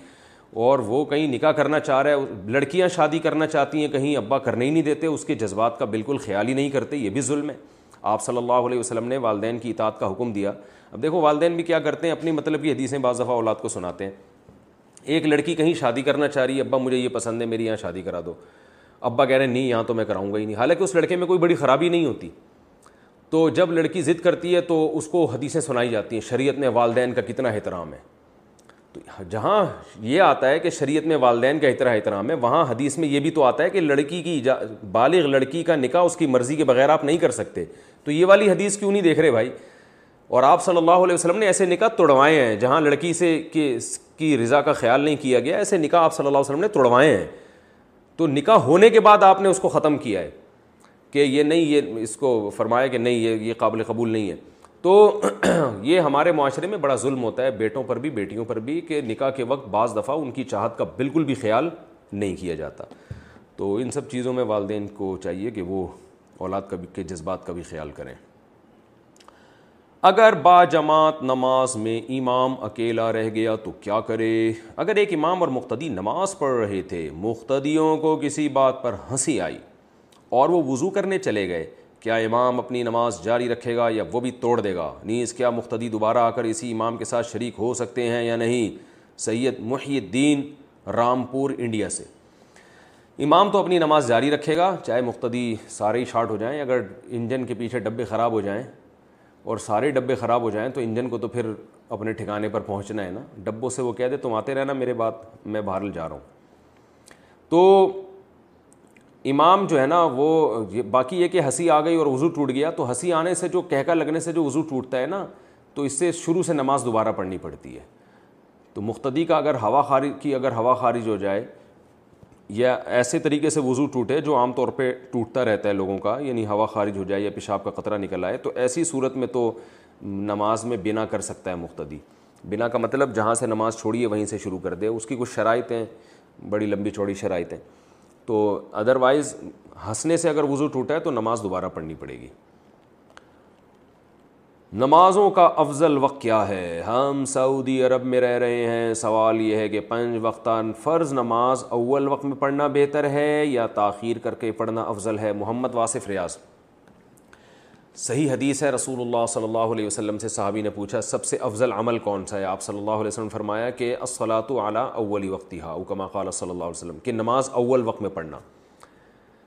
Speaker 2: اور وہ کہیں نکاح کرنا چاہ رہا ہے، لڑکیاں شادی کرنا چاہتی ہیں، کہیں ابا کرنے ہی نہیں دیتے، اس کے جذبات کا بالکل خیال ہی نہیں کرتے، یہ بھی ظلم ہے۔ آپ صلی اللہ علیہ وسلم نے والدین کی اطاعت کا حکم دیا۔ اب دیکھو، والدین بھی کیا کرتے ہیں، اپنی مطلب کی حدیثیں بعض دفعہ اولاد کو سناتے ہیں۔ ایک لڑکی کہیں شادی کرنا چاہ رہی ہے، ابا مجھے یہ پسند ہے، میری یہاں شادی کرا دو۔ ابا کہہ رہے ہیں، نہیں، یہاں تو میں کراؤں گا ہی نہیں۔ حالانکہ اس لڑکے میں کوئی بڑی خرابی نہیں ہوتی۔ تو جب لڑکی ضد کرتی ہے، تو اس کو حدیثیں سنائی جاتی ہیں، شریعت میں والدین کا کتنا احترام ہے۔ تو جہاں یہ آتا ہے کہ شریعت میں والدین کا اتنا احترام ہے، وہاں حدیث میں یہ بھی تو آتا ہے کہ لڑکی کی بالغ لڑکی کا نکاح اس کی مرضی کے بغیر آپ نہیں کر سکتے۔ تو یہ والی حدیث کیوں نہیں دیکھ رہے بھائی؟ اور آپ صلی اللہ علیہ وسلم نے ایسے نکاح توڑوائے ہیں جہاں لڑکی سے کی رضا کا خیال نہیں کیا گیا، ایسے نکاح آپ صلی اللہ علیہ وسلم نے توڑوائے ہیں۔ تو نکاح ہونے کے بعد آپ نے اس کو ختم کیا ہے کہ یہ نہیں، یہ اس کو فرمایا کہ نہیں، یہ یہ قابل قبول نہیں ہے۔ تو یہ ہمارے معاشرے میں بڑا ظلم ہوتا ہے، بیٹوں پر بھی، بیٹیوں پر بھی، کہ نکاح کے وقت بعض دفعہ ان کی چاہت کا بالکل بھی خیال نہیں کیا جاتا۔ تو ان سب چیزوں میں والدین کو چاہیے کہ وہ اولاد کا بھی، کے جذبات کا بھی خیال کریں۔ اگر با جماعت نماز میں امام اکیلا رہ گیا تو کیا کرے؟ اگر ایک امام اور مقتدی نماز پڑھ رہے تھے، مقتدیوں کو کسی بات پر ہنسی آئی اور وہ وضو کرنے چلے گئے کیا امام اپنی نماز جاری رکھے گا یا وہ بھی توڑ دے گا؟ نیز کیا مقتدی دوبارہ آ کر اسی امام کے ساتھ شریک ہو سکتے ہیں یا نہیں؟ سید محی الدین، رامپور، انڈیا سے۔ امام تو اپنی نماز جاری رکھے گا، چاہے مقتدی سارے ہی شارٹ ہو جائیں، اگر انجن کے پیچھے ڈبے خراب ہو جائیں اور سارے ڈبے خراب ہو جائیں تو انجن کو تو پھر اپنے ٹھکانے پر پہنچنا ہے نا۔ ڈبوں سے وہ کہہ دے، تم آتے رہنا، میرے بات میں باہر جا رہا ہوں۔ تو امام جو ہے نا، وہ باقی یہ کہ ہنسی آ گئی اور وضو ٹوٹ گیا، تو ہنسی آنے سے جو، کہہ لگنے سے جو وضو ٹوٹتا ہے نا، تو اس سے شروع سے نماز دوبارہ پڑھنی پڑتی ہے۔ تو مقتدی کا اگر ہوا خارج کی اگر ہوا خارج ہو جائے، یا ایسے طریقے سے وضو ٹوٹے جو عام طور پہ ٹوٹتا رہتا ہے لوگوں کا یعنی ہوا خارج ہو جائے یا پیشاب کا قطرہ نکل آئے، تو ایسی صورت میں تو نماز میں بنا کر سکتا ہے مقتدی۔ بنا کا مطلب جہاں سے نماز چھوڑیے وہیں سے شروع کر دے۔ اس کی کچھ شرائطیں بڑی لمبی چوڑی شرائطیں تو ادروائز ہنسنے سے اگر وضو ٹوٹا ہے تو نماز دوبارہ پڑھنی پڑے گی۔ نمازوں کا افضل وقت کیا ہے؟ ہم سعودی عرب میں رہ رہے ہیں۔ سوال یہ ہے کہ پنج وقتاً فرض نماز اول وقت میں پڑھنا بہتر ہے یا تاخیر کر کے پڑھنا افضل ہے؟ محمد واصف ریاض۔ صحیح حدیث ہے، رسول اللہ صلی اللہ علیہ وسلم سے صحابی نے پوچھا، سب سے افضل عمل کون سا ہے؟ آپ صلی اللہ علیہ وسلم فرمایا کہ اصلاۃ اعلیٰ اولی وقتی ہا اکما قال صلی اللہ علیہ وسلم، کہ نماز اول وقت میں پڑھنا۔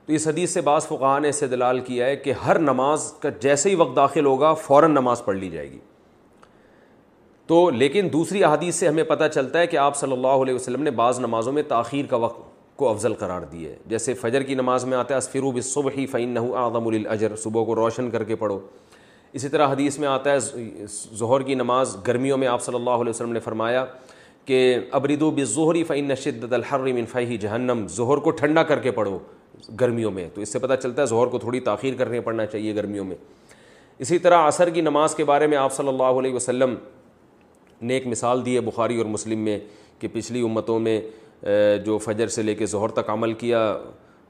Speaker 2: تو اس حدیث سے بعض فقہ نے اسے دلال کیا ہے کہ ہر نماز کا جیسے ہی وقت داخل ہوگا، فوراً نماز پڑھ لی جائے گی۔ تو لیکن دوسری احادیث سے ہمیں پتہ چلتا ہے کہ آپ صلی اللہ علیہ وسلم نے بعض نمازوں میں تاخیر کا وقت کو افضل قرار دی ہے۔ جیسے فجر کی نماز میں آتا ہے اسفرو بصبح ہی فعین اعظم الاجر صبح کو روشن کر کے پڑھو۔ اسی طرح حدیث میں آتا ہے، ظہر کی نماز گرمیوں میں آپ صلی اللہ علیہ وسلم نے فرمایا کہ ابریدو بظہری فعین شدت الحر من فہی جہنم۔ ظہر کو ٹھنڈا کر کے پڑھو گرمیوں میں۔ تو اس سے پتہ چلتا ہے، ظہر کو تھوڑی تاخیر کرنے پڑنا چاہیے گرمیوں میں۔ اسی طرح عصر کی نماز کے بارے میں آپ صلی اللہ علیہ وسلم نے ایک مثال دی ہے بخاری اور مسلم میں کہ پچھلی امتوں میں جو فجر سے لے کے ظہر تک عمل کیا،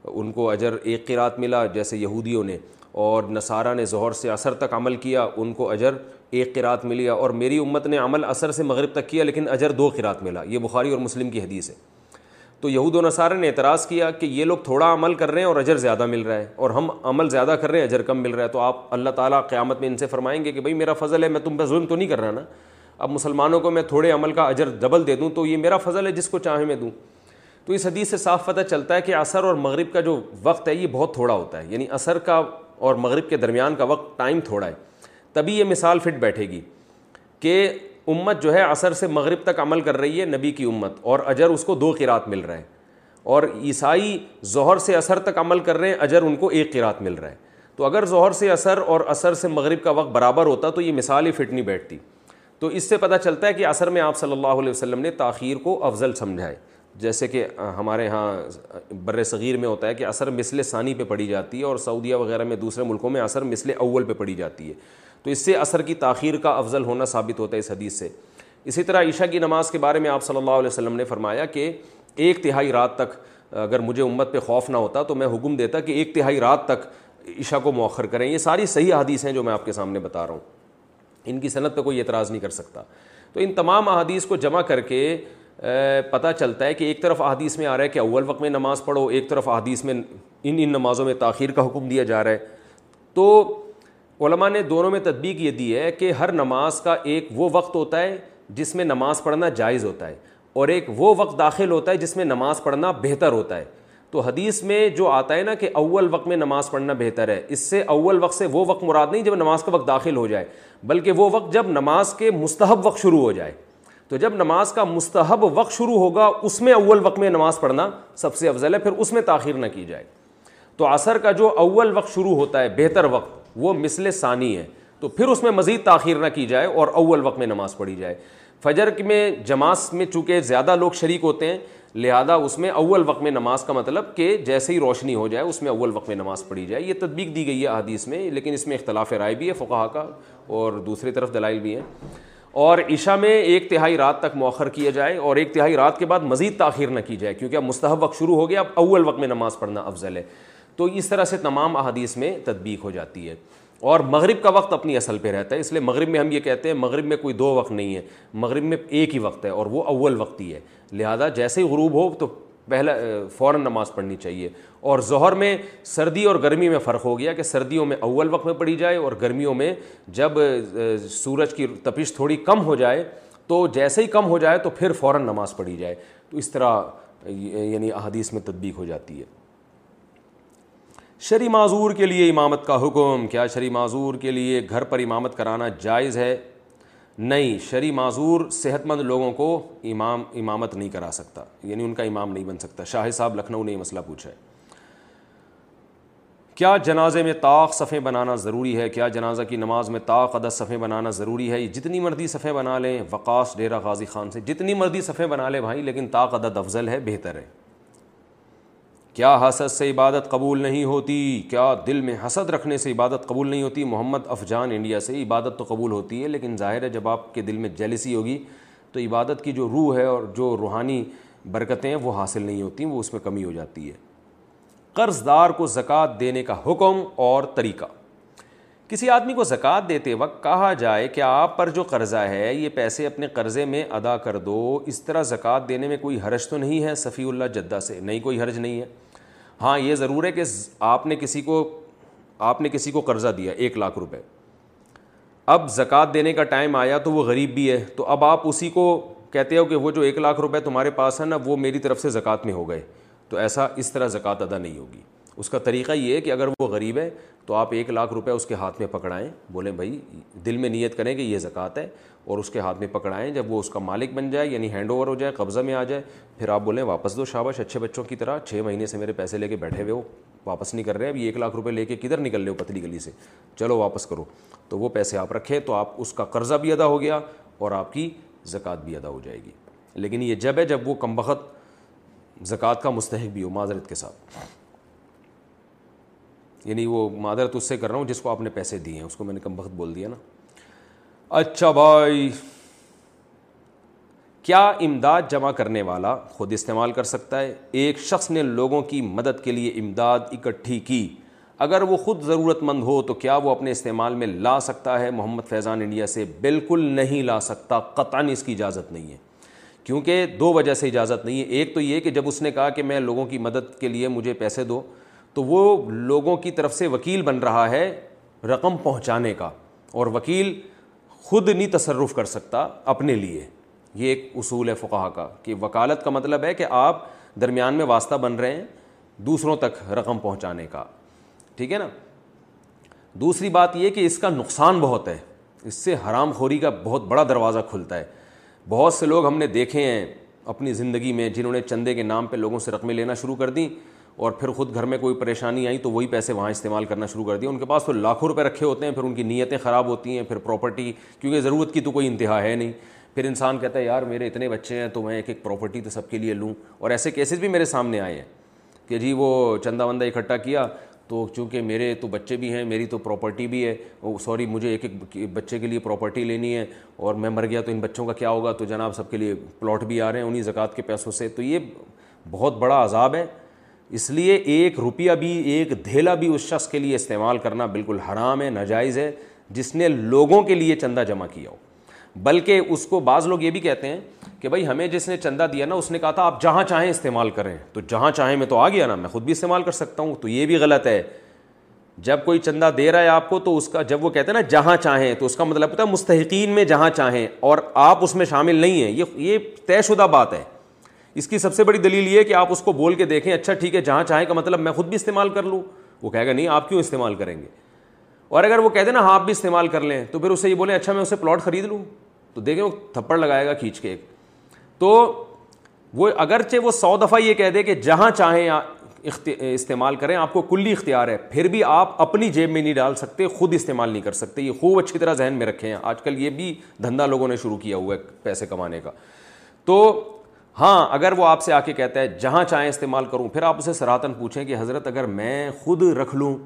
Speaker 2: ان کو اجر ایک قرات ملا جیسے یہودیوں نے، اور نصارہ نے ظہر سے عصر تک عمل کیا، ان کو اجر ایک قرات ملی۔ اور میری امت نے عمل عصر سے مغرب تک کیا، لیکن اجر دو قرات ملا۔ یہ بخاری اور مسلم کی حدیث ہے۔ تو یہود و نصارہ نے اعتراض کیا کہ یہ لوگ تھوڑا عمل کر رہے ہیں اور اجر زیادہ مل رہا ہے، اور ہم عمل زیادہ کر رہے ہیں، اجر کم مل رہا ہے۔ تو آپ اللہ تعالیٰ قیامت میں ان سے فرمائیں گے کہ بھائی میرا فضل ہے، میں تم پہ ظلم تو نہیں کر رہا نا۔ اب مسلمانوں کو میں تھوڑے عمل کا اجر ڈبل دے دوں تو یہ میرا فضل ہے، جس کو چاہے میں دوں۔ تو اس حدیث سے صاف پتہ چلتا ہے کہ عصر اور مغرب کا جو وقت ہے، یہ بہت تھوڑا ہوتا ہے۔ یعنی عصر کا اور مغرب کے درمیان کا وقت ٹائم تھوڑا ہے۔ تبھی یہ مثال فٹ بیٹھے گی کہ امت جو ہے عصر سے مغرب تک عمل کر رہی ہے نبی کی امت، اور اجر اس کو دو قرات مل رہا ہے۔ اور عیسائی ظہر سے اثر تک عمل کر رہے ہیں، اجر ان کو ایک قرات مل رہا ہے۔ تو اگر ظہر سے اثر اور اثر سے مغرب کا وقت برابر ہوتا تو یہ مثال ہی فٹ نہیں بیٹھتی۔ تو اس سے پتہ چلتا ہے کہ اثر میں آپ صلی اللہ علیہ وسلم نے تاخیر کو افضل سمجھا ہے۔ جیسے کہ ہمارے ہاں بر صغیر میں ہوتا ہے کہ اثر مثل ثانی پہ پڑھی جاتی ہے اور سعودیہ وغیرہ میں دوسرے ملکوں میں اثر مثل اول پہ پڑھی جاتی ہے۔ تو اس سے اثر کی تاخیر کا افضل ہونا ثابت ہوتا ہے اس حدیث سے۔ اسی طرح عشاء کی نماز کے بارے میں آپ صلی اللہ علیہ وسلم نے فرمایا کہ ایک تہائی رات تک اگر مجھے امت پہ خوف نہ ہوتا تو میں حکم دیتا کہ ایک تہائی رات تک عشاء کو مؤخر کریں۔ یہ ساری صحیح حدیث ہیں جو میں آپ کے سامنے بتا رہا ہوں۔ ان کی صنعت پہ کوئی اعتراض نہیں کر سکتا۔ تو ان تمام احادیث کو جمع کر کے پتہ چلتا ہے کہ ایک طرف احادیث میں آ رہا ہے کہ اول وقت میں نماز پڑھو، ایک طرف احادیث میں ان ان نمازوں میں تاخیر کا حکم دیا جا رہا ہے۔ تو علماء نے دونوں میں تدبیق یہ دی ہے کہ ہر نماز کا ایک وہ وقت ہوتا ہے جس میں نماز پڑھنا جائز ہوتا ہے اور ایک وہ وقت داخل ہوتا ہے جس میں نماز پڑھنا بہتر ہوتا ہے۔ تو حدیث میں جو آتا ہے نا کہ اول وقت میں نماز پڑھنا بہتر ہے، اس سے اول وقت سے وہ وقت مراد نہیں جب نماز کا وقت داخل ہو جائے، بلکہ وہ وقت جب نماز کے مستحب وقت شروع ہو جائے۔ تو جب نماز کا مستحب وقت شروع ہوگا، اس میں اول وقت میں نماز پڑھنا سب سے افضل ہے، پھر اس میں تاخیر نہ کی جائے۔ تو عصر کا جو اول وقت شروع ہوتا ہے، بہتر وقت، وہ مثل ثانی ہے۔ تو پھر اس میں مزید تاخیر نہ کی جائے اور اول وقت میں نماز پڑھی جائے۔ فجر میں جماعت میں چونکہ زیادہ لوگ شریک ہوتے ہیں لہذا اس میں اول وقت میں نماز کا مطلب کہ جیسے ہی روشنی ہو جائے، اس میں اول وقت میں نماز پڑھی جائے۔ یہ تدبیق دی گئی ہے حدیث میں، لیکن اس میں اختلاف رائے بھی ہے فقہ کا اور دوسری طرف دلائل بھی ہیں۔ اور عشاء میں ایک تہائی رات تک مؤخر کیا جائے اور ایک تہائی رات کے بعد مزید تاخیر نہ کی جائے، کیونکہ اب مستحب وقت شروع ہو گیا، اب اول وقت میں نماز پڑھنا افضل ہے۔ تو اس طرح سے تمام احادیث میں تدبیق ہو جاتی ہے۔ اور مغرب کا وقت اپنی اصل پہ رہتا ہے، اس لیے مغرب میں ہم یہ کہتے ہیں مغرب میں کوئی دو وقت نہیں ہے، مغرب میں ایک ہی وقت ہے اور وہ اول وقت ہی ہے۔ لہٰذا جیسے ہی غروب ہو تو پہلا فوراً نماز پڑھنی چاہیے۔ اور ظہر میں سردی اور گرمی میں فرق ہو گیا کہ سردیوں میں اول وقت میں پڑھی جائے اور گرمیوں میں جب سورج کی تپش تھوڑی کم ہو جائے تو جیسے ہی کم ہو جائے تو پھر فوراً نماز پڑھی جائے۔ تو اس طرح یعنی احادیث میں تدبیق ہو جاتی ہے۔ شری معذور کے لیے امامت کا حکم، کیا شری معذور کے لیے گھر پر امامت کرانا جائز ہے؟ نہیں، شری معذور صحت مند لوگوں کو امام، امامت نہیں کرا سکتا یعنی ان کا امام نہیں بن سکتا۔ شاہ صاحب لکھنؤ نے یہ مسئلہ پوچھا ہے۔ کیا جنازے میں طاق صفیں بنانا ضروری ہے؟ کیا جنازہ کی نماز میں طاق، عدد صفیں بنانا ضروری ہے؟ جتنی مرضی صفیں بنا لیں، وقاص ڈیرہ غازی خان سے جتنی مرضی صفیں بنا لیں بھائی، لیکن طاق، عدد افضل ہے، بہتر ہے۔ کیا حسد سے عبادت قبول نہیں ہوتی؟ کیا دل میں حسد رکھنے سے عبادت قبول نہیں ہوتی؟ محمد افجان انڈیا سے عبادت تو قبول ہوتی ہے، لیکن ظاہر ہے جب آپ کے دل میں جیلسی ہوگی تو عبادت کی جو روح ہے اور جو روحانی برکتیں ہیں وہ حاصل نہیں ہوتی، وہ اس میں کمی ہو جاتی ہے۔ قرض دار کو زکوٰۃ دینے کا حکم اور طریقہ۔ کسی آدمی کو زکوٰۃ دیتے وقت کہا جائے کہ آپ پر جو قرضہ ہے، یہ پیسے اپنے قرضے میں ادا کر دو۔ اس طرح زکوٰۃ دینے میں کوئی حرج تو نہیں ہے؟ صفی اللہ جدہ سے، نہیں، کوئی حرج نہیں ہے۔ ہاں یہ ضرور ہے کہ آپ نے کسی کو آپ نے کسی کو قرضہ دیا، ایک لاکھ روپے۔ اب زکوٰۃ دینے کا ٹائم آیا تو وہ غریب بھی ہے۔ تو اب آپ اسی کو کہتے ہو کہ وہ جو ایک لاکھ روپے تمہارے پاس ہے نا، وہ میری طرف سے زکوٰۃ میں ہو گئے۔ تو ایسا اس طرح زکوٰۃ ادا نہیں ہوگی۔ اس کا طریقہ یہ ہے کہ اگر وہ غریب ہے تو آپ ایک لاکھ روپے اس کے ہاتھ میں پکڑائیں، بولیں بھائی، دل میں نیت کریں کہ یہ زکوٰۃ ہے۔ اور اس کے ہاتھ میں پکڑائیں۔ جب وہ اس کا مالک بن جائے یعنی ہینڈ اوور ہو جائے، قبضہ میں آ جائے، پھر آپ بولیں، واپس دو شابش اچھے بچوں کی طرح چھ مہینے سے میرے پیسے لے کے بیٹھے ہوئے ہو، واپس نہیں کر رہے، اب ایک لاکھ روپے لے کے کدھر نکل رہے ہو پتلی گلی سے؟ چلو واپس کرو۔ تو وہ پیسے آپ رکھیں تو آپ اس کا قرضہ بھی ادا ہو گیا اور آپ کی زکوٰۃ بھی ادا ہو جائے گی۔ لیکن یہ جب ہے جب وہ کم بخت زکوٰۃ کا مستحق بھی ہو، معذرت کے ساتھ۔ یعنی وہ معذرت اس سے کر رہا ہوں جس کو آپ نے پیسے دیے ہیں، اس کو میں نے کم بخت بول دیا نا۔ اچھا بھائی۔ کیا امداد جمع کرنے والا خود استعمال کر سکتا ہے؟ ایک شخص نے لوگوں کی مدد کے لیے امداد اکٹھی کی۔ اگر وہ خود ضرورت مند ہو تو کیا وہ اپنے استعمال میں لا سکتا ہے؟ محمد فیضان انڈیا سے بالکل نہیں لا سکتا، قطعاً اس کی اجازت نہیں ہے۔ کیونکہ دو وجہ سے اجازت نہیں ہے۔ ایک تو یہ کہ جب اس نے کہا کہ میں لوگوں کی مدد کے لیے مجھے پیسے دو، تو وہ لوگوں کی طرف سے وکیل بن رہا ہے رقم پہنچانے کا۔ اور وکیل خود نہیں تصرف کر سکتا اپنے لیے۔ یہ ایک اصول ہے فقہ کا کہ وکالت کا مطلب ہے کہ آپ درمیان میں واسطہ بن رہے ہیں دوسروں تک رقم پہنچانے کا۔ ٹھیک ہے نا؟ دوسری بات یہ کہ اس کا نقصان بہت ہے۔ اس سے حرام خوری کا بہت بڑا دروازہ کھلتا ہے۔ بہت سے لوگ ہم نے دیکھے ہیں اپنی زندگی میں جنہوں نے چندے کے نام پہ لوگوں سے رقمیں لینا شروع کر دیں۔ اور پھر خود گھر میں کوئی پریشانی آئی تو وہی پیسے وہاں استعمال کرنا شروع کر دیا ان کے پاس تو لاکھوں روپے رکھے ہوتے ہیں، پھر ان کی نیتیں خراب ہوتی ہیں، پھر پراپرٹی کیونکہ ضرورت کی تو کوئی انتہا ہے نہیں۔ پھر انسان کہتا ہے، یار میرے اتنے بچے ہیں تو میں ایک ایک پراپرٹی تو سب کے لیے لوں۔ اور ایسے کیسز بھی میرے سامنے آئے ہیں کہ جی وہ چندہ وندہ اکٹھا کیا تو چونکہ میرے تو بچے بھی ہیں، میری تو پراپرٹی بھی ہے سوری مجھے ایک ایک بچے کے لیے پراپرٹی لینی ہے اور میں مر گیا تو ان بچوں کا کیا ہوگا؟ تو جناب سب کے لیے پلاٹ بھی آ رہے ہیں انہیں زکوٰۃ کے پیسوں سے۔ تو یہ بہت بڑا عذاب ہے۔ اس لیے ایک روپیہ بھی، ایک دھیلا بھی اس شخص کے لیے استعمال کرنا بالکل حرام ہے، ناجائز ہے، جس نے لوگوں کے لیے چندہ جمع کیا ہو۔ بلکہ اس کو بعض لوگ یہ بھی کہتے ہیں کہ بھائی ہمیں جس نے چندہ دیا نا، اس نے کہا تھا آپ جہاں چاہیں استعمال کریں۔ تو جہاں چاہیں میں تو آ گیا نا، میں خود بھی استعمال کر سکتا ہوں۔ تو یہ بھی غلط ہے۔ جب کوئی چندہ دے رہا ہے آپ کو، تو اس کا، جب وہ کہتے ہیں نا جہاں چاہیں، تو اس کا مطلب ہوتا ہے مستحقین میں جہاں چاہیں، اور آپ اس میں شامل نہیں ہیں۔ یہ یہ طے شدہ بات ہے۔ اس کی سب سے بڑی دلیل یہ ہے کہ آپ اس کو بول کے دیکھیں اچھا ٹھیک ہے، جہاں چاہیں کا مطلب میں خود بھی استعمال کر لوں۔ وہ کہے گا، نہیں، آپ کیوں استعمال کریں گے؟ اور اگر وہ کہتے نا ہاں آپ بھی استعمال کر لیں، تو پھر اسے یہ بولیں اچھا میں اسے پلاٹ خرید لوں۔ تو دیکھیں وہ تھپڑ لگائے گا کھینچ کے ایک۔ تو وہ اگرچہ وہ سو دفعہ یہ کہہ دے کہ جہاں چاہیں استعمال کریں، آپ کو کلی اختیار ہے، پھر بھی آپ اپنی جیب میں نہیں ڈال سکتے، خود استعمال نہیں کر سکتے۔ یہ خوب اچھی طرح ذہن میں رکھے ہیں آج کل یہ بھی دھندا لوگوں نے شروع کیا ہوا ہے پیسے کمانے کا۔ تو ہاں اگر وہ آپ سے آ کے کہتا ہے، جہاں چاہیں استعمال کروں، پھر آپ اسے سراتن پوچھیں کہ حضرت، اگر میں خود رکھ لوں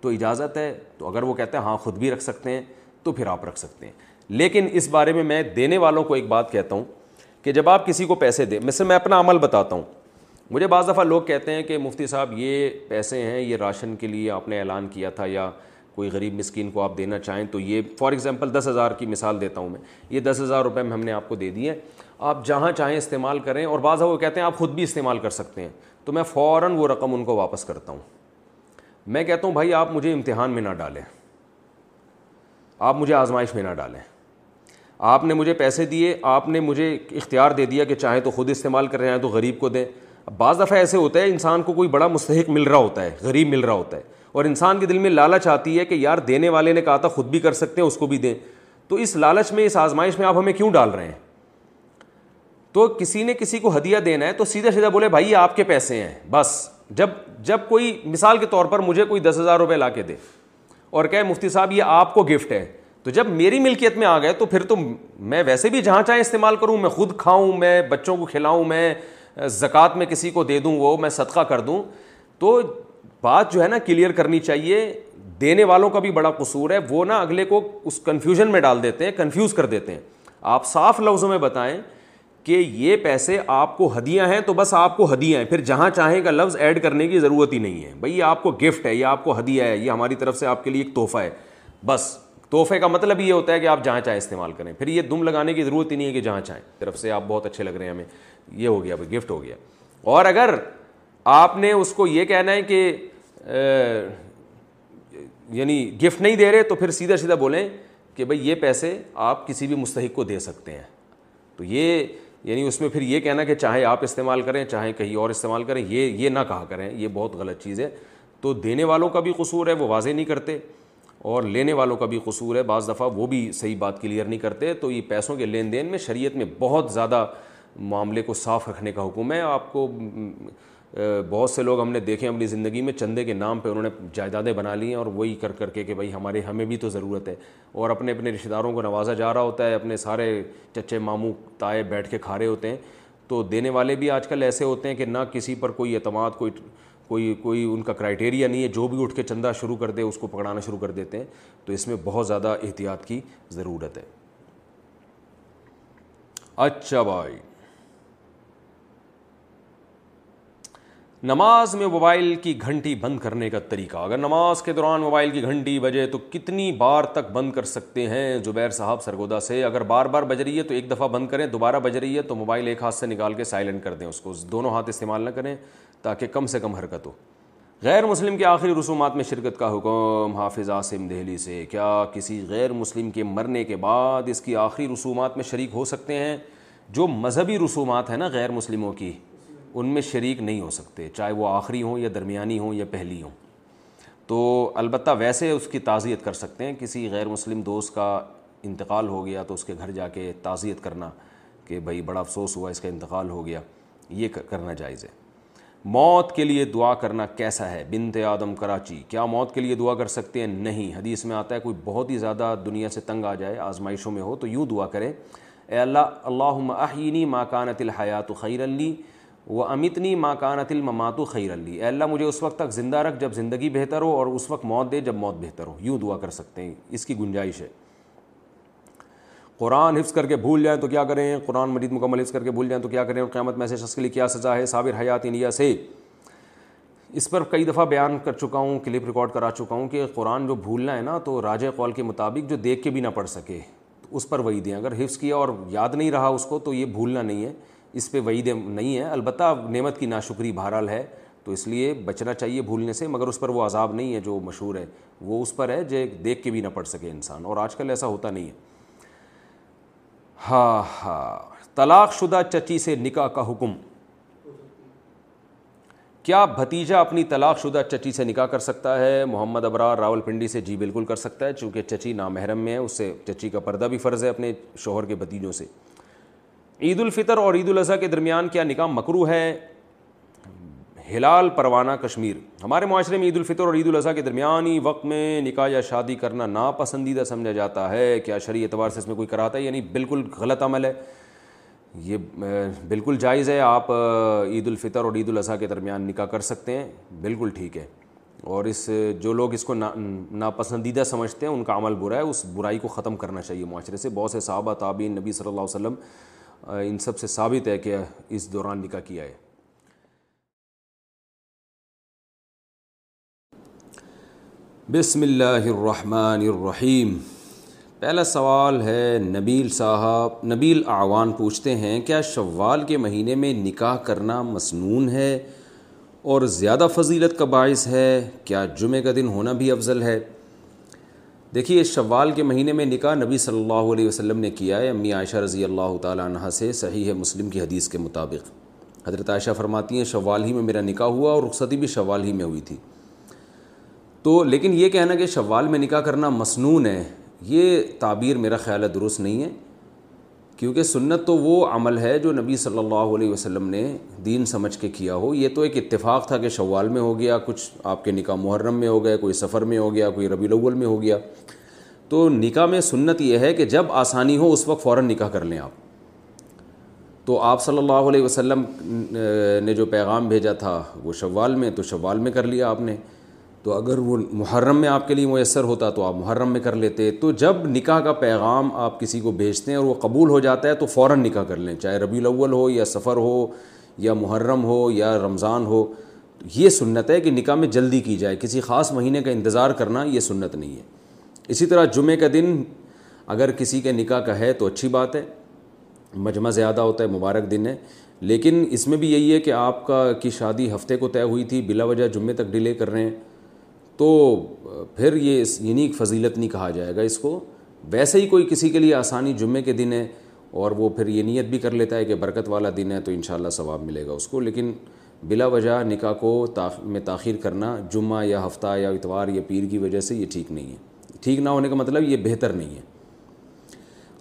Speaker 2: تو اجازت ہے؟ تو اگر وہ کہتے ہیں ہاں خود بھی رکھ سکتے ہیں، تو پھر آپ رکھ سکتے ہیں۔ لیکن اس بارے میں میں دینے والوں کو ایک بات کہتا ہوں کہ جب آپ کسی کو پیسے دیں مثلا میں اپنا عمل بتاتا ہوں۔ مجھے بعض دفعہ لوگ کہتے ہیں کہ مفتی صاحب، یہ پیسے ہیں، یہ راشن کے لیے آپ نے اعلان کیا تھا، یا کوئی غریب مسکین کو آپ دینا چاہیں تو یہ، فار ایگزامپل، دس ہزار کی مثال دیتا ہوں میں۔ یہ دس ہزار روپے میں ہم نے آپ کو دے دی ہے آپ جہاں چاہیں استعمال کریں اور بعض وہ کہتے ہیں آپ خود بھی استعمال کر سکتے ہیں تو میں فوراً وہ رقم ان کو واپس کرتا ہوں میں کہتا ہوں بھائی آپ مجھے امتحان میں نہ ڈالیں آپ مجھے آزمائش میں نہ ڈالیں آپ نے مجھے پیسے دیے آپ نے مجھے اختیار دے دیا کہ چاہے تو خود استعمال کر رہے ہیں تو غریب کو دیں بعض دفعہ ایسے ہوتا ہے انسان کو کوئی بڑا مستحق مل رہا ہوتا ہے غریب مل رہا ہوتا ہے اور انسان کے دل میں لالچ آتی ہے کہ یار دینے والے نے کہا تھا خود بھی کر سکتے ہیں اس کو بھی دیں تو اس لالچ میں اس آزمائش میں آپ ہمیں کیوں ڈال رہے ہیں تو کسی نے کسی کو ہدیہ دینا ہے تو سیدھا سیدھا بولے، بھائی، آپ کے پیسے ہیں۔ بس، جب جب کوئی مثال کے طور پر مجھے کوئی دس ہزار روپے لا کے دے اور کہ مفتی صاحب، یہ آپ کو گفٹ ہے۔ تو جب میری ملکیت میں آ گئے تو پھر تو میں ویسے بھی جہاں چاہیں استعمال کروں، میں خود کھاؤں، میں بچوں کو کھلاؤں، میں زکوٰۃ میں کسی کو دے دوں، وہ میں صدقہ کر دوں۔ تو بات جو ہے نا کلیئر کرنی چاہیے۔ دینے والوں کا بھی بڑا قصور ہے۔ وہ نا اگلے کو اس کنفیوژن میں ڈال دیتے ہیں کنفیوز کر دیتے ہیں۔ آپ صاف لفظوں میں بتائیں کہ یہ پیسے آپ کو ہدیاں ہیں تو بس آپ کو ہدیاں ہیں۔ پھر جہاں چاہیں کا لفظ ایڈ کرنے کی ضرورت ہی نہیں ہے۔ بھائی یہ آپ کو گفٹ ہے، یہ آپ کو ہدیہ ہے، یہ ہماری طرف سے آپ کے لیے ایک تحفہ ہے۔ بس، تحفے کا مطلب یہ ہوتا ہے کہ آپ جہاں چاہیں استعمال کریں۔ پھر یہ دم لگانے کی ضرورت ہی نہیں ہے کہ جہاں چاہیں۔ طرف سے آپ بہت اچھے لگ رہے ہیں ہمیں۔ یہ ہو گیا بھائی گفٹ ہو گیا۔ اور اگر آپ نے اس کو یہ کہنا ہے کہ یعنی گفٹ نہیں دے رہے تو پھر سیدھا سیدھا بولیں کہ بھائی یہ پیسے آپ کسی بھی مستحق کو دے سکتے ہیں۔ تو یہ یعنی اس میں پھر یہ کہنا کہ چاہے آپ استعمال کریں، چاہے کہیں اور استعمال کریں، یہ یہ نہ کہا کریں، یہ بہت غلط چیز ہے۔ تو دینے والوں کا بھی قصور ہے، وہ واضح نہیں کرتے، اور لینے والوں کا بھی قصور ہے۔ بعض دفعہ وہ بھی صحیح بات کلیئر نہیں کرتے۔ تو یہ پیسوں کے لین دین میں شریعت میں بہت زیادہ معاملے کو صاف رکھنے کا حکم ہے۔ آپ کو بہت سے لوگ ہم نے دیکھے اپنی زندگی میں، چندے کے نام پہ انہوں نے جائیدادیں بنا لی ہیں اور وہی کر کر کے کہ بھائی ہمارے، ہمیں بھی تو ضرورت ہے۔ اور اپنے اپنے رشتہ داروں کو نوازا جا رہا ہوتا ہے، اپنے سارے چچے ماموں، تائے بیٹھ کے کھا رہے ہوتے ہیں۔ تو دینے والے بھی آج کل ایسے ہوتے ہیں کہ نہ کسی پر کوئی اعتماد، کوئی کوئی کوئی ان کا کرائٹیریا نہیں ہے۔ جو بھی اٹھ کے چندہ شروع کر دے، اس کو پکڑانا شروع کر دیتے ہیں۔ تو اس میں بہت زیادہ احتیاط کی ضرورت ہے۔ اچھا بھائی۔ نماز میں موبائل کی گھنٹی بند کرنے کا طریقہ۔ اگر نماز کے دوران موبائل کی گھنٹی بجے تو کتنی بار تک بند کر سکتے ہیں زبیر صاحب سرگودا سے؟ اگر بار بار بج رہی ہے تو ایک دفعہ بند کریں، دوبارہ بج رہی ہے تو موبائل ایک ہاتھ سے نکال کے سائلنٹ کر دیں اس کو۔ دونوں ہاتھ استعمال نہ کریں تاکہ کم سے کم حرکت ہو۔ غیر مسلم کے آخری رسومات میں شرکت کا حکم۔ حافظ عاصم دہلی سے۔ کیا کسی غیر مسلم کے مرنے کے بعد اس کی آخری رسومات میں شریک ہو سکتے ہیں؟ جو مذہبی رسومات ہیں نا غیر مسلموں کی۔ ان میں شریک نہیں ہو سکتے، چاہے وہ آخری ہوں یا درمیانی ہوں یا پہلی ہوں۔ تو البتہ ویسے اس کی تعزیت کر سکتے ہیں، کسی غیر مسلم دوست کا انتقال ہو گیا تو اس کے گھر جا کے تعزیت کرنا کہ بھائی بڑا افسوس ہوا اس کا انتقال ہو گیا، یہ کرنا جائز ہے۔ موت کے لیے دعا کرنا کیسا ہے؟ بنت آدم کراچی، کیا موت کے لیے دعا کر سکتے ہیں؟ نہیں۔ حدیث میں آتا ہے، کوئی بہت ہی زیادہ دنیا سے تنگ آ جائے، آزمائشوں میں ہو تو یوں دعا کریں، اے اللہ اللہ احینی ماکانت الحیات خیر علی وہ امتنی ماکانت الماتو خیر علی اے اللہ، مجھے اس وقت تک زندہ رکھ جب زندگی بہتر ہو اور اس وقت موت دے جب موت بہتر ہو۔ یوں دعا کر سکتے ہیں۔ اس کی گنجائش ہے۔ قرآن حفظ کر کے بھول جائیں تو کیا کریں؟ قرآن مجید مکمل حفظ کر کے بھول جائیں تو کیا کریں؟ اور قیامت میں سے شخص کے لیے کیا سزا ہے؟ صابر حیات انڈیا سے۔ اس پر کئی دفعہ بیان کر چکا ہوں، کلپ ریکارڈ کرا چکا ہوں کہ قرآن جو بھولنا ہے نا، تو راج قول کے مطابق جو دیکھ کے بھی نہ پڑھ سکے۔ اس پر وہی دیں اگر حفظ کیا اور یاد نہیں رہا اس کو، تو یہ بھولنا نہیں ہے۔ اس پہ وعید نہیں ہے۔ البتہ نعمت کی ناشکری بہرحال ہے، تو اس لیے بچنا چاہیے بھولنے سے، مگر اس پر وہ عذاب نہیں ہے جو مشہور ہے۔ وہ اس پر ہے جو دیکھ کے بھی نہ پڑھ سکے انسان۔ اور آج کل ایسا ہوتا نہیں ہے۔ ہاں ہاں۔ طلاق شدہ چچی سے نکاح کا حکم۔ کیا بھتیجا اپنی طلاق شدہ چچی سے نکاح کر سکتا ہے؟ محمد ابرار راول پنڈی سے جی بالکل کر سکتا ہے، چونکہ چچی نامحرم میں ہے، اس سے چچی کا پردہ بھی فرض ہے اپنے شوہر کے بھتیجوں سے۔ عید الفطر اور عید الاضحیٰ کے درمیان کیا نکاح مکرو ہے؟ ہلال پروانہ کشمیر۔ ہمارے معاشرے میں عید الفطر اور عید الاضحیٰ کے درمیانی وقت میں نکاح یا شادی کرنا ناپسندیدہ سمجھا جاتا ہے۔ کیا شرعی اعتبار سے اس میں کوئی کراتا ہے یعنی بالکل غلط عمل ہے۔ یہ بالکل جائز ہے۔ آپ عید الفطر اور عید الاضحیٰ کے درمیان نکاح کر سکتے ہیں۔ بالکل ٹھیک ہے۔ اور اس، جو لوگ اس کو ناپسندیدہ سمجھتے ہیں، ان کا عمل برا ہے۔ اس برائی کو ختم کرنا چاہیے معاشرے سے۔ بہت سے صحابہ تعبین نبی صلی اللہ علیہ وسلم ان سب سے ثابت ہے کہ اس دوران نکاح کیا ہے۔ بسم اللہ الرحمن الرحیم۔ پہلا سوال ہے، نبیل صاحب، نبیل اعوان پوچھتے ہیں، کیا شوال کے مہینے میں نکاح کرنا مسنون ہے اور زیادہ فضیلت کا باعث ہے؟ کیا جمعہ کا دن ہونا بھی افضل ہے؟ دیکھیے شوال کے مہینے میں نکاح نبی صلی اللہ علیہ وسلم نے کیا ہے۔ امی عائشہ رضی اللہ تعالیٰ عنہ سے صحیح ہے مسلم کی حدیث کے مطابق۔ حضرت عائشہ فرماتی ہیں، شوال ہی میں میرا نکاح ہوا اور رخصتی بھی شوال ہی میں ہوئی تھی۔ تو لیکن یہ کہنا کہ شوال میں نکاح کرنا مسنون ہے، یہ تعبیر میرا خیال ہے درست نہیں ہے۔ کیونکہ سنت تو وہ عمل ہے جو نبی صلی اللہ علیہ وسلم نے دین سمجھ کے کیا ہو۔ یہ تو ایک اتفاق تھا کہ شوال میں ہو گیا، کچھ آپ کے نکاح محرم میں ہو گئے، کوئی سفر میں ہو گیا، کوئی ربی الاول میں ہو گیا۔ تو نکاح میں سنت یہ ہے کہ جب آسانی ہو اس وقت فوراً نکاح کر لیں آپ۔ تو آپ صلی اللہ علیہ وسلم نے جو پیغام بھیجا تھا وہ شوال میں، تو شوال میں کر لیا آپ نے۔ تو اگر وہ محرم میں آپ کے لیے میسر ہوتا تو آپ محرم میں کر لیتے، تو جب نکاح کا پیغام آپ کسی کو بھیجتے ہیں اور وہ قبول ہو جاتا ہے تو فوراً نکاح کر لیں، چاہے ربیع الاول ہو یا سفر ہو یا محرم ہو یا رمضان ہو۔ یہ سنت ہے کہ نکاح میں جلدی کی جائے، کسی خاص مہینے کا انتظار کرنا یہ سنت نہیں ہے۔ اسی طرح جمعے کا دن اگر کسی کے نکاح کا ہے تو اچھی بات ہے، مجمع زیادہ ہوتا ہے، مبارک دن ہے۔ لیکن اس میں بھی یہی ہے کہ آپ کا کی شادی ہفتے کو طے ہوئی تھی، بلا وجہ جمعے تک ڈیلے کر رہے ہیں۔ تو پھر یہ یونیک فضیلت نہیں کہا جائے گا اس کو۔ ویسے ہی کوئی کسی کے لیے آسانی جمعے کے دن ہے اور وہ پھر یہ نیت بھی کر لیتا ہے کہ برکت والا دن ہے تو انشاءاللہ ثواب ملے گا اس کو۔ لیکن بلا وجہ نکاح کو میں تاخیر کرنا، جمعہ یا ہفتہ یا اتوار یا پیر کی وجہ سے یہ ٹھیک نہیں ہے۔ ٹھیک نہ ہونے کا مطلب یہ بہتر نہیں ہے۔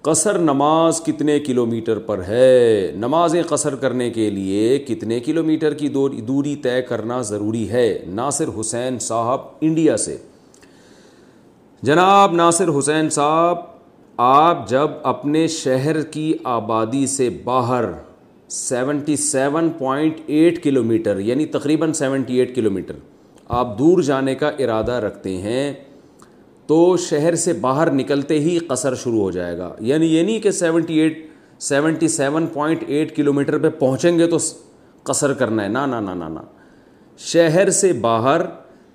Speaker 2: قصر نماز کتنے کلو میٹر پر ہے؟ نمازیں قصر کرنے کے لیے کتنے کلو میٹر کی دوری طے کرنا ضروری ہے؟ ناصر حسین صاحب انڈیا سے۔ جناب ناصر حسین صاحب، آپ جب اپنے شہر کی آبادی سے باہر seventy seven point eight kilometre یعنی تقریباً سیونٹی ایٹ کلو میٹر آپ دور جانے کا ارادہ رکھتے ہیں تو شہر سے باہر نکلتے ہی قصر شروع ہو جائے گا۔ یعنی یہ نہیں کہ seventy eight, seventy seven point eight kilometre پہ پہنچیں گے تو قصر کرنا ہے۔ نا نا نا نا نا۔ شہر سے باہر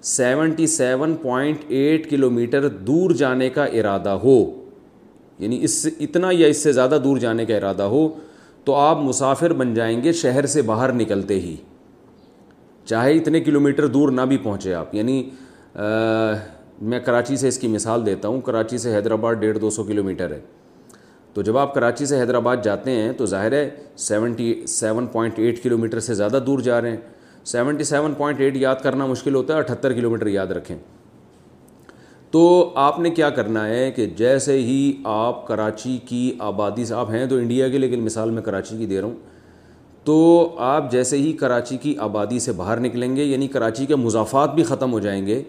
Speaker 2: seventy seven point eight kilometre دور جانے کا ارادہ ہو۔ یعنی اس سے اتنا یا اس سے زیادہ دور جانے کا ارادہ ہو تو آپ مسافر بن جائیں گے شہر سے باہر نکلتے ہی۔ چاہے اتنے کلو میٹر دور نہ بھی پہنچے آپ۔ یعنی میں کراچی سے اس کی مثال دیتا ہوں، کراچی سے حیدرآباد ڈیڑھ دو سو کلو میٹر ہے۔ تو جب آپ کراچی سے حیدرآباد جاتے ہیں تو ظاہر ہے seventy seven point eight kilometre سے زیادہ دور جا رہے ہیں۔ سیونٹی سیون پوائنٹ ایٹ یاد کرنا مشکل ہوتا ہے اٹھہتر کلو میٹر یاد رکھیں۔ تو آپ نے کیا کرنا ہے کہ جیسے ہی آپ کراچی کی آبادی سے آپ ہیں تو انڈیا کے، لیکن مثال میں کراچی کی دے رہا ہوں۔ تو آپ جیسے ہی کراچی کی آبادی سے باہر نکلیں گے یعنی کراچی کے مضافات بھی ختم ہو جائیں گے۔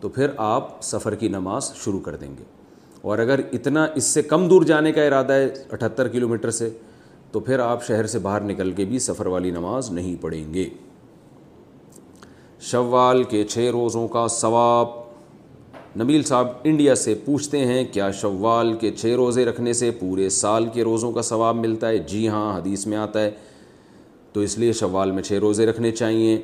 Speaker 2: تو پھر آپ سفر کی نماز شروع کر دیں گے۔ اور اگر اتنا اس سے کم دور جانے کا ارادہ ہے اٹھہتر کلو میٹر سے، تو پھر آپ شہر سے باہر نکل کے بھی سفر والی نماز نہیں پڑھیں گے۔ شوال کے چھ روزوں کا ثواب۔ نبیل صاحب انڈیا سے پوچھتے ہیں، کیا شوال کے چھ روزے رکھنے سے پورے سال کے روزوں کا ثواب ملتا ہے؟ جی ہاں حدیث میں آتا ہے۔ تو اس لیے شوال میں چھ روزے رکھنے چاہیے۔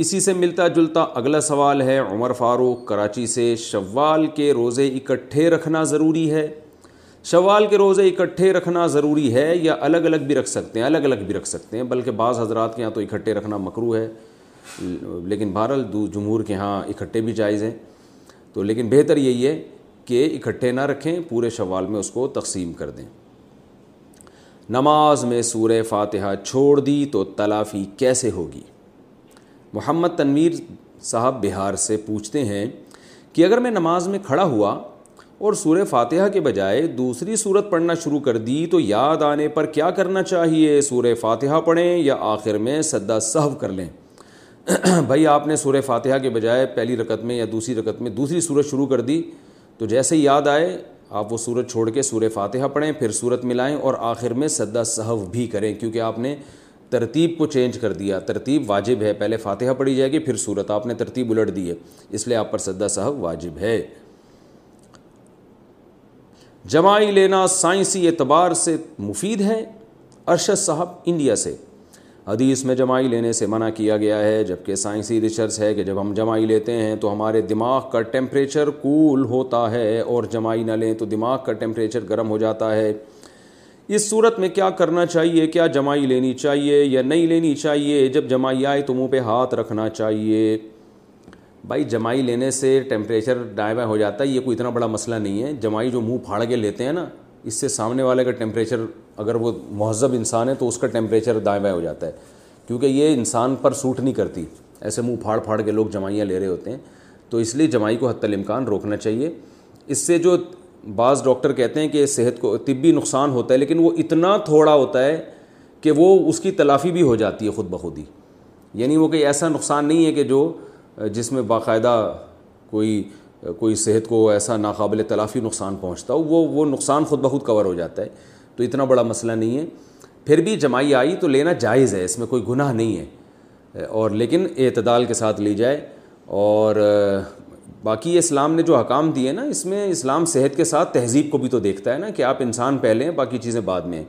Speaker 2: اسی سے ملتا جلتا اگلا سوال ہے، عمر فاروق، کراچی سے شوال کے روزے اکٹھے رکھنا ضروری ہے؟ شوال کے روزے اکٹھے رکھنا ضروری ہے یا الگ الگ بھی رکھ سکتے ہیں؟ الگ الگ بھی رکھ سکتے ہیں، بلکہ بعض حضرات کے یہاں تو اکٹھے رکھنا مکرو ہے۔ لیکن بہرحال جمہور کے ہاں اکٹھے بھی جائز ہیں۔ تو لیکن بہتر یہی ہے کہ اکٹھے نہ رکھیں، پورے شوال میں اس کو تقسیم کر دیں۔ نماز میں سورہ فاتحہ چھوڑ دی تو تلافی کیسے ہوگی؟ محمد تنویر صاحب بہار سے پوچھتے ہیں کہ اگر میں نماز میں کھڑا ہوا اور سورہ فاتحہ کے بجائے دوسری صورت پڑھنا شروع کر دی تو یاد آنے پر کیا کرنا چاہیے؟ سورہ فاتحہ پڑھیں یا آخر میں سدا صحو کر لیں؟ بھائی، آپ نے سورہ فاتحہ کے بجائے پہلی رکت میں یا دوسری رکت میں دوسری صورت شروع کر دی تو جیسے ہی یاد آئے، آپ وہ صورت چھوڑ کے سورہ فاتحہ پڑھیں، پھر صورت ملائیں اور آخر میں سدا صحو بھی کریں، کیونکہ آپ نے ترتیب کو چینج کر دیا۔ ترتیب واجب ہے۔ پہلے فاتحہ پڑھی جائے گی، پھر صورت آپ نے ترتیب الٹ دی ہے، اس لیے آپ پر سدا صاحب واجب ہے۔ جمائی لینا سائنسی اعتبار سے مفید ہے، ارشد صاحب انڈیا سے۔ حدیث میں جمائی لینے سے منع کیا گیا ہے، جبکہ سائنسی ریسرچ ہے کہ جب ہم جمائی لیتے ہیں تو ہمارے دماغ کا ٹیمپریچر کول ہوتا ہے اور جمائی نہ لیں تو دماغ کا ٹیمپریچر گرم ہو جاتا ہے۔ اس صورت میں کیا کرنا چاہیے؟ کیا جمائی لینی چاہیے یا نہیں لینی چاہیے؟ جب جمائی آئے تو منہ پہ ہاتھ رکھنا چاہیے۔ بھائی، جمائی لینے سے ٹیمپریچر ڈائیوا ہو جاتا ہے، یہ کوئی اتنا بڑا مسئلہ نہیں ہے۔ جمائی جو منہ پھاڑ کے لیتے ہیں نا، اس سے سامنے والے کا ٹیمپریچر اگر وہ مہذب انسان ہے تو اس کا ٹیمپریچر دائیں بائیں ہو جاتا ہے۔ کیونکہ یہ انسان پر سوٹ نہیں کرتی۔ ایسے منہ پھاڑ پھاڑ کے لوگ جمائیاں لے رہے ہوتے ہیں۔ تو اس لیے جمائی کو حتی الامکان روکنا چاہیے۔ اس سے جو بعض ڈاکٹر کہتے ہیں کہ صحت کو طبی نقصان ہوتا ہے، لیکن وہ اتنا تھوڑا ہوتا ہے کہ وہ اس کی تلافی بھی ہو جاتی ہے خود بخود ہی۔ یعنی وہ کوئی ایسا نقصان نہیں ہے کہ جو، جس میں باقاعدہ کوئی کوئی صحت کو ایسا ناقابل تلافی نقصان پہنچتا ہو، وہ وہ نقصان خود بخود کور ہو جاتا ہے۔ تو اتنا بڑا مسئلہ نہیں ہے۔ پھر بھی جمائی آئی تو لینا جائز ہے، اس میں کوئی گناہ نہیں ہے۔ اور لیکن اعتدال کے ساتھ لی جائے اور باقی اسلام نے جو حکام دیے نا، اس میں اسلام صحت کے ساتھ تہذیب کو بھی تو دیکھتا ہے نا کہ آپ انسان پہلے ہیں، باقی چیزیں بعد میں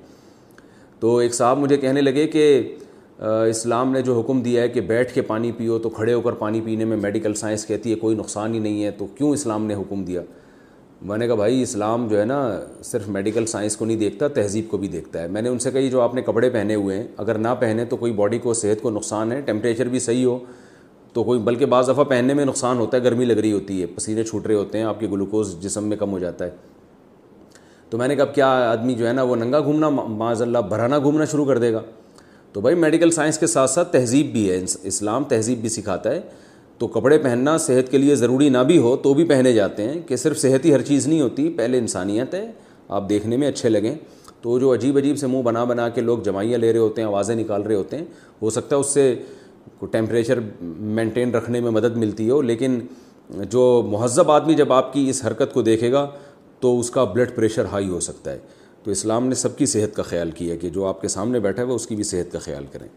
Speaker 2: تو ایک صاحب مجھے کہنے لگے کہ اسلام نے جو حکم دیا ہے کہ بیٹھ کے پانی پیو تو کھڑے ہو کر پانی پینے میں میڈیکل سائنس کہتی ہے کوئی نقصان ہی نہیں ہے، تو کیوں اسلام نے حکم دیا؟ میں نے کہا، بھائی اسلام جو ہے نا، صرف میڈیکل سائنس کو نہیں دیکھتا، تہذیب کو بھی دیکھتا ہے۔ میں نے ان سے کہی جو آپ نے کپڑے پہنے ہوئے ہیں، اگر نہ پہنے تو کوئی باڈی کو صحت کو نقصان ہے، ٹیمپریچر بھی صحیح ہو تو کوئی بلکہ بعض دفعہ پہننے میں نقصان ہوتا ہے، گرمی لگ رہی ہوتی ہے، پسینے چھوٹ رہے ہوتے ہیں، آپ کے گلوکوز جسم میں کم ہو جاتا ہے۔ تو میں نے کہا کیا آدمی جو ہے نا، وہ ننگا گھومنا معاذ اللہ بھرانا گھومنا شروع کر دے گا۔ تو بھائی، میڈیکل سائنس کے ساتھ ساتھ تہذیب بھی ہے۔ اسلام تہذیب بھی سکھاتا ہے۔ تو کپڑے پہننا صحت کے لیے ضروری نہ بھی ہو تو بھی پہنے جاتے ہیں، کہ صرف صحت ہی ہر چیز نہیں ہوتی، پہلے انسانیت ہے۔ آپ دیکھنے میں اچھے لگیں۔ تو جو عجیب عجیب سے منہ بنا بنا کے لوگ جمائیاں لے رہے ہوتے ہیں، آوازیں نکال رہے ہوتے ہیں، ہو سکتا ہے اس سے کو ٹیمپریچر مینٹین رکھنے میں مدد ملتی ہو لیکن جو مہذب آدمی جب آپ کی اس حرکت کو دیکھے گا تو اس کا بلڈ پریشر ہائی ہو سکتا ہے۔ تو اسلام نے سب کی صحت کا خیال کیا کہ جو آپ کے سامنے بیٹھا ہے وہ اس کی بھی صحت کا خیال کریں۔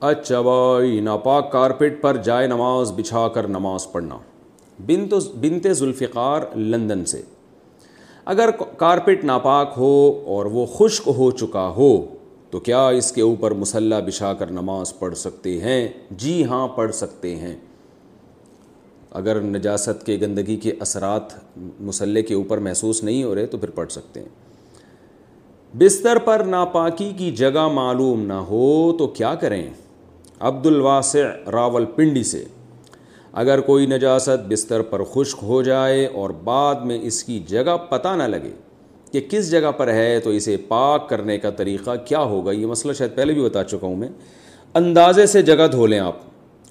Speaker 2: اچھا بھائی ناپاک کارپیٹ پر جائے نماز، بچھا کر نماز پڑھنا۔ بنت بنت ذوالفقار لندن سے۔ اگر کارپیٹ ناپاک ہو اور وہ خشک ہو چکا ہو تو کیا اس کے اوپر مسلح بچھا کر نماز پڑھ سکتے ہیں؟ جی ہاں پڑھ سکتے ہیں۔ اگر نجاست کے گندگی کے اثرات مسلح کے اوپر محسوس نہیں ہو رہے تو پھر پڑھ سکتے ہیں۔ بستر پر ناپاکی کی جگہ معلوم نہ ہو تو کیا کریں؟ عبد الواسع راول پنڈی سے، اگر کوئی نجاست بستر پر خشک ہو جائے اور بعد میں اس کی جگہ پتہ نہ لگے کہ کس جگہ پر ہے تو اسے پاک کرنے کا طریقہ کیا ہوگا؟ یہ مسئلہ شاید پہلے بھی بتا چکا ہوں میں۔ اندازے سے جگہ دھو لیں آپ۔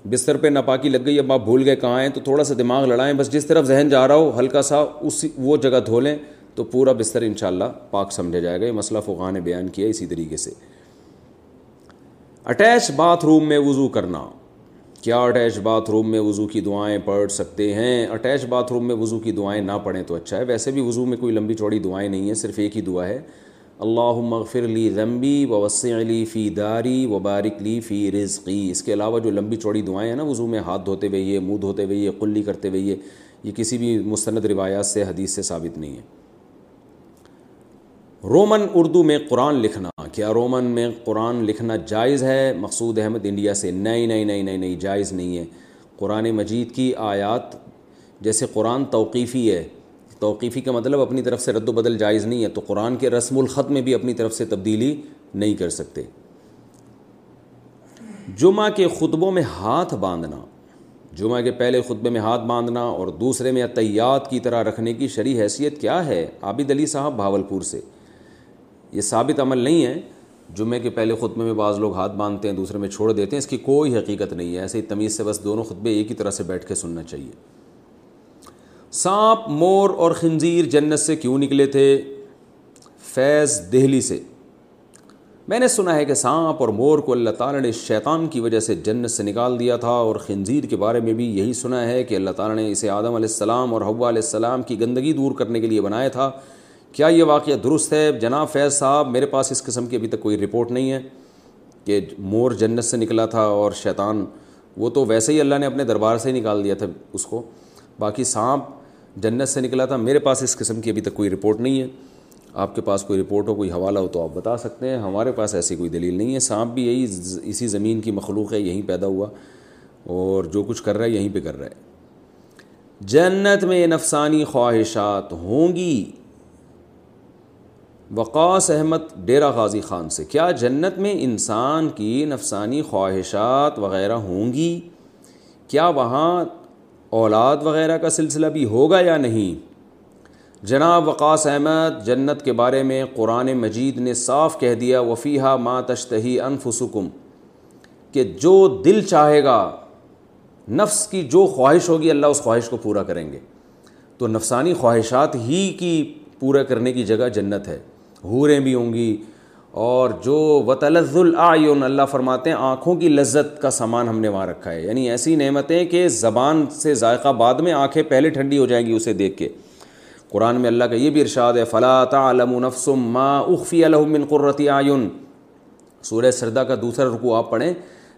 Speaker 2: بستر پہ ناپاکی لگ گئی، اب آپ بھول گئے کہاں ہیں؟ تو تھوڑا سا دماغ لڑائیں۔ بس جس طرف ذہن جا رہا ہو، ہلکا سا اسی وہ جگہ دھو لیں تو پورا بستر انشاءاللہ پاک سمجھا جائے گا۔ یہ مسئلہ فقہ نے بیان کیا اسی طریقے سے۔ اٹیچ باتھ روم میں وضو کرنا۔ کیا اٹیچ باتھ روم میں وضو کی دعائیں پڑھ سکتے ہیں؟ اٹیچ باتھ روم میں وضو کی دعائیں نہ پڑھیں تو اچھا ہے۔ ویسے بھی وضو میں کوئی لمبی چوڑی دعائیں نہیں ہیں، صرف ایک ہی دعا ہے۔ اللہ مغفر لی ذنبی و وسیع علی فی داری و لی فی رزقی۔ اس کے علاوہ جو لمبی چوڑی دعائیں ہیں نا، وضو میں ہاتھ دھوتے ہوئے یہ، منہ دھوتے ہوئے یہ، قلی کرتے ہوئے یہ کسی بھی مستند روایات سے، حدیث سے ثابت نہیں ہے رومن اردو میں قرآن لکھنا۔ کیا رومن میں قرآن لکھنا جائز ہے، مقصود احمد انڈیا سے نئی نئی نئی نئی نئی، جائز نہیں ہے۔ قرآن مجید کی آیات، جیسے قرآن توقیفی ہے، توقیفی کا مطلب اپنی طرف سے رد و بدل جائز نہیں ہے، تو قرآن کے رسم الخط میں بھی اپنی طرف سے تبدیلی نہیں کر سکتے۔ جمعہ کے خطبوں میں ہاتھ باندھنا، جمعہ کے پہلے خطبے میں ہاتھ باندھنا اور دوسرے میں اطیات کی طرح رکھنے کی شرح حیثیت کیا ہے؟ عابد علی صاحب بھاولپور سے۔ یہ ثابت عمل نہیں ہے۔ جمعے کے پہلے خطبے میں بعض لوگ ہاتھ باندھتے ہیں، دوسرے میں چھوڑ دیتے ہیں۔ اس کی کوئی حقیقت نہیں ہے۔ ایسے ہی تمیز سے بس دونوں خطبے ایک ہی طرح سے بیٹھ کے سننا چاہیے۔ سانپ، مور اور خنزیر جنت سے کیوں نکلے تھے؟ فیض دہلی سے۔ میں نے سنا ہے کہ سانپ اور مور کو اللہ تعالیٰ نے شیطان کی وجہ سے جنت سے نکال دیا تھا اور خنزیر کے بارے میں بھی یہی سنا ہے کہ اللہ تعالیٰ نے اسے آدم علیہ السلام اور حوا علیہ السلام کی گندگی دور کرنے کے لیے بنایا تھا۔ کیا یہ واقعہ درست ہے؟ جناب فیض صاحب، میرے پاس اس قسم کی ابھی تک کوئی رپورٹ نہیں ہے کہ مور جنت سے نکلا تھا اور شیطان، وہ تو ویسے ہی اللہ نے اپنے دربار سے ہی نکال دیا تھا اس کو۔ باقی سانپ جنت سے نکلا تھا، میرے پاس اس قسم کی ابھی تک کوئی رپورٹ نہیں ہے۔ آپ کے پاس کوئی رپورٹ ہو، کوئی حوالہ ہو تو آپ بتا سکتے ہیں۔ ہمارے پاس ایسی کوئی دلیل نہیں ہے۔ سانپ بھی یہی اسی زمین کی مخلوق ہے، یہیں پیدا ہوا اور جو کچھ کر رہا ہے، یہیں پہ کر رہا ہے۔ جنت میں نفسانی خواہشات ہوں گی۔ وقاص احمد ڈیرا غازی خان سے، کیا جنت میں انسان کی نفسانی خواہشات وغیرہ ہوں گی؟ کیا وہاں اولاد وغیرہ کا سلسلہ بھی ہوگا یا نہیں؟ جناب وقاص احمد، جنت کے بارے میں قرآن مجید نے صاف کہہ دیا وفیحہ ما تشتہی انفسکم، کہ جو دل چاہے گا، نفس کی جو خواہش ہوگی، اللہ اس خواہش کو پورا کریں گے۔ تو نفسانی خواہشات ہی کی پورا کرنے کی جگہ جنت ہے۔ حوریں بھی ہوں گی۔ اور جو وطلز العیون اللہ فرماتے ہیں، آنکھوں کی لذت کا سامان ہم نے وہاں رکھا ہے۔ یعنی ایسی نعمتیں کہ زبان سے ذائقہ بعد میں آنکھیں پہلے ٹھنڈی ہو جائیں گی اسے دیکھ کے۔ قرآن میں اللہ کا یہ بھی ارشاد ہے، فلا تعلم نفس ما اخفی لهم من قرۃ اعین سورہ سردا کا دوسرا رکوع آپ پڑھیں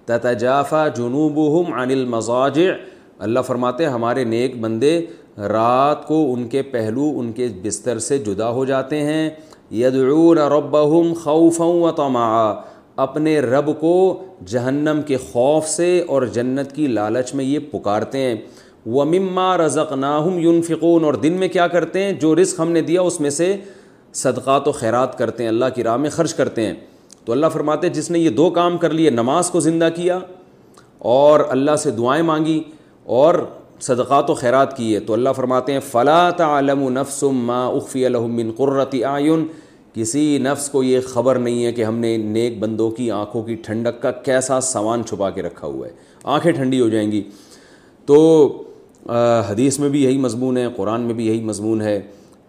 Speaker 2: تتجافا جنوبهم عن المضاجع۔ اللہ فرماتے ہیں، ہمارے نیک بندے رات کو ان کے پہلو، ان کے بستر سے جدا ہو جاتے ہیں۔ یدعون ربهم خوفا و طمعا، اپنے رب کو جہنم کے خوف سے اور جنت کی لالچ میں یہ پکارتے ہیں۔ وہ مما رزق ناہم یونفقون اور دن میں کیا کرتے ہیں؟ جو رزق ہم نے دیا اس میں سے صدقات و خیرات کرتے ہیں، اللہ کی راہ میں خرچ کرتے ہیں۔ تو اللہ فرماتے ہیں، جس نے یہ دو کام کر لیے، نماز کو زندہ کیا اور اللہ سے دعائیں مانگی اور صدقات و خیرات کی ہے تو اللہ فرماتے ہیں، فلا تعلم نفس ما اخفی لهم من قرۃ اعین کسی نفس کو یہ خبر نہیں ہے کہ ہم نے نیک بندوں کی آنکھوں کی ٹھنڈک کا کیسا سامان چھپا کے رکھا ہوا ہے۔ آنکھیں ٹھنڈی ہو جائیں گی۔ تو حدیث میں بھی یہی مضمون ہے، قرآن میں بھی یہی مضمون ہے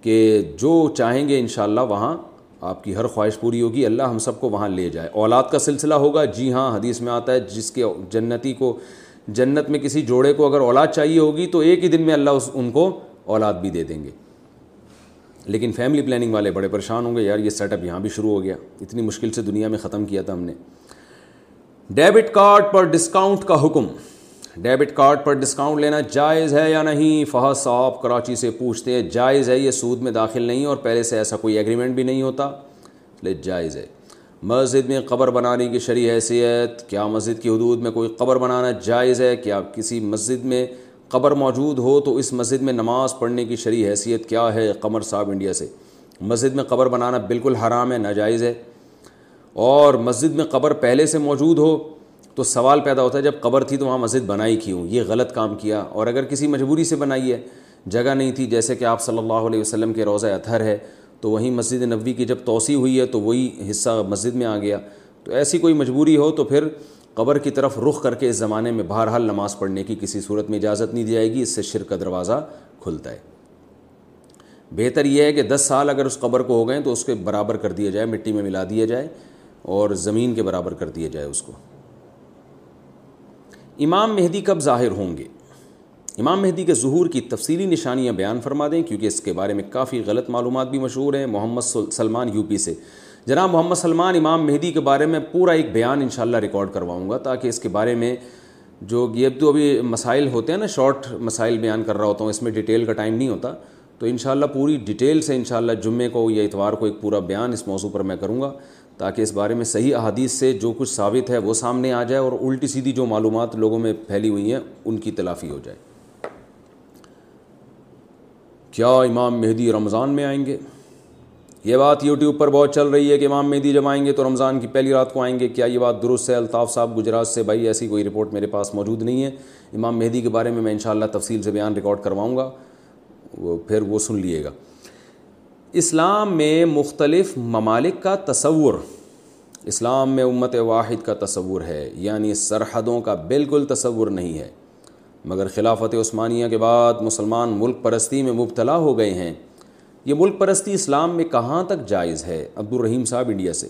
Speaker 2: کہ جو چاہیں گے انشاءاللہ وہاں آپ کی ہر خواہش پوری ہوگی، اللہ ہم سب کو وہاں لے جائے۔ اولاد کا سلسلہ ہوگا۔ جی ہاں حدیث میں آتا ہے، جس کے جنتی کو جنت میں کسی جوڑے کو اگر اولاد چاہیے ہوگی تو ایک ہی دن میں اللہ اس ان کو اولاد بھی دے دیں گے۔ لیکن فیملی پلاننگ والے بڑے پریشان ہوں گے، یار یہ سیٹ اپ یہاں بھی شروع ہو گیا۔ اتنی مشکل سے دنیا میں ختم کیا تھا ہم نے۔ ڈیبٹ کارڈ پر ڈسکاؤنٹ کا حکم۔ ڈیبٹ کارڈ پر ڈسکاؤنٹ لینا جائز ہے یا نہیں؟ فہد صاحب کراچی سے پوچھتے ہیں، جائز ہے یہ سود میں داخل نہیں اور پہلے سے ایسا کوئی ایگریمنٹ بھی نہیں ہوتا؟ لے، جائز ہے۔ مسجد میں قبر بنانے کی شرع حیثیت، کیا مسجد کی حدود میں کوئی قبر بنانا جائز ہے؟ کیا کسی مسجد میں قبر موجود ہو تو اس مسجد میں نماز پڑھنے کی شرع حیثیت کیا ہے؟ قمر صاحب انڈیا سے۔ مسجد میں قبر بنانا بالکل حرام ہے، ناجائز ہے۔ اور مسجد میں قبر پہلے سے موجود ہو تو سوال پیدا ہوتا ہے، جب قبر تھی تو وہاں مسجد بنائی کیوں؟ یہ غلط کام کیا۔ اور اگر کسی مجبوری سے بنائی ہے، جگہ نہیں تھی، جیسے کہ آپ صلی اللہ علیہ وسلم کے روزہ اطہر ہے تو وہیں مسجد نبوی کی جب توسیع ہوئی ہے تو وہی حصہ مسجد میں آ گیا۔ تو ایسی کوئی مجبوری ہو تو پھر قبر کی طرف رخ کر کے اس زمانے میں بہرحال نماز پڑھنے کی کسی صورت میں اجازت نہیں دی جائے گی، اس سے شرک کا دروازہ کھلتا ہے۔ بہتر یہ ہے کہ دس سال اگر اس قبر کو ہو گئے تو اس کے برابر کر دیا جائے، مٹی میں ملا دیا جائے اور زمین کے برابر کر دیا جائے اس کو۔ امام مہدی کب ظاہر ہوں گے؟ امام مہدی کے ظہور کی تفصیلی نشانیاں بیان فرما دیں، کیونکہ اس کے بارے میں کافی غلط معلومات بھی مشہور ہیں محمد سلمان یو پی سے۔ جناب محمد سلمان، امام مہدی کے بارے میں پورا ایک بیان انشاءاللہ ریکارڈ کرواؤں گا، تاکہ اس کے بارے میں جو یہ تو ابھی مسائل ہوتے ہیں نا، شارٹ مسائل بیان کر رہا ہوتا ہوں، اس میں ڈیٹیل کا ٹائم نہیں ہوتا۔ تو انشاءاللہ پوری ڈیٹیل سے انشاءاللہ جمعے کو یا اتوار کو ایک پورا بیان اس موضوع پر میں کروں گا، تاکہ اس بارے میں صحیح احادیث سے جو کچھ ثابت ہے وہ سامنے آ جائے اور الٹی سیدھی جو معلومات لوگوں میں پھیلی ہوئی ہیں، ان کی تلافی ہو جائے۔ کیا امام مہدی رمضان میں آئیں گے؟ یہ بات یوٹیوب پر بہت چل رہی ہے کہ امام مہدی جب آئیں گے تو رمضان کی پہلی رات کو آئیں گے۔ کیا یہ بات درست ہے؟ الطاف صاحب گجرات سے، بھائی ایسی کوئی رپورٹ میرے پاس موجود نہیں ہے۔ امام مہدی کے بارے میں میں انشاءاللہ تفصیل سے بیان ریکارڈ کرواؤں گا۔ وہ پھر وہ سن لیے گا۔ اسلام میں مختلف ممالک کا تصور، اسلام میں امت واحد کا تصور ہے یعنی سرحدوں کا بالکل تصور نہیں ہے۔ مگر خلافت عثمانیہ کے بعد مسلمان ملک پرستی میں مبتلا ہو گئے ہیں۔ یہ ملک پرستی اسلام میں کہاں تک جائز ہے؟ عبد الرحیم صاحب انڈیا سے۔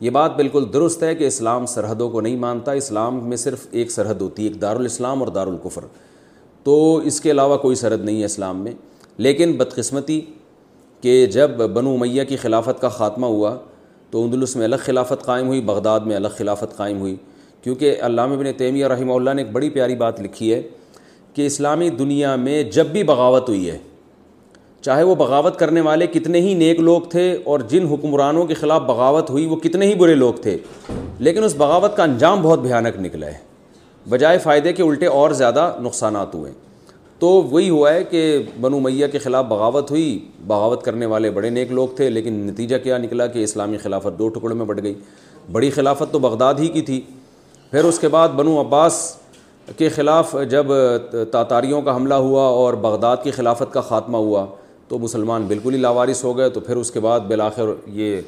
Speaker 2: یہ بات بالکل درست ہے کہ اسلام سرحدوں کو نہیں مانتا۔ اسلام میں صرف ایک سرحد ہوتی ہے، ایک دارالاسلام اور دارالکفر۔ تو اس کے علاوہ کوئی سرحد نہیں ہے اسلام میں۔ لیکن بدقسمتی کہ جب بنو میہ کی خلافت کا خاتمہ ہوا تو اندلس میں الگ خلافت قائم ہوئی، بغداد میں الگ خلافت قائم ہوئی۔ کیونکہ علامہ بن تیمیہ رحمہ اللہ نے ایک بڑی پیاری بات لکھی ہے کہ اسلامی دنیا میں جب بھی بغاوت ہوئی ہے، چاہے وہ بغاوت کرنے والے کتنے ہی نیک لوگ تھے اور جن حکمرانوں کے خلاف بغاوت ہوئی وہ کتنے ہی برے لوگ تھے، لیکن اس بغاوت کا انجام بہت بھیانک نکلا ہے۔ بجائے فائدے کے الٹے اور زیادہ نقصانات ہوئے۔ تو وہی ہوا ہے کہ بنو میہ کے خلاف بغاوت ہوئی، بغاوت کرنے والے بڑے نیک لوگ تھے، لیکن نتیجہ کیا نکلا کہ اسلامی خلافت دو ٹکڑوں میں بڑھ گئی۔ بڑی خلافت تو بغداد ہی کی تھی۔ پھر اس کے بعد بنو عباس کے خلاف جب تاتاریوں کا حملہ ہوا اور بغداد کی خلافت کا خاتمہ ہوا، تو مسلمان بالکل ہی لاوارث ہو گئے، تو پھر اس کے بعد بالآخر یہ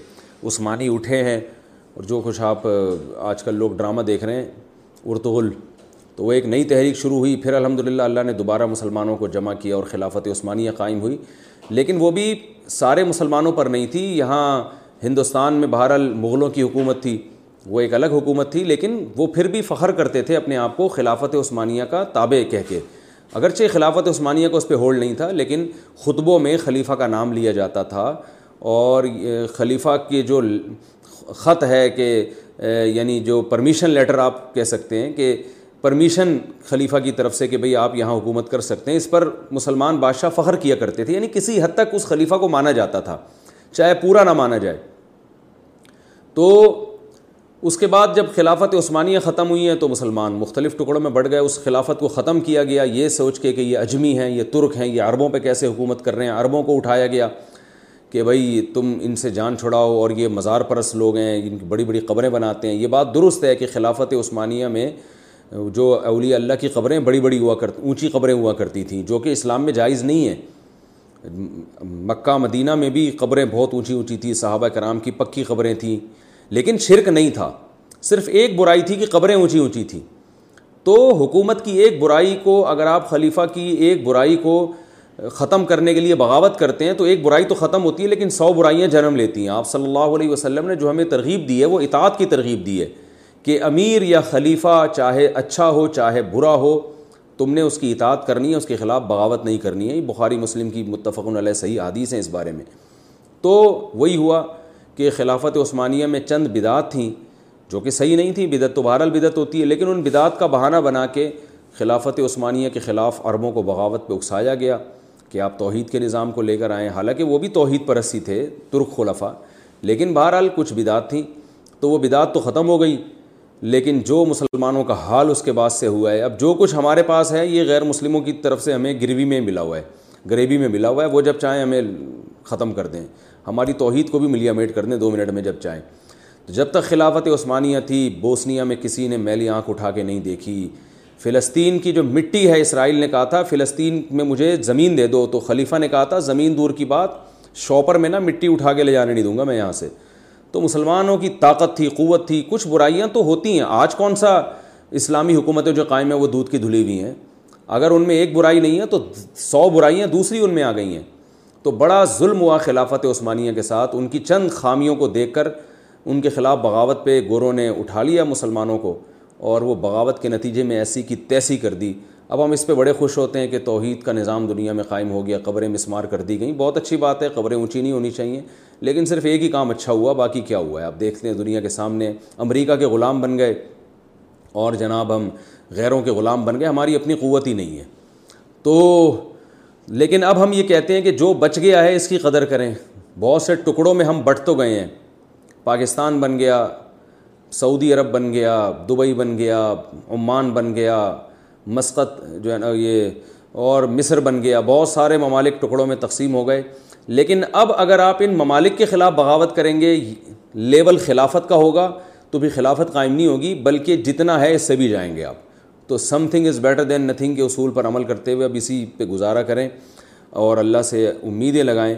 Speaker 2: عثمانی اٹھے ہیں اور جو کچھ آپ آج کل لوگ ڈرامہ دیکھ رہے ہیں ارتغل تو وہ ایک نئی تحریک شروع ہوئی، پھر الحمد للہ اللہ نے دوبارہ مسلمانوں کو جمع کیا اور خلافت عثمانیہ قائم ہوئی۔ لیکن وہ بھی سارے مسلمانوں پر نہیں تھی، یہاں ہندوستان میں بہرحال مغلوں کی حکومت تھی۔ وہ ایک الگ حکومت تھی، لیکن وہ پھر بھی فخر کرتے تھے اپنے آپ کو خلافت عثمانیہ کا تابع کہہ کے۔ اگرچہ خلافت عثمانیہ کو اس پہ ہولڈ نہیں تھا، لیکن خطبوں میں خلیفہ کا نام لیا جاتا تھا۔ اور خلیفہ کے جو خط ہے کہ یعنی جو پرمیشن لیٹر آپ کہہ سکتے ہیں کہ پرمیشن خلیفہ کی طرف سے کہ بھئی آپ یہاں حکومت کر سکتے ہیں، اس پر مسلمان بادشاہ فخر کیا کرتے تھے۔ یعنی کسی حد تک اس خلیفہ کو مانا جاتا تھا، چاہے پورا نہ مانا جائے۔ تو اس کے بعد جب خلافت عثمانیہ ختم ہوئی ہیں تو مسلمان مختلف ٹکڑوں میں بڑھ گئے، اس خلافت کو ختم کیا گیا، یہ سوچ کے کہ یہ اجمی ہیں، یہ ترک ہیں، یہ عربوں پہ کیسے حکومت کر رہے ہیں؟ عربوں کو اٹھایا گیا کہ بھائی تم ان سے جان چھڑاؤ اور یہ مزار پرس لوگ ہیں، ان کی بڑی بڑی قبریں بناتے ہیں۔ یہ بات درست ہے کہ خلافت عثمانیہ میں جو اولیاء اللہ کی قبریں بڑی بڑی ہوا کرتی، اونچی قبریں ہوا کرتی تھیں، جو کہ اسلام میں جائز نہیں ہیں۔ مکہ، مدینہ میں بھی قبریں بہت اونچی اونچی تھیں، صحابہ کرام کی پکی قبریں تھیں۔ لیکن شرک نہیں تھا۔ صرف ایک برائی تھی کہ قبریں اونچی اونچی تھیں۔ تو حکومت کی ایک برائی کو اگر آپ خلیفہ کی ایک برائی کو ختم کرنے کے لیے بغاوت کرتے ہیں تو ایک برائی تو ختم ہوتی ہے، لیکن سو برائیاں جنم لیتی ہیں۔ آپ صلی اللہ علیہ وسلم نے جو ہمیں ترغیب دی ہے، وہ اطاعت کی ترغیب دی ہے کہ امیر یا خلیفہ چاہے اچھا ہو، چاہے برا ہو، تم نے اس کی اطاعت کرنی ہے، اس کے خلاف بغاوت نہیں کرنی ہے۔ بخاری مسلم کی متفق علیہ صحیح حادیث ہیں اس بارے میں۔ تو وہی ہوا۔ کہ خلافت عثمانیہ میں چند بدعات تھیں جو کہ صحیح نہیں تھی، بدعت تو بہرحال بدعت ہوتی ہے، لیکن ان بدعات کا بہانہ بنا کے خلافت عثمانیہ کے خلاف عربوں کو بغاوت پہ اکسایا گیا کہ آپ توحید کے نظام کو لے کر آئیں۔ حالانکہ وہ بھی توحید پرستی تھے، ترک خلفہ لیکن بہرحال کچھ بدعت تھیں۔ تو وہ بدعت تو ختم ہو گئی، لیکن جو مسلمانوں کا حال اس کے بعد سے ہوا ہے، اب جو کچھ ہمارے پاس ہے، یہ غیر مسلموں کی طرف سے ہمیں گروی میں ملا ہوا ہے غریبی میں ملا ہوا ہے۔ وہ جب چاہیں ہمیں ختم کر دیں۔ ہماری توحید کو بھی ملیا میٹ کر دیں دو منٹ میں جب چاہیں۔ تو جب تک خلافت عثمانیہ تھی، بوسنیا میں کسی نے میلی آنکھ اٹھا کے نہیں دیکھی۔ فلسطین کی جو مٹی ہے، اسرائیل نے کہا تھا، فلسطین میں مجھے زمین دے دو۔ تو خلیفہ نے کہا تھا، زمین دور کی بات شاپر میں نا مٹی اٹھا کے لے جانے نہیں دوں گا میں یہاں سے۔ تو مسلمانوں کی طاقت تھی، قوت تھی، کچھ برائیاں تو ہوتی ہیں۔ آج کون سا اسلامی حکومتیں جو قائم ہیں، وہ دودھ کی دھلی ہوئی ہیں۔ اگر ان میں ایک برائی نہیں ہے، تو سو برائیاں دوسری ان میں آ گئی ہیں۔ تو بڑا ظلم ہوا خلافت عثمانیہ کے ساتھ۔ ان کی چند خامیوں کو دیکھ کر ان کے خلاف بغاوت پہ گوروں نے اٹھا لیا مسلمانوں کو اور وہ بغاوت کے نتیجے میں ایسی کی تیسی کر دی۔ اب ہم اس پہ بڑے خوش ہوتے ہیں کہ توحید کا نظام دنیا میں قائم ہو گیا، قبریں مسمار کر دی گئیں۔ بہت اچھی بات ہے، قبریں اونچی نہیں ہونی چاہیے، لیکن صرف ایک ہی کام اچھا ہوا، باقی کیا ہوا ہے؟ آپ دیکھتے ہیں دنیا کے سامنے امریکہ کے غلام بن گئے اور جناب ہم غیروں کے غلام بن گئے۔ ہماری اپنی قوت ہی نہیں ہے۔ تو لیکن اب ہم یہ کہتے ہیں کہ جو بچ گیا ہے اس کی قدر کریں۔ بہت سے ٹکڑوں میں ہم بٹ تو گئے ہیں۔ پاکستان بن گیا، سعودی عرب بن گیا، دبئی بن گیا، عمان بن گیا، مسقط جو ہے نا یہ اور مصر بن گیا۔ بہت سارے ممالک ٹکڑوں میں تقسیم ہو گئے۔ لیکن اب اگر آپ ان ممالک کے خلاف بغاوت کریں گے، لیول خلافت کا ہوگا تو بھی خلافت قائم نہیں ہوگی، بلکہ جتنا ہے اس سے بھی جائیں گے آپ۔ تو something is better than nothing کے اصول پر عمل کرتے ہوئے اب اسی پہ گزارا کریں اور اللہ سے امیدیں لگائیں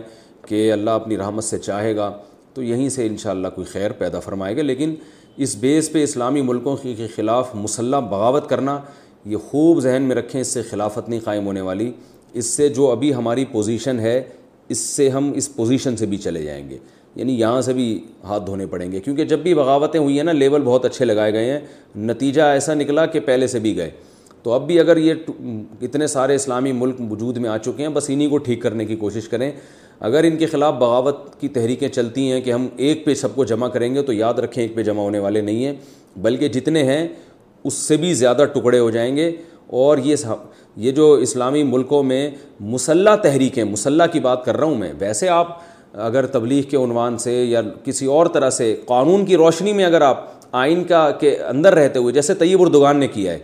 Speaker 2: کہ اللہ اپنی رحمت سے چاہے گا تو یہیں سے انشاءاللہ کوئی خیر پیدا فرمائے گا لیکن اس بیس پہ اسلامی ملکوں کے خلاف مسلح بغاوت کرنا یہ خوب ذہن میں رکھیں، اس سے خلافت نہیں قائم ہونے والی۔ اس سے جو ابھی ہماری پوزیشن ہے، اس سے ہم اس پوزیشن سے بھی چلے جائیں گے۔ یعنی یہاں سے بھی ہاتھ دھونے پڑیں گے۔ کیونکہ جب بھی بغاوتیں ہوئی ہیں نا لیول بہت اچھے لگائے گئے ہیں۔ نتیجہ ایسا نکلا کہ پہلے سے بھی گئے۔ تو اب بھی اگر یہ اتنے سارے اسلامی ملک وجود میں آ چکے ہیں، بس انہیں کو ٹھیک کرنے کی کوشش کریں۔ اگر ان کے خلاف بغاوت کی تحریکیں چلتی ہیں کہ ہم ایک پہ سب کو جمع کریں گے، تو یاد رکھیں ایک پہ جمع ہونے والے نہیں ہیں۔ بلکہ جتنے ہیں، اس سے بھی زیادہ ٹکڑے ہو جائیں گے۔ اور یہ یہ جو اسلامی ملکوں میں مسلح تحریکیں، مسلح کی بات کر رہا ہوں میں، ویسے آپ اگر تبلیغ کے عنوان سے یا کسی اور طرح سے قانون کی روشنی میں اگر آپ آئین کا کے اندر رہتے ہوئے، جیسے طیب اردگان نے کیا ہے۔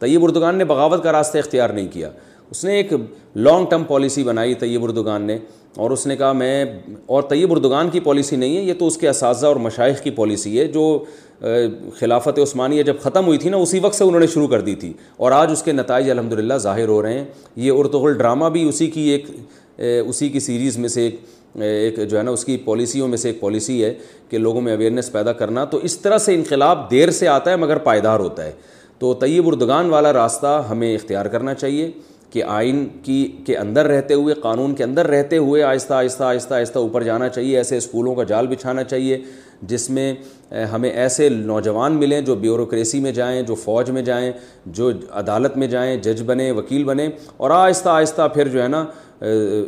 Speaker 2: طیب اردگان نے بغاوت کا راستہ اختیار نہیں کیا۔ اس نے ایک لانگ ٹرم پالیسی بنائی طیب اردگان نے، اور اس نے کہا، میں اور طیب اردگان کی پالیسی نہیں ہے، یہ تو اس کے اساتذہ اور مشائق کی پالیسی ہے، جو خلافت عثمانیہ جب ختم ہوئی تھی نا، اسی وقت سے انہوں نے شروع کر دی تھی۔ اور آج اس کے نتائج الحمد للہ ظاہر ہو رہے ہیں۔ یہ ارتغل ڈرامہ بھی اسی کی ایک اسی کی سیریز میں سے ایک ایک جو ہے نا، اس کی پالیسیوں میں سے ایک پالیسی ہے کہ لوگوں میں اویئرنیس پیدا کرنا۔ تو اس طرح سے انقلاب دیر سے آتا ہے مگر پائیدار ہوتا ہے۔ تو طیب اردگان والا راستہ ہمیں اختیار کرنا چاہیے کہ آئین کی، کے اندر رہتے ہوئے، قانون کے اندر رہتے ہوئے آہستہ آہستہ آہستہ آہستہ اوپر جانا چاہیے۔ ایسے اسکولوں کا جال بچھانا چاہیے جس میں ہمیں ایسے نوجوان ملیں جو بیوروکریسی میں جائیں، جو فوج میں جائیں، جو عدالت میں جائیں، جج بنے وکیل بنے اور آہستہ آہستہ پھر جو ہے نا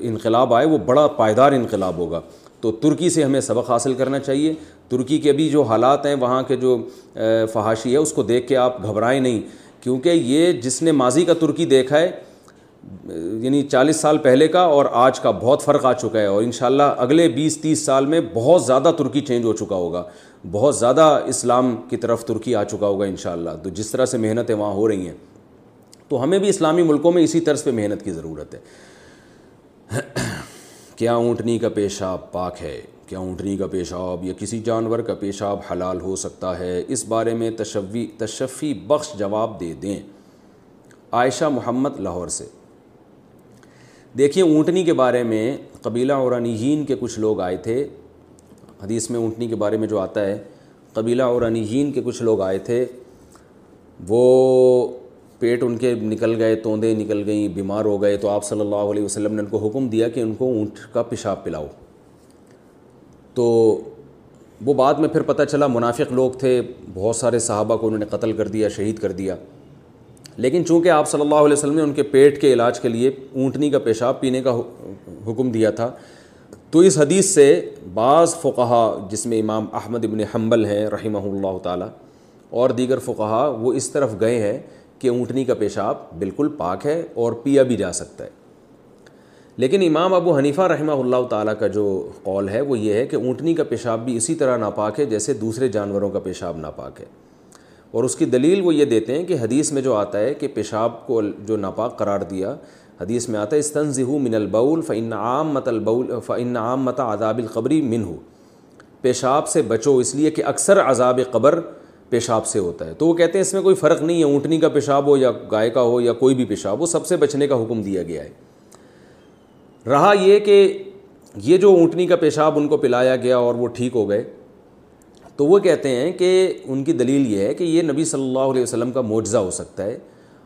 Speaker 2: انقلاب آئے، وہ بڑا پائیدار انقلاب ہوگا۔ تو ترکی سے ہمیں سبق حاصل کرنا چاہیے۔ ترکی کے بھی جو حالات ہیں، وہاں کے جو فحاشی ہے، اس کو دیکھ کے آپ گھبرائیں نہیں۔ کیونکہ یہ جس نے ماضی کا ترکی دیکھا ہے یعنی چالیس سال پہلے کا اور آج کا، بہت فرق آ چکا ہے۔ اور انشاءاللہ اگلے بیس تیس سال میں بہت زیادہ ترکی چینج ہو چکا ہوگا۔ بہت زیادہ اسلام کی طرف ترکی آ چکا ہوگا انشاءاللہ۔ تو جس طرح سے محنتیں وہاں ہو رہی ہیں۔ تو ہمیں بھی اسلامی ملکوں میں اسی طرز پہ محنت کی ضرورت ہے۔ کیا اونٹنی کا پیشاب پاک ہے؟ کیا اونٹنی کا پیشاب یا کسی جانور کا پیشاب حلال ہو سکتا ہے؟ اس بارے میں تشوی، تشفی بخش جواب دے دیں۔ عائشہ محمد لاہور سے۔ دیکھیے، اونٹنی کے بارے میں قبیلہ اورانیین کے کچھ لوگ آئے تھے۔ حدیث میں اونٹنی کے بارے میں جو آتا ہے، قبیلہ اورانیین کے کچھ لوگ آئے تھے۔ وہ پیٹ ان کے نکل گئے توندیں نکل گئیں، بیمار ہو گئے، تو آپ صلی اللہ علیہ وسلم نے ان کو حکم دیا کہ ان کو اونٹ کا پیشاب پلاؤ۔ تو وہ بعد میں پھر پتہ چلا، منافق لوگ تھے، بہت سارے صحابہ کو انہوں نے قتل کر دیا، شہید کر دیا۔ لیکن چونکہ آپ صلی اللہ علیہ وسلم نے ان کے پیٹ کے علاج کے لیے اونٹنی کا پیشاب پینے کا حکم دیا تھا، تو اس حدیث سے بعض فقہا، جس میں امام احمد ابن حنبل ہیں رحمہ اللہ تعالیٰ، اور دیگر فقہا وہ اس طرف گئے ہیں۔ کہ اونٹنی کا پیشاب بالکل پاک ہے اور پیا بھی جا سکتا ہے۔ لیکن امام ابو حنیفہ رحمہ اللہ تعالیٰ کا جو قول ہے وہ یہ ہے کہ اونٹنی کا پیشاب بھی اسی طرح ناپاک ہے جیسے دوسرے جانوروں کا پیشاب ناپاک ہے۔ اور اس کی دلیل وہ یہ دیتے ہیں کہ حدیث میں جو آتا ہے کہ پیشاب کو جو ناپاک قرار دیا، حدیث میں آتا ہے استنزہ من البول فعن عام مت البول فعن عام مت عذاب القبری من ہو پیشاب سے بچو اس لیے کہ اکثر عذاب قبر پیشاب سے ہوتا ہے۔ تو وہ کہتے ہیں اس میں کوئی فرق نہیں ہے، اونٹنی کا پیشاب ہو یا گائے کا ہو یا کوئی بھی پیشاب ہو سب سے بچنے کا حکم دیا گیا ہے۔ رہا یہ کہ یہ جو اونٹنی کا پیشاب ان کو پلایا گیا اور وہ ٹھیک ہو گئے، تو وہ کہتے ہیں کہ ان کی دلیل یہ ہے کہ یہ نبی صلی اللہ علیہ وسلم کا معجزہ ہو سکتا ہے۔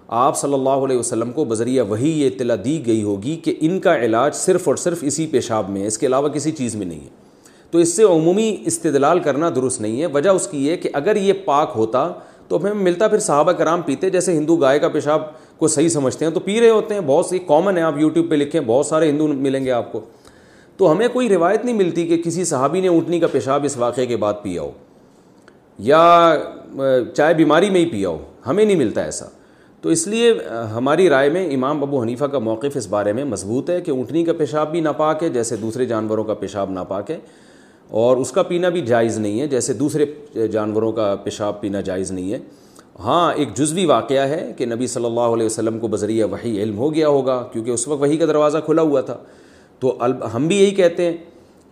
Speaker 2: آپ صلی اللہ علیہ وسلم کو بذریعہ وہی یہ اطلاع دی گئی ہوگی کہ ان کا علاج صرف اور صرف اسی پیشاب میں ہے، اس کے علاوہ کسی چیز میں نہیں ہے۔ تو اس سے عمومی استدلال کرنا درست نہیں ہے۔ وجہ اس کی یہ کہ اگر یہ پاک ہوتا تو ہمیں ملتا پھر صحابہ کرام پیتے، جیسے ہندو گائے کا پیشاب کو صحیح سمجھتے ہیں۔ تو پی رہے ہوتے ہیں، بہت سی کامن ہے آپ یوٹیوب پہ لکھیں، بہت سارے ہندو ملیں گے آپ کو۔ تو ہمیں کوئی روایت نہیں ملتی کہ کسی صحابی نے اونٹنی کا پیشاب اس واقعے کے بعد پیا ہو، یا چائے بیماری میں ہی پیا ہو۔ ہمیں نہیں ملتا ایسا۔ تو اس لیے ہماری رائے میں امام ابو حنیفہ کا موقف اس بارے میں مضبوط ہے کہ اونٹنی کا پیشاب بھی ناپاک ہے، جیسے دوسرے جانوروں کا پیشاب ناپاک ہے۔ اور اس کا پینا بھی جائز نہیں ہے، جیسے دوسرے جانوروں کا پیشاب پینا جائز نہیں ہے۔ ہاں ایک جزوی واقعہ ہے کہ نبی صلی اللہ علیہ وسلم کو بذریعہ وہی علم ہو گیا ہوگا، کیونکہ اس وقت وہی کا دروازہ کھلا ہوا تھا۔ تو ہم بھی یہی کہتے ہیں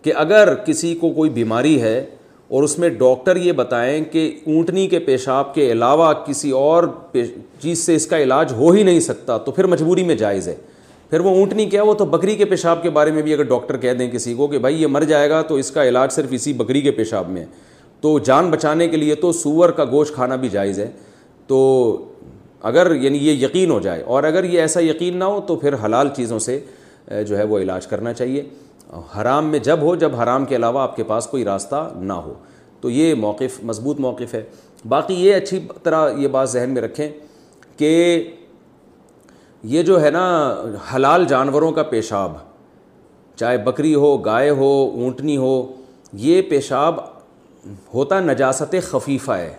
Speaker 2: کہ اگر کسی کو کوئی بیماری ہے اور اس میں ڈاکٹر یہ بتائیں کہ اونٹنی کے پیشاب کے علاوہ کسی اور چیز سے اس کا علاج ہو ہی نہیں سکتا، تو پھر مجبوری میں جائز ہے۔ پھر وہ اونٹنی کیا وہ تو بکری کے پیشاب کے بارے میں بھی اگر ڈاکٹر کہہ دیں کسی کو کہ بھائی یہ مر جائے گا تو اس کا علاج صرف اسی بکری کے پیشاب میں ہے۔ تو جان بچانے کے لیے تو سور کا گوشت کھانا بھی جائز ہے۔ تو اگر یعنی یہ یقین ہو جائے اور اگر یہ ایسا یقین نہ ہو تو پھر حلال چیزوں سے جو ہے وہ علاج کرنا چاہیے۔ حرام میں جب ہو، جب حرام کے علاوہ آپ کے پاس کوئی راستہ نہ ہو۔ تو یہ موقف، مضبوط موقف ہے۔ باقی یہ اچھی طرح یہ بات ذہن میں رکھیں کہ یہ جو ہے نا حلال جانوروں کا پیشاب، چاہے بکری ہو، گائے ہو، اونٹنی ہو، یہ پیشاب ہوتا نجاست خفیفہ ہے۔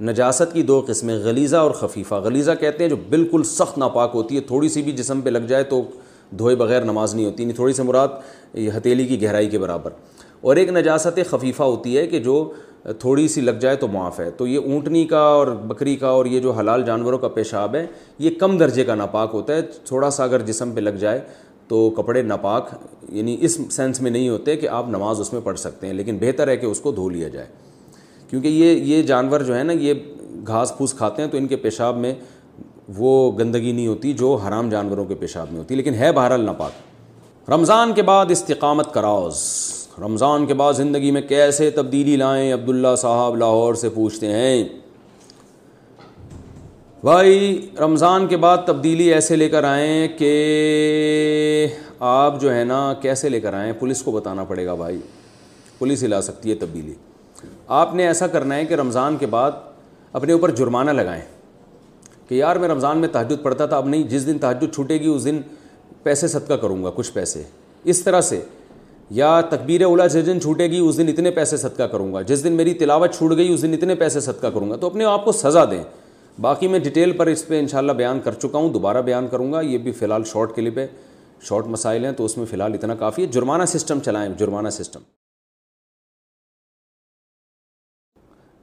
Speaker 2: نجاست کی دو قسمیں، غلیظہ اور خفیفہ۔ غلیظہ کہتے ہیں جو بالکل سخت ناپاک ہوتی ہے، تھوڑی سی بھی جسم پہ لگ جائے تو دھوئے بغیر نماز نہیں ہوتی نہیں تھوڑی سی مراد یہ ہتیلی کی گہرائی کے برابر۔ اور ایک نجاست خفیفہ ہوتی ہے کہ جو تھوڑی سی لگ جائے تو معاف ہے۔ تو یہ اونٹنی کا اور بکری کا اور یہ جو حلال جانوروں کا پیشاب ہے، یہ کم درجے کا ناپاک ہوتا ہے۔ تھوڑا سا اگر جسم پہ لگ جائے تو کپڑے ناپاک یعنی اس سینس میں نہیں ہوتے کہ آپ نماز اس میں پڑھ سکتے ہیں، لیکن بہتر ہے کہ اس کو دھو لیا جائے۔ کیونکہ یہ یہ جانور جو ہے نا، یہ گھاس پھوس کھاتے ہیں تو ان کے پیشاب میں وہ گندگی نہیں ہوتی جو حرام جانوروں کے پیشاب میں ہوتی، لیکن ہے بہرحال ناپاک۔ رمضان کے بعد استقامت کراؤز رمضان کے بعد زندگی میں کیسے تبدیلی لائیں؟ عبداللہ صاحب لاہور سے پوچھتے ہیں۔ بھائی، رمضان کے بعد تبدیلی ایسے لے کر آئیں کہ آپ جو ہے نا، کیسے لے کر آئیں؟ پولیس کو بتانا پڑے گا بھائی۔ پولیس ہی لا سکتی ہے تبدیلی۔ آپ نے ایسا کرنا ہے کہ رمضان کے بعد اپنے اوپر جرمانہ لگائیں کہ یار میں رمضان میں تحجد پڑھتا تھا، اب نہیں، جس دن تحجد چھوٹے گی، اس دن پیسے صدقہ کروں گا، کچھ پیسے۔ اس طرح سے یا تکبیر اولا جس دن چھوٹے گی، اس دن اتنے پیسے صدقہ کروں گا۔ جس دن میری تلاوت چھوٹ گئی، اس دن اتنے پیسے صدقہ کروں گا۔ تو اپنے آپ کو سزا دیں۔ باقی میں ڈیٹیل پر اس پہ انشاءاللہ بیان کر چکا ہوں، دوبارہ بیان کروں گا۔ یہ بھی فی الحال شارٹ کلپ ہے۔ شارٹ مسائل ہیں، تو اس میں فی الحال اتنا کافی ہے۔ جرمانہ سسٹم چلائیں، جرمانہ سسٹم۔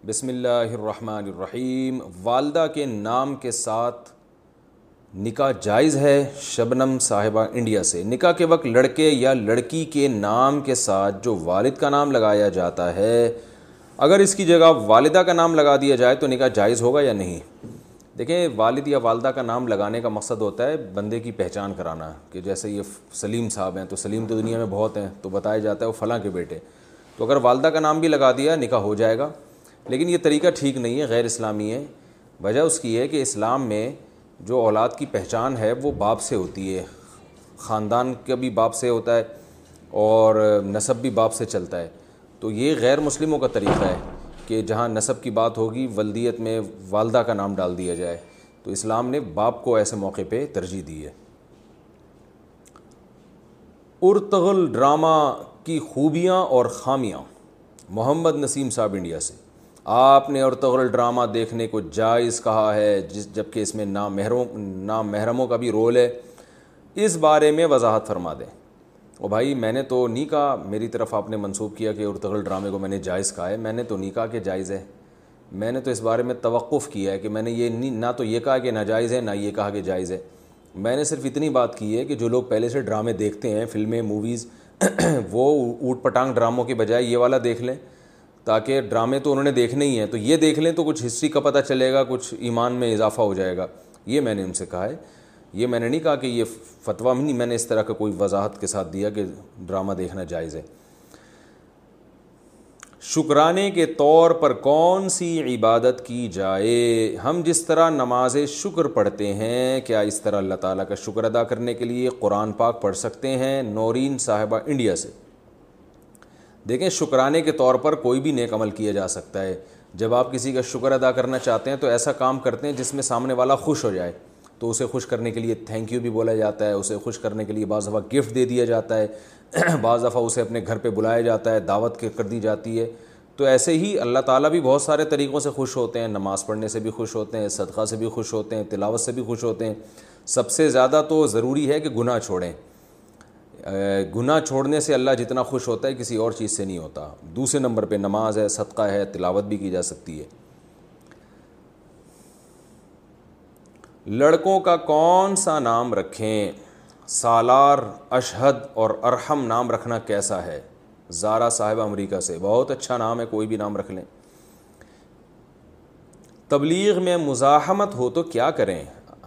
Speaker 2: بسم اللہ الرحمن الرحیم۔ والدہ کے نام کے ساتھ نکاح جائز ہے شبنم صاحبہ انڈیا سے۔ نکاح کے وقت لڑکے یا لڑکی کے نام کے ساتھ جو والد کا نام لگایا جاتا ہے، اگر اس کی جگہ والدہ کا نام لگا دیا جائے تو نکاح جائز ہوگا یا نہیں؟ دیکھیں، والد یا والدہ کا نام لگانے کا مقصد ہوتا ہے بندے کی پہچان کرانا، کہ جیسے یہ سلیم صاحب ہیں تو سلیم تو دنیا میں بہت ہیں، تو بتایا جاتا ہے وہ فلاں کے بیٹے۔ تو اگر والدہ کا نام بھی لگا دیا، نکاح ہو جائے گا۔ لیکن یہ طریقہ ٹھیک نہیں ہے، غیر اسلامی ہے۔ وجہ اس کی ہے کہ اسلام میں جو اولاد کی پہچان ہے وہ باپ سے ہوتی ہے۔ خاندان کا بھی باپ سے ہوتا ہے اور نصب بھی باپ سے چلتا ہے۔ تو یہ غیر مسلموں کا طریقہ ہے کہ جہاں نصب کی بات ہوگی، ولدیت میں والدہ کا نام ڈال دیا جائے۔ تو اسلام نے باپ کو ایسے موقع پہ ترجیح دی ہے۔ ارتغل ڈرامہ کی خوبیاں اور خامیاں۔ محمد نسیم صاحب انڈیا سے۔ آپ نے ارتغل ڈرامہ دیکھنے کو جائز کہا ہے، جس جبکہ اس میں نام محرم نام محرموں کا بھی رول ہے۔ اس بارے میں وضاحت فرما دیں۔ او بھائی، میں نے تو نہیں کہا، میری طرف آپ نے منسوخ کیا کہ ارتغل ڈرامے کو میں نے جائز کہا ہے۔ میں نے تو نہیں کہا کہ جائز ہے۔ میں نے تو اس بارے میں توقف کیا ہے کہ میں نے یہ نہ تو یہ کہا کہ ناجائز ہے، نہ یہ کہا کہ جائز ہے۔ میں نے صرف اتنی بات کی ہے کہ جو لوگ پہلے سے ڈرامے دیکھتے ہیں، فلمیں، موویز، وہ اوٹ پٹانگ ڈراموں کی بجائے یہ والا دیکھ لیں۔ تاکہ ڈرامے تو انہوں نے دیکھنے ہی ہیں، تو یہ دیکھ لیں تو کچھ ہسٹری کا پتہ چلے گا، کچھ ایمان میں اضافہ ہو جائے گا۔ یہ میں نے ان سے کہا ہے۔ یہ میں نے نہیں کہا کہ یہ فتویٰ نہیں، میں نے اس طرح کا کوئی وضاحت کے ساتھ دیا کہ ڈرامہ دیکھنا جائز ہے۔ شکرانے کے طور پر کون سی عبادت کی جائے؟ ہم جس طرح نماز شکر پڑھتے ہیں، کیا اس طرح اللہ تعالیٰ کا شکر ادا کرنے کے لیے قرآن پاک پڑھ سکتے ہیں؟ نورین صاحبہ انڈیا سے۔ دیکھیں، شکرانے کے طور پر کوئی بھی نیک عمل کیا جا سکتا ہے۔ جب آپ کسی کا شکر ادا کرنا چاہتے ہیں تو ایسا کام کرتے ہیں جس میں سامنے والا خوش ہو جائے۔ تو اسے خوش کرنے کے لیے تھینک یو بھی بولا جاتا ہے، اسے خوش کرنے کے لیے بعض دفعہ گفٹ دے دیا جاتا ہے۔ بعض دفعہ اسے اپنے گھر پہ بلایا جاتا ہے، دعوت کر دی جاتی ہے۔ تو ایسے ہی اللہ تعالیٰ بھی بہت سارے طریقوں سے خوش ہوتے ہیں۔ نماز پڑھنے سے بھی خوش ہوتے ہیں، صدقہ سے بھی خوش ہوتے ہیں، تلاوت سے بھی خوش ہوتے ہیں۔ سب سے زیادہ تو ضروری ہے کہ گناہ چھوڑیں۔ گناہ چھوڑنے سے اللہ جتنا خوش ہوتا ہے کسی اور چیز سے نہیں ہوتا۔ دوسرے نمبر پہ نماز ہے، صدقہ ہے، تلاوت بھی کی جا سکتی ہے۔ لڑکوں کا کون سا نام رکھیں؟ سالار، اشہد اور ارحم نام رکھنا کیسا ہے؟ زارا صاحب امریکہ سے۔ بہت اچھا نام ہے، کوئی بھی نام رکھ لیں۔ تبلیغ میں مزاحمت ہو تو کیا کریں؟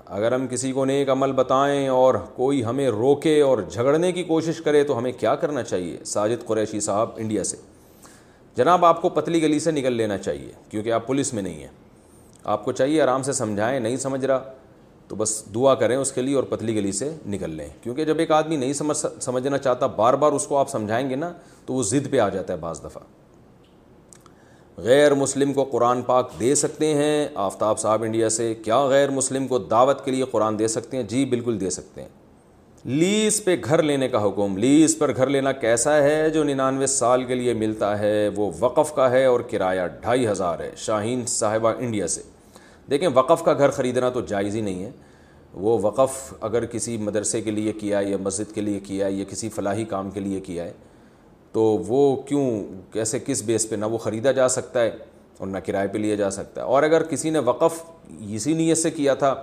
Speaker 2: اگر ہم کسی کو نیک عمل بتائیں اور کوئی ہمیں روکے اور جھگڑنے کی کوشش کرے تو ہمیں کیا کرنا چاہیے؟ ساجد قریشی صاحب انڈیا سے۔ جناب، آپ کو پتلی گلی سے نکل لینا چاہیے کیونکہ آپ پولیس میں نہیں ہیں۔ آپ کو چاہیے آرام سے سمجھائیں، نہیں سمجھ رہا، تو بس دعا کریں اس کے لیے اور پتلی گلی سے نکل لیں۔ کیونکہ جب ایک آدمی نہیں سمجھ سمجھنا چاہتا، بار بار اس کو آپ سمجھائیں گے نا، تو وہ ضد پہ آ جاتا ہے بعض دفعہ۔ غیر مسلم کو قرآن پاک دے سکتے ہیں؟ آفتاب صاحب انڈیا سے کیا غیر مسلم کو دعوت کے لیے قرآن دے سکتے ہیں؟ جی بالکل دے سکتے ہیں۔ لیز پہ گھر لینے کا حکم، لیز پر گھر لینا کیسا ہے جو ننانوے سال کے لیے ملتا ہے؟ وہ وقف کا ہے اور کرایہ ڈھائی ہزار ہے، شاہین صاحبہ انڈیا سے۔ دیکھیں، وقف کا گھر خریدنا تو جائز ہی نہیں ہے۔ وہ وقف اگر کسی مدرسے کے لیے کیا ہے یا مسجد کے لیے کیا ہے یا کسی فلاحی کام کے لیے کیا ہے تو وہ کیوں، کیسے، کس بیس پہ نہ وہ خریدا جا سکتا ہے اور نہ کرائے پہ لیا جا سکتا ہے؟ اور اگر کسی نے وقف اسی نیت سے کیا تھا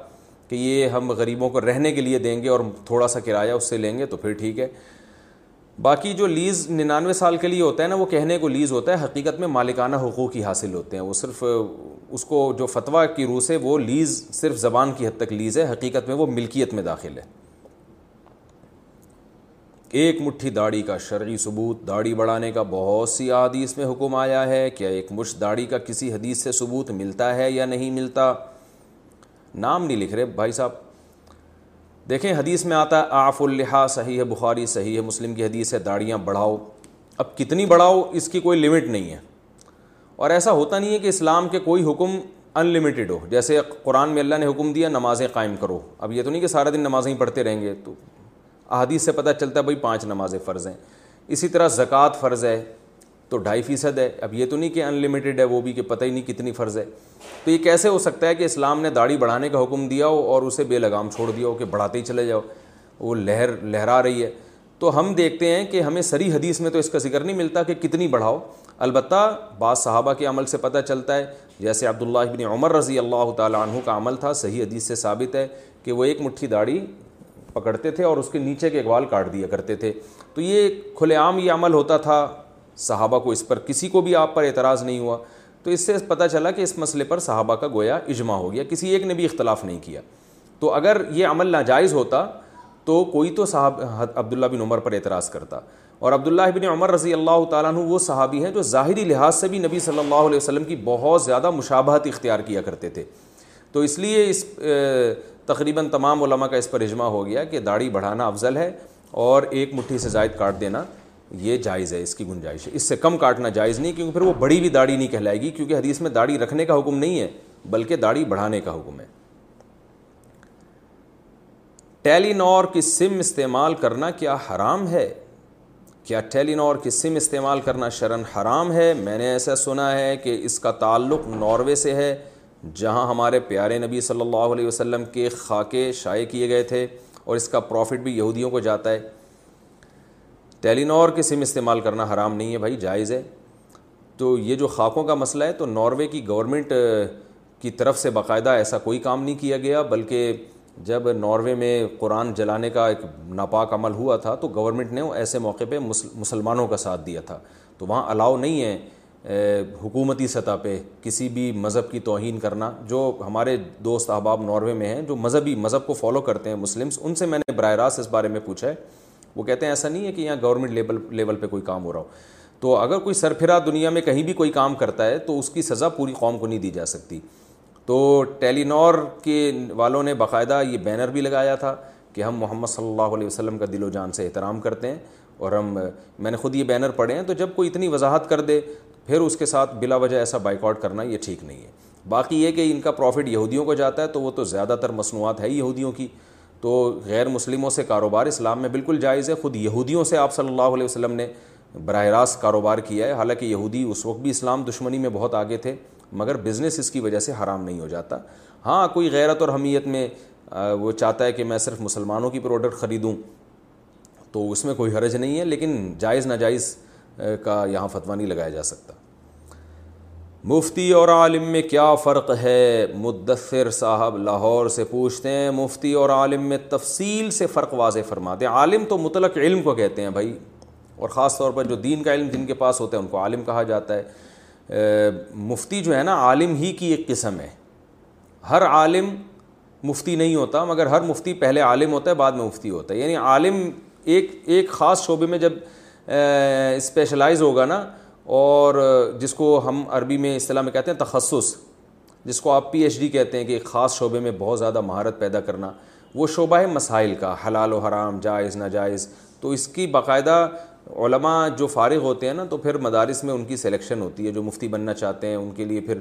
Speaker 2: کہ یہ ہم غریبوں کو رہنے کے لیے دیں گے اور تھوڑا سا کرایہ اس سے لیں گے تو پھر ٹھیک ہے۔ باقی جو لیز ننانوے سال کے لیے ہوتا ہے نا، وہ کہنے کو لیز ہوتا ہے، حقیقت میں مالکانہ حقوق ہی حاصل ہوتے ہیں۔ وہ صرف اس کو جو فتویٰ کی روح سے وہ لیز صرف زبان کی حد تک لیز ہے، حقیقت میں وہ ملکیت میں داخل ہے۔ ایک مٹھی داڑھی کا شرعی ثبوت، داڑھی بڑھانے کا بہت سی حدیث میں حکم آیا ہے، کیا ایک مشت داڑھی کا کسی حدیث سے ثبوت ملتا ہے یا نہیں ملتا؟ نام نہیں لکھ رہے بھائی صاحب۔ دیکھیں، حدیث میں آتا ہے آف الحا صحیح ہے بخاری، صحیح ہے مسلم کی حدیث ہے داڑیاں بڑھاؤ۔ اب کتنی بڑھاؤ، اس کی کوئی لمٹ نہیں ہے۔ اور ایسا ہوتا نہیں ہے کہ اسلام کے کوئی حکم ان لمیٹیڈ ہو۔ جیسے قرآن میں اللہ نے حکم دیا، نمازیں قائم کرو۔ اب یہ تو نہیں کہ سارا دن نمازیں ہی پڑھتے رہیں گے، تو احادیث سے پتہ چلتا ہے بھائی پانچ نمازیں فرض ہیں۔ اسی طرح زکوٰۃ فرض ہے تو ڈھائی فیصد ہے۔ اب یہ تو نہیں کہ ان لمیٹیڈ ہے، وہ بھی کہ پتہ ہی نہیں کتنی فرض ہے۔ تو یہ کیسے ہو سکتا ہے کہ اسلام نے داڑھی بڑھانے کا حکم دیا ہو اور اسے بے لگام چھوڑ دیا ہو کہ بڑھاتے ہی چلے جاؤ؟ وہ لہر، لہرا رہی ہے۔ تو ہم دیکھتے ہیں کہ ہمیں سری حدیث میں تو اس کا ذکر نہیں ملتا کہ کتنی بڑھاؤ۔ البتہ بعض صحابہ کے عمل سے پتہ چلتا ہے، جیسے عبداللہ ابن عمر رضی اللہ تعالیٰ عنہ کا عمل تھا، صحیح حدیث سے ثابت ہے کہ وہ ایک مٹھی داڑھی پکڑتے تھے اور اس کے نیچے کے اقبال کاٹ دیا کرتے تھے۔ تو یہ کھلے عام یہ عمل ہوتا تھا۔ صحابہ کو اس پر کسی کو بھی آپ پر اعتراض نہیں ہوا۔ تو اس سے پتہ چلا کہ اس مسئلے پر صحابہ کا گویا اجماع ہو گیا۔ کسی ایک نے بھی اختلاف نہیں کیا۔ تو اگر یہ عمل ناجائز ہوتا تو کوئی تو صاحب عبداللہ بن عمر پر اعتراض کرتا۔ اور عبداللہ بن عمر رضی اللہ تعالیٰ عنہ وہ صحابی ہیں جو ظاہری لحاظ سے بھی نبی صلی اللہ علیہ وسلم کی بہت زیادہ مشابہت اختیار کیا کرتے تھے۔ تو اس لیے اس تقریباً تمام علماء کا اس پر اجماع ہو گیا کہ داڑھی بڑھانا افضل ہے اور ایک مٹھی سے زائد کاٹ دینا یہ جائز ہے، اس کی گنجائش ہے۔ اس سے کم کاٹنا جائز نہیں، کیونکہ پھر وہ بڑی بھی داڑھی نہیں کہلائے گی، کیونکہ حدیث میں داڑھی رکھنے کا حکم نہیں ہے، بلکہ داڑھی بڑھانے کا حکم ہے۔ ٹیلی نور کی سم استعمال کرنا کیا حرام ہے؟ کیا ٹیلی نور کی سم استعمال کرنا شرن حرام ہے؟ میں نے ایسا سنا ہے کہ اس کا تعلق ناروے سے ہے۔ جہاں ہمارے پیارے نبی صلی اللہ علیہ وسلم کے خاکے شائع کیے گئے تھے اور اس کا پروفٹ بھی یہودیوں کو جاتا ہے۔ ٹیلی نور کی سم استعمال کرنا حرام نہیں ہے بھائی، جائز ہے۔ تو یہ جو خاکوں کا مسئلہ ہے، تو ناروے کی گورنمنٹ کی طرف سے باقاعدہ ایسا کوئی کام نہیں کیا گیا، بلکہ جب ناروے میں قرآن جلانے کا ایک ناپاک عمل ہوا تھا، تو گورنمنٹ نے ایسے موقع پہ مسلمانوں کا ساتھ دیا تھا۔ تو وہاں الاؤ نہیں ہے۔ حکومتی سطح پہ کسی بھی مذہب کی توہین کرنا، جو ہمارے دوست احباب ناروے میں ہیں، جو مذہبی مذہب کو فالو کرتے ہیں مسلمس ان سے میں نے براہ راست اس بارے میں پوچھا ہے۔ وہ کہتے ہیں، ایسا نہیں ہے کہ یہاں گورنمنٹ لیول لیول پہ کوئی کام ہو رہا ہو۔ تو اگر کوئی سرفرا دنیا میں کہیں بھی کوئی کام کرتا ہے، تو اس کی سزا پوری قوم کو نہیں دی جا سکتی۔ تو ٹیلی نور کے والوں نے باقاعدہ یہ بینر بھی لگایا تھا کہ ہم محمد صلی اللہ علیہ وسلم کا دل و جان سے احترام کرتے ہیں اور ہم، میں نے خود یہ بینر پڑھے ہیں، تو جب کوئی اتنی وضاحت کر دے پھر اس کے ساتھ بلا وجہ ایسا بائک آؤٹ کرنا یہ ٹھیک نہیں ہے۔ باقی یہ کہ ان کا پروفٹ یہودیوں کو جاتا ہے تو وہ تو زیادہ تر مصنوعات ہے یہودیوں کی۔ تو غیر مسلموں سے کاروبار اسلام میں بالکل جائز ہے۔ خود یہودیوں سے آپ صلی اللہ علیہ وسلم نے براہ راست کاروبار کیا ہے۔ حالانکہ یہودی اس وقت بھی اسلام دشمنی میں بہت آگے تھے، مگر بزنس اس کی وجہ سے حرام نہیں ہو جاتا۔ ہاں کوئی غیرت اور حمیت میں وہ چاہتا ہے کہ میں صرف مسلمانوں کی پروڈکٹ خریدوں، تو اس میں کوئی حرج نہیں ہے۔ لیکن جائز ناجائز کا یہاں فتویٰ نہیں لگایا جا سکتا۔ مفتی اور عالم میں کیا فرق ہے؟ مدثر صاحب لاہور سے پوچھتے ہیں، مفتی اور عالم میں تفصیل سے فرق واضح فرماتے ہیں۔ عالم تو مطلق علم کو کہتے ہیں بھائی، اور خاص طور پر جو دین کا علم جن کے پاس ہوتا ہے ان کو عالم کہا جاتا ہے۔ مفتی جو ہے نا، عالم ہی کی ایک قسم ہے۔ ہر عالم مفتی نہیں ہوتا، مگر ہر مفتی پہلے عالم ہوتا ہے، بعد میں مفتی ہوتا ہے۔ یعنی عالم ایک ایک خاص شعبے میں جب اسپیشلائز ہوگا نا اور جس کو ہم عربی میں اصطلاح میں کہتے ہیں تخصص، جس کو آپ پی ایچ ڈی کہتے ہیں کہ ایک خاص شعبے میں بہت زیادہ مہارت پیدا کرنا، وہ شعبہ ہے مسائل کا، حلال و حرام، جائز، ناجائز، تو اس کی باقاعدہ علماء جو فارغ ہوتے ہیں نا، تو پھر مدارس میں ان کی سلیکشن ہوتی ہے، جو مفتی بننا چاہتے ہیں، ان کے لیے پھر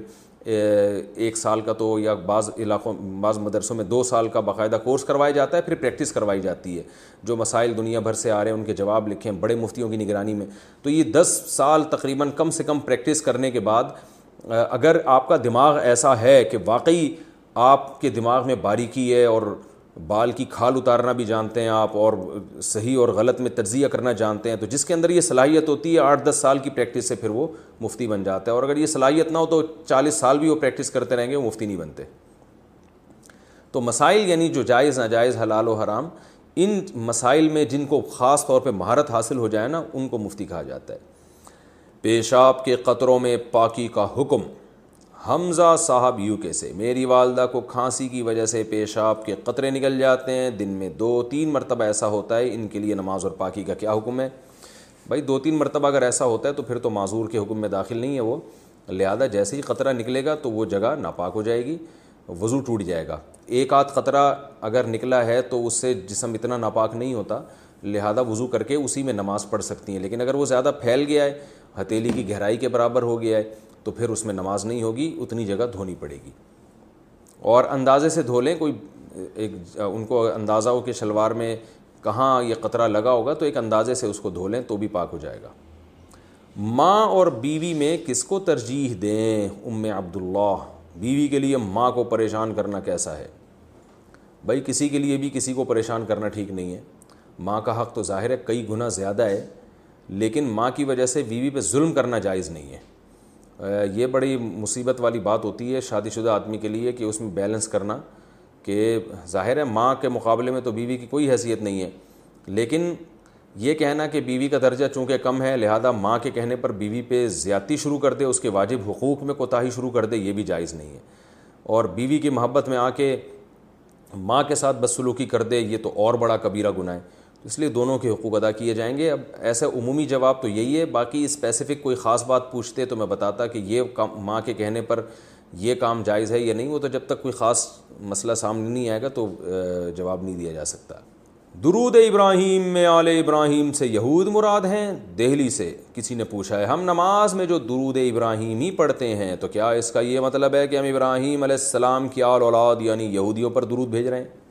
Speaker 2: ایک سال کا تو، یا بعض علاقوں، بعض مدرسوں میں دو سال کا باقاعدہ کورس کروایا جاتا ہے، پھر پریکٹس کروائی جاتی ہے۔ جو مسائل دنیا بھر سے آ رہے ہیں، ان کے جواب لکھیں بڑے مفتیوں کی نگرانی میں۔ تو یہ دس سال تقریباً کم سے کم پریکٹس کرنے کے بعد اگر آپ کا دماغ ایسا ہے کہ واقعی آپ کے دماغ میں باریکی ہے اور بال کی کھال اتارنا بھی جانتے ہیں آپ اور صحیح اور غلط میں تجزیہ کرنا جانتے ہیں تو جس کے اندر یہ صلاحیت ہوتی ہے آٹھ دس سال کی پریکٹس سے پھر وہ مفتی بن جاتا ہے اور اگر یہ صلاحیت نہ ہو تو چالیس سال بھی وہ پریکٹس کرتے رہیں گے، وہ مفتی نہیں بنتے۔ تو مسائل یعنی جو جائز، ناجائز، حلال و حرام، ان مسائل میں جن کو خاص طور پہ مہارت حاصل ہو جائے نا، ان کو مفتی کہا جاتا ہے۔ پیشاب کے قطروں میں پاکی کا حکم۔ حمزہ صاحب یو کے سے، میری والدہ کو کھانسی کی وجہ سے پیشاب کے قطرے نکل جاتے ہیں۔ دن میں دو تین مرتبہ ایسا ہوتا ہے، ان کے لیے نماز اور پاکی کا کیا حکم ہے؟ بھائی، دو تین مرتبہ اگر ایسا ہوتا ہے تو پھر تو معذور کے حکم میں داخل نہیں ہے وہ۔ لہٰذا جیسے ہی قطرہ نکلے گا تو وہ جگہ ناپاک ہو جائے گی، وضو ٹوٹ جائے گا۔ ایک آدھ قطرہ اگر نکلا ہے تو اس سے جسم اتنا ناپاک نہیں ہوتا، لہٰذا وضو کر کے اسی میں نماز پڑھ سکتی ہیں۔ لیکن اگر وہ زیادہ پھیل گیا ہے ہتیلی کی گہرائی کے برابر ہو گیا ہے تو پھر اس میں نماز نہیں ہوگی، اتنی جگہ دھونی پڑے گی۔ اور اندازے سے دھو لیں، کوئی ایک ان کو اندازہ ہو کہ شلوار میں کہاں یہ قطرہ لگا ہوگا، تو ایک اندازے سے اس کو دھو لیں تو بھی پاک ہو جائے گا۔ ماں اور بیوی میں کس کو ترجیح دیں؟ ام عبداللہ۔ بیوی کے لیے ماں کو پریشان کرنا کیسا ہے؟ بھائی، کسی کے لیے بھی کسی کو پریشان کرنا ٹھیک نہیں ہے۔ ماں کا حق تو ظاہر ہے، کئی گنا زیادہ ہے، لیکن ماں کی وجہ سے بیوی پہ ظلم کرنا جائز نہیں ہے۔ یہ بڑی مصیبت والی بات ہوتی ہے شادی شدہ آدمی کے لیے کہ اس میں بیلنس کرنا کہ ظاہر ہے ماں کے مقابلے میں تو بیوی کی کوئی حیثیت نہیں ہے، لیکن یہ کہنا کہ بیوی کا درجہ چونکہ کم ہے، لہذا ماں کے کہنے پر بیوی پہ زیادتی شروع کر دے، اس کے واجب حقوق میں کوتاہی شروع کر دے، یہ بھی جائز نہیں ہے۔ اور بیوی کی محبت میں آ کے ماں کے ساتھ بدسلوکی کر دے، یہ تو اور بڑا کبیرہ گناہ ہے۔ اس لیے دونوں کے حقوق ادا کیے جائیں گے۔ اب ایسا عمومی جواب تو یہی ہے، باقی اسپیسیفک کوئی خاص بات پوچھتے تو میں بتاتا کہ یہ کام ماں کے کہنے پر یہ کام جائز ہے یا نہیں، وہ تو جب تک کوئی خاص مسئلہ سامنے نہیں آئے گا تو جواب نہیں دیا جا سکتا۔ درود ابراہیم میں آل ابراہیم سے یہود مراد ہیں، دہلی سے کسی نے پوچھا ہے، ہم نماز میں جو درود ابراہیم ہی پڑھتے ہیں تو کیا اس کا یہ مطلب ہے کہ ہم ابراہیم علیہ السلام کی آل اولاد یعنی یہودیوں پر درود بھیج رہے ہیں؟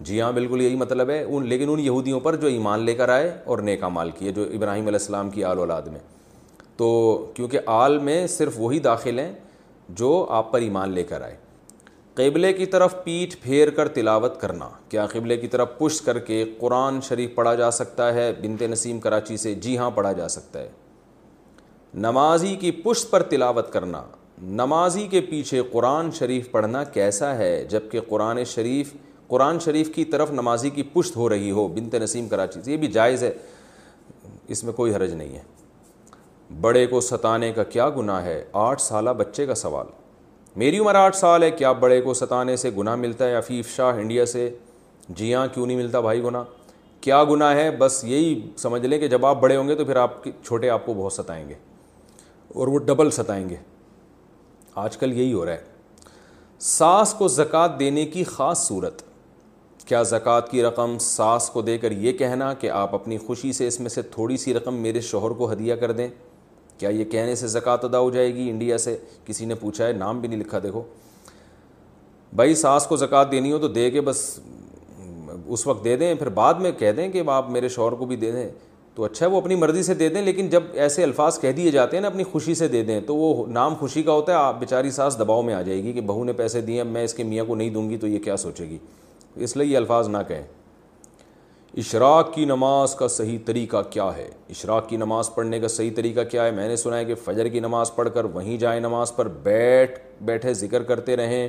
Speaker 2: جی ہاں بالکل یہی مطلب ہے۔ ان لیکن ان یہودیوں پر جو ایمان لے کر آئے اور نیکا مال کیے، جو ابراہیم علیہ السلام کی آل اولاد میں۔ تو کیونکہ آل میں صرف وہی داخل ہیں جو آپ پر ایمان لے کر آئے۔ قبلے کی طرف پیٹھ پھیر کر تلاوت کرنا، کیا قبلے کی طرف پشت کر کے قرآن شریف پڑھا جا سکتا ہے؟ بنت نسیم کراچی سے جی ہاں پڑھا جا سکتا ہے۔ نمازی کی پشت پر تلاوت کرنا، نمازی کے پیچھے قرآن شریف پڑھنا کیسا ہے؟ جبکہ قرآن شریف قرآن شریف کی طرف نمازی کی پشت ہو رہی ہو، بنت نسیم کراچی سے، یہ بھی جائز ہے۔ اس میں کوئی حرج نہیں ہے۔ بڑے کو ستانے کا کیا گناہ ہے؟ آٹھ سالہ بچے کا سوال۔ میری عمر آٹھ سال ہے، کیا بڑے کو ستانے سے گناہ ملتا ہے؟ عفیف شاہ انڈیا سے۔ جی ہاں کیوں نہیں ملتا بھائی گناہ؟ کیا گناہ ہے؟ بس یہی سمجھ لیں کہ جب آپ بڑے ہوں گے تو پھر آپ کے چھوٹے آپ کو بہت ستائیں گے۔ اور وہ ڈبل ستائیں گے۔ آج کل یہی ہو رہا ہے۔ ساس کو زکوٰۃ دینے کی خاص صورت۔ کیا زکوٰۃ کی رقم ساس کو دے کر یہ کہنا کہ آپ اپنی خوشی سے اس میں سے تھوڑی سی رقم میرے شوہر کو ہدیہ کر دیں؟ کیا یہ کہنے سے زکوٰۃ ادا ہو جائے گی انڈیا سے؟ کسی نے پوچھا ہے، نام بھی نہیں لکھا، دیکھو۔ بھائی، ساس کو زکوٰۃ دینی ہو تو دے کے بس اس وقت دے دیں، پھر بعد میں کہہ دیں کہ آپ میرے شوہر کو بھی دے دیں۔ تو اچھا ہے، وہ اپنی مرضی سے دے دیں، لیکن جب ایسے الفاظ کہہ دیے جاتے ہیں نا، اپنی خوشی سے دے دیں، تو وہ نام خوشی کا ہوتا ہے، آپ بیچاری ساس دباؤ میں آ جائے گی کہ بہو نے پیسے دیے میں اس کے میاں کو نہیں دوں گی تو یہ کیا سوچے گی؟ اس لیے یہ الفاظ نہ کہیں۔ اشراق کی نماز کا صحیح طریقہ کیا ہے؟ اشراق کی نماز پڑھنے کا صحیح طریقہ کیا ہے؟ میں نے سنا ہے کہ فجر کی نماز پڑھ کر وہیں جائیں نماز پر، بیٹھ، بیٹھے ذکر کرتے رہیں۔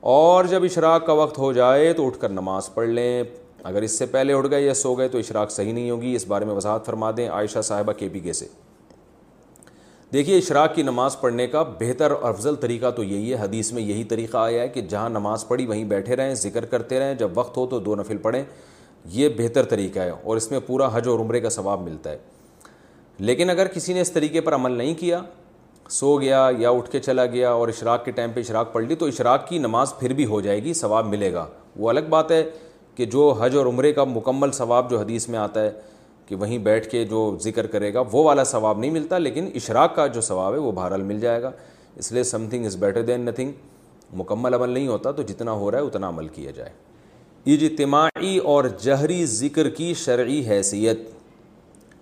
Speaker 2: اور جب اشراق کا وقت ہو جائے تو اٹھ کر نماز پڑھ لیں۔ اگر اس سے پہلے اٹھ گئے یا سو گئے تو اشراق صحیح نہیں ہوگی۔ اس بارے میں وضاحت فرما دیں۔ عائشہ صاحبہ کے پی کے سے۔ دیکھیے، اشراق کی نماز پڑھنے کا بہتر اور افضل طریقہ تو یہی ہے۔ حدیث میں یہی طریقہ آیا ہے کہ جہاں نماز پڑھی، وہیں بیٹھے رہیں، ذکر کرتے رہیں۔ جب وقت ہو تو دو نفل پڑھیں۔ یہ بہتر طریقہ ہے اور اس میں پورا حج اور عمرے کا ثواب ملتا ہے۔ لیکن اگر کسی نے اس طریقے پر عمل نہیں کیا، سو گیا یا اٹھ کے چلا گیا اور اشراق کے ٹائم پہ اشراق پڑھ لی، تو اشراق کی نماز پھر بھی ہو جائے گی، ثواب ملے گا۔ وہ الگ بات ہے کہ جو حج اور عمرے کا مکمل ثواب جو حدیث میں آتا ہے کہ وہیں بیٹھ کے جو ذکر کرے گا، وہ والا ثواب نہیں ملتا، لیکن اشراق کا جو ثواب ہے، وہ بہرحال مل جائے گا۔ اس لیے something is better than nothing مکمل عمل نہیں ہوتا، تو جتنا ہو رہا ہے، اتنا عمل کیا جائے۔ جی اجتماعی اور جہری ذکر کی شرعی حیثیت۔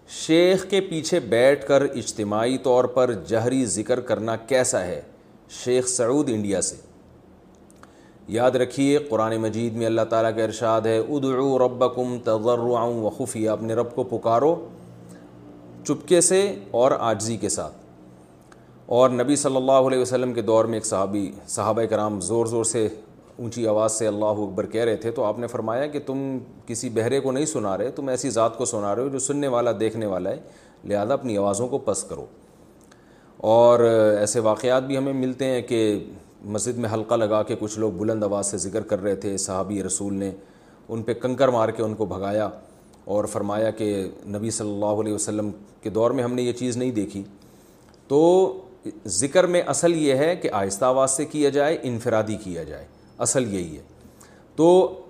Speaker 2: شیخ کے پیچھے بیٹھ کر اجتماعی طور پر جہری ذکر کرنا کیسا ہے؟ شیخ سعود انڈیا سے۔ یاد رکھیے، قرآن مجید میں اللہ تعالیٰ کا ارشاد ہے، ادعو ربکم تضرعا و خفیہ اپنے رب کو پکارو چپکے سے اور آجزی کے ساتھ۔ اور نبی صلی اللہ علیہ وسلم کے دور میں ایک صحابی، صحابہ کرام زور زور سے اونچی آواز سے اللہ اکبر کہہ رہے تھے، تو آپ نے فرمایا کہ تم کسی بہرے کو نہیں سنا رہے، تم ایسی ذات کو سنا رہے ہو جو سننے والا، دیکھنے والا ہے۔ لہذا اپنی آوازوں کو پس کرو۔ اور ایسے واقعات بھی ہمیں ملتے ہیں کہ مسجد میں حلقہ لگا کے کچھ لوگ بلند آواز سے ذکر کر رہے تھے، صحابی رسول نے ان پہ کنکر مار کے ان کو بھگایا اور فرمایا کہ نبی صلی اللہ علیہ وسلم کے دور میں ہم نے یہ چیز نہیں دیکھی۔ تو ذکر میں اصل یہ ہے کہ آہستہ آواز سے کیا جائے، انفرادی کیا جائے، اصل یہی ہے۔ تو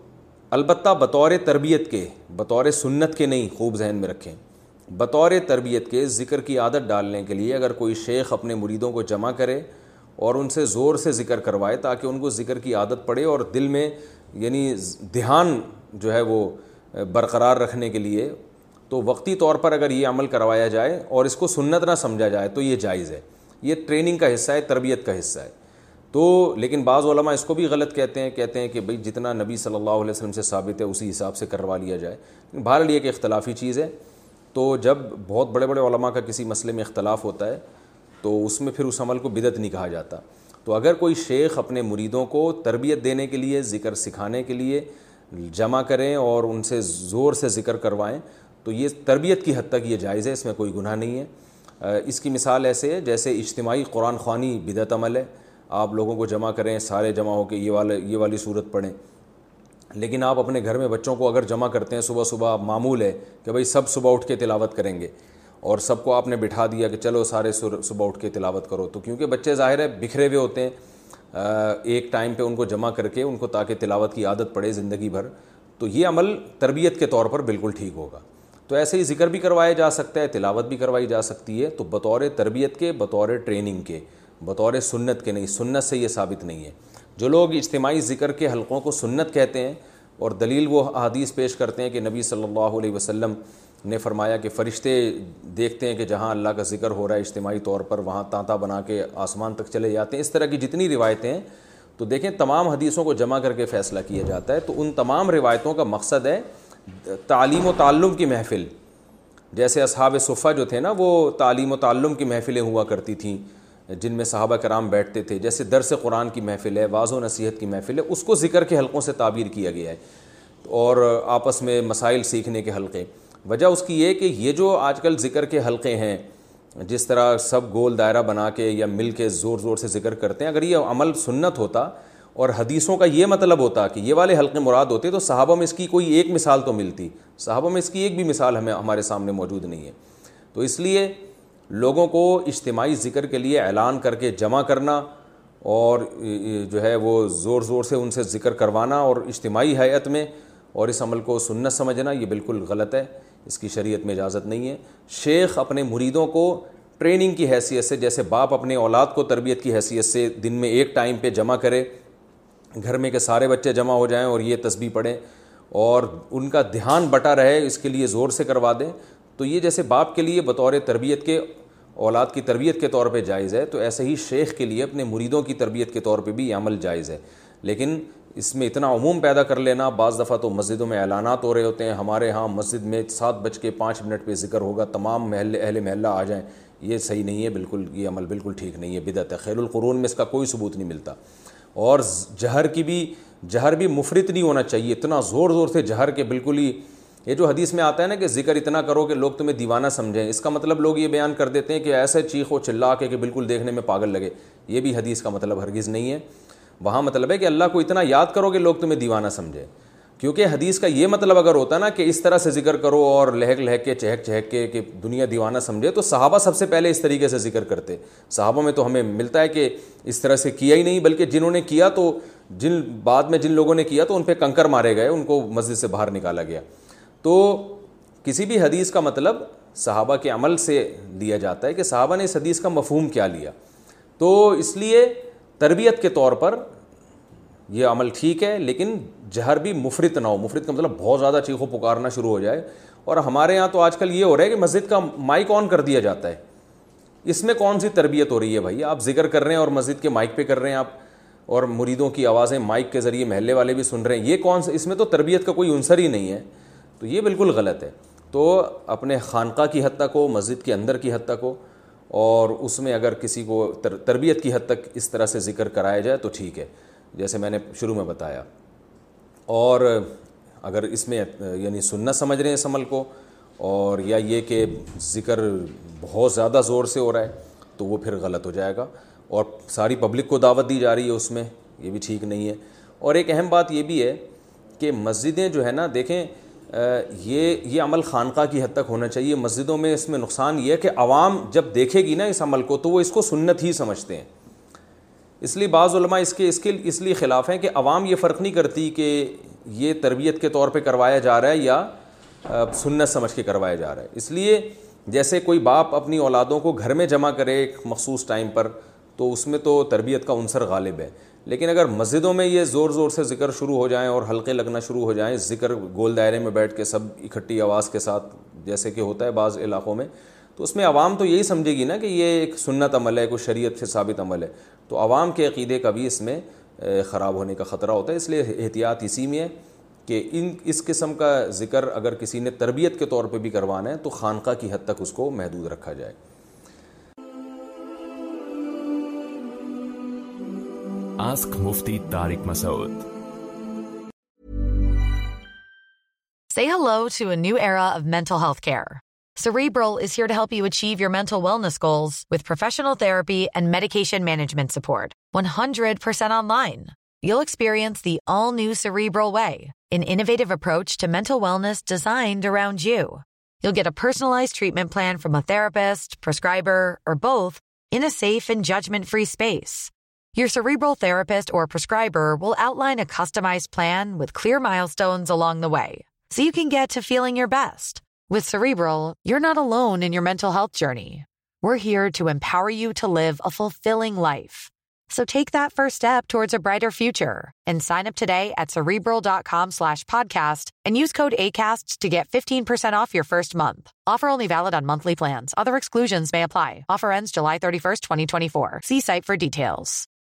Speaker 2: البتہ بطور تربیت کے، بطور سنت کے نہیں، خوب ذہن میں رکھیں۔ بطور تربیت کے ذکر کی عادت ڈالنے کے لیے اگر کوئی شیخ اپنے مریدوں کو جمع کرے اور ان سے زور سے ذکر کروائے تاکہ ان کو ذکر کی عادت پڑے اور دل میں یعنی دھیان جو ہے وہ برقرار رکھنے کے لیے تو وقتی طور پر اگر یہ عمل کروایا جائے اور اس کو سنت نہ سمجھا جائے تو یہ جائز ہے۔ یہ ٹریننگ کا حصہ ہے، تربیت کا حصہ ہے۔ تو لیکن بعض علماء اس کو بھی غلط کہتے ہیں کہتے ہیں کہ بھئی جتنا نبی صلی اللہ علیہ وسلم سے ثابت ہے اسی حساب سے کروا لیا جائے۔ بہرحال یہ کہ اختلافی چیز ہے۔ تو جب بہت بڑے بڑے علماء کا کسی مسئلے میں اختلاف ہوتا ہے تو اس میں پھر اس عمل کو بدت نہیں کہا جاتا۔ تو اگر کوئی شیخ اپنے مریدوں کو تربیت دینے کے لیے، ذکر سکھانے کے لیے جمع کریں اور ان سے زور سے ذکر کروائیں، تو یہ تربیت کی حد تک یہ جائز ہے، اس میں کوئی گناہ نہیں ہے۔ اس کی مثال ایسے ہے، جیسے اجتماعی قرآن خوانی بدت عمل ہے۔ آپ لوگوں کو جمع کریں، سارے جمع ہو کے یہ والے یہ والی صورت پڑھیں۔ لیکن آپ اپنے گھر میں بچوں کو اگر جمع کرتے ہیں، صبح صبح معمول ہے کہ بھائی سب صبح اٹھ کے تلاوت کریں گے۔ اور سب کو آپ نے بٹھا دیا کہ چلو سارے صبح اٹھ کے تلاوت کرو۔ تو کیونکہ بچے ظاہر ہے بکھرے ہوئے ہوتے ہیں ایک ٹائم پہ ان کو جمع کر کے، ان کو تاکہ تلاوت کی عادت پڑے زندگی بھر۔ تو یہ عمل تربیت کے طور پر بالکل ٹھیک ہوگا۔ تو ایسے ہی ذکر بھی کروایا جا سکتا ہے، تلاوت بھی کروائی جا سکتی ہے۔ تو بطور تربیت کے، بطور ٹریننگ کے، بطور سنت کے نہیں، سنت سے یہ ثابت نہیں ہے۔ جو لوگ اجتماعی ذکر کے حلقوں کو سنت کہتے ہیں اور دلیل وہ حدیث پیش کرتے ہیں کہ نبی صلی اللہ علیہ وسلم نے فرمایا کہ فرشتے دیکھتے ہیں کہ جہاں اللہ کا ذکر ہو رہا ہے اجتماعی طور پر وہاں تانتا بنا کے آسمان تک چلے جاتے ہیں۔ اس طرح کی جتنی روایتیں ہیں تو دیکھیں تمام حدیثوں کو جمع کر کے فیصلہ کیا جاتا ہے۔ تو ان تمام روایتوں کا مقصد ہے تعلیم و تعلم کی محفل۔ جیسے اصحاب صفحہ جو تھے نا، وہ تعلیم و تعلم کی محفلیں ہوا کرتی تھیں، جن میں صحابہ کرام بیٹھتے تھے۔ جیسے درس قرآن کی محفل ہے واض و نصیحت کی محفل ہے، اس کو ذکر کے حلقوں سے تعبیر کیا گیا ہے۔ اور آپس میں مسائل سیکھنے کے حلقے۔ وجہ اس کی یہ کہ یہ جو آج کل ذکر کے حلقے ہیں، جس طرح سب گول دائرہ بنا کے یا مل کے زور زور سے ذکر کرتے ہیں، اگر یہ عمل سنت ہوتا اور حدیثوں کا یہ مطلب ہوتا کہ یہ والے حلقے مراد ہوتے تو صحابہ میں اس کی کوئی ایک مثال تو ملتی۔ صحابہ میں اس کی ایک بھی مثال ہمیں، ہمارے سامنے موجود نہیں ہے۔ تو اس لیے لوگوں کو اجتماعی ذکر کے لیے اعلان کر کے جمع کرنا اور جو ہے وہ زور زور سے ان سے ذکر کروانا اور اجتماعی حیت میں اور اس عمل کو سنت سمجھنا، یہ بالکل غلط ہے۔ اس کی شریعت میں اجازت نہیں ہے۔ شیخ اپنے مریدوں کو ٹریننگ کی حیثیت سے، جیسے باپ اپنے اولاد کو تربیت کی حیثیت سے دن میں ایک ٹائم پہ جمع کرے، گھر میں کہ سارے بچے جمع ہو جائیں اور یہ تسبیح پڑھیں اور ان کا دھیان بٹا رہے، اس کے لیے زور سے کروا دیں۔ تو یہ جیسے باپ کے لیے بطور تربیت کے، اولاد کی تربیت کے طور پہ جائز ہے، تو ایسے ہی شیخ کے لیے اپنے مریدوں کی تربیت کے طور پہ بھی یہ عمل جائز ہے۔ لیکن اس میں اتنا عموم پیدا کر لینا، بعض دفعہ تو مسجدوں میں اعلانات ہو رہے ہوتے ہیں، ہمارے ہاں مسجد میں سات بج کے پانچ منٹ پہ ذکر ہوگا، تمام محلے اہل محلہ آ جائیں۔ یہ صحیح نہیں ہے، بالکل، یہ عمل بالکل ٹھیک نہیں ہے، بدعت ہے۔ خیر القرون میں اس کا کوئی ثبوت نہیں ملتا۔ اور جہر کی بھی، جہر بھی مفرت نہیں ہونا چاہیے۔ اتنا زور زور سے جہر کے بالکل ہی، یہ جو حدیث میں آتا ہے نا کہ ذکر اتنا کرو کہ لوگ تمہیں دیوانہ سمجھیں، اس کا مطلب لوگ یہ بیان کر دیتے ہیں کہ ایسے چیخ و چلا کے کہ بالکل دیکھنے میں پاگل لگے۔ یہ بھی حدیث کا مطلب ہرگز نہیں ہے۔ وہاں مطلب ہے کہ اللہ کو اتنا یاد کرو کہ لوگ تمہیں دیوانہ سمجھے۔ کیونکہ حدیث کا یہ مطلب اگر ہوتا نا کہ اس طرح سے ذکر کرو اور لہک لہک کے چہک چہک کے کہ دنیا دیوانہ سمجھے تو صحابہ سب سے پہلے اس طریقے سے ذکر کرتے۔ صحابہ میں تو ہمیں ملتا ہے کہ اس طرح سے کیا ہی نہیں، بلکہ جنہوں نے کیا تو جن بعد میں جن لوگوں نے کیا تو ان پہ کنکر مارے گئے، ان کو مسجد سے باہر نکالا گیا۔ تو کسی بھی حدیث کا مطلب صحابہ کے عمل سے لیا جاتا ہے کہ صحابہ نے اس حدیث کا مفہوم کیا لیا۔ تو اس لیے تربیت کے طور پر یہ عمل ٹھیک ہے، لیکن جہر بھی مفرت نہ ہو۔ مفرت کا مطلب بہت زیادہ چیخو پکارنا شروع ہو جائے۔ اور ہمارے یہاں تو آج کل یہ ہو رہا ہے کہ مسجد کا مائک آن کر دیا جاتا ہے۔ اس میں کون سی تربیت ہو رہی ہے بھائی؟ آپ ذکر کر رہے ہیں اور مسجد کے مائک پہ کر رہے ہیں آپ، اور مریدوں کی آوازیں مائک کے ذریعے محلے والے بھی سن رہے ہیں۔ یہ کون سا اس میں تو تربیت کا کوئی عنصر ہی نہیں ہے۔ تو یہ بالکل غلط ہے۔ تو اپنے خانقاہ کی حد تک ہو، مسجد کے اندر کی حد تک ہو اور اس میں اگر کسی کو تربیت کی حد تک اس طرح سے ذکر کرایا جائے تو ٹھیک ہے، جیسے میں نے شروع میں بتایا۔ اور اگر اس میں یعنی سننا سمجھ رہے ہیں اس عمل کو، اور یا یہ کہ ذکر بہت زیادہ زور سے ہو رہا ہے، تو وہ پھر غلط ہو جائے گا۔ اور ساری پبلک کو دعوت دی جا رہی ہے اس میں، یہ بھی ٹھیک نہیں ہے۔ اور ایک اہم بات یہ بھی ہے کہ مسجدیں جو ہے نا، دیکھیں یہ یہ عمل خانقاہ کی حد تک ہونا چاہیے۔ مسجدوں میں اس میں نقصان یہ ہے کہ عوام جب دیکھے گی نا اس عمل کو تو وہ اس کو سنت ہی سمجھتے ہیں۔ اس لیے بعض علماء اس کے اس کے، اس لیے خلاف ہیں کہ عوام یہ فرق نہیں کرتی کہ یہ تربیت کے طور پہ کروایا جا رہا ہے یا سنت سمجھ کے کروایا جا رہا ہے۔ اس لیے جیسے کوئی باپ اپنی اولادوں کو گھر میں جمع کرے ایک مخصوص ٹائم پر تو اس میں تو تربیت کا عنصر غالب ہے۔ لیکن اگر مسجدوں میں یہ زور زور سے ذکر شروع ہو جائیں اور حلقے لگنا شروع ہو جائیں، ذکر گول دائرے میں بیٹھ کے سب اکٹھی آواز کے ساتھ جیسے کہ ہوتا ہے بعض علاقوں میں، تو اس میں عوام تو یہی سمجھے گی نا کہ یہ ایک سنت عمل ہے کوئی شریعت سے ثابت عمل ہے۔ تو عوام کے عقیدے کا بھی اس میں خراب ہونے کا خطرہ ہوتا ہے۔ اس لیے احتیاط اسی میں ہے کہ ان، اس قسم کا ذکر اگر کسی نے تربیت کے طور پہ بھی کروانا ہے، تو خانقاہ کی حد تک اس کو محدود رکھا جائے۔
Speaker 1: Ask Mufti Tariq Masood
Speaker 3: Say hello to a new era of mental health care. Cerebral is here to help you achieve your mental wellness goals with professional therapy and medication management support. 100% online. You'll experience the all-new Cerebral Way, an innovative approach to mental wellness designed around you. You'll get a personalized treatment plan from a therapist, prescriber, or both in a safe and judgment-free space. Your Cerebral therapist or prescriber will outline a customized plan with clear milestones along the way, so you can get to feeling your best. With Cerebral, you're not alone in your mental health journey. We're here to empower you to live a fulfilling life. So take that first step towards a brighter future and sign up today at Cerebral.com slash podcast and use code ACasts to get 15% off your first month. Offer only valid on monthly plans. Other exclusions may apply. Offer ends July 31st, 2024. See site for details.